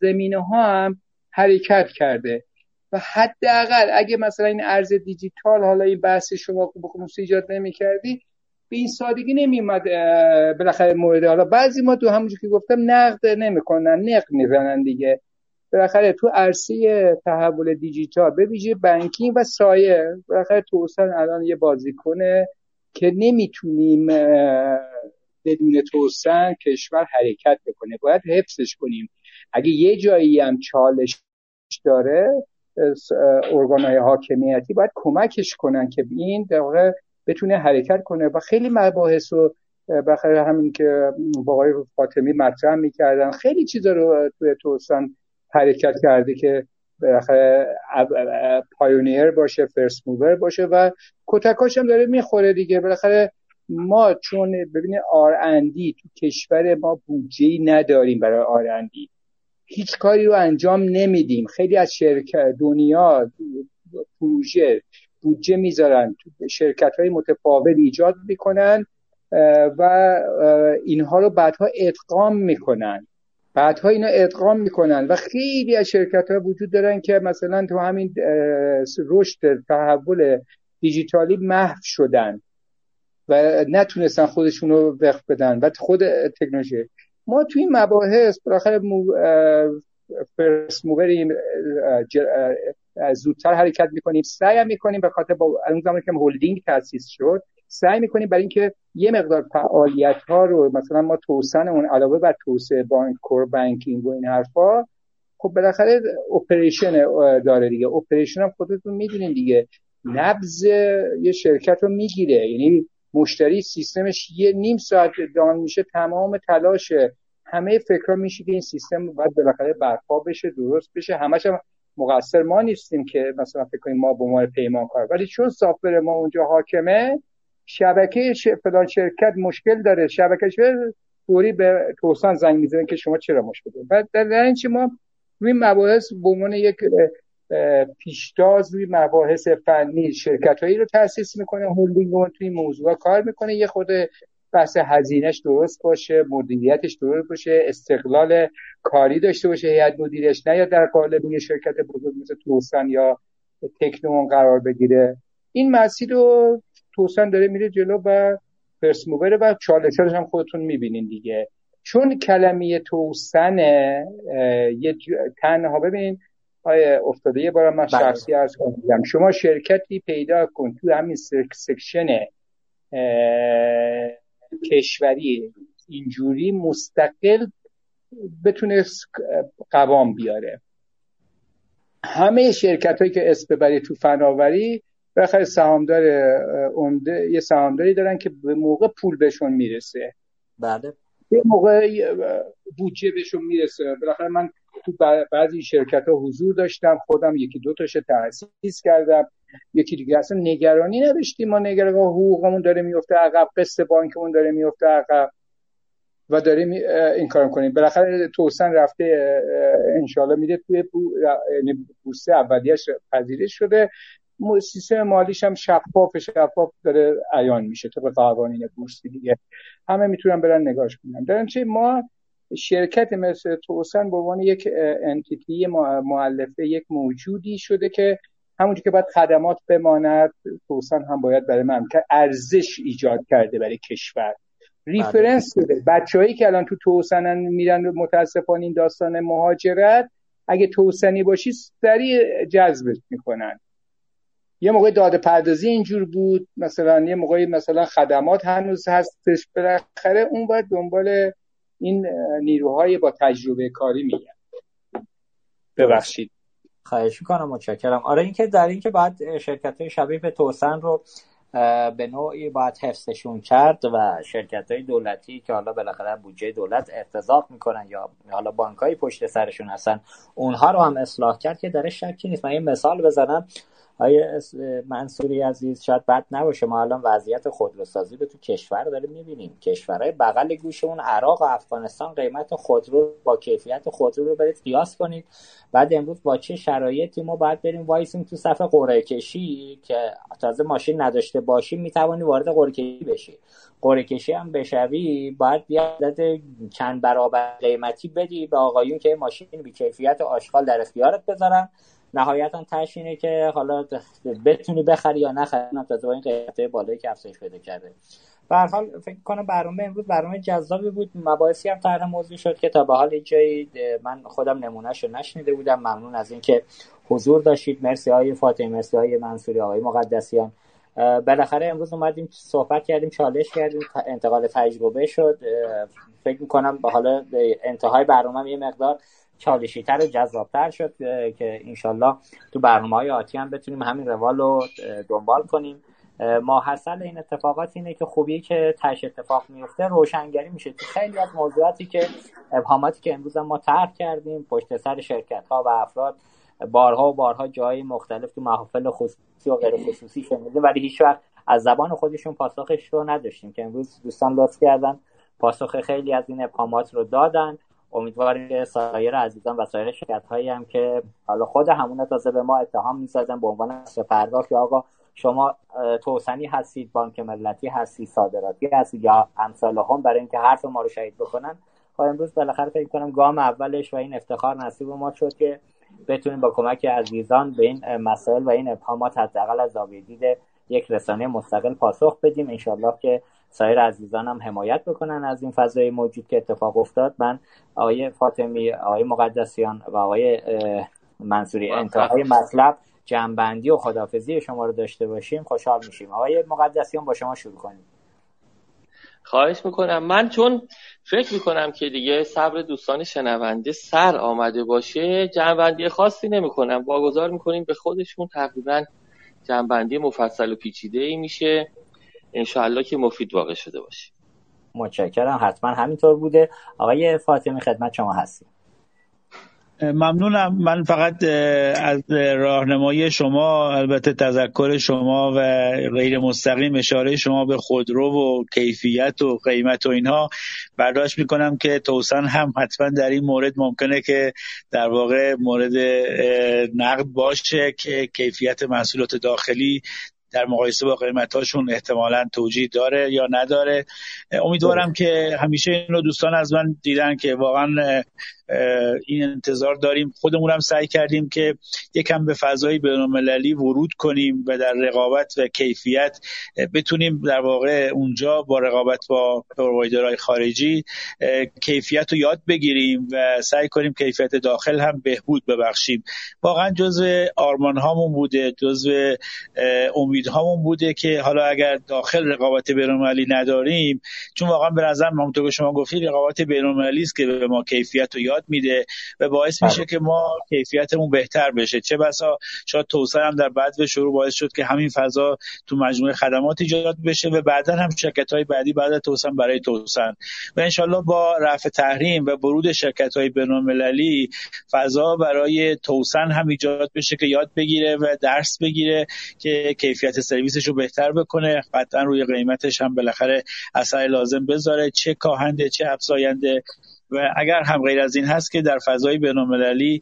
زمینه ها هم حرکت کرده. و حداقل اگه مثلا این ارز دیجیتال حالا این بحث شما بخونوس ایجاد نمی کردی به این سادگی نمیومد بالاخره مورد. حالا بعضی ما تو همونجور که گفتم نقد نمی‌کنن نقد می‌زنن دیگه. بالاخره تو عرصه تحول دیجیتال به ویژه بانکینگ و سایه بالاخره توسن الان یه بازیکنه که نمی‌تونیم بدون توسن کشور حرکت بکنه. باید حفظش کنیم. اگه یه جایی هم چالش داره ارگانهای حاکمیتی باید کمکش کنن که این در بتونه حرکت کنه. و خیلی مباحث رو بخیر همین که با آقای فاطمی مطرح می‌کردن خیلی چیزا رو توی توسن حرکت کرده که پایونیر باشه فرست موور باشه و کتکاش هم داره می‌خوره دیگه. بالاخره ما چون ببینید آر اندی تو کشور ما بودجه نداریم برای آر اندی هیچ کاری رو انجام نمیدیم. خیلی از شرکت دنیا پروژه بودجه می‌ذارن. شرکت های متفاوت ایجاد می‌کنن و اینها رو بعدها ادغام می‌کنن. بعدها اینا ادغام می‌کنن و خیلی از شرکت ها وجود دارن که مثلا تو همین رشد تحول دیجیتالی محو شدن و نتونستن خودشون رو وقت بدن و خود تکنولوژی. ما توی این مباحث بالاخره مو... فرس مووریم زودتر حرکت می‌کنیم سعی می‌کنیم به خاطر با اون زمانی که هولدینگ تاسیس شد سعی می‌کنیم برای اینکه یه مقدار فعالیت ها رو مثلا ما توسن اون علاوه بر توسعه بانک کور بانکینگ و این حرفا خب بالاخره operation داره دیگه. operation هم خودتون می‌دونین دیگه. نبض یه شرکت رو می‌گیره. یعنی مشتری سیستمش یه نیم ساعت down میشه تمام تلاش همه فکرها میشه که این سیستم باید بالاخره برپا بشه درست بشه. همش هم مقصر ما نیستیم که مثلا فکر کنیم ما به عنوان پیمانکار. ولی چون software ما اونجا حاکمه شبکه فلان شرکت مشکل داره. شبکه فوری به توسان زنگ می‌زنه که شما چرا مشکل داره بعد در این ما روی مباحث به عنوان یک پیشتاز روی مباحث فنی شرکت هایی رو تاسیس می‌کنه. هولدینگ اون توی موضوع کار می‌کنه. یه خود بحث هزینهش درست باشه مدیریتش درست باشه استقلال کاری داشته باشه هیئت مدیرش نه یا در قالب یه شرکت بزرگ مثل توسن یا تکنوم قرار بگیره. این مسیر رو توسن داره میره جلو و first mover ه و چالشش هم خودتون می‌بینین دیگه. چون کلمه توسن یه تنها ببین آیا افتاده. یه بار من بله. شخصی عرض کنم. شما شرکتی پیدا کن تو همین section کشوری. اینجوری مستقل بتونه قوام بیاره. همه شرکت هایی که اسم ببری تو فناوری بالاخره سهامدار عمده یه سهامداری دارن که به موقع پول بهشون می‌رسه. بله. یه موقع بودجه بهشون می‌رسه. بالاخره من تو بعضی شرکت ها حضور داشتم خودم یکی دو تاش تاسیس کردم. یکی دیگه اصلا نگرانی نداشتیم. ما نگران حقوقمون داره میفته عقب قسط بانکمون داره میفته عقب و داریم این کار کنیم بالاخره توسن رفته انشالله میده توی یعنی بورس اولیش پذیرش شده. سیستم مالیش هم شفاف شفاف داره عیان میشه طبق قوانین بورسی دیگه. همه می‌تونن برن نگاش کنن. در ما شرکت مثل توسن به عنوان یک انتیتی معلفه یک موجودی شده که همونجور که باید خدمات بماند توسن هم باید برای مملکت ارزش ایجاد کرده برای کشور. ریفرنس بله. بده هایی که الان تو توسنن میرن متاسفانه این داستان مهاجرت اگه توسنی باشی سریع جذبت می‌کنن. یه موقع داده پردازی اینجور بود مثلا یه موقعی مثلا خدمات هنوز هستش بالاخره اون باید دنبال این نیروهای با تجربه کاری میگن ببخشید. خواهش می‌کنم متشکرم. آره اینکه در اینکه باید شرکت های شبیه به توسن رو به نوعی باید حفظشون کرد و شرکت های دولتی که حالا بالاخره بودجه دولت ارتزاق می‌کنن یا حالا بانک های پشت سرشون هستن اونها رو هم اصلاح کرد که در شکی نیست. من یه مثال بزنم. آیا منصوری عزیز شاید بد نباشه؟ ما الان وضعیت خودروسازی رو تو کشور داریم می‌بینیم. کشورهای بغل گوشمون عراق و افغانستان قیمت خودرو با کیفیت خودرو رو برید قیاس کنید. بعد امروز با چه شرایطی ما باید بریم وایسیم تو صفحه قرعه کشی که تازه ماشین نداشته باشیم می‌توانی وارد قرعه کشی بشی. قرعه کشی هم بشوی باید یه چند برابر قیمتی بدی به آقایون که ماشین بی کیفیت آشغال در اختیارت بذارن. نهایتا تش اینه که حالا بتونی بخری یا نخری تازه با این قیمت بالایی که افزایش پیدا کرده. به حال فکر کنم برنامه امروز برنامه جذابی بود. مباحثی هم طرح موضوع شد که تا به حال جایی من خودم نمونهش رو نشنیده بودم. ممنون از اینکه حضور داشتید. مرسی های فاطمه مرسی های منصوری آقای مقدسیان. بالاخره امروز اومدیم صحبت کردیم چالش کردیم. انتقال تجربه شد. فکر می‌کنم به حالا انتهای برنامه یه مقدار چالشیتر و جذابتر شد که انشالله تو برنامه های آتی هم بتونیم همین روال رو دنبال کنیم. ماحصل این اتفاقات اینه که خوبی که تش اتفاق میفته روشنگری میشه. تو خیلی از موضوعاتی که ابهاماتی که امروز ما طرح کردیم پشت سر شرکت ها و افراد بارها و بارها جای مختلف تو محافل خصوصی و غیر خصوصی شنیده ولی هیچ وقت از زبان خودشون پاسخش رو نداشتیم که امروز دوستان لطف کردن پاسخ خیلی از این ابهامات رو دادن. امیدواریم سایر عزیزان و سایر شرکت هایی هم که حالا خود همون تازه به ما اتهام می‌سازن به عنوان پرداخت که آقا شما توسنی هستید بانک ملتی هستید صادراتی هستید یا امثال هم برای اینکه حرف ما رو شهید بکنن خب امروز بالاخره فکر کنم گام اولش و این افتخار نصیب ما شد که بتونیم با کمک عزیزان به این مسائل و این ابهامات حداقل از زاویه دید یک رسانه مستقل پاسخ بدیم. انشالله که سایر عزیزان هم حمایت بکنن از این فضای موجود که اتفاق افتاد. من آقای فاطمی آقای مقدسیان و آقای منصوری انتهای مطلب جنبندی و خدافزی شما رو داشته باشیم. خوشحال میشیم. آقای مقدسیان با شما شروع کنیم. خواهش می‌کنم. من چون فکر می‌کنم که دیگه صبر دوستان شنونده سر آمده باشه جنبندی خاصی نمی‌کنم. واگذار می‌کنیم به خودشون. تقریبا جنبندی مفصل و پیچیده ای میشه. انشاءالله که مفید واقع شده باشه متشکرم حتما همینطور بوده. آقای فاطمی خدمت شما هستیم. ممنونم. من فقط از راهنمایی شما البته تذکر شما و غیر مستقیم اشاره شما به خودرو و کیفیت و قیمت و اینها برداشت می‌کنم که توسن هم حتما در این مورد ممکنه که در واقع مورد نقد باشه که کیفیت محصولات داخلی در مقایسه با قیمتاشون احتمالا توجیه داره یا نداره. امیدوارم که همیشه اینو دوستان از من دیدن که واقعا این انتظار داریم. خودمون هم سعی کردیم که یکم به فضای بینالمللی ورود کنیم و در رقابت و کیفیت بتونیم در واقع اونجا با رقابت با پرووایدرهای خارجی کیفیت رو یاد بگیریم و سعی کنیم کیفیت داخل هم بهبود ببخشیم. واقعا جزو آرمان هامون بوده جزو امید هامون بوده که حالا اگر داخل رقابت بینالمللی نداریم چون واقعا به نظر همونطور که شما گفتید رقابت بینالمللی است که به ما کیفیت رو یاد میده و باعث میشه بله. که ما کیفیتمون بهتر بشه. چه بسا شاید توسعه هم در بعد شروع باعث شد که همین فضا تو مجموعه خدمات ایجاد بشه و بعدا هم شرکت های بعدی بعد توسعه برای توسعه. و انشالله با رفع تحریم و ورود شرکت های بینالمللی فضا برای توسعه هم ایجاد بشه که یاد بگیره و درس بگیره که کیفیت سرویسش رو بهتر بکنه. قطعا روی قیمتش هم بالاخره اثر لازم بذاره. چه کاهنده چه افزاینده. و اگر هم غیر از این هست که در فضای بینالمللی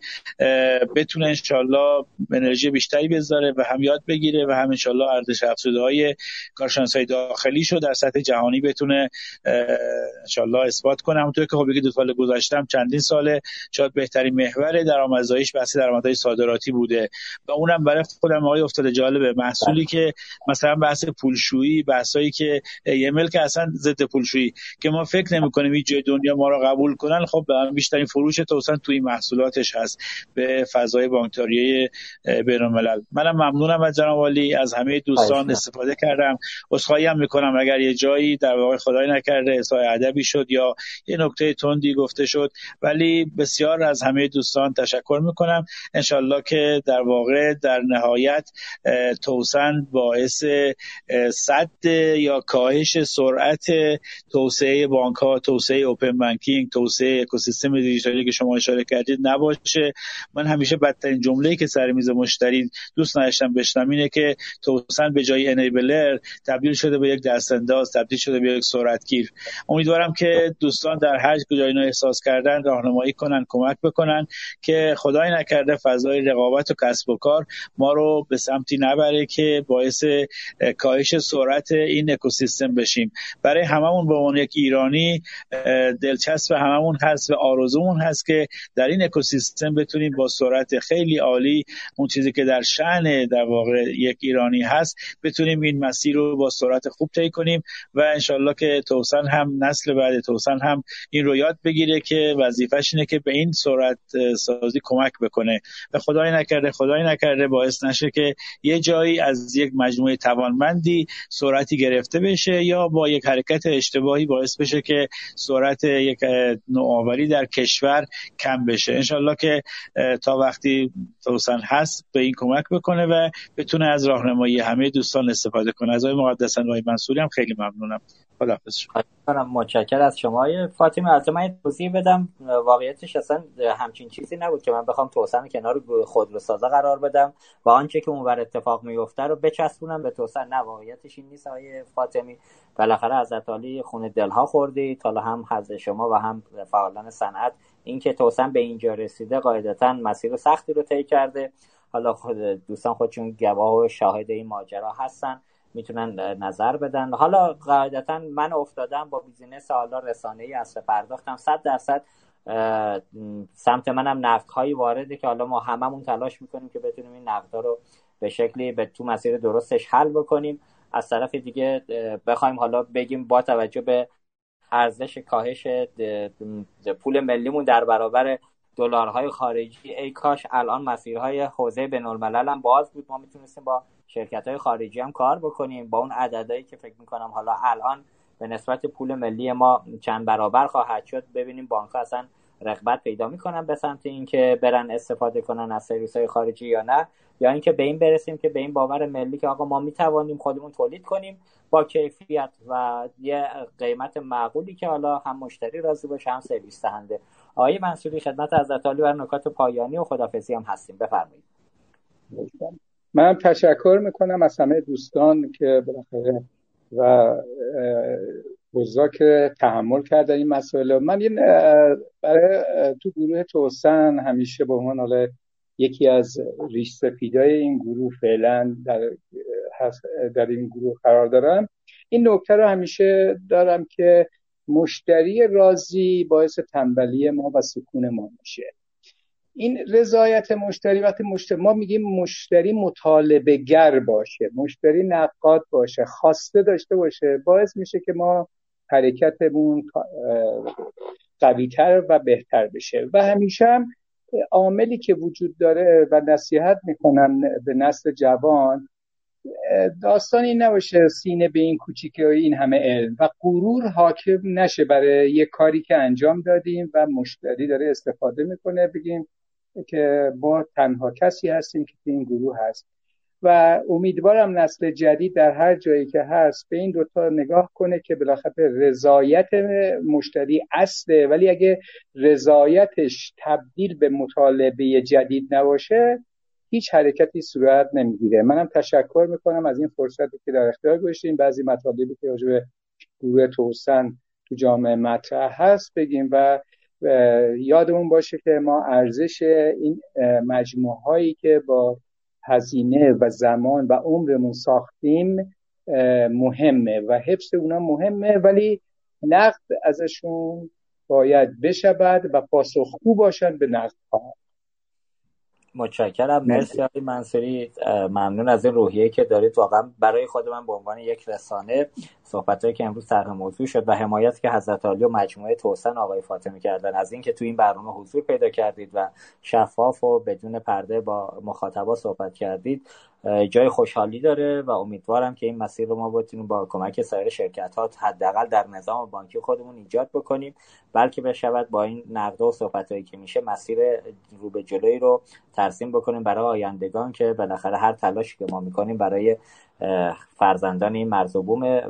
بتونه انشالله انرژی بیشتری بذاره و هم یاد بگیره و هم انشالله ارزش افزوده های کارشناس داخلی شو در سطح جهانی بتونه انشالله اثبات کنه. همونطور که خب دو سال گذاشتم چندین ساله شاید بهترین محور درآمدزاییش بحث درآمدهای صادراتی بوده و اونم برای خودم آقای افتاده جالبه. محصولی که مثلا بحث پولشویی بحثایی که ایمیل که اصلا ضد پولشویی که ما فکر نمی‌کنیم هیچ جای دنیا ما رو قبول کنن خب بیشترین فروش توسن توی محصولاتش هست به فضای بانکداری بین‌الملل. منم ممنونم از جناب والی از همه دوستان استفاده کردم. عذرخواهی هم می‌کنم اگر یه جایی در واقع خدای نکرده اصلاح ادبی شد یا یه نکته تندی گفته شد. ولی بسیار از همه دوستان تشکر می‌کنم. انشالله که در واقع در نهایت توسن باعث صد یا کاهش سرعت توسعه بانک ها توسعه اوپن بانکینگ توسعه اکوسیستم دیجیتالی که شما اشاره کردید نباشه. من همیشه بدترین جمله‌ای که سر میز مشتری دوست نداشتم بشنم اینه که توسن به جای انیبلر تبدیل شده به یک دستانداز تبدیل شده به یک سرعتگیر. امیدوارم که دوستان در هر کجا اینو احساس کردن راهنمایی کنن کمک بکنن که خدای نکرده فضای رقابت و کسب و کار ما رو به سمتی نبره که باعث کاهش سرعت این اکوسیستم بشیم. برای هممون به عنوان یک ایرانی دلچسب هممون هست و آرزومون هست که در این اکوسیستم بتونیم با سرعت خیلی عالی اون چیزی که در شأن در واقع یک ایرانی هست بتونیم این مسیر رو با سرعت خوب طی کنیم و انشالله که توسن هم نسل بعد توسن هم این رو یاد بگیره که وظیفش اینه که به این سرعت سازی کمک بکنه. و خدای نکرده خدای نکرده باعث نشه که یه جایی از یک مجموعه توانمندی سرعتی گرفته بشه یا با یک حرکت اشتباهی باعث بشه که سرعت یک نوآوری در کشور کم بشه. انشالله که تا وقتی توسن هست به این کمک بکنه و بتونه از راهنمایی همه دوستان استفاده کنه. از آقای مقدسن و منصوری هم خیلی ممنونم. خداحافظ. شما متشکر از شما. فاطمه از من توضیح بدم. واقعیتش اصلا همچین چیزی نبود که من بخوام توسن کنار خودروسازا قرار بدم و آنچه که اونور اتفاق میفته رو بچسبونم به توسن. نه واقعیتش این نیست آقای فاطمی. بالاخره از علی خون دلها خوردید حالا هم حضرت شما و هم فعالان صنعت اینکه توسن به اینجا رسیده قاعدتا مسیر سختی رو طی کرده. حالا خود دوستان خودشون گواه و شاهد این ماجرا هستن. می‌تونن نظر بدن. حالا قاعدتا من افتادم با بیزینس حالا رسانه ای اصل پرداختم. صد درصد سمت منم نقد هایی وارده که حالا ما هممون تلاش می‌کنیم که بتونیم این نقد رو به شکلی به تو مسیر درستش حل بکنیم. از طرف دیگه بخوایم حالا بگیم با توجه به ارزش کاهش پول ملیمون در برابر دلارهای خارجی ای کاش الان مسیرهای حوزه بین الملل هم باز بود. ما می‌تونستیم با شرکت های خارجی هم کار بکنیم. با اون عددهایی که فکر می‌کنم حالا الان به نسبت پول ملی ما چند برابر خواهد شد ببینیم بانک اصلا رغبت پیدا می‌کنن به سمت اینکه برن استفاده کنن از سرویس های خارجی یا نه یا اینکه به این برسیم که به این باور ملی که آقا ما می‌توانیم خودمون تولید کنیم با کیفیت و یه قیمت معقولی که حالا هم مشتری راضی باشه هم سرویس دهنده. آقای منصوری خدمت از علی بر نکات پایانی و خدافزی هم هستیم. بفرمایید. من تشکر می‌کنم از همه دوستان که بالاخره و بزرگ که تحمل کردن این مسئله من این برای تو گروه توسن همیشه به عنوان حالا یکی از ریش سپیدای این گروه فعلا در, در این گروه قرار دارم. این نکته رو همیشه دارم که مشتری راضی باعث تنبلی ما و سکون ما میشه. این رضایت مشتری وقتی مشتری ما میگیم مشتری مطالبه گر باشه مشتری نقاد باشه خواسته داشته باشه باعث میشه که ما حرکتمون قویتر و بهتر بشه. و همیشه هم عاملی که وجود داره و نصیحت می‌کنم به نسل جوان داستان این نباشه سینه به این کوچیکه و این همه علم. و غرور حاکم نشه برای یه کاری که انجام دادیم و مشتری داره استفاده می‌کنه. بگیم که ما تنها کسی هستیم که این گروه هست. و امیدوارم نسل جدید در هر جایی که هست به این دوتا نگاه کنه که بالاخره رضایت مشتری اصله. ولی اگه رضایتش تبدیل به مطالبه جدید نباشه هیچ حرکتی صورت نمی‌گیره. منم تشکر می‌کنم از این فرصتی که در اختیار گذاشتیم بعضی مطالبی که راجع به گروه توسن تو جامعه مطرح هست بگیم و یادمون باشه که ما ارزش این مجموعه هایی که با هزینه و زمان و عمرمون ساختیم مهمه و حفظ اونا مهمه. ولی نقد ازشون باید بشود و پاسخگو باشن به نقد ها متشکرم. مرسی. آقای منصوری. ممنون از این روحیه که دارید. واقعا برای خود من به عنوان یک رسانه صحبتهایی که امروز طرح موضوع شد و حمایت که حضرت علی و مجموعه توسن آقای فاطمی کردن. از اینکه تو این برنامه حضور پیدا کردید و شفاف و بدون پرده با مخاطبا صحبت کردید جای خوشحالی داره و امیدوارم که این مسیر رو ما بتونیم با کمک سایر شرکت ها حداقل در نظام بانکی خودمون ایجاد بکنیم. بلکه بشود با این نقد و صحبت هایی که میشه مسیر رو به جلوی رو ترسیم بکنیم برای آیندگان که بالاخره هر تلاشی که ما می‌کنیم برای فرزندان این مرز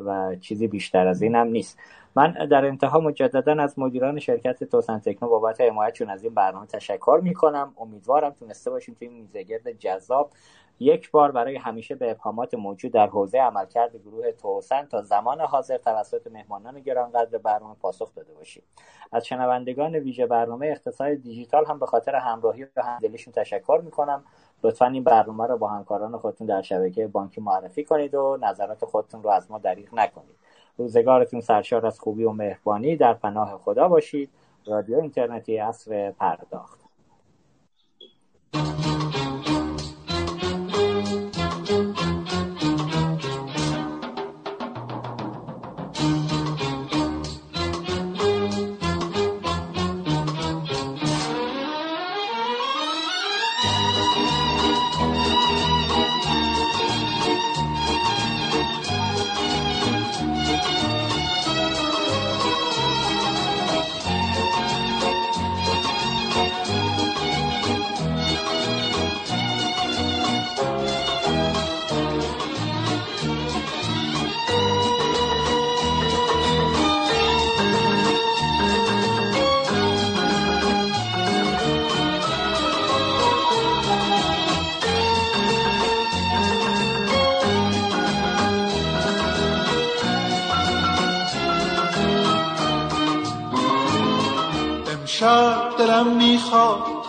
و چیزی بیشتر از این هم نیست. من در انتها مجددا از مدیران شرکت توسن تکنو بابت حمایتشون از این برنامه تشکر می‌کنم. امیدوارم تونسته باشیم توی این میزگرد جذاب یک بار برای همیشه به ابهامات موجود در حوزه عملکرد گروه توسن تا زمان حاضر توسط مهمانان گرانقدر برنامه پاسخ داده باشیم. از شنوندگان ویژه برنامه اقتصاد دیجیتال هم به خاطر همراهی و همدلیشون تشکر می‌کنم. لطفا این برنامه رو با همکاران خودتون در شبکه بانکی معرفی کنید و نظرات خودتون رو از ما دریغ نکنید. روزگارتون سرشار از خوبی و مهربانی. در پناه خدا باشید. رادیو اینترنتی عصر پرداخت.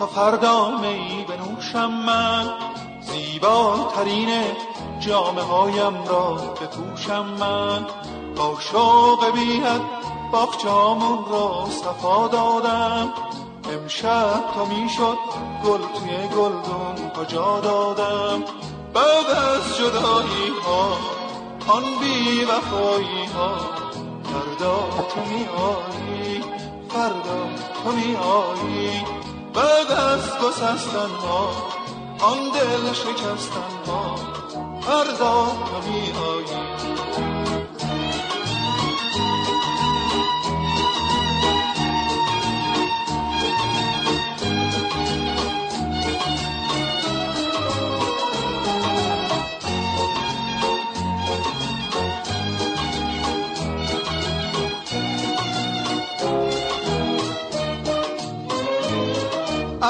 تا فردا می بنوشم من. زیباترین جامعه هایم را بپوشم من. با شوق بیند باغچامون را صفا دادم. امشب تا می‌شد گل توی گلدون کجا دادم؟ بعد از جدایی ها آن بی وفایی ها فردا تو می آیی فردا تو می آیی بعد از گسستن ها آن دل شکستن ها فردا تو می آیی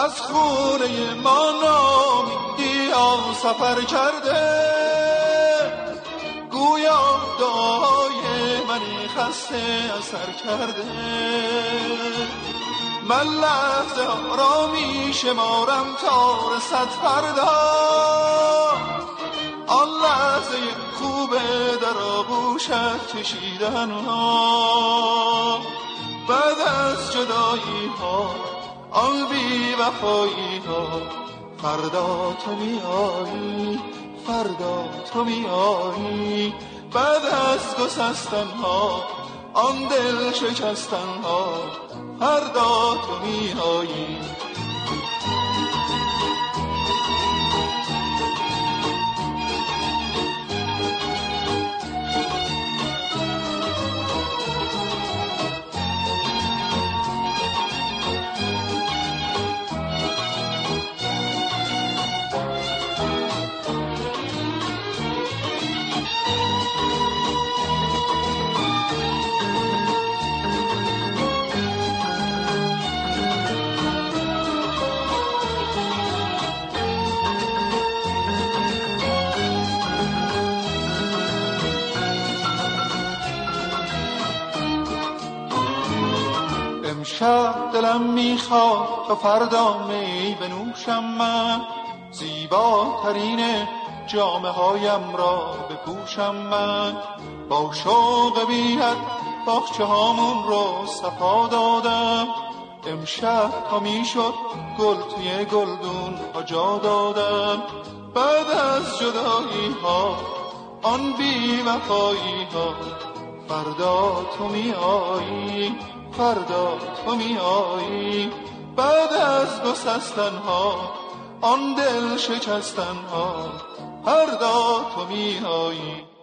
از خونه ما نامیدی سفر کرده. گویا دعای منی خسته اثر کرده. من لحظه را می شمارم تا رسد فردا. آن لحظه خوبه در آغوشت کشیدن ها بعد از جدایی ها آن بی وفایی ها فردا تو می آیی فردا تو می آیی بعد از گسستن ها آن دل شکستن ها فردا تو می آیی شب دلم می‌خواد تا فردا می بنوشم من. زیباترین جامعه هایم را بپوشم من. با شوق بیت باخچه هامون رو صفا دادم. امشب تا می‌شد گل توی گلدون ها جا دادم. بعد از جدایی ها آن بی وفایی ها فردا تو می آیی فردا تو می آیی بعد از گسستن ها آن دل شکستن ها فردا تو می آیی